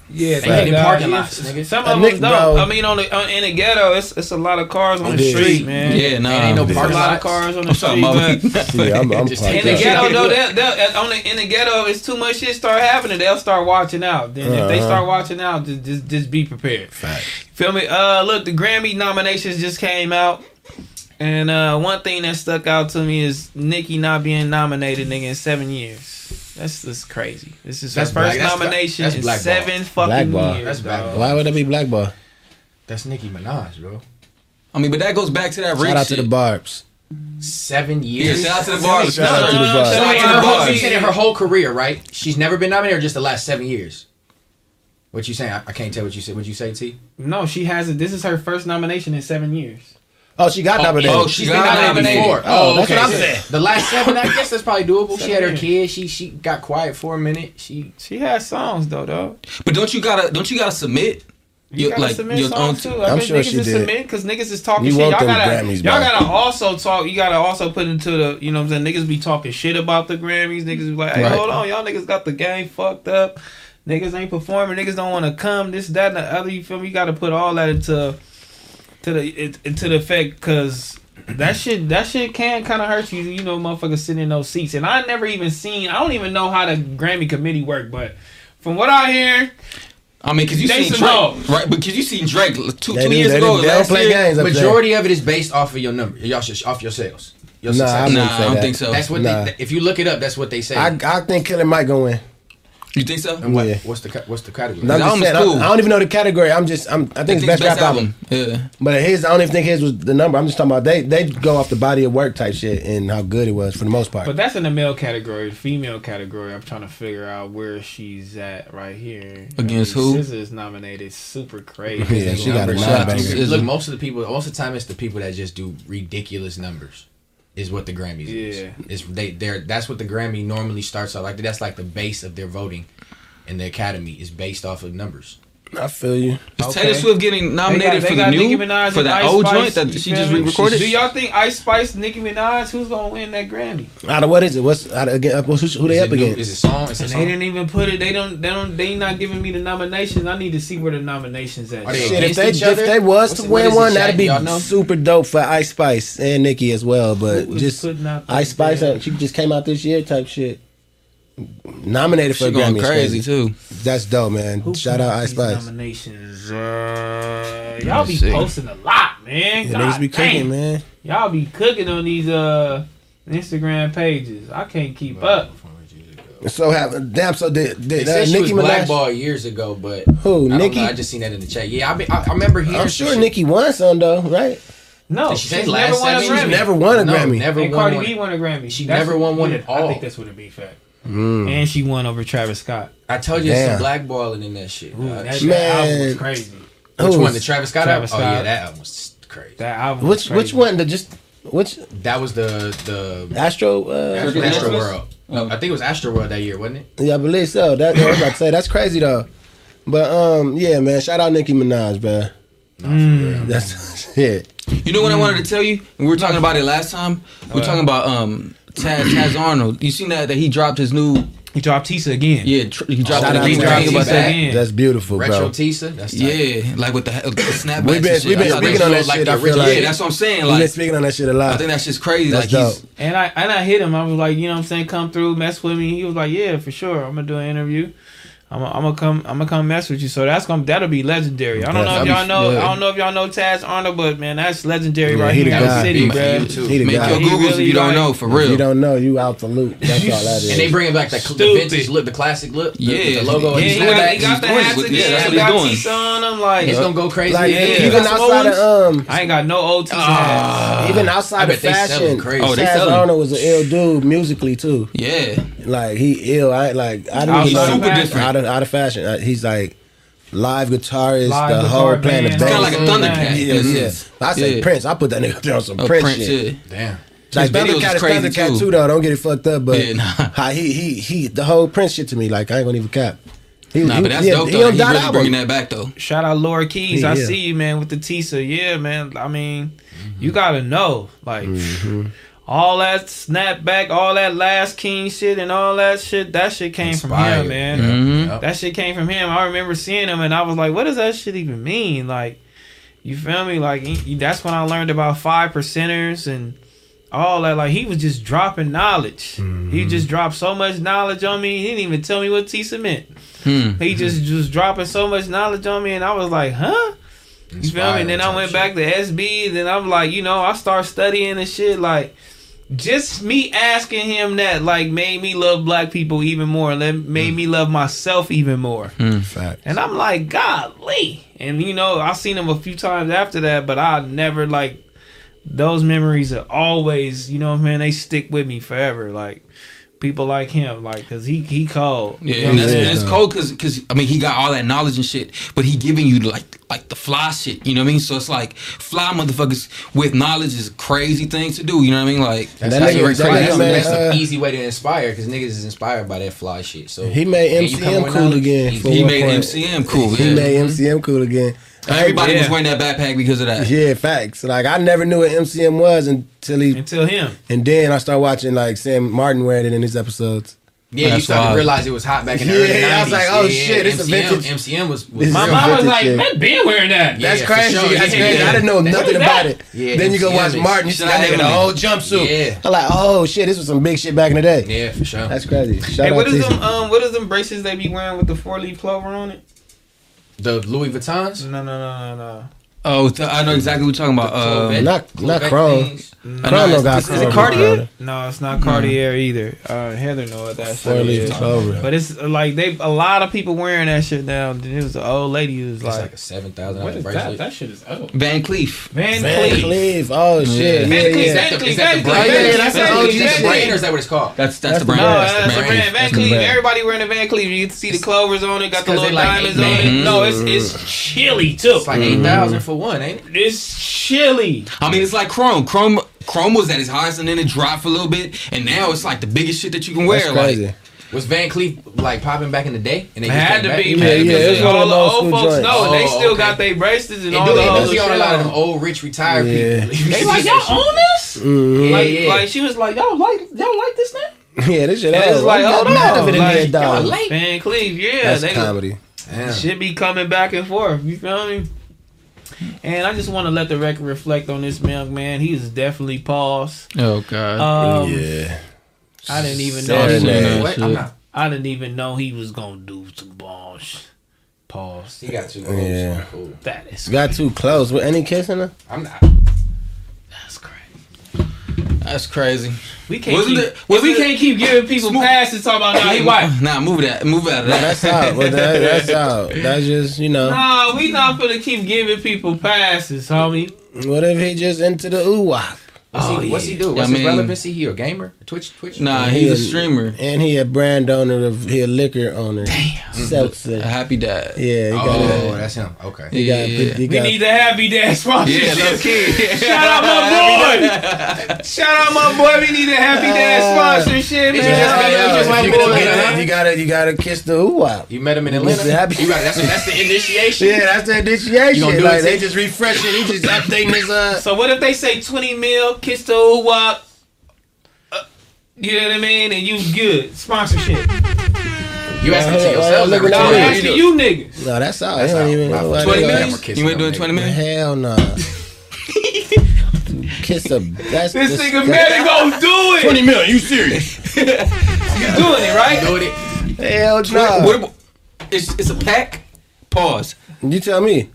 [SPEAKER 1] Yeah,
[SPEAKER 3] They get in parking lots, nigga.
[SPEAKER 1] Some
[SPEAKER 2] A
[SPEAKER 1] of
[SPEAKER 2] Nick,
[SPEAKER 1] them don't. I mean, on the on, in the ghetto, it's it's a lot of cars on the
[SPEAKER 2] is.
[SPEAKER 1] street, man.
[SPEAKER 4] Yeah, nah.
[SPEAKER 3] ain't no
[SPEAKER 1] There's a
[SPEAKER 3] parking
[SPEAKER 1] lot of cars on the street.
[SPEAKER 4] mama.
[SPEAKER 2] Yeah, I'm, I'm
[SPEAKER 3] Just
[SPEAKER 2] parked
[SPEAKER 3] take
[SPEAKER 1] In the
[SPEAKER 3] Yeah.
[SPEAKER 1] ghetto, though, they'll, they'll, on the, in the ghetto, it's too much shit start happening. They'll start watching out. Then if they
[SPEAKER 2] Uh-huh.
[SPEAKER 1] start watching out, just just, just be prepared. Feel me? Uh, look, the Grammy nominations just came out, and uh, one thing that stuck out to me is Nicki not being nominated, nigga, in seven years. That's just crazy. This is her
[SPEAKER 3] That's
[SPEAKER 1] first
[SPEAKER 3] black- that's black-
[SPEAKER 1] nomination
[SPEAKER 3] that's
[SPEAKER 1] in
[SPEAKER 3] blackball.
[SPEAKER 1] seven fucking
[SPEAKER 2] Blackball.
[SPEAKER 1] years.
[SPEAKER 3] That's
[SPEAKER 1] dog.
[SPEAKER 3] blackball.
[SPEAKER 2] Why would that be blackball?
[SPEAKER 3] That's Nicki Minaj, bro.
[SPEAKER 4] I mean, but that goes back to that
[SPEAKER 2] Shout out
[SPEAKER 4] shit.
[SPEAKER 2] to the Barbs.
[SPEAKER 3] Seven
[SPEAKER 4] Yeah,
[SPEAKER 3] years.
[SPEAKER 4] shout out to the bars.
[SPEAKER 2] Shout out to the Barbs.
[SPEAKER 3] So
[SPEAKER 1] shout out
[SPEAKER 3] in
[SPEAKER 1] to
[SPEAKER 3] her
[SPEAKER 1] the
[SPEAKER 3] whole,
[SPEAKER 1] bars.
[SPEAKER 3] you said in her whole career, right? She's never been nominated, or just the last seven years. What you saying? I, I can't tell what you said. What you say, T?
[SPEAKER 1] No, she hasn't. This is her first nomination in seven years.
[SPEAKER 2] Oh, she got oh, nominated.
[SPEAKER 4] oh, she
[SPEAKER 3] She's
[SPEAKER 4] got
[SPEAKER 3] been nominated
[SPEAKER 4] nominated.
[SPEAKER 3] before.
[SPEAKER 2] Oh, that's
[SPEAKER 3] okay.
[SPEAKER 2] what I'm saying.
[SPEAKER 3] The last seven, I guess that's probably doable. she had her kids. She she got quiet for a minute. She
[SPEAKER 1] She has songs though, though.
[SPEAKER 4] But don't you gotta don't you gotta submit?
[SPEAKER 1] You
[SPEAKER 4] your-
[SPEAKER 1] gotta
[SPEAKER 4] like
[SPEAKER 1] submit
[SPEAKER 4] your own.
[SPEAKER 1] songs too.
[SPEAKER 2] I'm
[SPEAKER 1] I think
[SPEAKER 2] sure
[SPEAKER 1] niggas
[SPEAKER 2] she
[SPEAKER 1] just
[SPEAKER 2] did.
[SPEAKER 1] because niggas is talking
[SPEAKER 2] You
[SPEAKER 1] shit.
[SPEAKER 2] want
[SPEAKER 1] Y'all
[SPEAKER 2] them
[SPEAKER 1] gotta,
[SPEAKER 2] Grammys,
[SPEAKER 1] y'all
[SPEAKER 2] bro.
[SPEAKER 1] gotta also talk. You gotta also put into the, you know, what I'm saying niggas be talking shit about the Grammys. Niggas be like, hey,
[SPEAKER 4] Right.
[SPEAKER 1] hold on, y'all niggas got the game fucked up. Niggas ain't performing. Niggas don't want to come. This, that, and the other. You feel me? You got to put all that into, to the it, into the effect because. That shit, that shit can kind of hurt you, you know, motherfuckers sitting in those seats. And I never even seen, I don't even know how the Grammy committee work, but from what I hear,
[SPEAKER 4] I mean, cause you
[SPEAKER 1] They
[SPEAKER 4] seen Drake,
[SPEAKER 1] hoes.
[SPEAKER 4] right? Because you seen Drake two
[SPEAKER 2] They
[SPEAKER 4] two
[SPEAKER 2] do-
[SPEAKER 4] years ago.
[SPEAKER 2] do- don't
[SPEAKER 4] last
[SPEAKER 2] play
[SPEAKER 4] year.
[SPEAKER 2] games up there.
[SPEAKER 3] majority of it is based off of your number. Y'all should off your sales. Your
[SPEAKER 2] Nah, I wouldn't
[SPEAKER 4] Nah,
[SPEAKER 2] say
[SPEAKER 4] I don't
[SPEAKER 2] that.
[SPEAKER 4] think so.
[SPEAKER 3] That's what.
[SPEAKER 2] Nah.
[SPEAKER 3] They, if you look it up, that's what they say.
[SPEAKER 2] I, I think Killer Mike gonna win.
[SPEAKER 4] You think so?
[SPEAKER 3] and what,
[SPEAKER 2] Yeah.
[SPEAKER 3] what's the ca- what's the category?
[SPEAKER 2] No, I'm just saying,
[SPEAKER 4] cool.
[SPEAKER 2] I, don't even know the category. I'm just, I'm, I think it's best, rap album.
[SPEAKER 4] Yeah.
[SPEAKER 2] But his, I don't even think his was the number. I'm just talking about they, they go off the body of work type shit and how good it was for the most part.
[SPEAKER 1] But that's in the male category. The female category, I'm trying to figure out where she's at right here.
[SPEAKER 4] Against
[SPEAKER 1] I mean,
[SPEAKER 4] who?
[SPEAKER 1] SZA is nominated. Super crazy.
[SPEAKER 2] Yeah, she got a
[SPEAKER 4] Numbers.
[SPEAKER 2] lot
[SPEAKER 4] Shout out to
[SPEAKER 2] banger.
[SPEAKER 4] SZA.
[SPEAKER 3] Look, most of the people, most of the time, it's the people that just do ridiculous numbers. Is what the Grammys
[SPEAKER 1] Yeah.
[SPEAKER 3] is. Is they they're that's what the Grammy normally starts out like. That's like the base of their voting, in the Academy is based off of numbers.
[SPEAKER 2] I feel you.
[SPEAKER 4] Is
[SPEAKER 1] Okay.
[SPEAKER 4] Taylor Swift getting
[SPEAKER 1] They
[SPEAKER 4] nominated
[SPEAKER 1] got-
[SPEAKER 4] for the new for that
[SPEAKER 1] Ice
[SPEAKER 4] old
[SPEAKER 1] Spice,
[SPEAKER 4] joint that she just
[SPEAKER 1] me?
[SPEAKER 4] re-recorded?
[SPEAKER 1] Do y'all think Ice Spice, Nicki Minaj, who's gonna win that Grammy?
[SPEAKER 2] Out of what is it? What's out of, again? Who, who they up
[SPEAKER 3] new-
[SPEAKER 2] against?
[SPEAKER 3] Is it song? Is it
[SPEAKER 1] And
[SPEAKER 3] song?
[SPEAKER 1] they didn't even put it. They don't. They don't. They not giving me the nominations. I need to see where the nominations at.
[SPEAKER 3] Are they
[SPEAKER 2] Shit, if they
[SPEAKER 3] each
[SPEAKER 2] if they was to
[SPEAKER 3] it-
[SPEAKER 2] win one, that'd be super dope for Ice Spice and Nicki as well. But
[SPEAKER 1] Who
[SPEAKER 2] just
[SPEAKER 1] putting
[SPEAKER 2] Ice Spice, uh, she just came out this year type shit. Nominated for
[SPEAKER 4] She
[SPEAKER 2] a
[SPEAKER 4] going
[SPEAKER 2] Grammy. is
[SPEAKER 4] crazy too.
[SPEAKER 2] That's dope, man.
[SPEAKER 1] Who
[SPEAKER 2] Shout out
[SPEAKER 1] these
[SPEAKER 2] Ice Spice.
[SPEAKER 1] Nominations. Uh, y'all be
[SPEAKER 4] see.
[SPEAKER 1] posting a lot, man.
[SPEAKER 2] Yeah,
[SPEAKER 1] God
[SPEAKER 2] niggas be cooking,
[SPEAKER 1] damn.
[SPEAKER 2] man.
[SPEAKER 1] Y'all be cooking on these uh Instagram pages. I can't keep up.
[SPEAKER 2] So have damn. So did,
[SPEAKER 3] They
[SPEAKER 2] did uh,
[SPEAKER 3] said she
[SPEAKER 2] Nicki
[SPEAKER 3] was
[SPEAKER 2] Minaj?
[SPEAKER 3] blackballed years ago, but
[SPEAKER 2] Who,
[SPEAKER 3] I
[SPEAKER 2] Nicki?
[SPEAKER 3] know, I just seen that in the chat. Yeah, I, be, I, I remember hearing.
[SPEAKER 2] I'm sure
[SPEAKER 3] shit.
[SPEAKER 2] Nicki won some though, right?
[SPEAKER 1] No,
[SPEAKER 3] Did she
[SPEAKER 1] she's
[SPEAKER 3] last
[SPEAKER 1] never won a? Grammy.
[SPEAKER 3] She's
[SPEAKER 2] Never won a
[SPEAKER 3] No,
[SPEAKER 2] Grammy.
[SPEAKER 3] never
[SPEAKER 1] and
[SPEAKER 3] won
[SPEAKER 1] Cardi
[SPEAKER 3] one.
[SPEAKER 1] B won a Grammy.
[SPEAKER 3] She
[SPEAKER 1] That's
[SPEAKER 3] never won one at all.
[SPEAKER 1] I think that's what it be fact. And she won over Travis Scott.
[SPEAKER 3] I told you,
[SPEAKER 2] Damn.
[SPEAKER 3] some blackballing in that shit.
[SPEAKER 1] Ooh, that,
[SPEAKER 2] Man.
[SPEAKER 1] that album was crazy.
[SPEAKER 3] Which
[SPEAKER 2] Who
[SPEAKER 3] one? The Travis Scott
[SPEAKER 1] Travis
[SPEAKER 3] album? Oh yeah, that album was crazy.
[SPEAKER 1] That album.
[SPEAKER 2] Which
[SPEAKER 1] was
[SPEAKER 2] which one? The just which
[SPEAKER 3] That was the the
[SPEAKER 2] Astro? Uh,
[SPEAKER 3] Astro,
[SPEAKER 4] Astro
[SPEAKER 3] World.
[SPEAKER 4] Oh.
[SPEAKER 3] I think it was Astro World that year, wasn't it?
[SPEAKER 2] yeah, I believe so. That I was about to say that's crazy though. But um, yeah, man. Shout out Nicki Minaj, man. That's shit.
[SPEAKER 4] You know what I wanted to tell you? We were talking about it last time. We were talking about um Taz, Taz Arnold. You seen that that he dropped his new
[SPEAKER 1] He dropped Tisa again.
[SPEAKER 4] yeah tr- he dropped
[SPEAKER 3] Oh,
[SPEAKER 2] Shout
[SPEAKER 4] the
[SPEAKER 2] out
[SPEAKER 4] new
[SPEAKER 2] to
[SPEAKER 3] dropped
[SPEAKER 4] about
[SPEAKER 3] Tisa
[SPEAKER 4] that.
[SPEAKER 1] again.
[SPEAKER 2] That's beautiful, bro.
[SPEAKER 3] Retro
[SPEAKER 2] bro.
[SPEAKER 3] Tisa. That's tight.
[SPEAKER 4] Yeah, like with the, uh, the snapbacks.
[SPEAKER 2] We've been- we've been speaking on that
[SPEAKER 4] like
[SPEAKER 2] shit,
[SPEAKER 4] the
[SPEAKER 2] I feel like-
[SPEAKER 4] yeah, that's what I'm saying.
[SPEAKER 2] We've been
[SPEAKER 4] Like
[SPEAKER 2] speaking on that shit a lot.
[SPEAKER 4] I think that's just crazy.
[SPEAKER 2] That's
[SPEAKER 4] like he's
[SPEAKER 2] dope.
[SPEAKER 1] And I and I hit him. I was like, you know what I'm saying, come through, mess with me. He was like, yeah, for sure. I'm gonna do an interview. I'm gonna come. I'm gonna come mess with you. So that's gonna that'll be legendary. I don't know if y'all
[SPEAKER 2] be-
[SPEAKER 1] know.
[SPEAKER 2] yeah.
[SPEAKER 1] I don't know if y'all know Taz Arnold, but man, that's legendary
[SPEAKER 2] Yeah,
[SPEAKER 1] right
[SPEAKER 2] he
[SPEAKER 1] here in
[SPEAKER 2] the
[SPEAKER 1] the city,
[SPEAKER 3] Big
[SPEAKER 1] bro.
[SPEAKER 3] fan.
[SPEAKER 2] He
[SPEAKER 4] Make
[SPEAKER 2] guy.
[SPEAKER 4] your
[SPEAKER 1] He
[SPEAKER 4] Googles if you don't
[SPEAKER 1] like-
[SPEAKER 4] know for
[SPEAKER 2] If
[SPEAKER 4] real.
[SPEAKER 2] you don't know, you out the loop. That's all that is.
[SPEAKER 3] And they bringing back the, the vintage look, the classic look, the,
[SPEAKER 4] Yeah.
[SPEAKER 3] the logo.
[SPEAKER 1] Yeah,
[SPEAKER 3] and
[SPEAKER 1] he, got,
[SPEAKER 3] snapbacks.
[SPEAKER 1] he got the
[SPEAKER 4] He's doing
[SPEAKER 1] hats again.
[SPEAKER 4] yeah, that's what he's doing.
[SPEAKER 1] Tisa on them. Like,
[SPEAKER 3] It's gonna go crazy.
[SPEAKER 2] like
[SPEAKER 1] Yeah.
[SPEAKER 2] even
[SPEAKER 1] You got some
[SPEAKER 2] outside of um,
[SPEAKER 1] I ain't got no old Tisa hats.
[SPEAKER 2] even outside of fashion,
[SPEAKER 3] crazy.
[SPEAKER 4] Oh,
[SPEAKER 2] Taz. Arnold was an ill dude musically too.
[SPEAKER 4] Yeah.
[SPEAKER 2] Like he ill. I like. I didn't know
[SPEAKER 1] of
[SPEAKER 4] Super different.
[SPEAKER 2] Out of out of fashion. Uh, He's like live guitarist,
[SPEAKER 1] Live
[SPEAKER 2] the
[SPEAKER 1] guitar
[SPEAKER 2] whole plan
[SPEAKER 1] band.
[SPEAKER 2] of
[SPEAKER 1] It's
[SPEAKER 4] Kind of
[SPEAKER 2] bass.
[SPEAKER 4] like a Thundercat.
[SPEAKER 2] Yeah,
[SPEAKER 4] in a
[SPEAKER 2] yeah. I say
[SPEAKER 4] Yeah.
[SPEAKER 2] Prince. I put that nigga there on some
[SPEAKER 4] Oh,
[SPEAKER 2] Prince,
[SPEAKER 4] Prince,
[SPEAKER 2] shit.
[SPEAKER 4] yeah.
[SPEAKER 3] Damn.
[SPEAKER 2] Like
[SPEAKER 4] His videos
[SPEAKER 2] Thundercat
[SPEAKER 4] is
[SPEAKER 2] is
[SPEAKER 4] crazy,
[SPEAKER 2] Thundercat
[SPEAKER 4] too.
[SPEAKER 2] too. though. Don't get it fucked up, but
[SPEAKER 4] Yeah, nah.
[SPEAKER 2] he he he the whole Prince shit to me. Like I ain't gonna even cap. He,
[SPEAKER 4] Nah,
[SPEAKER 2] he-
[SPEAKER 4] but that's
[SPEAKER 2] yeah,
[SPEAKER 4] dope
[SPEAKER 2] he
[SPEAKER 4] though.
[SPEAKER 2] on
[SPEAKER 4] He really
[SPEAKER 2] album.
[SPEAKER 4] bringing that back though.
[SPEAKER 1] Shout out Laura Keys.
[SPEAKER 2] Yeah,
[SPEAKER 1] I see you, man, with the Tisa. Yeah, man. I mean, you gotta know, like,
[SPEAKER 2] Mm-hmm.
[SPEAKER 1] All that snapback, all that last king shit, and all that shit. That shit came from him, man.
[SPEAKER 4] Mhm.
[SPEAKER 3] Yep.
[SPEAKER 1] That shit came from him. I remember seeing him, and I was like, "What does that shit even mean?" Like, you feel me? Like, he- that's when I learned about five percenters and all that. Like, he was just dropping knowledge. He just dropped so much knowledge on me. He didn't even tell me what Tisa meant.
[SPEAKER 4] Hmm.
[SPEAKER 1] He just just dropping so much knowledge on me, and I was like, "Huh." You feel me? And then I went back to SB. Then I'm like, you know, I start studying and shit. Like, just me asking him that, like, made me love black people even more. and Made hmm. me love myself even more.
[SPEAKER 2] Hmm, Fact.
[SPEAKER 1] And I'm like, golly. And you know, I seen him a few times after that, but I never like those memories are always, you know, man, they stick with me forever. Like people like him, like, cause he he cold. You know
[SPEAKER 4] Yeah, and, that's,
[SPEAKER 1] saying?
[SPEAKER 4] and it's cold because because I mean he got all that knowledge and shit, but he giving you like like the fly shit. You know what I mean? So it's like fly motherfuckers with knowledge is a crazy thing to do. You know what I mean? Like
[SPEAKER 2] And
[SPEAKER 3] That's,
[SPEAKER 2] that
[SPEAKER 3] how
[SPEAKER 2] nigga-
[SPEAKER 3] you
[SPEAKER 2] that
[SPEAKER 3] crazy.
[SPEAKER 2] nigga
[SPEAKER 3] That's,
[SPEAKER 2] made, uh,
[SPEAKER 3] an easy way to inspire because niggas is inspired by that fly shit. So
[SPEAKER 2] He made
[SPEAKER 3] and you come
[SPEAKER 2] MCM cool
[SPEAKER 3] knowledge,
[SPEAKER 2] again.
[SPEAKER 3] easy.
[SPEAKER 4] He made
[SPEAKER 2] point.
[SPEAKER 4] MCM cool.
[SPEAKER 2] He
[SPEAKER 4] yeah.
[SPEAKER 2] made MCM cool again.
[SPEAKER 4] Everybody was wearing that backpack because of that.
[SPEAKER 2] Yeah, facts. Like I never knew what MCM was until he,
[SPEAKER 1] Until him.
[SPEAKER 2] and then I started watching like Sam Martin wearing it in his episodes.
[SPEAKER 3] Yeah, you
[SPEAKER 4] That's
[SPEAKER 3] started
[SPEAKER 4] wild.
[SPEAKER 3] to realize it was hot back in the
[SPEAKER 2] Yeah,
[SPEAKER 3] early 90s.
[SPEAKER 2] I was like, oh,
[SPEAKER 3] Yeah,
[SPEAKER 2] shit, it's a
[SPEAKER 3] MCM,
[SPEAKER 2] vintage-
[SPEAKER 3] MCM was, was
[SPEAKER 1] My mom was like,
[SPEAKER 2] shit.
[SPEAKER 1] man, been wearing that.
[SPEAKER 3] Yeah,
[SPEAKER 2] That's
[SPEAKER 3] for
[SPEAKER 2] crazy.
[SPEAKER 3] sure.
[SPEAKER 2] That's
[SPEAKER 3] Yeah.
[SPEAKER 2] crazy. I didn't know
[SPEAKER 1] What
[SPEAKER 2] nothing about
[SPEAKER 1] that?
[SPEAKER 2] it.
[SPEAKER 3] Yeah,
[SPEAKER 2] then you go watch
[SPEAKER 3] is-
[SPEAKER 2] Martin. You see
[SPEAKER 4] Shout
[SPEAKER 2] that nigga in a whole jumpsuit.
[SPEAKER 3] Yeah.
[SPEAKER 2] I'm like, oh shit, this was some big shit back in the day.
[SPEAKER 3] Yeah, for sure.
[SPEAKER 2] That's crazy. Shout
[SPEAKER 1] Hey,
[SPEAKER 2] out
[SPEAKER 1] what them? Um, what is them braces they be wearing with the four leaf clover on it?
[SPEAKER 3] The Louis Vuittons.
[SPEAKER 1] No, no, no, no, no.
[SPEAKER 4] Oh, th- I know exactly what you're talking about.
[SPEAKER 3] Corvette-
[SPEAKER 4] Um,
[SPEAKER 2] not- not
[SPEAKER 3] Corvette
[SPEAKER 2] Chrome.
[SPEAKER 3] things.
[SPEAKER 4] I
[SPEAKER 2] Chrome
[SPEAKER 4] know,
[SPEAKER 2] don't got
[SPEAKER 4] is, is it
[SPEAKER 2] Chrome.
[SPEAKER 4] Cartier?
[SPEAKER 1] No, it's not Cartier either. Uh, Heather know what that
[SPEAKER 2] Four
[SPEAKER 1] shit is.
[SPEAKER 2] clover.
[SPEAKER 1] But it's uh, like they a lot of people wearing that shit now. It was an old lady who was
[SPEAKER 3] It's like
[SPEAKER 1] like,
[SPEAKER 3] a seven thousand
[SPEAKER 1] "What
[SPEAKER 3] dollar
[SPEAKER 1] that?
[SPEAKER 3] bracelet.
[SPEAKER 1] That shit is old."
[SPEAKER 4] Van Cleef.
[SPEAKER 1] Van,
[SPEAKER 2] Van
[SPEAKER 1] Cleef.
[SPEAKER 2] Cleef. Oh shit.
[SPEAKER 1] Van Cleef,
[SPEAKER 2] yeah.
[SPEAKER 1] Van
[SPEAKER 3] Is that the,
[SPEAKER 1] Cleef,
[SPEAKER 3] is that the brand?
[SPEAKER 2] Van Cleef, that's
[SPEAKER 3] that
[SPEAKER 2] the
[SPEAKER 3] the-
[SPEAKER 2] OG
[SPEAKER 3] is the brand or is that what it's called?
[SPEAKER 4] That's that's,
[SPEAKER 2] That's
[SPEAKER 4] the
[SPEAKER 2] the
[SPEAKER 4] brand.
[SPEAKER 1] No,
[SPEAKER 4] That's the brand.
[SPEAKER 1] brand. Van Cleef. Everybody wearing the Van Cleef. You can see the clovers on it. Got the little diamonds on it. No, it's it's chilly too.
[SPEAKER 3] It's like eight thousand for one, ain't it?
[SPEAKER 1] It's chilly.
[SPEAKER 4] I mean, it's like Chrome. Chrome Chrome was at its highest and then it dropped for a little bit, and now it's like the biggest shit that you can wear.
[SPEAKER 2] That's
[SPEAKER 4] Like.
[SPEAKER 3] Was Van Cleef like popping back in the day? And they
[SPEAKER 1] It had to
[SPEAKER 3] back?
[SPEAKER 1] be,
[SPEAKER 2] Yeah,
[SPEAKER 1] man,
[SPEAKER 2] yeah,
[SPEAKER 1] because
[SPEAKER 2] it's
[SPEAKER 1] all the old folks
[SPEAKER 2] joints.
[SPEAKER 1] know they
[SPEAKER 3] Oh,
[SPEAKER 1] still
[SPEAKER 3] okay.
[SPEAKER 1] got their bracelets and
[SPEAKER 3] It
[SPEAKER 1] all
[SPEAKER 3] do,
[SPEAKER 1] the
[SPEAKER 3] it
[SPEAKER 1] other
[SPEAKER 3] does see
[SPEAKER 1] shit.
[SPEAKER 3] on a lot of
[SPEAKER 1] on.
[SPEAKER 3] them old rich retired
[SPEAKER 2] Yeah.
[SPEAKER 3] people.
[SPEAKER 1] They like y'all own this?
[SPEAKER 2] Mhm.
[SPEAKER 3] Yeah,
[SPEAKER 1] like,
[SPEAKER 3] yeah.
[SPEAKER 1] like she was like, y'all like y'all like this now?
[SPEAKER 2] Yeah, this shit.
[SPEAKER 1] And it's
[SPEAKER 2] old.
[SPEAKER 1] like,
[SPEAKER 2] I got
[SPEAKER 1] hold
[SPEAKER 2] mad of
[SPEAKER 1] on,
[SPEAKER 2] it in
[SPEAKER 1] like,
[SPEAKER 2] there, dog.
[SPEAKER 3] y'all like-
[SPEAKER 1] Van Cleef, yeah,
[SPEAKER 2] That's
[SPEAKER 1] they
[SPEAKER 2] comedy.
[SPEAKER 3] Damn.
[SPEAKER 1] should be coming back and forth. You feel me? And I just want to let the record reflect on this young man. He is definitely paused.
[SPEAKER 4] oh god.
[SPEAKER 1] Um,
[SPEAKER 2] yeah.
[SPEAKER 1] I didn't even know.
[SPEAKER 2] Saturday
[SPEAKER 1] He was.
[SPEAKER 3] What? I'm not.
[SPEAKER 1] I didn't even know he was gonna do some balls. Pause.
[SPEAKER 3] He got two.
[SPEAKER 2] Yeah.
[SPEAKER 3] Yeah. Cool.
[SPEAKER 1] That is
[SPEAKER 2] Got too close. With any kissing her?
[SPEAKER 3] I'm not.
[SPEAKER 1] That's crazy. We can't
[SPEAKER 4] Wasn't
[SPEAKER 1] keep,
[SPEAKER 4] it- wasn't
[SPEAKER 1] we
[SPEAKER 4] it-
[SPEAKER 1] can't keep giving people
[SPEAKER 4] Smooth-
[SPEAKER 1] passes talking about nah, he white.
[SPEAKER 4] Nah, move that. Move out of that.
[SPEAKER 2] That's out. Well, that, that's out. That's just you know.
[SPEAKER 1] Nah, we not gonna keep giving people passes, homie.
[SPEAKER 2] What if he just into the ooh wop?
[SPEAKER 3] What's,
[SPEAKER 1] Oh,
[SPEAKER 3] he, what's he
[SPEAKER 1] yeah.
[SPEAKER 3] do?
[SPEAKER 4] I
[SPEAKER 3] What's his relevancy? He a gamer? Twitch? Twitch?
[SPEAKER 4] Nah,
[SPEAKER 2] He
[SPEAKER 4] he's a
[SPEAKER 2] is-
[SPEAKER 4] streamer.
[SPEAKER 2] And he a brand owner of he a liquor owner. Damn.
[SPEAKER 4] A happy dad.
[SPEAKER 2] Yeah, he got
[SPEAKER 3] Oh,
[SPEAKER 2] a,
[SPEAKER 3] that's him. Okay.
[SPEAKER 2] he got,
[SPEAKER 4] Yeah.
[SPEAKER 2] he
[SPEAKER 1] We
[SPEAKER 2] got
[SPEAKER 1] need the happy dad sponsorship.
[SPEAKER 4] Yeah, low key.
[SPEAKER 1] Shout out my boy. Shout out my boy. We need a happy dad sponsorship,
[SPEAKER 3] It's
[SPEAKER 1] man.
[SPEAKER 3] just-
[SPEAKER 1] Shout out
[SPEAKER 3] it's
[SPEAKER 1] to my
[SPEAKER 2] you,
[SPEAKER 3] you
[SPEAKER 1] boy.
[SPEAKER 3] gotta-
[SPEAKER 2] gotta, you gotta you gotta kiss the ooh wop.
[SPEAKER 3] You met him in
[SPEAKER 2] Mr.
[SPEAKER 3] Atlanta.
[SPEAKER 2] Happy.
[SPEAKER 3] You got that's that's the initiation.
[SPEAKER 2] Yeah, that's the
[SPEAKER 3] You
[SPEAKER 2] initiation.
[SPEAKER 3] gonna do
[SPEAKER 2] Like
[SPEAKER 3] it
[SPEAKER 2] they just refreshing. He just updating his uh.
[SPEAKER 1] So what if they say 20 mil, kiss the ooh wop? Uh, you know what I mean? And you good. Sponsorship.
[SPEAKER 3] You asking
[SPEAKER 2] Well,
[SPEAKER 3] to yourself.
[SPEAKER 2] look
[SPEAKER 3] like,
[SPEAKER 2] at
[SPEAKER 1] Now I'm asking you niggas.
[SPEAKER 2] No, that's all.
[SPEAKER 3] That's
[SPEAKER 2] he don't even
[SPEAKER 3] Wow.
[SPEAKER 2] know what
[SPEAKER 4] 20 minutes? You ain't doing
[SPEAKER 3] niggas.
[SPEAKER 4] 20 minutes?
[SPEAKER 2] Hell no. Kiss a that's
[SPEAKER 1] This
[SPEAKER 2] dis-
[SPEAKER 1] nigga better go do it.
[SPEAKER 2] Twenty million, You serious?
[SPEAKER 1] You doing it, right?
[SPEAKER 3] Doing it.
[SPEAKER 2] Hell no.
[SPEAKER 4] What, It's it's a pack. Pause.
[SPEAKER 2] You tell me.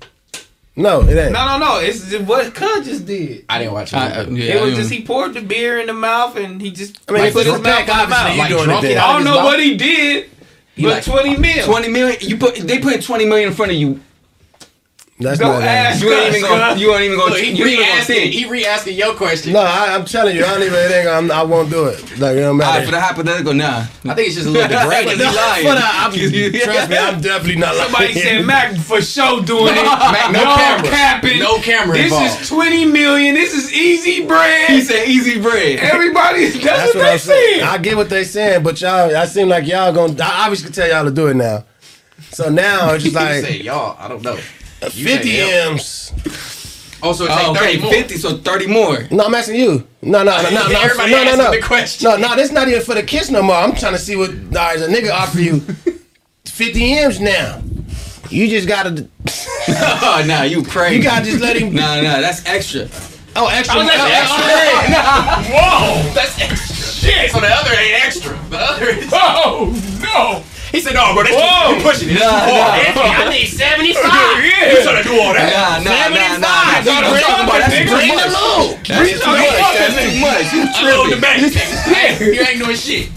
[SPEAKER 2] No, it ain't.
[SPEAKER 1] No, no, no. It's just what Cud just did.
[SPEAKER 3] I didn't watch it.
[SPEAKER 4] I, uh, yeah,
[SPEAKER 1] it was just he poured the beer in the mouth and he just
[SPEAKER 2] I mean,
[SPEAKER 1] like, put his mouth
[SPEAKER 2] pack,
[SPEAKER 1] in the mouth.
[SPEAKER 3] Like drunk
[SPEAKER 2] it
[SPEAKER 3] it out
[SPEAKER 1] I don't know
[SPEAKER 3] mouth?
[SPEAKER 1] what he did, but
[SPEAKER 3] like-
[SPEAKER 1] twenty mil.
[SPEAKER 4] Twenty million. You put they put twenty million in front of you.
[SPEAKER 2] That's
[SPEAKER 1] Don't
[SPEAKER 2] not
[SPEAKER 1] ask.
[SPEAKER 2] that.
[SPEAKER 4] You ain't even gonna. You ain't even gonna.
[SPEAKER 3] Look, he
[SPEAKER 4] you ain't even gonna
[SPEAKER 3] re-asking. He re-asking your question.
[SPEAKER 2] No, I, I'm telling you, I don't even. It ain't, I'm, I won't do it. Like it don't
[SPEAKER 4] All right, for the hypothetical, nah.
[SPEAKER 3] I think it's just a little degrading.
[SPEAKER 4] He lying.
[SPEAKER 2] But I, I'm, trust me, I'm definitely not lying.
[SPEAKER 1] Somebody said Mac for sure doing it.
[SPEAKER 3] Mac, no
[SPEAKER 1] Y'all
[SPEAKER 3] camera.
[SPEAKER 1] capping.
[SPEAKER 3] No camera
[SPEAKER 1] This
[SPEAKER 3] involved.
[SPEAKER 1] is twenty million. This is easy bread.
[SPEAKER 4] He said easy bread.
[SPEAKER 1] Everybody, that's,
[SPEAKER 2] That's
[SPEAKER 1] what,
[SPEAKER 2] what
[SPEAKER 1] they
[SPEAKER 2] I'm saying.
[SPEAKER 1] saying.
[SPEAKER 2] I get what they saying, but y'all, I seem like y'all gonna. I obviously tell y'all to do it now. So now it's just
[SPEAKER 3] You say
[SPEAKER 2] like
[SPEAKER 3] y'all. I don't know.
[SPEAKER 2] 50
[SPEAKER 3] say
[SPEAKER 2] m's.
[SPEAKER 3] Oh, so it
[SPEAKER 4] Oh, okay,
[SPEAKER 3] more.
[SPEAKER 4] fifty, so thirty more.
[SPEAKER 2] No, I'm asking you. No, no, no, no, no.
[SPEAKER 3] Everybody
[SPEAKER 2] no, no, no.
[SPEAKER 3] the question.
[SPEAKER 2] No, no, this is not even for the kiss no more. I'm trying to see what. All right, a nigga offer you 50 m's now. You just gotta.
[SPEAKER 4] Oh, nah, you crazy.
[SPEAKER 2] You gotta just let him.
[SPEAKER 4] Nah, nah, that's extra.
[SPEAKER 2] Oh, extra.
[SPEAKER 1] Oh, that's
[SPEAKER 2] oh,
[SPEAKER 1] extra. Oh, oh, oh.
[SPEAKER 3] Whoa, that's extra. Shit. So the other ain't extra. The other is.
[SPEAKER 1] Oh no!
[SPEAKER 3] He said, "No, bro, that's
[SPEAKER 1] Whoa.
[SPEAKER 3] you pushing it. It's
[SPEAKER 4] Nah,
[SPEAKER 3] too far.
[SPEAKER 4] nah.
[SPEAKER 3] I need 75.
[SPEAKER 1] Yeah.
[SPEAKER 3] You trying to do all that?
[SPEAKER 4] Nah, nah, nah, nah. nah.
[SPEAKER 1] Bring
[SPEAKER 4] I'm
[SPEAKER 1] the
[SPEAKER 4] talking about that's too
[SPEAKER 1] bring
[SPEAKER 4] much.
[SPEAKER 1] the loot.
[SPEAKER 4] That's too much. That's too much. You
[SPEAKER 3] Unload the
[SPEAKER 4] tripping.
[SPEAKER 3] bank. you ain't doing shit.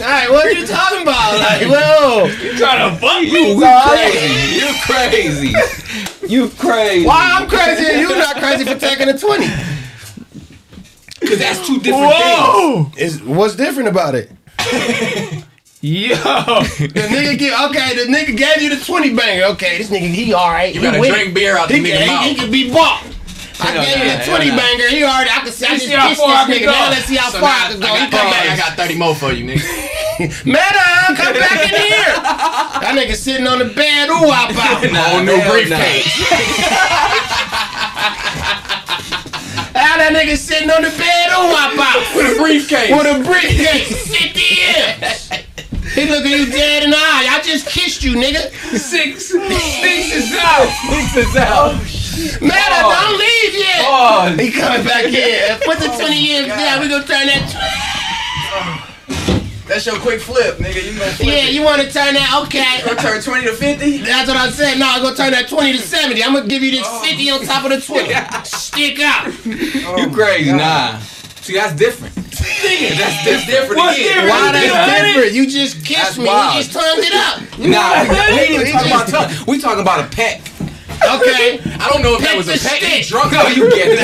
[SPEAKER 2] All right, what are you talking about? Like, whoa.
[SPEAKER 1] You trying to fuck me?
[SPEAKER 4] You crazy. You crazy. You crazy.
[SPEAKER 2] Why I'm crazy and you not crazy for taking a 20?
[SPEAKER 4] Because that's two different things.
[SPEAKER 1] Whoa!
[SPEAKER 2] Is what's different about it?
[SPEAKER 1] Yo!
[SPEAKER 2] The nigga give okay, the nigga gave you the 20 banger. Okay, this nigga he alright.
[SPEAKER 3] You gotta drink beer out the
[SPEAKER 2] he,
[SPEAKER 3] nigga
[SPEAKER 2] can, he,
[SPEAKER 3] mouth.
[SPEAKER 2] he can be bought. I gave you the 20
[SPEAKER 4] nah.
[SPEAKER 2] banger. He already I can see I
[SPEAKER 1] Let's
[SPEAKER 2] just
[SPEAKER 1] see how
[SPEAKER 2] kissed
[SPEAKER 1] far I
[SPEAKER 2] this
[SPEAKER 1] can
[SPEAKER 2] nigga.
[SPEAKER 1] go.
[SPEAKER 2] Now let's see how
[SPEAKER 3] So
[SPEAKER 2] far
[SPEAKER 3] now
[SPEAKER 2] I can go.
[SPEAKER 3] I
[SPEAKER 2] He
[SPEAKER 3] got,
[SPEAKER 2] come
[SPEAKER 3] I got 30 more for you, nigga.
[SPEAKER 2] Meta, come back in here. That nigga sitting on the bed. Ooh, I pop.
[SPEAKER 4] Nah,
[SPEAKER 3] Whole new briefcase.
[SPEAKER 2] Now ah, that nigga sitting on the bed. Ooh, I pop.
[SPEAKER 3] With a briefcase.
[SPEAKER 2] With a briefcase. 50 years. He looking you dead in the eye. I just kissed you, nigga.
[SPEAKER 1] Six, six is out.
[SPEAKER 4] Six is out.
[SPEAKER 2] Oh, Meta, don't leave yet.
[SPEAKER 4] Oh,
[SPEAKER 2] He coming back here. Put the 20 years down. We gonna turn that.
[SPEAKER 3] That's your quick flip, nigga. You gonna flip
[SPEAKER 2] Yeah,
[SPEAKER 3] it.
[SPEAKER 2] you want to turn that? Okay.
[SPEAKER 3] gonna turn 20 to 50?
[SPEAKER 2] That's what I said. No, I'm gonna turn that 20 to 70. I'm gonna give you this
[SPEAKER 3] Oh.
[SPEAKER 2] 50 on top of the 20. Stick out.
[SPEAKER 4] you oh, crazy. Nah. See, that's different.
[SPEAKER 3] That's, that's different
[SPEAKER 1] What's
[SPEAKER 3] again.
[SPEAKER 1] different?
[SPEAKER 2] Why
[SPEAKER 1] You
[SPEAKER 2] that's
[SPEAKER 1] heard
[SPEAKER 2] different? You just kissed
[SPEAKER 4] That's
[SPEAKER 2] me.
[SPEAKER 4] wild.
[SPEAKER 2] You just tongued it up.
[SPEAKER 4] Nah, we, we ain't even talking about tongue. We talking about a peck.
[SPEAKER 2] Okay.
[SPEAKER 3] I don't know if that was a pet. He
[SPEAKER 2] stick.
[SPEAKER 3] drunk.
[SPEAKER 4] No, you get it.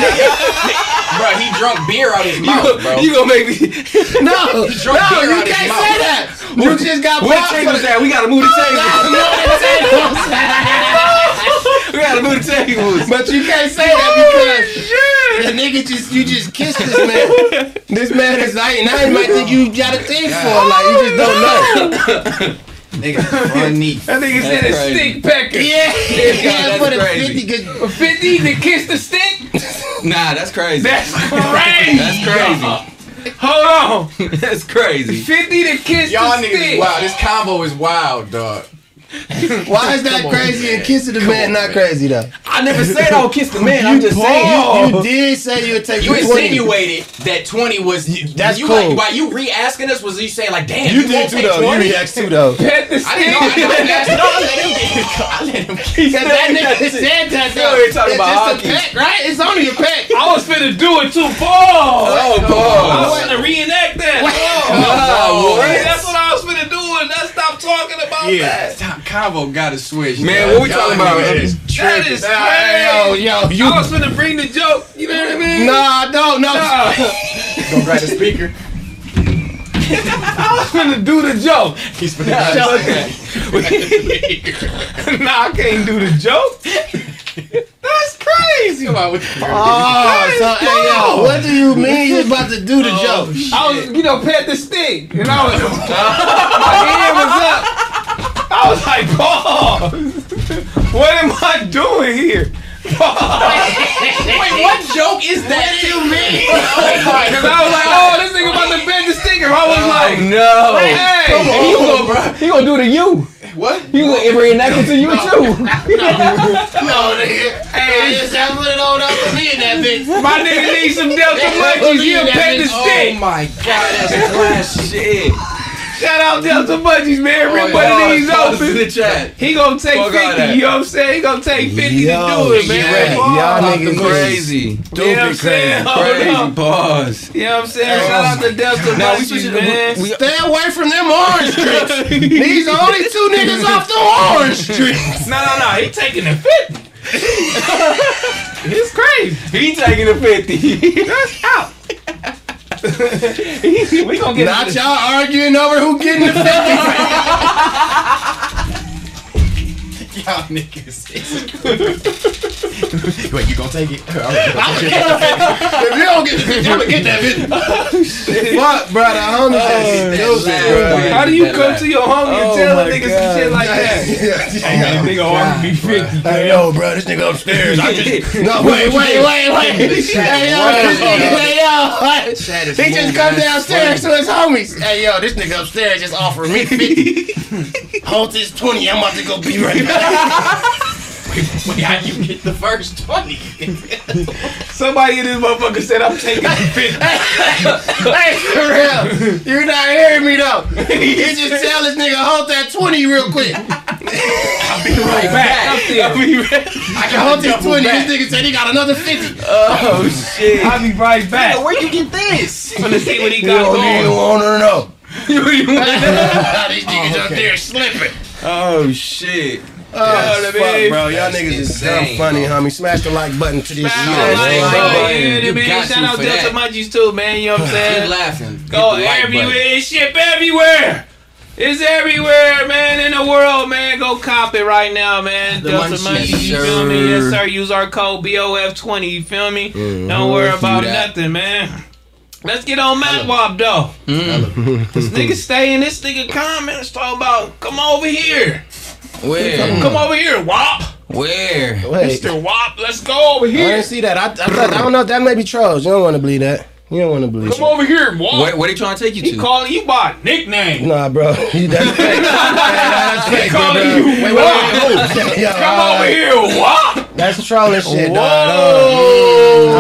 [SPEAKER 3] bro, he drunk beer out his mouth, bro.
[SPEAKER 4] you gonna make me.
[SPEAKER 2] No,
[SPEAKER 3] drunk
[SPEAKER 2] no,
[SPEAKER 3] beer
[SPEAKER 2] you
[SPEAKER 3] out
[SPEAKER 2] can't
[SPEAKER 3] mouth.
[SPEAKER 2] say that. You just got
[SPEAKER 4] Where the
[SPEAKER 2] blocked for
[SPEAKER 4] tables
[SPEAKER 2] the.
[SPEAKER 4] at? We gotta move the tables. we gotta move the tables.
[SPEAKER 2] But you can't say that oh, because the nigga just you just kissed this man. This man is like now he might think you got a thing for him. Like you just don't oh, know.
[SPEAKER 3] Nigga, funny.
[SPEAKER 1] That nigga said a
[SPEAKER 4] crazy.
[SPEAKER 1] stick pecker.
[SPEAKER 2] Yeah, yeah,
[SPEAKER 4] that's
[SPEAKER 2] for the
[SPEAKER 4] crazy.
[SPEAKER 2] fifty. Cause
[SPEAKER 1] 50 to kiss the stick?
[SPEAKER 4] Nah, that's crazy.
[SPEAKER 1] That's crazy.
[SPEAKER 4] That's crazy.
[SPEAKER 1] Hold on.
[SPEAKER 4] That's crazy.
[SPEAKER 1] 50 to kiss
[SPEAKER 3] Y'all
[SPEAKER 1] the
[SPEAKER 3] niggas is wild. This combo is wild, dog.
[SPEAKER 2] why is that crazy and kissing the man not crazy though?
[SPEAKER 4] I never said I would kiss the man. I'm just saying.
[SPEAKER 2] You, you did say you would take
[SPEAKER 3] You
[SPEAKER 2] 20.
[SPEAKER 3] insinuated that 20 was.
[SPEAKER 2] that's
[SPEAKER 3] you
[SPEAKER 2] cool.
[SPEAKER 3] Like, while you re asking us, was you saying, like, damn,
[SPEAKER 2] You
[SPEAKER 3] you,
[SPEAKER 2] did
[SPEAKER 3] won't
[SPEAKER 2] too
[SPEAKER 3] take
[SPEAKER 2] though. You
[SPEAKER 3] 20?
[SPEAKER 2] react too though.
[SPEAKER 1] Pet
[SPEAKER 3] I didn't know. I
[SPEAKER 1] stick.
[SPEAKER 3] didn't ask no, I let him get I let him get
[SPEAKER 2] that nigga said that
[SPEAKER 4] You
[SPEAKER 2] though.
[SPEAKER 4] ain't talking about
[SPEAKER 2] just a
[SPEAKER 4] hockey.
[SPEAKER 2] pet, right? It's only a pet.
[SPEAKER 1] I was finna do it too. Pause.
[SPEAKER 4] Oh,
[SPEAKER 1] I
[SPEAKER 4] pause.
[SPEAKER 1] was finna reenact that. Pause.
[SPEAKER 4] Nah,
[SPEAKER 1] Hey,
[SPEAKER 4] what?
[SPEAKER 1] that's what I was finna do. And let's stop talking about
[SPEAKER 3] Yeah,
[SPEAKER 1] that.
[SPEAKER 3] stop. Combo got to switch.
[SPEAKER 4] Man,
[SPEAKER 3] dog.
[SPEAKER 4] what we
[SPEAKER 3] Y'all
[SPEAKER 4] talking about?
[SPEAKER 3] niggas is
[SPEAKER 1] That
[SPEAKER 3] tripping.
[SPEAKER 2] Yo, yo, you.
[SPEAKER 1] I was finna bring the joke. You know what I mean?
[SPEAKER 2] Nah, don't, no.
[SPEAKER 1] Nah.
[SPEAKER 3] Go grab the speaker.
[SPEAKER 1] I was finna do the joke.
[SPEAKER 3] He's finna grab the speaker.
[SPEAKER 1] nah, I can't do the joke. That's crazy.
[SPEAKER 3] Come on with
[SPEAKER 2] Oh, so hey yo, what do you mean you're about to do the oh, joke?
[SPEAKER 1] I was, you know, pet the stick, and I was, my hand was up. I was like, Paul, what am I doing here?
[SPEAKER 3] Wait, what joke is that? What do you mean?
[SPEAKER 1] Because I was like, oh, this nigga about to bend the sticker. I was oh, like,
[SPEAKER 4] No.
[SPEAKER 1] hey,
[SPEAKER 4] He gonna, he gonna do to you.
[SPEAKER 3] What?
[SPEAKER 4] He gonna reenact it to you too.
[SPEAKER 2] No, nigga. Hey, just have put it on up for me in that bitch.
[SPEAKER 1] my nigga needs some Delta Munchies. He'll pet the stick.
[SPEAKER 3] Oh my god, that's class shit.
[SPEAKER 1] Shout out Delta Munchies, man. Rip
[SPEAKER 4] Oh,
[SPEAKER 1] one
[SPEAKER 4] yeah.
[SPEAKER 1] of these
[SPEAKER 4] Post
[SPEAKER 1] open.
[SPEAKER 4] the chat.
[SPEAKER 1] He gonna take
[SPEAKER 4] Fuck
[SPEAKER 1] 50, you know what I'm saying? He gonna take 50
[SPEAKER 2] Yo,
[SPEAKER 1] to do it, man.
[SPEAKER 2] yeah,
[SPEAKER 1] Pause.
[SPEAKER 2] y'all
[SPEAKER 4] Talk
[SPEAKER 2] niggas
[SPEAKER 4] them crazy.
[SPEAKER 1] You know what I'm
[SPEAKER 2] crazy.
[SPEAKER 1] saying? Hold
[SPEAKER 4] Crazy
[SPEAKER 1] on.
[SPEAKER 4] pause.
[SPEAKER 1] You know what I'm saying? Shout out to Delta
[SPEAKER 4] Now we
[SPEAKER 1] Budgies,
[SPEAKER 4] switching.
[SPEAKER 1] man.
[SPEAKER 4] We,
[SPEAKER 2] Stay away from them orange drinks. These are only two niggas off the orange drinks.
[SPEAKER 1] No, no, no. He taking the 50. it's crazy.
[SPEAKER 4] he taking the fifty.
[SPEAKER 1] That's out. we gonna get
[SPEAKER 2] Not y'all arguing over who getting the 50.
[SPEAKER 3] Y'all niggas. Wait, you gonna take it?
[SPEAKER 2] if you don't get the 50, I'm gonna get that 50. Fuck, bro. The homies oh, is stupid, bro.
[SPEAKER 1] How do you come to your homie and
[SPEAKER 2] Oh
[SPEAKER 1] tell a
[SPEAKER 2] my
[SPEAKER 1] nigga
[SPEAKER 2] God.
[SPEAKER 1] some shit like that?
[SPEAKER 2] Yeah.
[SPEAKER 1] Nigga want me 50.
[SPEAKER 2] Hey, yo, bro, this nigga upstairs. I just no, wait, wait, wait, wait. Hey, yo, this nigga, hey, yo, he just come downstairs to his homies. Hey, yo, this nigga upstairs just offered me fifty. Hold this twenty. I'm about to go be right back.
[SPEAKER 3] Wait, how you get the first 20?
[SPEAKER 1] Somebody in this motherfucker said I'm taking the 50.
[SPEAKER 2] hey, for real, you're not hearing me though. You just tell this nigga hold that twenty real quick.
[SPEAKER 1] I'll be right back. I'm still.
[SPEAKER 2] I can hold this twenty. This nigga said he got another fifty.
[SPEAKER 1] Oh shit. I'll be right back.
[SPEAKER 3] Where'd you get this?
[SPEAKER 1] Finna see what he
[SPEAKER 2] You
[SPEAKER 1] got
[SPEAKER 2] don't even want to know. These niggas oh, out there slipping.
[SPEAKER 4] oh shit.
[SPEAKER 2] Oh,
[SPEAKER 1] Yeah,
[SPEAKER 2] fuck,
[SPEAKER 1] man.
[SPEAKER 2] bro. Y'all niggas is dumb
[SPEAKER 3] insane,
[SPEAKER 2] funny, homie. Smash the like button to this
[SPEAKER 1] Shout
[SPEAKER 2] shit.
[SPEAKER 1] like,
[SPEAKER 4] bro.
[SPEAKER 1] man, yeah,
[SPEAKER 3] You
[SPEAKER 1] man.
[SPEAKER 3] got
[SPEAKER 1] Shout out
[SPEAKER 3] for
[SPEAKER 1] Delta
[SPEAKER 3] that.
[SPEAKER 1] Munchies too, man. You know what I'm
[SPEAKER 3] Keep
[SPEAKER 1] saying?
[SPEAKER 3] laughing.
[SPEAKER 1] Go
[SPEAKER 3] the like
[SPEAKER 1] everywhere. It's ship everywhere. It's everywhere, man, in the world, man. Go cop it right now, man.
[SPEAKER 3] The
[SPEAKER 1] Delta
[SPEAKER 3] Munchies,
[SPEAKER 1] Munchies, you
[SPEAKER 4] sir.
[SPEAKER 1] feel me? Yes, sir. Use our code BOF20, you feel me? Mm-hmm. Don't worry about
[SPEAKER 4] Do
[SPEAKER 1] nothing, man. Let's get on Matt Wop, though. Mm. This nigga stay in this nigga comments talking about, come over here.
[SPEAKER 4] Where?
[SPEAKER 1] Come over here, Wop.
[SPEAKER 4] Where?
[SPEAKER 2] Wait,
[SPEAKER 1] Mr. Wop, let's go over here.
[SPEAKER 2] I didn't see that. I, I, thought, I don't know if that may be trolls. You don't want to believe that. You don't want to believe
[SPEAKER 1] Come
[SPEAKER 2] that.
[SPEAKER 1] over here, Wop.
[SPEAKER 4] Where, where they trying to take you
[SPEAKER 1] He
[SPEAKER 4] to?
[SPEAKER 1] calling you by nickname.
[SPEAKER 2] Nah, bro. That's fake. that's fake, bro.
[SPEAKER 1] calling
[SPEAKER 2] bro.
[SPEAKER 1] you
[SPEAKER 2] Wait, wait, wait, wait. Yo,
[SPEAKER 1] Come
[SPEAKER 2] uh,
[SPEAKER 1] over here, Wop.
[SPEAKER 2] That's trolling shit, dog.
[SPEAKER 1] Whoa.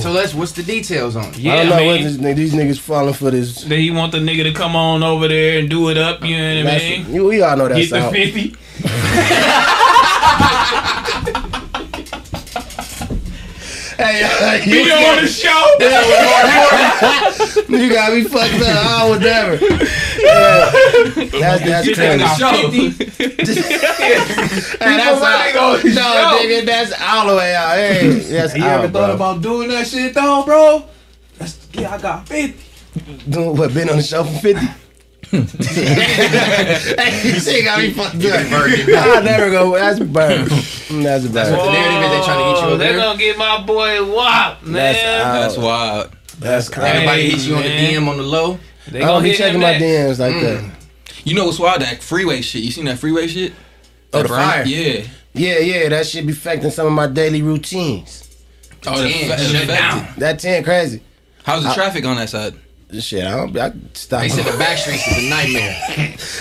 [SPEAKER 3] So let's. What's the details on it?
[SPEAKER 1] Yeah,
[SPEAKER 2] I don't know
[SPEAKER 1] man.
[SPEAKER 2] what this, nigga- these niggas falling for this.
[SPEAKER 1] Then he want the nigga to come on over there and do it up, you know what I mean?
[SPEAKER 2] you, we all know that.
[SPEAKER 1] Get the 50.
[SPEAKER 2] Hey, uh,
[SPEAKER 1] Be
[SPEAKER 2] you,
[SPEAKER 1] on the show.
[SPEAKER 2] you got me fucked up. Oh, whatever. Yeah. That's, that's
[SPEAKER 1] Get
[SPEAKER 2] crazy.
[SPEAKER 1] that
[SPEAKER 4] Show.
[SPEAKER 2] That's
[SPEAKER 1] running
[SPEAKER 2] out.
[SPEAKER 1] on the
[SPEAKER 2] No,
[SPEAKER 1] show.
[SPEAKER 2] nigga, that's all the way out. Hey, that's
[SPEAKER 1] You
[SPEAKER 2] out,
[SPEAKER 1] ever thought
[SPEAKER 2] bro.
[SPEAKER 1] about doing that shit though, bro? That's, yeah, I got 50.
[SPEAKER 2] Doing what? Been on the show for fifty. hey, she got me fucked up. I never go. That's burn. That's burn.
[SPEAKER 3] what the narrative is they trying to get you over
[SPEAKER 1] They're gonna get my boy Wop, man.
[SPEAKER 2] That's out.
[SPEAKER 4] That's wild.
[SPEAKER 2] That's crazy.
[SPEAKER 3] Everybody
[SPEAKER 1] Hey,
[SPEAKER 3] hit you on the. DM on the low.
[SPEAKER 1] They
[SPEAKER 2] I don't
[SPEAKER 1] gonna
[SPEAKER 2] oh,
[SPEAKER 1] be
[SPEAKER 2] checking my
[SPEAKER 1] that.
[SPEAKER 2] DMs like that. Mm.
[SPEAKER 4] You know what's wild? That freeway shit. You seen that freeway shit?
[SPEAKER 2] Oh,
[SPEAKER 4] That
[SPEAKER 2] the
[SPEAKER 4] burn-
[SPEAKER 2] fire.
[SPEAKER 4] Yeah.
[SPEAKER 2] Yeah, yeah, that shit be affecting some of my daily routines.
[SPEAKER 4] Oh, the
[SPEAKER 3] Damn,
[SPEAKER 4] fa-
[SPEAKER 3] shut down.
[SPEAKER 2] That 10 crazy.
[SPEAKER 4] How's the traffic on that side?
[SPEAKER 2] Shit, I don't. I stop.
[SPEAKER 3] They said the back streets is a nightmare.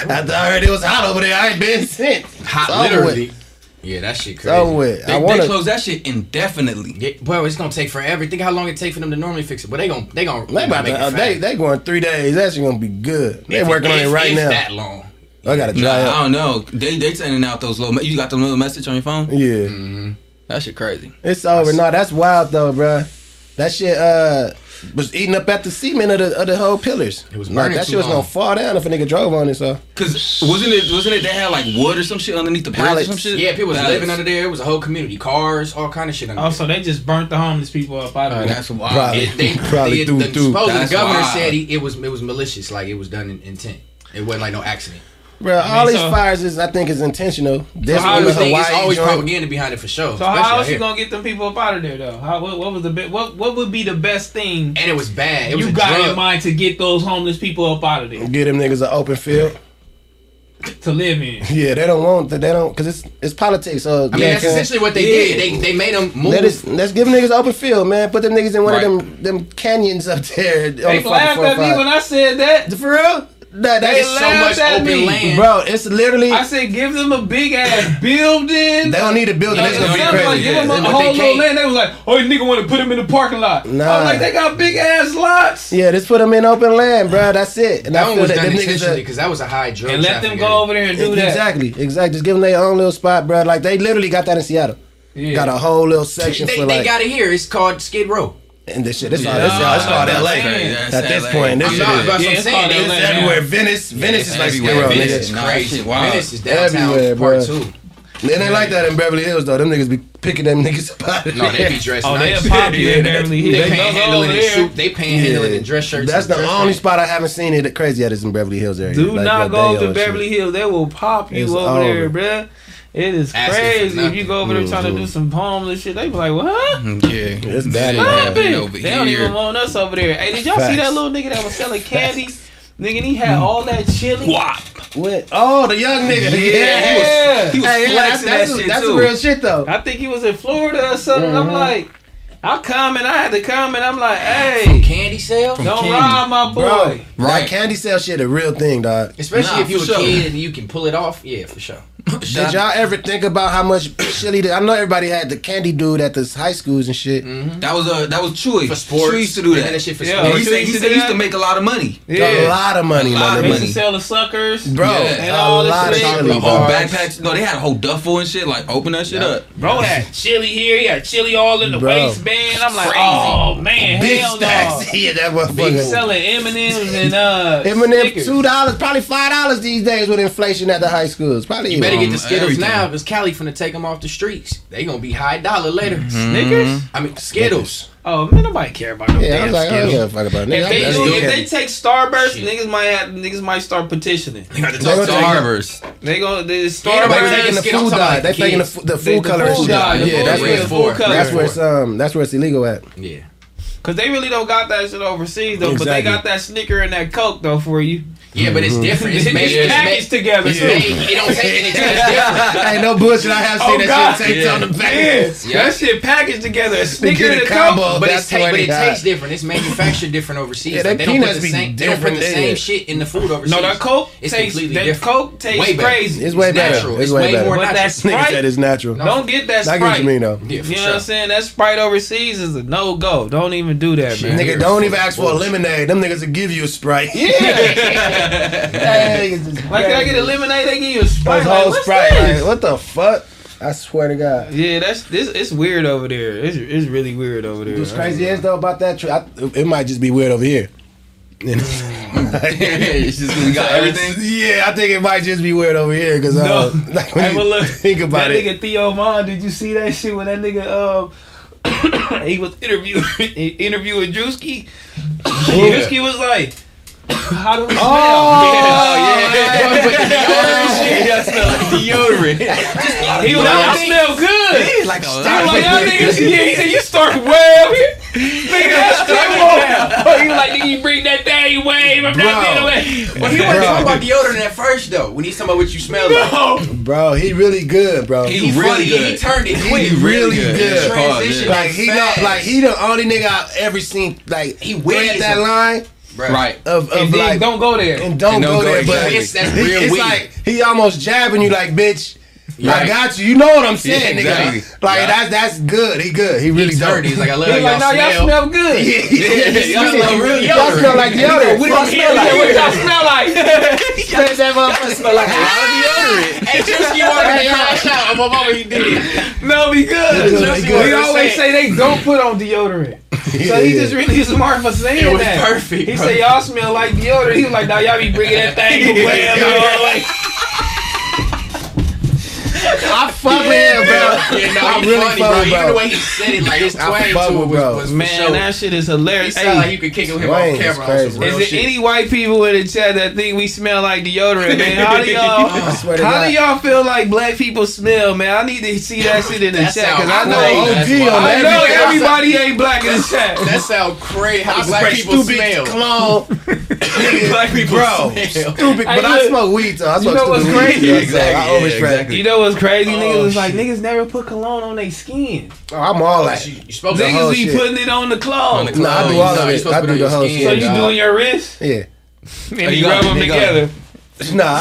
[SPEAKER 2] After I heard it was hot over there, I ain't been since.
[SPEAKER 3] Hot,
[SPEAKER 2] It's
[SPEAKER 3] literally.
[SPEAKER 2] With.
[SPEAKER 3] Yeah, that shit
[SPEAKER 2] It's
[SPEAKER 3] crazy.
[SPEAKER 2] over with.
[SPEAKER 4] They,
[SPEAKER 2] I want to.
[SPEAKER 4] close that shit indefinitely.
[SPEAKER 3] Yeah, bro, it's gonna take forever. Think how long it take for them to normally fix it. But they gon' they gon'
[SPEAKER 2] They about
[SPEAKER 3] make
[SPEAKER 2] to,
[SPEAKER 3] it
[SPEAKER 2] uh, they
[SPEAKER 3] fast.
[SPEAKER 2] they going three days. That's gonna be good. They
[SPEAKER 3] If-
[SPEAKER 2] working on it right
[SPEAKER 3] if
[SPEAKER 2] now.
[SPEAKER 3] That long.
[SPEAKER 2] I gotta
[SPEAKER 4] Nah,
[SPEAKER 2] dry
[SPEAKER 4] I don't know. They they sending out those little. You got the little message on your phone?
[SPEAKER 2] Yeah,
[SPEAKER 4] That shit crazy.
[SPEAKER 2] it's over. No, that's wild though, bruh. That shit uh was eating up at the cement of the of the whole pillars.
[SPEAKER 3] It was
[SPEAKER 2] like, that shit was
[SPEAKER 3] long.
[SPEAKER 2] gonna fall down if a nigga drove on it. So
[SPEAKER 4] Cause wasn't it wasn't it they had like wood or some shit underneath the bridge or
[SPEAKER 2] Pallets.
[SPEAKER 4] some shit?
[SPEAKER 3] Yeah, people was
[SPEAKER 4] Pallets.
[SPEAKER 3] living under there. It was a whole community, cars, all kind of shit under oh,
[SPEAKER 1] Also, they just burnt the homeless people up out of
[SPEAKER 4] Oh,
[SPEAKER 1] there.
[SPEAKER 4] that's wild.
[SPEAKER 2] Probably.
[SPEAKER 3] there. It, they,
[SPEAKER 2] Probably
[SPEAKER 3] they,
[SPEAKER 2] threw
[SPEAKER 3] the,
[SPEAKER 2] through.
[SPEAKER 3] supposedly
[SPEAKER 4] That's
[SPEAKER 3] the governor
[SPEAKER 4] wild.
[SPEAKER 3] said he, it was it was malicious, like it was done in intent. It wasn't like no accident.
[SPEAKER 2] Bruh,
[SPEAKER 1] I mean,
[SPEAKER 2] all these
[SPEAKER 1] so-
[SPEAKER 2] fires is I think is intentional. This
[SPEAKER 1] how
[SPEAKER 2] one,
[SPEAKER 1] do
[SPEAKER 2] the
[SPEAKER 1] you
[SPEAKER 3] It's always
[SPEAKER 2] joint.
[SPEAKER 3] propaganda behind it for sure.
[SPEAKER 1] So how
[SPEAKER 3] especially out
[SPEAKER 1] else you gonna get them people up out of there though? How what, what was the be- what what would be the best thing
[SPEAKER 3] And it was bad. It was
[SPEAKER 1] you
[SPEAKER 3] a
[SPEAKER 1] got
[SPEAKER 3] drug.
[SPEAKER 1] in mind to get those homeless people up out of there
[SPEAKER 2] Get them niggas an open field.
[SPEAKER 1] to live in?
[SPEAKER 2] Yeah, they don't want that. They don't because it's it's politics. So
[SPEAKER 3] I mean,
[SPEAKER 2] yeah,
[SPEAKER 3] that's essentially what they
[SPEAKER 4] Yeah.
[SPEAKER 3] did. They they made them move.
[SPEAKER 2] Let us, let's give niggas open field, man. Put them niggas in one
[SPEAKER 4] Right.
[SPEAKER 2] of them them canyons up there. on
[SPEAKER 1] They
[SPEAKER 2] the
[SPEAKER 1] laughed at me when I said that.
[SPEAKER 2] For real? That,
[SPEAKER 1] They
[SPEAKER 2] that's
[SPEAKER 3] so
[SPEAKER 1] laughed
[SPEAKER 3] much
[SPEAKER 1] at
[SPEAKER 3] open
[SPEAKER 1] me.
[SPEAKER 3] land.
[SPEAKER 2] bro. It's literally
[SPEAKER 1] I said, give them a big ass building.
[SPEAKER 2] they don't need a building.
[SPEAKER 1] Like,
[SPEAKER 2] It's gonna be
[SPEAKER 1] something like,
[SPEAKER 2] crazy.
[SPEAKER 1] give them a whole little land. They was like, oh, nigga want to put them in the parking lot. I
[SPEAKER 2] Nah.
[SPEAKER 1] was like, they got big ass lots.
[SPEAKER 2] Yeah, just put them in open land, bro. That's it. And
[SPEAKER 3] That
[SPEAKER 2] I
[SPEAKER 3] one was
[SPEAKER 2] that
[SPEAKER 3] done intentionally because that was a high drug
[SPEAKER 1] And let them go over there and do that.
[SPEAKER 2] Exactly, exactly. Just give them their own little spot, bro. Like they literally got that in Seattle.
[SPEAKER 1] Yeah.
[SPEAKER 2] Got a whole little section
[SPEAKER 3] They,
[SPEAKER 2] for
[SPEAKER 3] they
[SPEAKER 2] like
[SPEAKER 3] got it here. It's called Skid Row.
[SPEAKER 2] And this shit. This all
[SPEAKER 4] Yeah.
[SPEAKER 2] all, this all
[SPEAKER 1] Nah,
[SPEAKER 2] LA.
[SPEAKER 1] that's
[SPEAKER 2] At this
[SPEAKER 4] LA.
[SPEAKER 2] point, this
[SPEAKER 3] I'm
[SPEAKER 2] shit
[SPEAKER 3] not,
[SPEAKER 2] is,
[SPEAKER 3] that's
[SPEAKER 1] Yeah,
[SPEAKER 3] what I'm
[SPEAKER 1] it's
[SPEAKER 3] saying.
[SPEAKER 1] called
[SPEAKER 2] it's
[SPEAKER 1] LA.
[SPEAKER 2] everywhere. Venice, Venice
[SPEAKER 4] it's
[SPEAKER 2] is like
[SPEAKER 4] everywhere.
[SPEAKER 2] Skid
[SPEAKER 4] Venice
[SPEAKER 2] nigga.
[SPEAKER 4] is
[SPEAKER 3] Crazy.
[SPEAKER 4] shit wild.
[SPEAKER 3] Venice is downtown
[SPEAKER 2] Everywhere,
[SPEAKER 3] part
[SPEAKER 2] bruh.
[SPEAKER 3] two.
[SPEAKER 2] It ain't like that in Beverly Hills though. Them niggas be picking them niggas up out of
[SPEAKER 3] No, they be dressed
[SPEAKER 1] Oh,
[SPEAKER 3] nice.
[SPEAKER 1] they'll pop you in Beverly Hills.
[SPEAKER 3] They
[SPEAKER 1] They go
[SPEAKER 3] panhandling in
[SPEAKER 1] there.
[SPEAKER 3] suit. They panhandling in dress shirts.
[SPEAKER 2] That's the only
[SPEAKER 3] pants.
[SPEAKER 2] spot I haven't seen it crazy at is in Beverly Hills area.
[SPEAKER 1] Do
[SPEAKER 2] Like
[SPEAKER 1] not go to. Beverly Hills. They will pop you
[SPEAKER 2] It's
[SPEAKER 1] over
[SPEAKER 2] over.
[SPEAKER 1] there, bruh. It is
[SPEAKER 3] Asking
[SPEAKER 1] crazy. If you go over there trying to do some homeless shit, they be like, what?
[SPEAKER 4] Yeah,
[SPEAKER 2] It's bad
[SPEAKER 4] Yeah,
[SPEAKER 2] in
[SPEAKER 1] Stop it. They don't even want us over there. Hey, did y'all see that little nigga that was selling candy? Nigga, and he had all that chili.
[SPEAKER 2] What? Oh, the young nigga.
[SPEAKER 1] Yeah.
[SPEAKER 4] He was
[SPEAKER 2] Hey, yeah, that's,
[SPEAKER 4] flexing
[SPEAKER 2] that's,
[SPEAKER 4] that shit
[SPEAKER 2] that's
[SPEAKER 4] too.
[SPEAKER 2] real shit though.
[SPEAKER 1] I think he was in Florida or something. I'm
[SPEAKER 2] Mhm.
[SPEAKER 1] like, I come and I had to come and I'm like, hey,
[SPEAKER 3] Candy sale?
[SPEAKER 4] From
[SPEAKER 1] don't
[SPEAKER 4] candy.
[SPEAKER 1] rob my boy.
[SPEAKER 2] Bro,
[SPEAKER 4] Right.
[SPEAKER 2] right. candy sale shit a real thing, dog.
[SPEAKER 3] Especially
[SPEAKER 4] Nah,
[SPEAKER 3] if you
[SPEAKER 4] for
[SPEAKER 3] a
[SPEAKER 4] sure.
[SPEAKER 3] kid and you can pull it off. Yeah, for sure.
[SPEAKER 2] Did y'all ever think about how much chili? Did, I know everybody had the candy dude at the high schools and shit.
[SPEAKER 4] That was uh, that was Chewy.
[SPEAKER 3] For sports.
[SPEAKER 4] Chewy used to do
[SPEAKER 3] They
[SPEAKER 4] that.
[SPEAKER 3] shit for
[SPEAKER 1] Yeah.
[SPEAKER 4] And
[SPEAKER 3] sports.
[SPEAKER 4] he
[SPEAKER 1] Chewy
[SPEAKER 4] said he
[SPEAKER 1] used to
[SPEAKER 4] said he used to make a lot of money. Yeah.
[SPEAKER 2] A lot of money,
[SPEAKER 4] A
[SPEAKER 2] my
[SPEAKER 4] lot of
[SPEAKER 1] They used
[SPEAKER 4] money.
[SPEAKER 1] to sell the suckers.
[SPEAKER 2] Bro,
[SPEAKER 4] Yeah.
[SPEAKER 1] And
[SPEAKER 2] a
[SPEAKER 1] all this
[SPEAKER 2] lot of
[SPEAKER 1] shit.
[SPEAKER 2] chili,
[SPEAKER 4] The
[SPEAKER 2] bro.
[SPEAKER 4] whole backpacks. No, they had a whole duffel and shit. Like open that shit up.
[SPEAKER 1] Bro had chili here, he had chili all in the
[SPEAKER 2] Bro.
[SPEAKER 1] waistband. I'm like,
[SPEAKER 4] Crazy.
[SPEAKER 1] oh man,
[SPEAKER 2] Big
[SPEAKER 1] hell no.
[SPEAKER 2] stacks. Yeah, that was
[SPEAKER 1] Big
[SPEAKER 2] motherfucker.
[SPEAKER 1] selling M&M's and uh
[SPEAKER 2] Eminem
[SPEAKER 1] Snickers.
[SPEAKER 2] two dollars, probably five dollars these days with inflation at the high schools. Probably
[SPEAKER 3] You better get
[SPEAKER 4] Um,
[SPEAKER 3] the Skittles
[SPEAKER 4] everything.
[SPEAKER 3] now because Cali finna take them off the streets. They gonna be high dollar later.
[SPEAKER 4] Mm-hmm.
[SPEAKER 1] Snickers?
[SPEAKER 3] I mean, Skittles.
[SPEAKER 1] Oh man, nobody care about them
[SPEAKER 2] Yeah, I
[SPEAKER 1] damn
[SPEAKER 2] was like, I don't
[SPEAKER 1] Skittles.
[SPEAKER 2] give a fuck about
[SPEAKER 1] If
[SPEAKER 2] niggas.
[SPEAKER 1] they, do, if they take Starburst,
[SPEAKER 3] Shit.
[SPEAKER 1] niggas might have niggas might start petitioning.
[SPEAKER 3] They got to
[SPEAKER 2] They gonna take-
[SPEAKER 4] Starburst.
[SPEAKER 1] They go the
[SPEAKER 3] Ain't
[SPEAKER 2] They
[SPEAKER 3] nobody
[SPEAKER 1] Starburst.
[SPEAKER 3] taking
[SPEAKER 2] taking the food
[SPEAKER 3] talking
[SPEAKER 2] dye. They
[SPEAKER 3] the
[SPEAKER 2] taking the,
[SPEAKER 3] kids.
[SPEAKER 2] f- the food color. and
[SPEAKER 1] food
[SPEAKER 2] shit.
[SPEAKER 1] dye,
[SPEAKER 2] Yeah, that's
[SPEAKER 1] dye,
[SPEAKER 2] where it's
[SPEAKER 1] food color.
[SPEAKER 2] That's where it's um. That's where it's illegal at.
[SPEAKER 3] Yeah.
[SPEAKER 1] Cause they really don't got that shit overseas though, but they got that Snicker and that Coke though for you.
[SPEAKER 3] Yeah, but it's different. It's
[SPEAKER 1] It's
[SPEAKER 3] made. It's
[SPEAKER 1] packaged
[SPEAKER 3] made.
[SPEAKER 1] together
[SPEAKER 3] It's
[SPEAKER 1] too.
[SPEAKER 3] made. It don't take anything. It's different.
[SPEAKER 2] Hey, no bullshit. I have
[SPEAKER 1] Oh,
[SPEAKER 2] seen
[SPEAKER 1] God.
[SPEAKER 2] that shit taped
[SPEAKER 4] Yeah.
[SPEAKER 2] on the back.
[SPEAKER 1] Yes,
[SPEAKER 3] Yeah.
[SPEAKER 1] that shit packaged together. A
[SPEAKER 2] They
[SPEAKER 1] Snicker
[SPEAKER 2] a
[SPEAKER 1] a Coke.
[SPEAKER 2] combo.
[SPEAKER 3] But, it's ta- but it tastes different. It's manufactured different overseas.
[SPEAKER 2] Yeah,
[SPEAKER 3] Like,
[SPEAKER 2] they
[SPEAKER 3] they don't put
[SPEAKER 2] peanuts
[SPEAKER 3] the
[SPEAKER 2] be
[SPEAKER 3] same. They don't put the same shit in the food overseas.
[SPEAKER 1] No, that Coke
[SPEAKER 3] It's
[SPEAKER 1] tastes.
[SPEAKER 3] completely
[SPEAKER 1] That
[SPEAKER 3] different.
[SPEAKER 1] Coke tastes
[SPEAKER 3] Way better.
[SPEAKER 1] crazy.
[SPEAKER 2] It's way better.
[SPEAKER 3] natural.
[SPEAKER 2] It's
[SPEAKER 3] It's
[SPEAKER 2] way
[SPEAKER 3] way
[SPEAKER 2] better.
[SPEAKER 3] more
[SPEAKER 1] But
[SPEAKER 3] natural.
[SPEAKER 1] that
[SPEAKER 2] Nigga
[SPEAKER 1] Sprite,
[SPEAKER 2] said it's natural.
[SPEAKER 1] don't get that
[SPEAKER 2] I
[SPEAKER 1] Sprite.
[SPEAKER 2] get what you mean though.
[SPEAKER 1] You know what I'm saying? That Sprite overseas is a no go. Don't even do that, man.
[SPEAKER 2] Nigga, don't even ask for a lemonade. Them niggas will give you a Sprite. Hey, niggas is
[SPEAKER 1] Like, can I get a lemonade? They give you a Sprite. Like,
[SPEAKER 2] whole
[SPEAKER 1] what's
[SPEAKER 2] Sprite.
[SPEAKER 1] this?
[SPEAKER 2] Like, what the fuck? I swear to God.
[SPEAKER 1] Yeah, that's this. It's weird over there. It's it's really weird over there.
[SPEAKER 2] What's crazy is though about that trip, it might just be weird over here.
[SPEAKER 4] it's just we got everything.
[SPEAKER 2] yeah, I think it might just be weird over here because
[SPEAKER 1] No.
[SPEAKER 2] uh, like when
[SPEAKER 1] Hey,
[SPEAKER 2] you
[SPEAKER 1] but look,
[SPEAKER 2] think about
[SPEAKER 1] that
[SPEAKER 2] it.
[SPEAKER 1] nigga Theo Von, did you see that shit when that nigga um he was interviewing interviewing Druski? Druski was like, "How do we oh, smell?"
[SPEAKER 2] Oh,
[SPEAKER 1] yeah, oh,
[SPEAKER 4] Yeah, smell like deodorant.
[SPEAKER 1] He was like, "I smell good."
[SPEAKER 4] He's like a
[SPEAKER 1] He was
[SPEAKER 4] lot
[SPEAKER 1] like, y'all niggas, yeah, he said, you start from way up here. Nigga, that's down. He was like, nigga, you bring that thing way up
[SPEAKER 2] Bro.
[SPEAKER 1] that way.
[SPEAKER 3] Well, he wasn't talking about deodorant at first though. When he's talking about what you smell like.
[SPEAKER 2] Bro, he really good, bro.
[SPEAKER 4] He
[SPEAKER 3] He
[SPEAKER 4] really
[SPEAKER 3] funny.
[SPEAKER 4] good.
[SPEAKER 3] He turned it
[SPEAKER 2] He
[SPEAKER 3] quick.
[SPEAKER 2] really good.
[SPEAKER 3] Transition
[SPEAKER 2] like he know,
[SPEAKER 3] fast.
[SPEAKER 2] like he the only nigga I've ever seen like
[SPEAKER 3] He
[SPEAKER 2] thread that line
[SPEAKER 3] Bro.
[SPEAKER 4] Right.
[SPEAKER 2] of, of
[SPEAKER 1] And then
[SPEAKER 2] like
[SPEAKER 1] don't go there.
[SPEAKER 2] and don't,
[SPEAKER 4] And
[SPEAKER 2] go,
[SPEAKER 4] don't go
[SPEAKER 2] there. But.
[SPEAKER 3] It's- that's real
[SPEAKER 2] it's
[SPEAKER 3] weak.
[SPEAKER 2] like he almost jabbing you like bitch. I got you. You know what I'm saying,
[SPEAKER 4] Yeah,
[SPEAKER 2] nigga. Like
[SPEAKER 4] Yeah.
[SPEAKER 2] that's that's good. He good. He really
[SPEAKER 3] He
[SPEAKER 2] dope.
[SPEAKER 3] turned. He's like, I love
[SPEAKER 1] He
[SPEAKER 3] how
[SPEAKER 1] was like,
[SPEAKER 3] y'all
[SPEAKER 1] no, y'all
[SPEAKER 3] smell.
[SPEAKER 1] smell good.
[SPEAKER 2] Yeah,
[SPEAKER 4] y'all smell really
[SPEAKER 2] Y'all smell like deodorant. What y'all smell like?
[SPEAKER 1] What y'all smell like?
[SPEAKER 2] Spread that motherfucker.
[SPEAKER 4] smell like a lot of deodorant.
[SPEAKER 3] Hey, Druski wanted to crash out. I'm over he did it.
[SPEAKER 1] no, be good.
[SPEAKER 2] Good,
[SPEAKER 1] Just-
[SPEAKER 2] good.
[SPEAKER 1] We always say they don't put on deodorant. So he just really smart for saying
[SPEAKER 3] It was
[SPEAKER 1] that.
[SPEAKER 3] perfect,
[SPEAKER 1] He
[SPEAKER 3] bro.
[SPEAKER 1] said y'all smell like deodorant. He was like, now y'all be bringing that thing away.
[SPEAKER 2] Yeah. I fuck with him, bro.
[SPEAKER 3] Yeah, no,
[SPEAKER 2] I
[SPEAKER 3] he
[SPEAKER 2] really
[SPEAKER 3] funny,
[SPEAKER 2] fuck
[SPEAKER 3] bro.
[SPEAKER 2] with
[SPEAKER 3] Even the way he said it, like his twang to it was,
[SPEAKER 2] bro.
[SPEAKER 3] was for
[SPEAKER 1] Man,
[SPEAKER 3] sure.
[SPEAKER 1] that shit is hilarious.
[SPEAKER 3] He
[SPEAKER 1] hilarious.
[SPEAKER 3] sound like
[SPEAKER 1] Hey,
[SPEAKER 3] you could kick him
[SPEAKER 2] Twang
[SPEAKER 3] off
[SPEAKER 2] is
[SPEAKER 3] camera
[SPEAKER 2] crazy.
[SPEAKER 1] is
[SPEAKER 3] real
[SPEAKER 1] there
[SPEAKER 3] shit.
[SPEAKER 1] any white people in the chat that think we smell like deodorant, man? How do y'all?
[SPEAKER 2] I swear to
[SPEAKER 1] How do y'all feel like black people smell, man? I need to see that shit in the
[SPEAKER 3] That
[SPEAKER 1] chat because I know.
[SPEAKER 2] OG on
[SPEAKER 1] I know
[SPEAKER 2] everything.
[SPEAKER 1] everybody ain't black in the chat.
[SPEAKER 3] That sound crazy. How do black
[SPEAKER 2] spray
[SPEAKER 3] people
[SPEAKER 2] stupid
[SPEAKER 3] smell?
[SPEAKER 2] cologne.
[SPEAKER 3] black people
[SPEAKER 2] Bro,
[SPEAKER 3] smell.
[SPEAKER 2] stupid. But I
[SPEAKER 1] look,
[SPEAKER 2] smoke weed, though. I smoke
[SPEAKER 1] know what's
[SPEAKER 2] stupid
[SPEAKER 1] crazy?
[SPEAKER 2] weed. so I
[SPEAKER 4] Exactly,
[SPEAKER 2] always
[SPEAKER 4] yeah,
[SPEAKER 1] You know what's crazy?
[SPEAKER 3] Oh,
[SPEAKER 1] niggas was like,
[SPEAKER 3] shit.
[SPEAKER 1] niggas never put cologne on their skin.
[SPEAKER 2] Oh, I'm all that.
[SPEAKER 3] You, you supposed to
[SPEAKER 1] Niggas
[SPEAKER 2] whole
[SPEAKER 1] be
[SPEAKER 2] shit.
[SPEAKER 1] putting it on the clothes.
[SPEAKER 4] On the
[SPEAKER 2] Nah, I do all
[SPEAKER 3] No,
[SPEAKER 2] of
[SPEAKER 3] you
[SPEAKER 2] it.
[SPEAKER 3] supposed
[SPEAKER 2] I
[SPEAKER 3] to
[SPEAKER 2] do
[SPEAKER 3] put it
[SPEAKER 2] the
[SPEAKER 3] on
[SPEAKER 2] whole
[SPEAKER 3] your
[SPEAKER 1] So you
[SPEAKER 2] shit.
[SPEAKER 3] dog.
[SPEAKER 1] doing your wrist?
[SPEAKER 2] Yeah.
[SPEAKER 1] and
[SPEAKER 4] you
[SPEAKER 1] he rub them together.
[SPEAKER 2] Nah, I,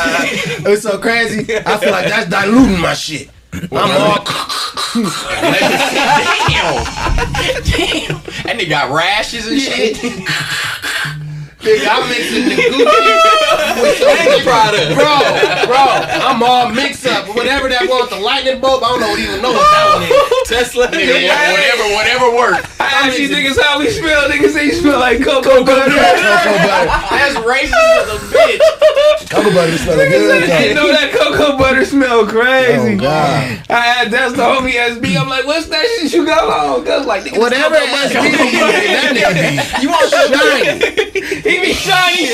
[SPEAKER 2] I- it was so crazy. I feel like that's diluting my shit. I'm all
[SPEAKER 3] Damn. Damn. That nigga got rashes and shit.
[SPEAKER 2] nigga, I'm mixing the Gucci
[SPEAKER 4] product.
[SPEAKER 2] bro, bro. I'm all mixed up. Whatever that was, the lightning bulb. I don't even know what that one is.
[SPEAKER 4] Tesla.
[SPEAKER 3] Nigga, whatever, whatever worked.
[SPEAKER 1] I asked you niggas how we smell. Niggas say you smell like cocoa butter.
[SPEAKER 2] Cocoa butter.
[SPEAKER 3] That's racist as a bitch.
[SPEAKER 2] Cocoa butter be smelling good.
[SPEAKER 1] You
[SPEAKER 2] though.
[SPEAKER 1] know that cocoa butter smell crazy.
[SPEAKER 2] Oh God.
[SPEAKER 1] I had that's the homie SB. I'm like, what's that shit you got on? Cause like nigga,
[SPEAKER 2] Whatever
[SPEAKER 1] this
[SPEAKER 2] SB
[SPEAKER 1] cocoa
[SPEAKER 2] be,
[SPEAKER 1] butter.
[SPEAKER 2] that nigga be. You want shine?
[SPEAKER 1] He be shiny.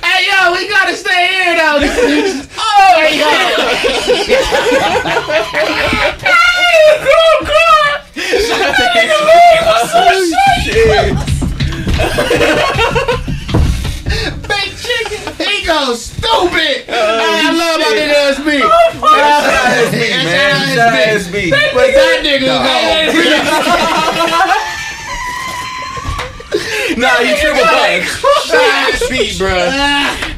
[SPEAKER 2] Hey yo, we gotta stay here though. oh my god. Shout out SB. But that nigga go.
[SPEAKER 4] Nah, you triple punch.
[SPEAKER 3] Speed, bro.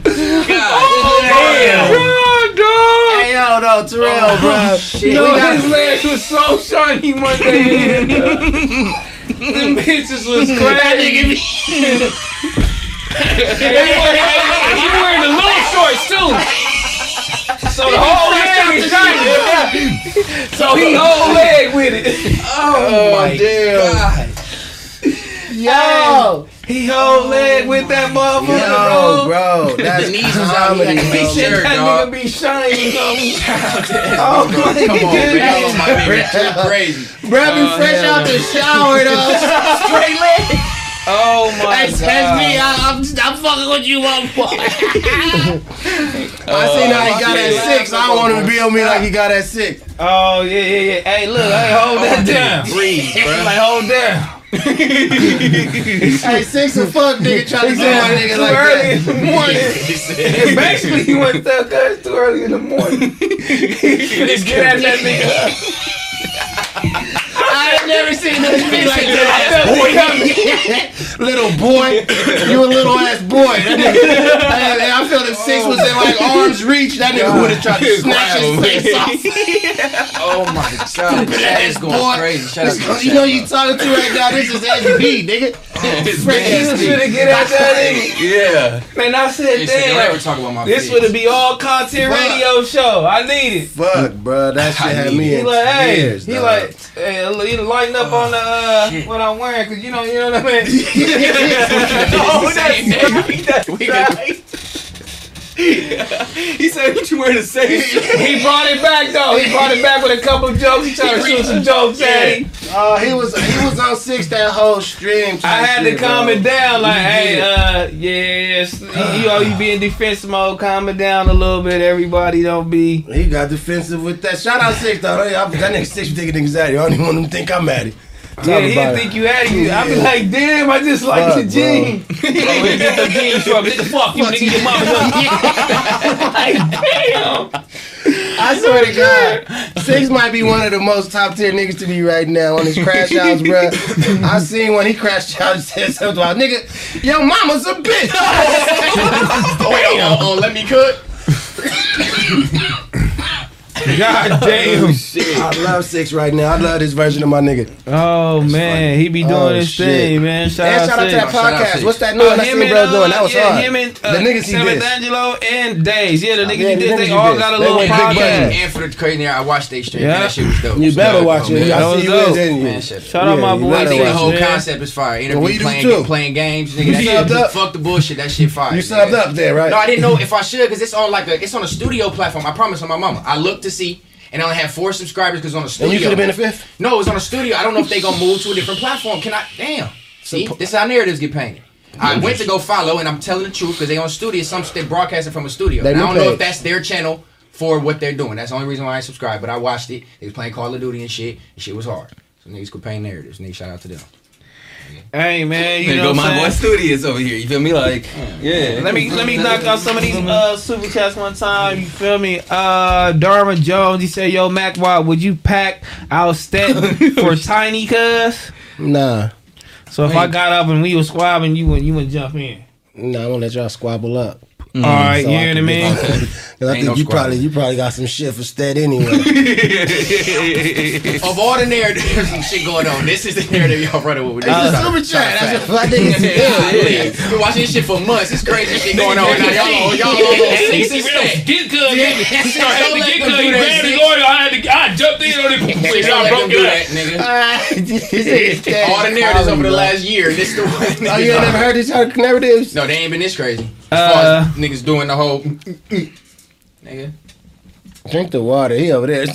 [SPEAKER 1] Oh, damn. God, dog.
[SPEAKER 2] Hey yo, oh, no, Terrell, bro.
[SPEAKER 1] No, his legs was so shiny one day. Them bitches was crazy. He wearing the little shorts too. So the whole leg is shiny. So he whole leg with it.
[SPEAKER 3] Oh, oh, my
[SPEAKER 2] damn.
[SPEAKER 3] God.
[SPEAKER 2] Yo,
[SPEAKER 1] He whole leg with that motherfucker,
[SPEAKER 2] yo,
[SPEAKER 1] bro.
[SPEAKER 2] bro, that's
[SPEAKER 3] The knees was out. He had to
[SPEAKER 2] comedy,
[SPEAKER 3] make
[SPEAKER 2] bro.
[SPEAKER 3] sure,
[SPEAKER 1] that nigga be shiny. Oh
[SPEAKER 3] Oh
[SPEAKER 1] my
[SPEAKER 3] Come on,
[SPEAKER 1] goodness.
[SPEAKER 3] man. Oh, my nigga. Too crazy.
[SPEAKER 2] Bro, be uh,
[SPEAKER 1] fresh
[SPEAKER 2] out the shower though.
[SPEAKER 3] Straight leg.
[SPEAKER 1] Oh my
[SPEAKER 2] Hey,
[SPEAKER 1] god.
[SPEAKER 2] That's me. I, I'm, I'm fucking with you, motherfucker. I seen how he oh, got at six. I don't want him to be on me like he got at six.
[SPEAKER 1] Oh yeah, yeah, yeah. Hey, look, hey, hold that down.
[SPEAKER 3] Breathe, bro.
[SPEAKER 1] Like hold down.
[SPEAKER 2] Hey, six and fuck nigga trying to say my nigga
[SPEAKER 1] too
[SPEAKER 2] like
[SPEAKER 1] early in the morning. And basically, he went to tell cuz too early in the morning. Just get at that nigga.
[SPEAKER 2] I ain't never seen no shit like
[SPEAKER 1] I
[SPEAKER 2] that.
[SPEAKER 1] felt it coming.
[SPEAKER 2] little boy, you a little ass boy. That nigga, I, I feel if six was in like arm's reach, that nigga would have tried to snatch his face off.
[SPEAKER 3] Oh, my God. That is going
[SPEAKER 2] Boy,
[SPEAKER 3] crazy. Shout out to
[SPEAKER 2] you know you talking to right now. This is SB, nigga. Fresh
[SPEAKER 1] He was
[SPEAKER 2] SB.
[SPEAKER 1] finna get at that nigga.
[SPEAKER 4] Yeah.
[SPEAKER 1] Man, I said,
[SPEAKER 3] They said, don't ever
[SPEAKER 1] damn.
[SPEAKER 3] talk about my
[SPEAKER 1] This would be all content
[SPEAKER 2] Fuck.
[SPEAKER 1] radio show. I need it.
[SPEAKER 2] Fuck, bro, that shit had me
[SPEAKER 1] He
[SPEAKER 2] in
[SPEAKER 1] like, hey,
[SPEAKER 2] tears.
[SPEAKER 1] he like, hey, he lighting up on the uh, what I'm wearing, cause you know, you know what I mean.
[SPEAKER 3] Oh, that's right.
[SPEAKER 1] That's right.
[SPEAKER 4] He said, "What you wearing the same shirt?"
[SPEAKER 1] He brought it back though. He brought it back with a couple jokes. He tried to shoot some jokes at him.
[SPEAKER 2] Oh, he was he was on six that whole stream.
[SPEAKER 1] I had to calm
[SPEAKER 2] bro.
[SPEAKER 1] it down, like, hey, uh, yes, you know, you be in defense mode, calm it down a little bit. Everybody don't be.
[SPEAKER 2] He got defensive with that. Shout out six though. That that nigga six be taking niggas at you. I don't even want him to think I'm at it. Talk
[SPEAKER 1] Yeah, he
[SPEAKER 2] about
[SPEAKER 1] didn't
[SPEAKER 2] it.
[SPEAKER 1] think you had it. I be like, damn, I just like
[SPEAKER 2] Fuck,
[SPEAKER 1] the
[SPEAKER 2] bro.
[SPEAKER 1] jeans. oh, he get the jeans from nigga. Fuck you, nigga. Your mama. like, damn.
[SPEAKER 2] I swear to God, Six might be one of the most top tier niggas to be right now on his crash outs, bro. I seen when he crashed out and said something about nigga, your mama's a bitch.
[SPEAKER 3] Oh, wait, oh, oh, oh, let me cook.
[SPEAKER 1] God damn.
[SPEAKER 2] I love Six right now. I love this version of my nigga.
[SPEAKER 1] Oh man, he be doing
[SPEAKER 2] Oh,
[SPEAKER 1] his
[SPEAKER 2] shit.
[SPEAKER 1] thing, man. Shout
[SPEAKER 2] And
[SPEAKER 1] out,
[SPEAKER 2] shout out to that
[SPEAKER 3] Shout out
[SPEAKER 2] podcast. What's that new one I seen bro doing? That was
[SPEAKER 1] yeah,
[SPEAKER 2] hard.
[SPEAKER 1] him and uh,
[SPEAKER 2] the niggas he did.
[SPEAKER 1] Angelo and Days. Yeah, the niggas
[SPEAKER 2] Yeah,
[SPEAKER 1] he
[SPEAKER 2] the
[SPEAKER 1] did.
[SPEAKER 2] niggas
[SPEAKER 1] They
[SPEAKER 2] he
[SPEAKER 1] all got a
[SPEAKER 2] They
[SPEAKER 1] little podcast.
[SPEAKER 3] And for the crazy, I watched they stream.
[SPEAKER 1] Yeah.
[SPEAKER 3] That shit was dope.
[SPEAKER 2] You
[SPEAKER 3] It
[SPEAKER 2] better
[SPEAKER 3] was
[SPEAKER 2] watch it. I
[SPEAKER 1] was
[SPEAKER 2] see you
[SPEAKER 1] dope.
[SPEAKER 2] in, didn't you?
[SPEAKER 3] Man, shit.
[SPEAKER 1] Shout out my boy.
[SPEAKER 3] I think the whole concept is fire.
[SPEAKER 2] we
[SPEAKER 3] Interview
[SPEAKER 2] do
[SPEAKER 3] playing,
[SPEAKER 2] too.
[SPEAKER 3] playing games, nigga. That shit. Fuck the bullshit. That shit fire.
[SPEAKER 2] You subbed up there, right?
[SPEAKER 3] No, I didn't know if I should because it's on like a it's on a studio platform. I promise on my mama. I looked to and I only have four subscribers because on a studio.
[SPEAKER 2] and you could have been a fifth.
[SPEAKER 3] No, it was on a studio. I don't know if they gonna move to a different platform. Can I? Damn. See, this is how narratives get painted. I went to go follow, and I'm telling the truth because they on studio. Some they broadcasting from a studio. I don't know if that's their channel for what they're doing. That's the only reason why I subscribed. But I watched it. They was playing Call of Duty and shit. And shit was hard. So niggas could paint narratives. Niggas, shout out to them.
[SPEAKER 1] Hey man, you
[SPEAKER 4] There
[SPEAKER 1] know
[SPEAKER 4] go
[SPEAKER 1] what
[SPEAKER 4] my boy
[SPEAKER 1] I'm?
[SPEAKER 4] Studios over here. You feel me? Like, yeah.
[SPEAKER 1] Let me let me knock out some of these uh super chats one time. You feel me? Uh, Darwin Jones. He said, "Yo, Mac, why would you pack our stat for tiny cuz?"
[SPEAKER 2] Nah.
[SPEAKER 1] So if I got up and we was squabbling, you would you would jump in.
[SPEAKER 2] No, I'm gonna let y'all squabble up.
[SPEAKER 1] All right,
[SPEAKER 2] So
[SPEAKER 1] you
[SPEAKER 2] I
[SPEAKER 1] know what I mean?
[SPEAKER 2] Cause I think
[SPEAKER 3] no
[SPEAKER 2] you
[SPEAKER 3] squabbling.
[SPEAKER 2] probably you probably got some shit for Stet anyway.
[SPEAKER 3] Of all the narratives and shit going on, this is the narrative y'all running with. This
[SPEAKER 2] It's
[SPEAKER 3] is
[SPEAKER 2] a super chat. That's what I think. it's-
[SPEAKER 3] Yeah, Been watching this shit for months. It's crazy shit going on. Now y'all on y'all on six and seven.
[SPEAKER 1] Get good,
[SPEAKER 3] Yeah.
[SPEAKER 1] nigga. He started
[SPEAKER 3] Don't
[SPEAKER 1] having to
[SPEAKER 3] let
[SPEAKER 1] get
[SPEAKER 3] them
[SPEAKER 1] good.
[SPEAKER 3] do
[SPEAKER 1] He
[SPEAKER 3] that
[SPEAKER 1] grabbed his
[SPEAKER 3] shit.
[SPEAKER 1] oil. I had to. I jumped in on it.
[SPEAKER 3] Y'all
[SPEAKER 1] Y'all
[SPEAKER 3] let them
[SPEAKER 1] broke
[SPEAKER 3] do
[SPEAKER 1] it
[SPEAKER 3] that, nigga. All the narratives over the last year. This the one.
[SPEAKER 2] Oh, you ain't never heard these other narratives?
[SPEAKER 3] No, they ain't been this crazy. As
[SPEAKER 1] Uh,
[SPEAKER 3] far as niggas doing the whole. Nigga.
[SPEAKER 2] Drink the water. He over there.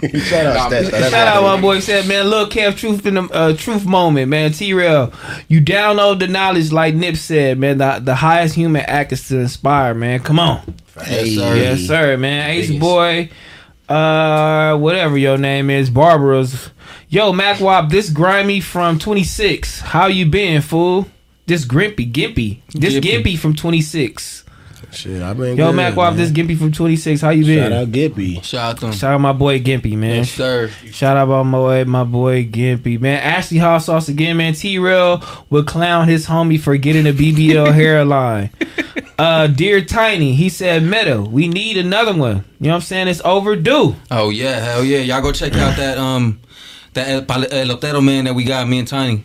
[SPEAKER 2] Shout out
[SPEAKER 3] Nah,
[SPEAKER 2] Stats.
[SPEAKER 3] man.
[SPEAKER 2] though. That's
[SPEAKER 1] Shout out my boy said, man, look, Kev, truth in the uh, truth moment, man. T Rail, you download the knowledge like Nip said, man. The, the highest human act is to inspire, man. Come on,
[SPEAKER 2] Hey,
[SPEAKER 1] yes sir, man. Ace
[SPEAKER 3] Biggest.
[SPEAKER 1] boy, uh, whatever your name is, Barbara's. Yo, Mac Wop, this grimy from 26. How you been, fool? This Grimpy, Gimpy, this
[SPEAKER 4] Gimpy.
[SPEAKER 1] Gimpy from 26.
[SPEAKER 2] Shit, I've been
[SPEAKER 1] Yo,
[SPEAKER 2] good,
[SPEAKER 1] Mac Wop, this Gimpy from 26. How you been?
[SPEAKER 2] Shout out Gimpy.
[SPEAKER 4] Shout out to.
[SPEAKER 1] Shout out my boy Gimpy, man.
[SPEAKER 4] Yes, sir.
[SPEAKER 1] Shout out my boy, my boy Gimpy, man. Ashley Hot Sauce again, man. T Rail would clown his homie for getting a BBL hairline. Uh, dear Tiny, he said, Meadow, we need another one. You know what I'm saying? It's overdue.
[SPEAKER 4] Oh yeah, hell yeah. Y'all go check out that um that El, man that we got, me and Tiny.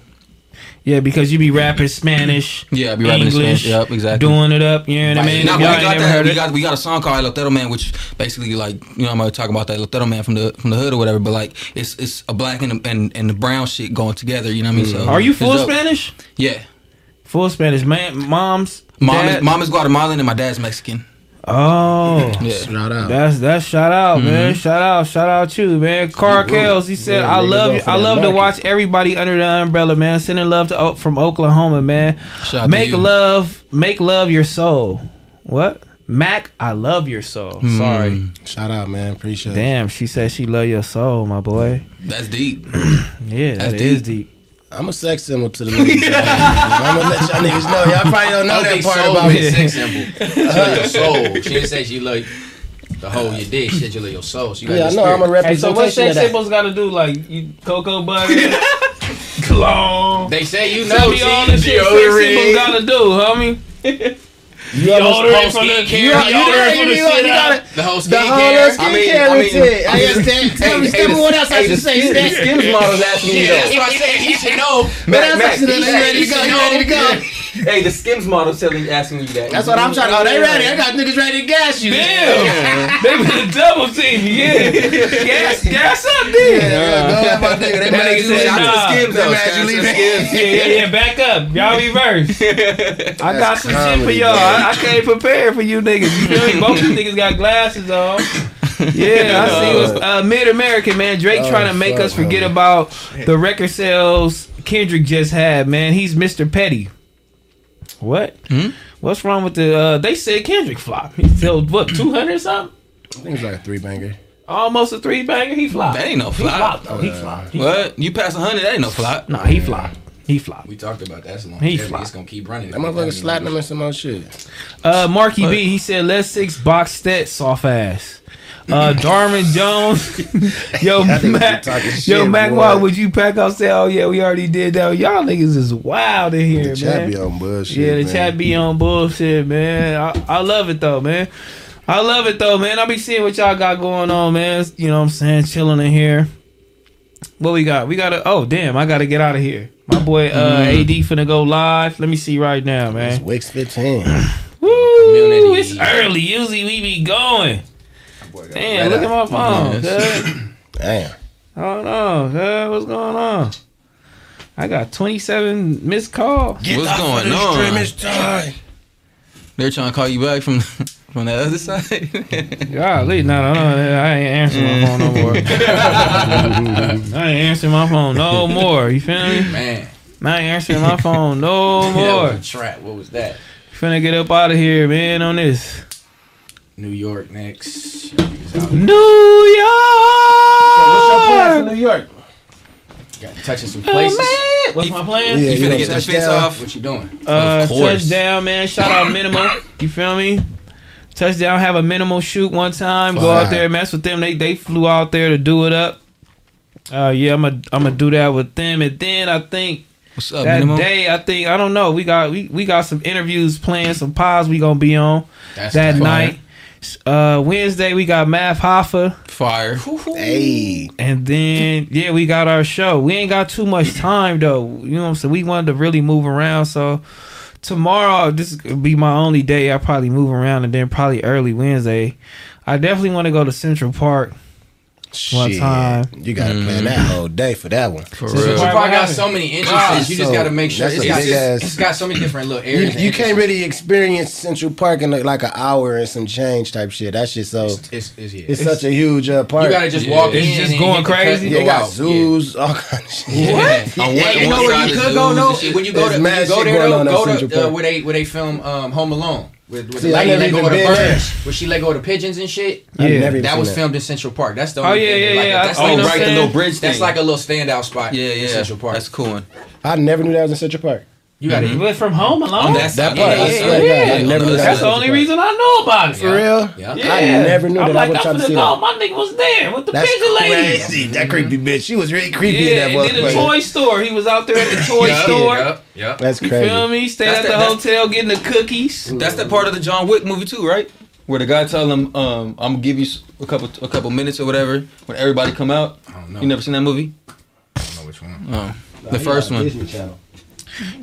[SPEAKER 1] Yeah, because you be rapping Spanish.
[SPEAKER 4] Yeah, I be rapping in
[SPEAKER 1] English,
[SPEAKER 4] Spanish. Yep, exactly.
[SPEAKER 1] Doing it up, you know what I mean?
[SPEAKER 4] Nah,
[SPEAKER 1] If
[SPEAKER 4] but
[SPEAKER 1] y'all
[SPEAKER 4] we got that.
[SPEAKER 1] heard
[SPEAKER 4] We got we got a song called Elotero Man, which basically like you know I'm gonna talk about that Elotero Man from the from the hood or whatever. But like it's it's a black and and, and the brown shit going together. You know what I mean? So
[SPEAKER 1] Are you full. Spanish?
[SPEAKER 4] Yeah.
[SPEAKER 1] Full Spanish, man. Mom's.
[SPEAKER 4] Mom
[SPEAKER 1] dad-
[SPEAKER 4] is mom is Guatemalan and my dad's Mexican.
[SPEAKER 1] Oh.
[SPEAKER 4] Yeah.
[SPEAKER 2] Shout out.
[SPEAKER 1] That's that's shout out, man. Shout out, shout out you, man. Carl Kells, he said,
[SPEAKER 2] Yeah,
[SPEAKER 1] "I
[SPEAKER 2] niggas
[SPEAKER 1] love
[SPEAKER 2] go
[SPEAKER 1] you.
[SPEAKER 2] for
[SPEAKER 1] I
[SPEAKER 2] that
[SPEAKER 1] love to
[SPEAKER 2] market.
[SPEAKER 1] watch everybody under the umbrella, man. Sending love to O- from Oklahoma, man.
[SPEAKER 4] Shout out to
[SPEAKER 1] Make
[SPEAKER 4] you.
[SPEAKER 1] love, make love your soul. What? Mac, I love your soul.
[SPEAKER 4] Hmm.
[SPEAKER 1] Sorry,
[SPEAKER 2] Shout out, man. Appreciate it.
[SPEAKER 1] damn. She said she love your soul, my boy.
[SPEAKER 4] That's deep.
[SPEAKER 1] Yeah,
[SPEAKER 4] That's
[SPEAKER 1] that is
[SPEAKER 4] deep.
[SPEAKER 1] deep.
[SPEAKER 2] I'm a sex symbol to the ladies. I'm gonna let y'all niggas know. Y'all probably don't know
[SPEAKER 3] I
[SPEAKER 2] that
[SPEAKER 3] think
[SPEAKER 2] part
[SPEAKER 3] soul
[SPEAKER 2] about
[SPEAKER 3] means
[SPEAKER 2] me.
[SPEAKER 3] sex symbol. She love your soul. She didn't say she love the whole your dick. She said you love your soul. She got
[SPEAKER 2] Yeah, I
[SPEAKER 3] your
[SPEAKER 2] know. I'm a
[SPEAKER 3] spirit.
[SPEAKER 1] Hey, so what sex
[SPEAKER 2] of that.
[SPEAKER 1] symbols got to do? Like you, cocoa butter, clown.
[SPEAKER 3] They say you know.
[SPEAKER 1] Tell me all the shit sex symbols got to do, homie.
[SPEAKER 2] You almost
[SPEAKER 1] Deodorant
[SPEAKER 2] post
[SPEAKER 1] from the
[SPEAKER 3] skincare,
[SPEAKER 1] you,
[SPEAKER 3] deodorant
[SPEAKER 1] deodorant
[SPEAKER 3] from
[SPEAKER 1] from
[SPEAKER 3] the
[SPEAKER 1] the
[SPEAKER 2] you, you gotta,
[SPEAKER 3] The whole
[SPEAKER 2] the whole
[SPEAKER 3] skincare.
[SPEAKER 2] skincare
[SPEAKER 4] I mean- I mean-
[SPEAKER 2] routine. I understand. Tell me, tell me what else I should say. Stan.
[SPEAKER 4] Skims model's asking me
[SPEAKER 3] Yeah, that's what I said. He should know.
[SPEAKER 2] What else I should
[SPEAKER 3] he?
[SPEAKER 2] You
[SPEAKER 3] said-
[SPEAKER 2] ready to go? ready to go?
[SPEAKER 4] Hey, the Skims model's telling asking you that.
[SPEAKER 2] That's what I'm trying to. Oh, they ready. I got niggas ready to gas you.
[SPEAKER 1] Damn, they been double team. Yeah, gas, gas up there.
[SPEAKER 2] Yeah, go ahead, my nigga. They mad
[SPEAKER 1] nigga
[SPEAKER 2] you
[SPEAKER 1] said,
[SPEAKER 2] leave.
[SPEAKER 1] nah.
[SPEAKER 4] Skims
[SPEAKER 2] They mad you
[SPEAKER 4] Skims,
[SPEAKER 2] leave.
[SPEAKER 4] Skims.
[SPEAKER 1] Yeah, yeah, yeah. Back up, y'all reverse. I got some shit for y'all.
[SPEAKER 2] man.
[SPEAKER 1] I, I came prepared for you niggas. You feel me? Both you niggas got glasses on. Yeah, I see. What's, uh, Mid American man, Drake
[SPEAKER 2] Oh,
[SPEAKER 1] trying to make
[SPEAKER 2] fuck,
[SPEAKER 1] us forget
[SPEAKER 2] homie.
[SPEAKER 1] about the record sales Kendrick just had. Man, he's Mr. Petty. What?
[SPEAKER 2] Hmm?
[SPEAKER 1] What's wrong with the? uh They said Kendrick flop. He sold what two hundred something.
[SPEAKER 2] I think it's like a three banger.
[SPEAKER 1] Almost a three banger. He flopped.
[SPEAKER 4] That ain't no
[SPEAKER 1] He
[SPEAKER 4] flop.
[SPEAKER 1] flopped. though. He flopped. He
[SPEAKER 4] What? You pass hundred? That ain't no flop.
[SPEAKER 1] No, he flopped. He flopped.
[SPEAKER 3] We talked about that. So long.
[SPEAKER 1] He
[SPEAKER 3] It's
[SPEAKER 1] flopped.
[SPEAKER 3] gonna keep running.
[SPEAKER 2] That motherfucker slapping him in some more shit.
[SPEAKER 1] Uh, Marky B, he said, "Let's six box stat soft ass." Uh, Darwin Jones, yo, Mac,
[SPEAKER 2] be
[SPEAKER 1] yo, Mac, why would you pack up? Say, oh yeah, we already did that. Y'all niggas is wild in here,
[SPEAKER 2] The chat
[SPEAKER 1] man.
[SPEAKER 2] be on bullshit.
[SPEAKER 1] yeah, the
[SPEAKER 2] man.
[SPEAKER 1] chat be on bullshit, man. I, I love it though, man. I love it though, man. I be seeing what y'all got going on, man. You know what I'm saying? Chilling in here. What we got? We gotta. Oh damn, I gotta get out of here. My boy uh, AD finna go live. Let me see right now, man.
[SPEAKER 2] It's
[SPEAKER 1] man.
[SPEAKER 2] Wix 15.
[SPEAKER 1] Woo, it's early. Usually we be going. Damn, look at my phone. cuz.
[SPEAKER 2] Damn.
[SPEAKER 1] Hold on, cuz. what's going on? I got 27 missed calls.
[SPEAKER 4] What's going on?
[SPEAKER 2] time.
[SPEAKER 4] They're trying to call you back from from the other side.
[SPEAKER 1] Golly, no, no, no, I ain't answering my phone no more. I ain't answering my phone no more. You feel me?
[SPEAKER 3] Man,
[SPEAKER 1] I ain't answering my phone no
[SPEAKER 3] that
[SPEAKER 1] more.
[SPEAKER 3] was a trap. What was that?
[SPEAKER 1] Finna get up out of here, man, on this.
[SPEAKER 3] New York next. Y'all.
[SPEAKER 1] New
[SPEAKER 2] What's your plan for
[SPEAKER 1] York!
[SPEAKER 2] New York?
[SPEAKER 3] Got touching some
[SPEAKER 1] Oh,
[SPEAKER 3] places.
[SPEAKER 1] man. What's my plan?
[SPEAKER 2] Yeah,
[SPEAKER 4] you
[SPEAKER 2] you
[SPEAKER 4] finna get that
[SPEAKER 2] touchdown.
[SPEAKER 4] fence off.
[SPEAKER 3] What you doing?
[SPEAKER 1] Uh,
[SPEAKER 4] Of course.
[SPEAKER 1] touchdown, man. Shout out minimal. You feel me? Touchdown. Have a minimal shoot one time. Go out there, and mess with them. They they flew out there to do it up. Uh, yeah, I'm gonna I'm gonna do that with them, and then I think
[SPEAKER 4] What's up,
[SPEAKER 1] that
[SPEAKER 4] minimum?
[SPEAKER 1] day, I think I don't know. We got we, we got some interviews planned, some pods we gonna be on
[SPEAKER 3] That's
[SPEAKER 1] that
[SPEAKER 3] fire.
[SPEAKER 1] night. Uh, Wednesday we got Math Hoffa,
[SPEAKER 4] Fire.
[SPEAKER 2] Hey,
[SPEAKER 1] and then yeah, we got our show. We ain't got too much time though. You know what I'm saying? We wanted to really move around, so tomorrow this will be my only day. I probably move around, and then probably early Wednesday. I definitely want to go to Central Park. One
[SPEAKER 2] shit.
[SPEAKER 1] time.
[SPEAKER 2] You gotta plan that whole day for that one.
[SPEAKER 4] For
[SPEAKER 1] Central
[SPEAKER 4] real.
[SPEAKER 1] Park.
[SPEAKER 3] Park got so many entrances.
[SPEAKER 2] Wow.
[SPEAKER 3] you just
[SPEAKER 2] So,
[SPEAKER 3] got to make sure
[SPEAKER 2] that's
[SPEAKER 3] it's
[SPEAKER 2] a
[SPEAKER 3] got,
[SPEAKER 2] big
[SPEAKER 3] it's got so many different little areas. and
[SPEAKER 2] you can't really experience Central Park in like an hour and some change type shit. That's just so.
[SPEAKER 3] It's, it's, it's, yeah.
[SPEAKER 2] It's such a huge uh, park.
[SPEAKER 3] you gotta just
[SPEAKER 4] Yeah.
[SPEAKER 3] walk
[SPEAKER 1] It's
[SPEAKER 3] in.
[SPEAKER 1] just
[SPEAKER 3] and
[SPEAKER 1] going
[SPEAKER 3] hit
[SPEAKER 1] crazy.
[SPEAKER 3] and
[SPEAKER 2] Yeah,
[SPEAKER 3] go
[SPEAKER 2] got
[SPEAKER 3] out.
[SPEAKER 2] zoos, all kind of shit.
[SPEAKER 3] Yeah.
[SPEAKER 4] On
[SPEAKER 3] And
[SPEAKER 4] one-
[SPEAKER 3] you know where you could go no when you go to when
[SPEAKER 2] mad
[SPEAKER 3] you go there
[SPEAKER 2] going
[SPEAKER 3] though,
[SPEAKER 2] on at
[SPEAKER 3] go to uh, where they where they film um, Home Alone with, with
[SPEAKER 2] See,
[SPEAKER 3] the lady
[SPEAKER 2] never
[SPEAKER 3] let go of the
[SPEAKER 2] been
[SPEAKER 3] birds, where she let go of the pigeons and shit.
[SPEAKER 1] Yeah.
[SPEAKER 2] never
[SPEAKER 3] That
[SPEAKER 2] seen
[SPEAKER 3] was filmed in Central Park. That's the
[SPEAKER 1] Oh,
[SPEAKER 3] only
[SPEAKER 1] yeah,
[SPEAKER 3] thing.
[SPEAKER 1] yeah,
[SPEAKER 3] like,
[SPEAKER 1] yeah.
[SPEAKER 3] That's
[SPEAKER 1] I-
[SPEAKER 4] Oh,
[SPEAKER 3] like,
[SPEAKER 4] right, the little
[SPEAKER 1] saying?
[SPEAKER 4] bridge thing.
[SPEAKER 3] that's like a little standout spot.
[SPEAKER 4] yeah,
[SPEAKER 3] in
[SPEAKER 4] yeah.
[SPEAKER 3] Central Park.
[SPEAKER 4] That's cool. one.
[SPEAKER 2] I never knew that was in Central Park.
[SPEAKER 3] You got
[SPEAKER 1] You
[SPEAKER 3] it.
[SPEAKER 1] went from home alone.
[SPEAKER 4] On that
[SPEAKER 2] That part,
[SPEAKER 4] yeah,
[SPEAKER 2] I
[SPEAKER 4] yeah,
[SPEAKER 2] swear to
[SPEAKER 4] yeah,
[SPEAKER 2] God, I never
[SPEAKER 4] On
[SPEAKER 2] knew
[SPEAKER 4] that
[SPEAKER 2] that
[SPEAKER 1] That's the only reason I know about it.
[SPEAKER 2] For real?
[SPEAKER 3] Yeah.
[SPEAKER 1] Yeah.
[SPEAKER 2] I never knew
[SPEAKER 1] I'm
[SPEAKER 2] that.
[SPEAKER 1] like,
[SPEAKER 2] I would
[SPEAKER 1] I'm
[SPEAKER 2] try to see that.
[SPEAKER 1] My nigga was there with the
[SPEAKER 2] That's
[SPEAKER 1] pigeon lady.
[SPEAKER 2] crazy. That creepy bitch. She was really creepy
[SPEAKER 1] Yeah,
[SPEAKER 2] in that
[SPEAKER 1] and then the
[SPEAKER 2] motherfucker.
[SPEAKER 1] toy store. He was out there at the toy
[SPEAKER 3] Yup,
[SPEAKER 1] store.
[SPEAKER 3] yup, yup.
[SPEAKER 2] That's
[SPEAKER 1] You
[SPEAKER 2] crazy.
[SPEAKER 1] feel me? Stayed
[SPEAKER 4] That's
[SPEAKER 1] at the,
[SPEAKER 4] the- that's-
[SPEAKER 1] hotel getting the cookies.
[SPEAKER 4] That's the part of the John Wick movie too, right? Where the guy tell him, um, "I'm gonna give you s- a couple a couple minutes or whatever." When everybody come out,
[SPEAKER 3] I don't know.
[SPEAKER 4] you never seen that movie?
[SPEAKER 3] I don't know which one.
[SPEAKER 4] Oh, the first one.
[SPEAKER 2] Disney Channel.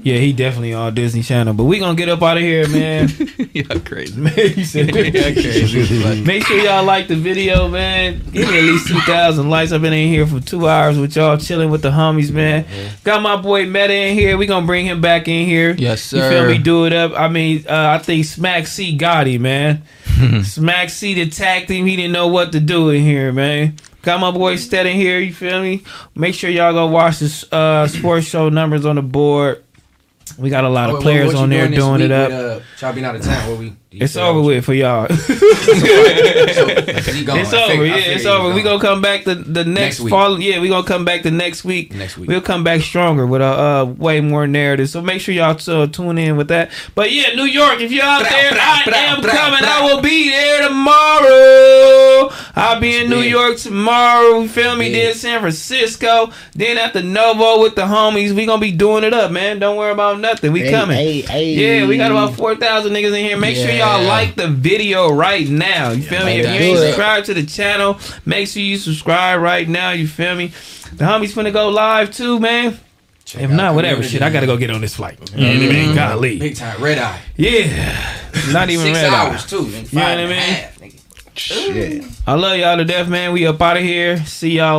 [SPEAKER 1] Yeah, he definitely on Disney Channel. But we gonna get up out of here, man.
[SPEAKER 4] yeah, crazy.
[SPEAKER 1] He said- Make sure y'all like the video, man. Give me at least two thousand likes. I've been in here for two hours with y'all, chilling with the homies, man. Got my boy Meta in here. We gonna bring him back in here.
[SPEAKER 4] Yes, sir.
[SPEAKER 1] You feel me? Do it up. I mean, uh, I think Smack C got him, man. Smack C attacked him. He didn't know what to do in here, man. Got my boy Stet in here. You feel me? Make sure y'all go watch this uh, sports show numbers on the board. We got a lot of
[SPEAKER 3] What-
[SPEAKER 1] players on there doing it up.
[SPEAKER 3] With, uh, y'all being out of town. What we?
[SPEAKER 1] it's over with for y'all.
[SPEAKER 3] It's
[SPEAKER 1] It's over. Yeah, it's over. We gonna come back the the next,
[SPEAKER 3] Next week.
[SPEAKER 1] fall. Yeah, we gonna come back the next week.
[SPEAKER 3] Next week.
[SPEAKER 1] we'll come back stronger with a uh, way more narrative. So make sure y'all uh, tune in with that. But yeah, New York, if you're out
[SPEAKER 3] Bra,
[SPEAKER 1] there,
[SPEAKER 3] bra,
[SPEAKER 1] I
[SPEAKER 3] bra,
[SPEAKER 1] am
[SPEAKER 3] bra,
[SPEAKER 1] coming.
[SPEAKER 3] bra.
[SPEAKER 1] I will be there tomorrow. I'll be in New. York tomorrow. You feel me? Then San Francisco. Then at the Novo with the homies. We gonna be doing it up, man. Don't worry about nothing. We
[SPEAKER 2] Hey,
[SPEAKER 1] coming.
[SPEAKER 2] hey, hey.
[SPEAKER 1] Yeah, we got about four thousand niggas in here. Make sure y'all like the video right now. You feel me? If you ain't subscribed to the channel, make sure you subscribe right now. You feel me? The homies finna go live too, man. if not, whatever. Shit, I gotta go get on this flight. You know what I mm-hmm. mean? Golly.
[SPEAKER 3] Big time red eye.
[SPEAKER 1] Yeah. Not even
[SPEAKER 3] Six
[SPEAKER 1] red eye.
[SPEAKER 3] hours too. In
[SPEAKER 1] You know what I mean?
[SPEAKER 3] half, nigga.
[SPEAKER 2] Shit.
[SPEAKER 1] I love y'all to death, man. We up out of here. See y'all.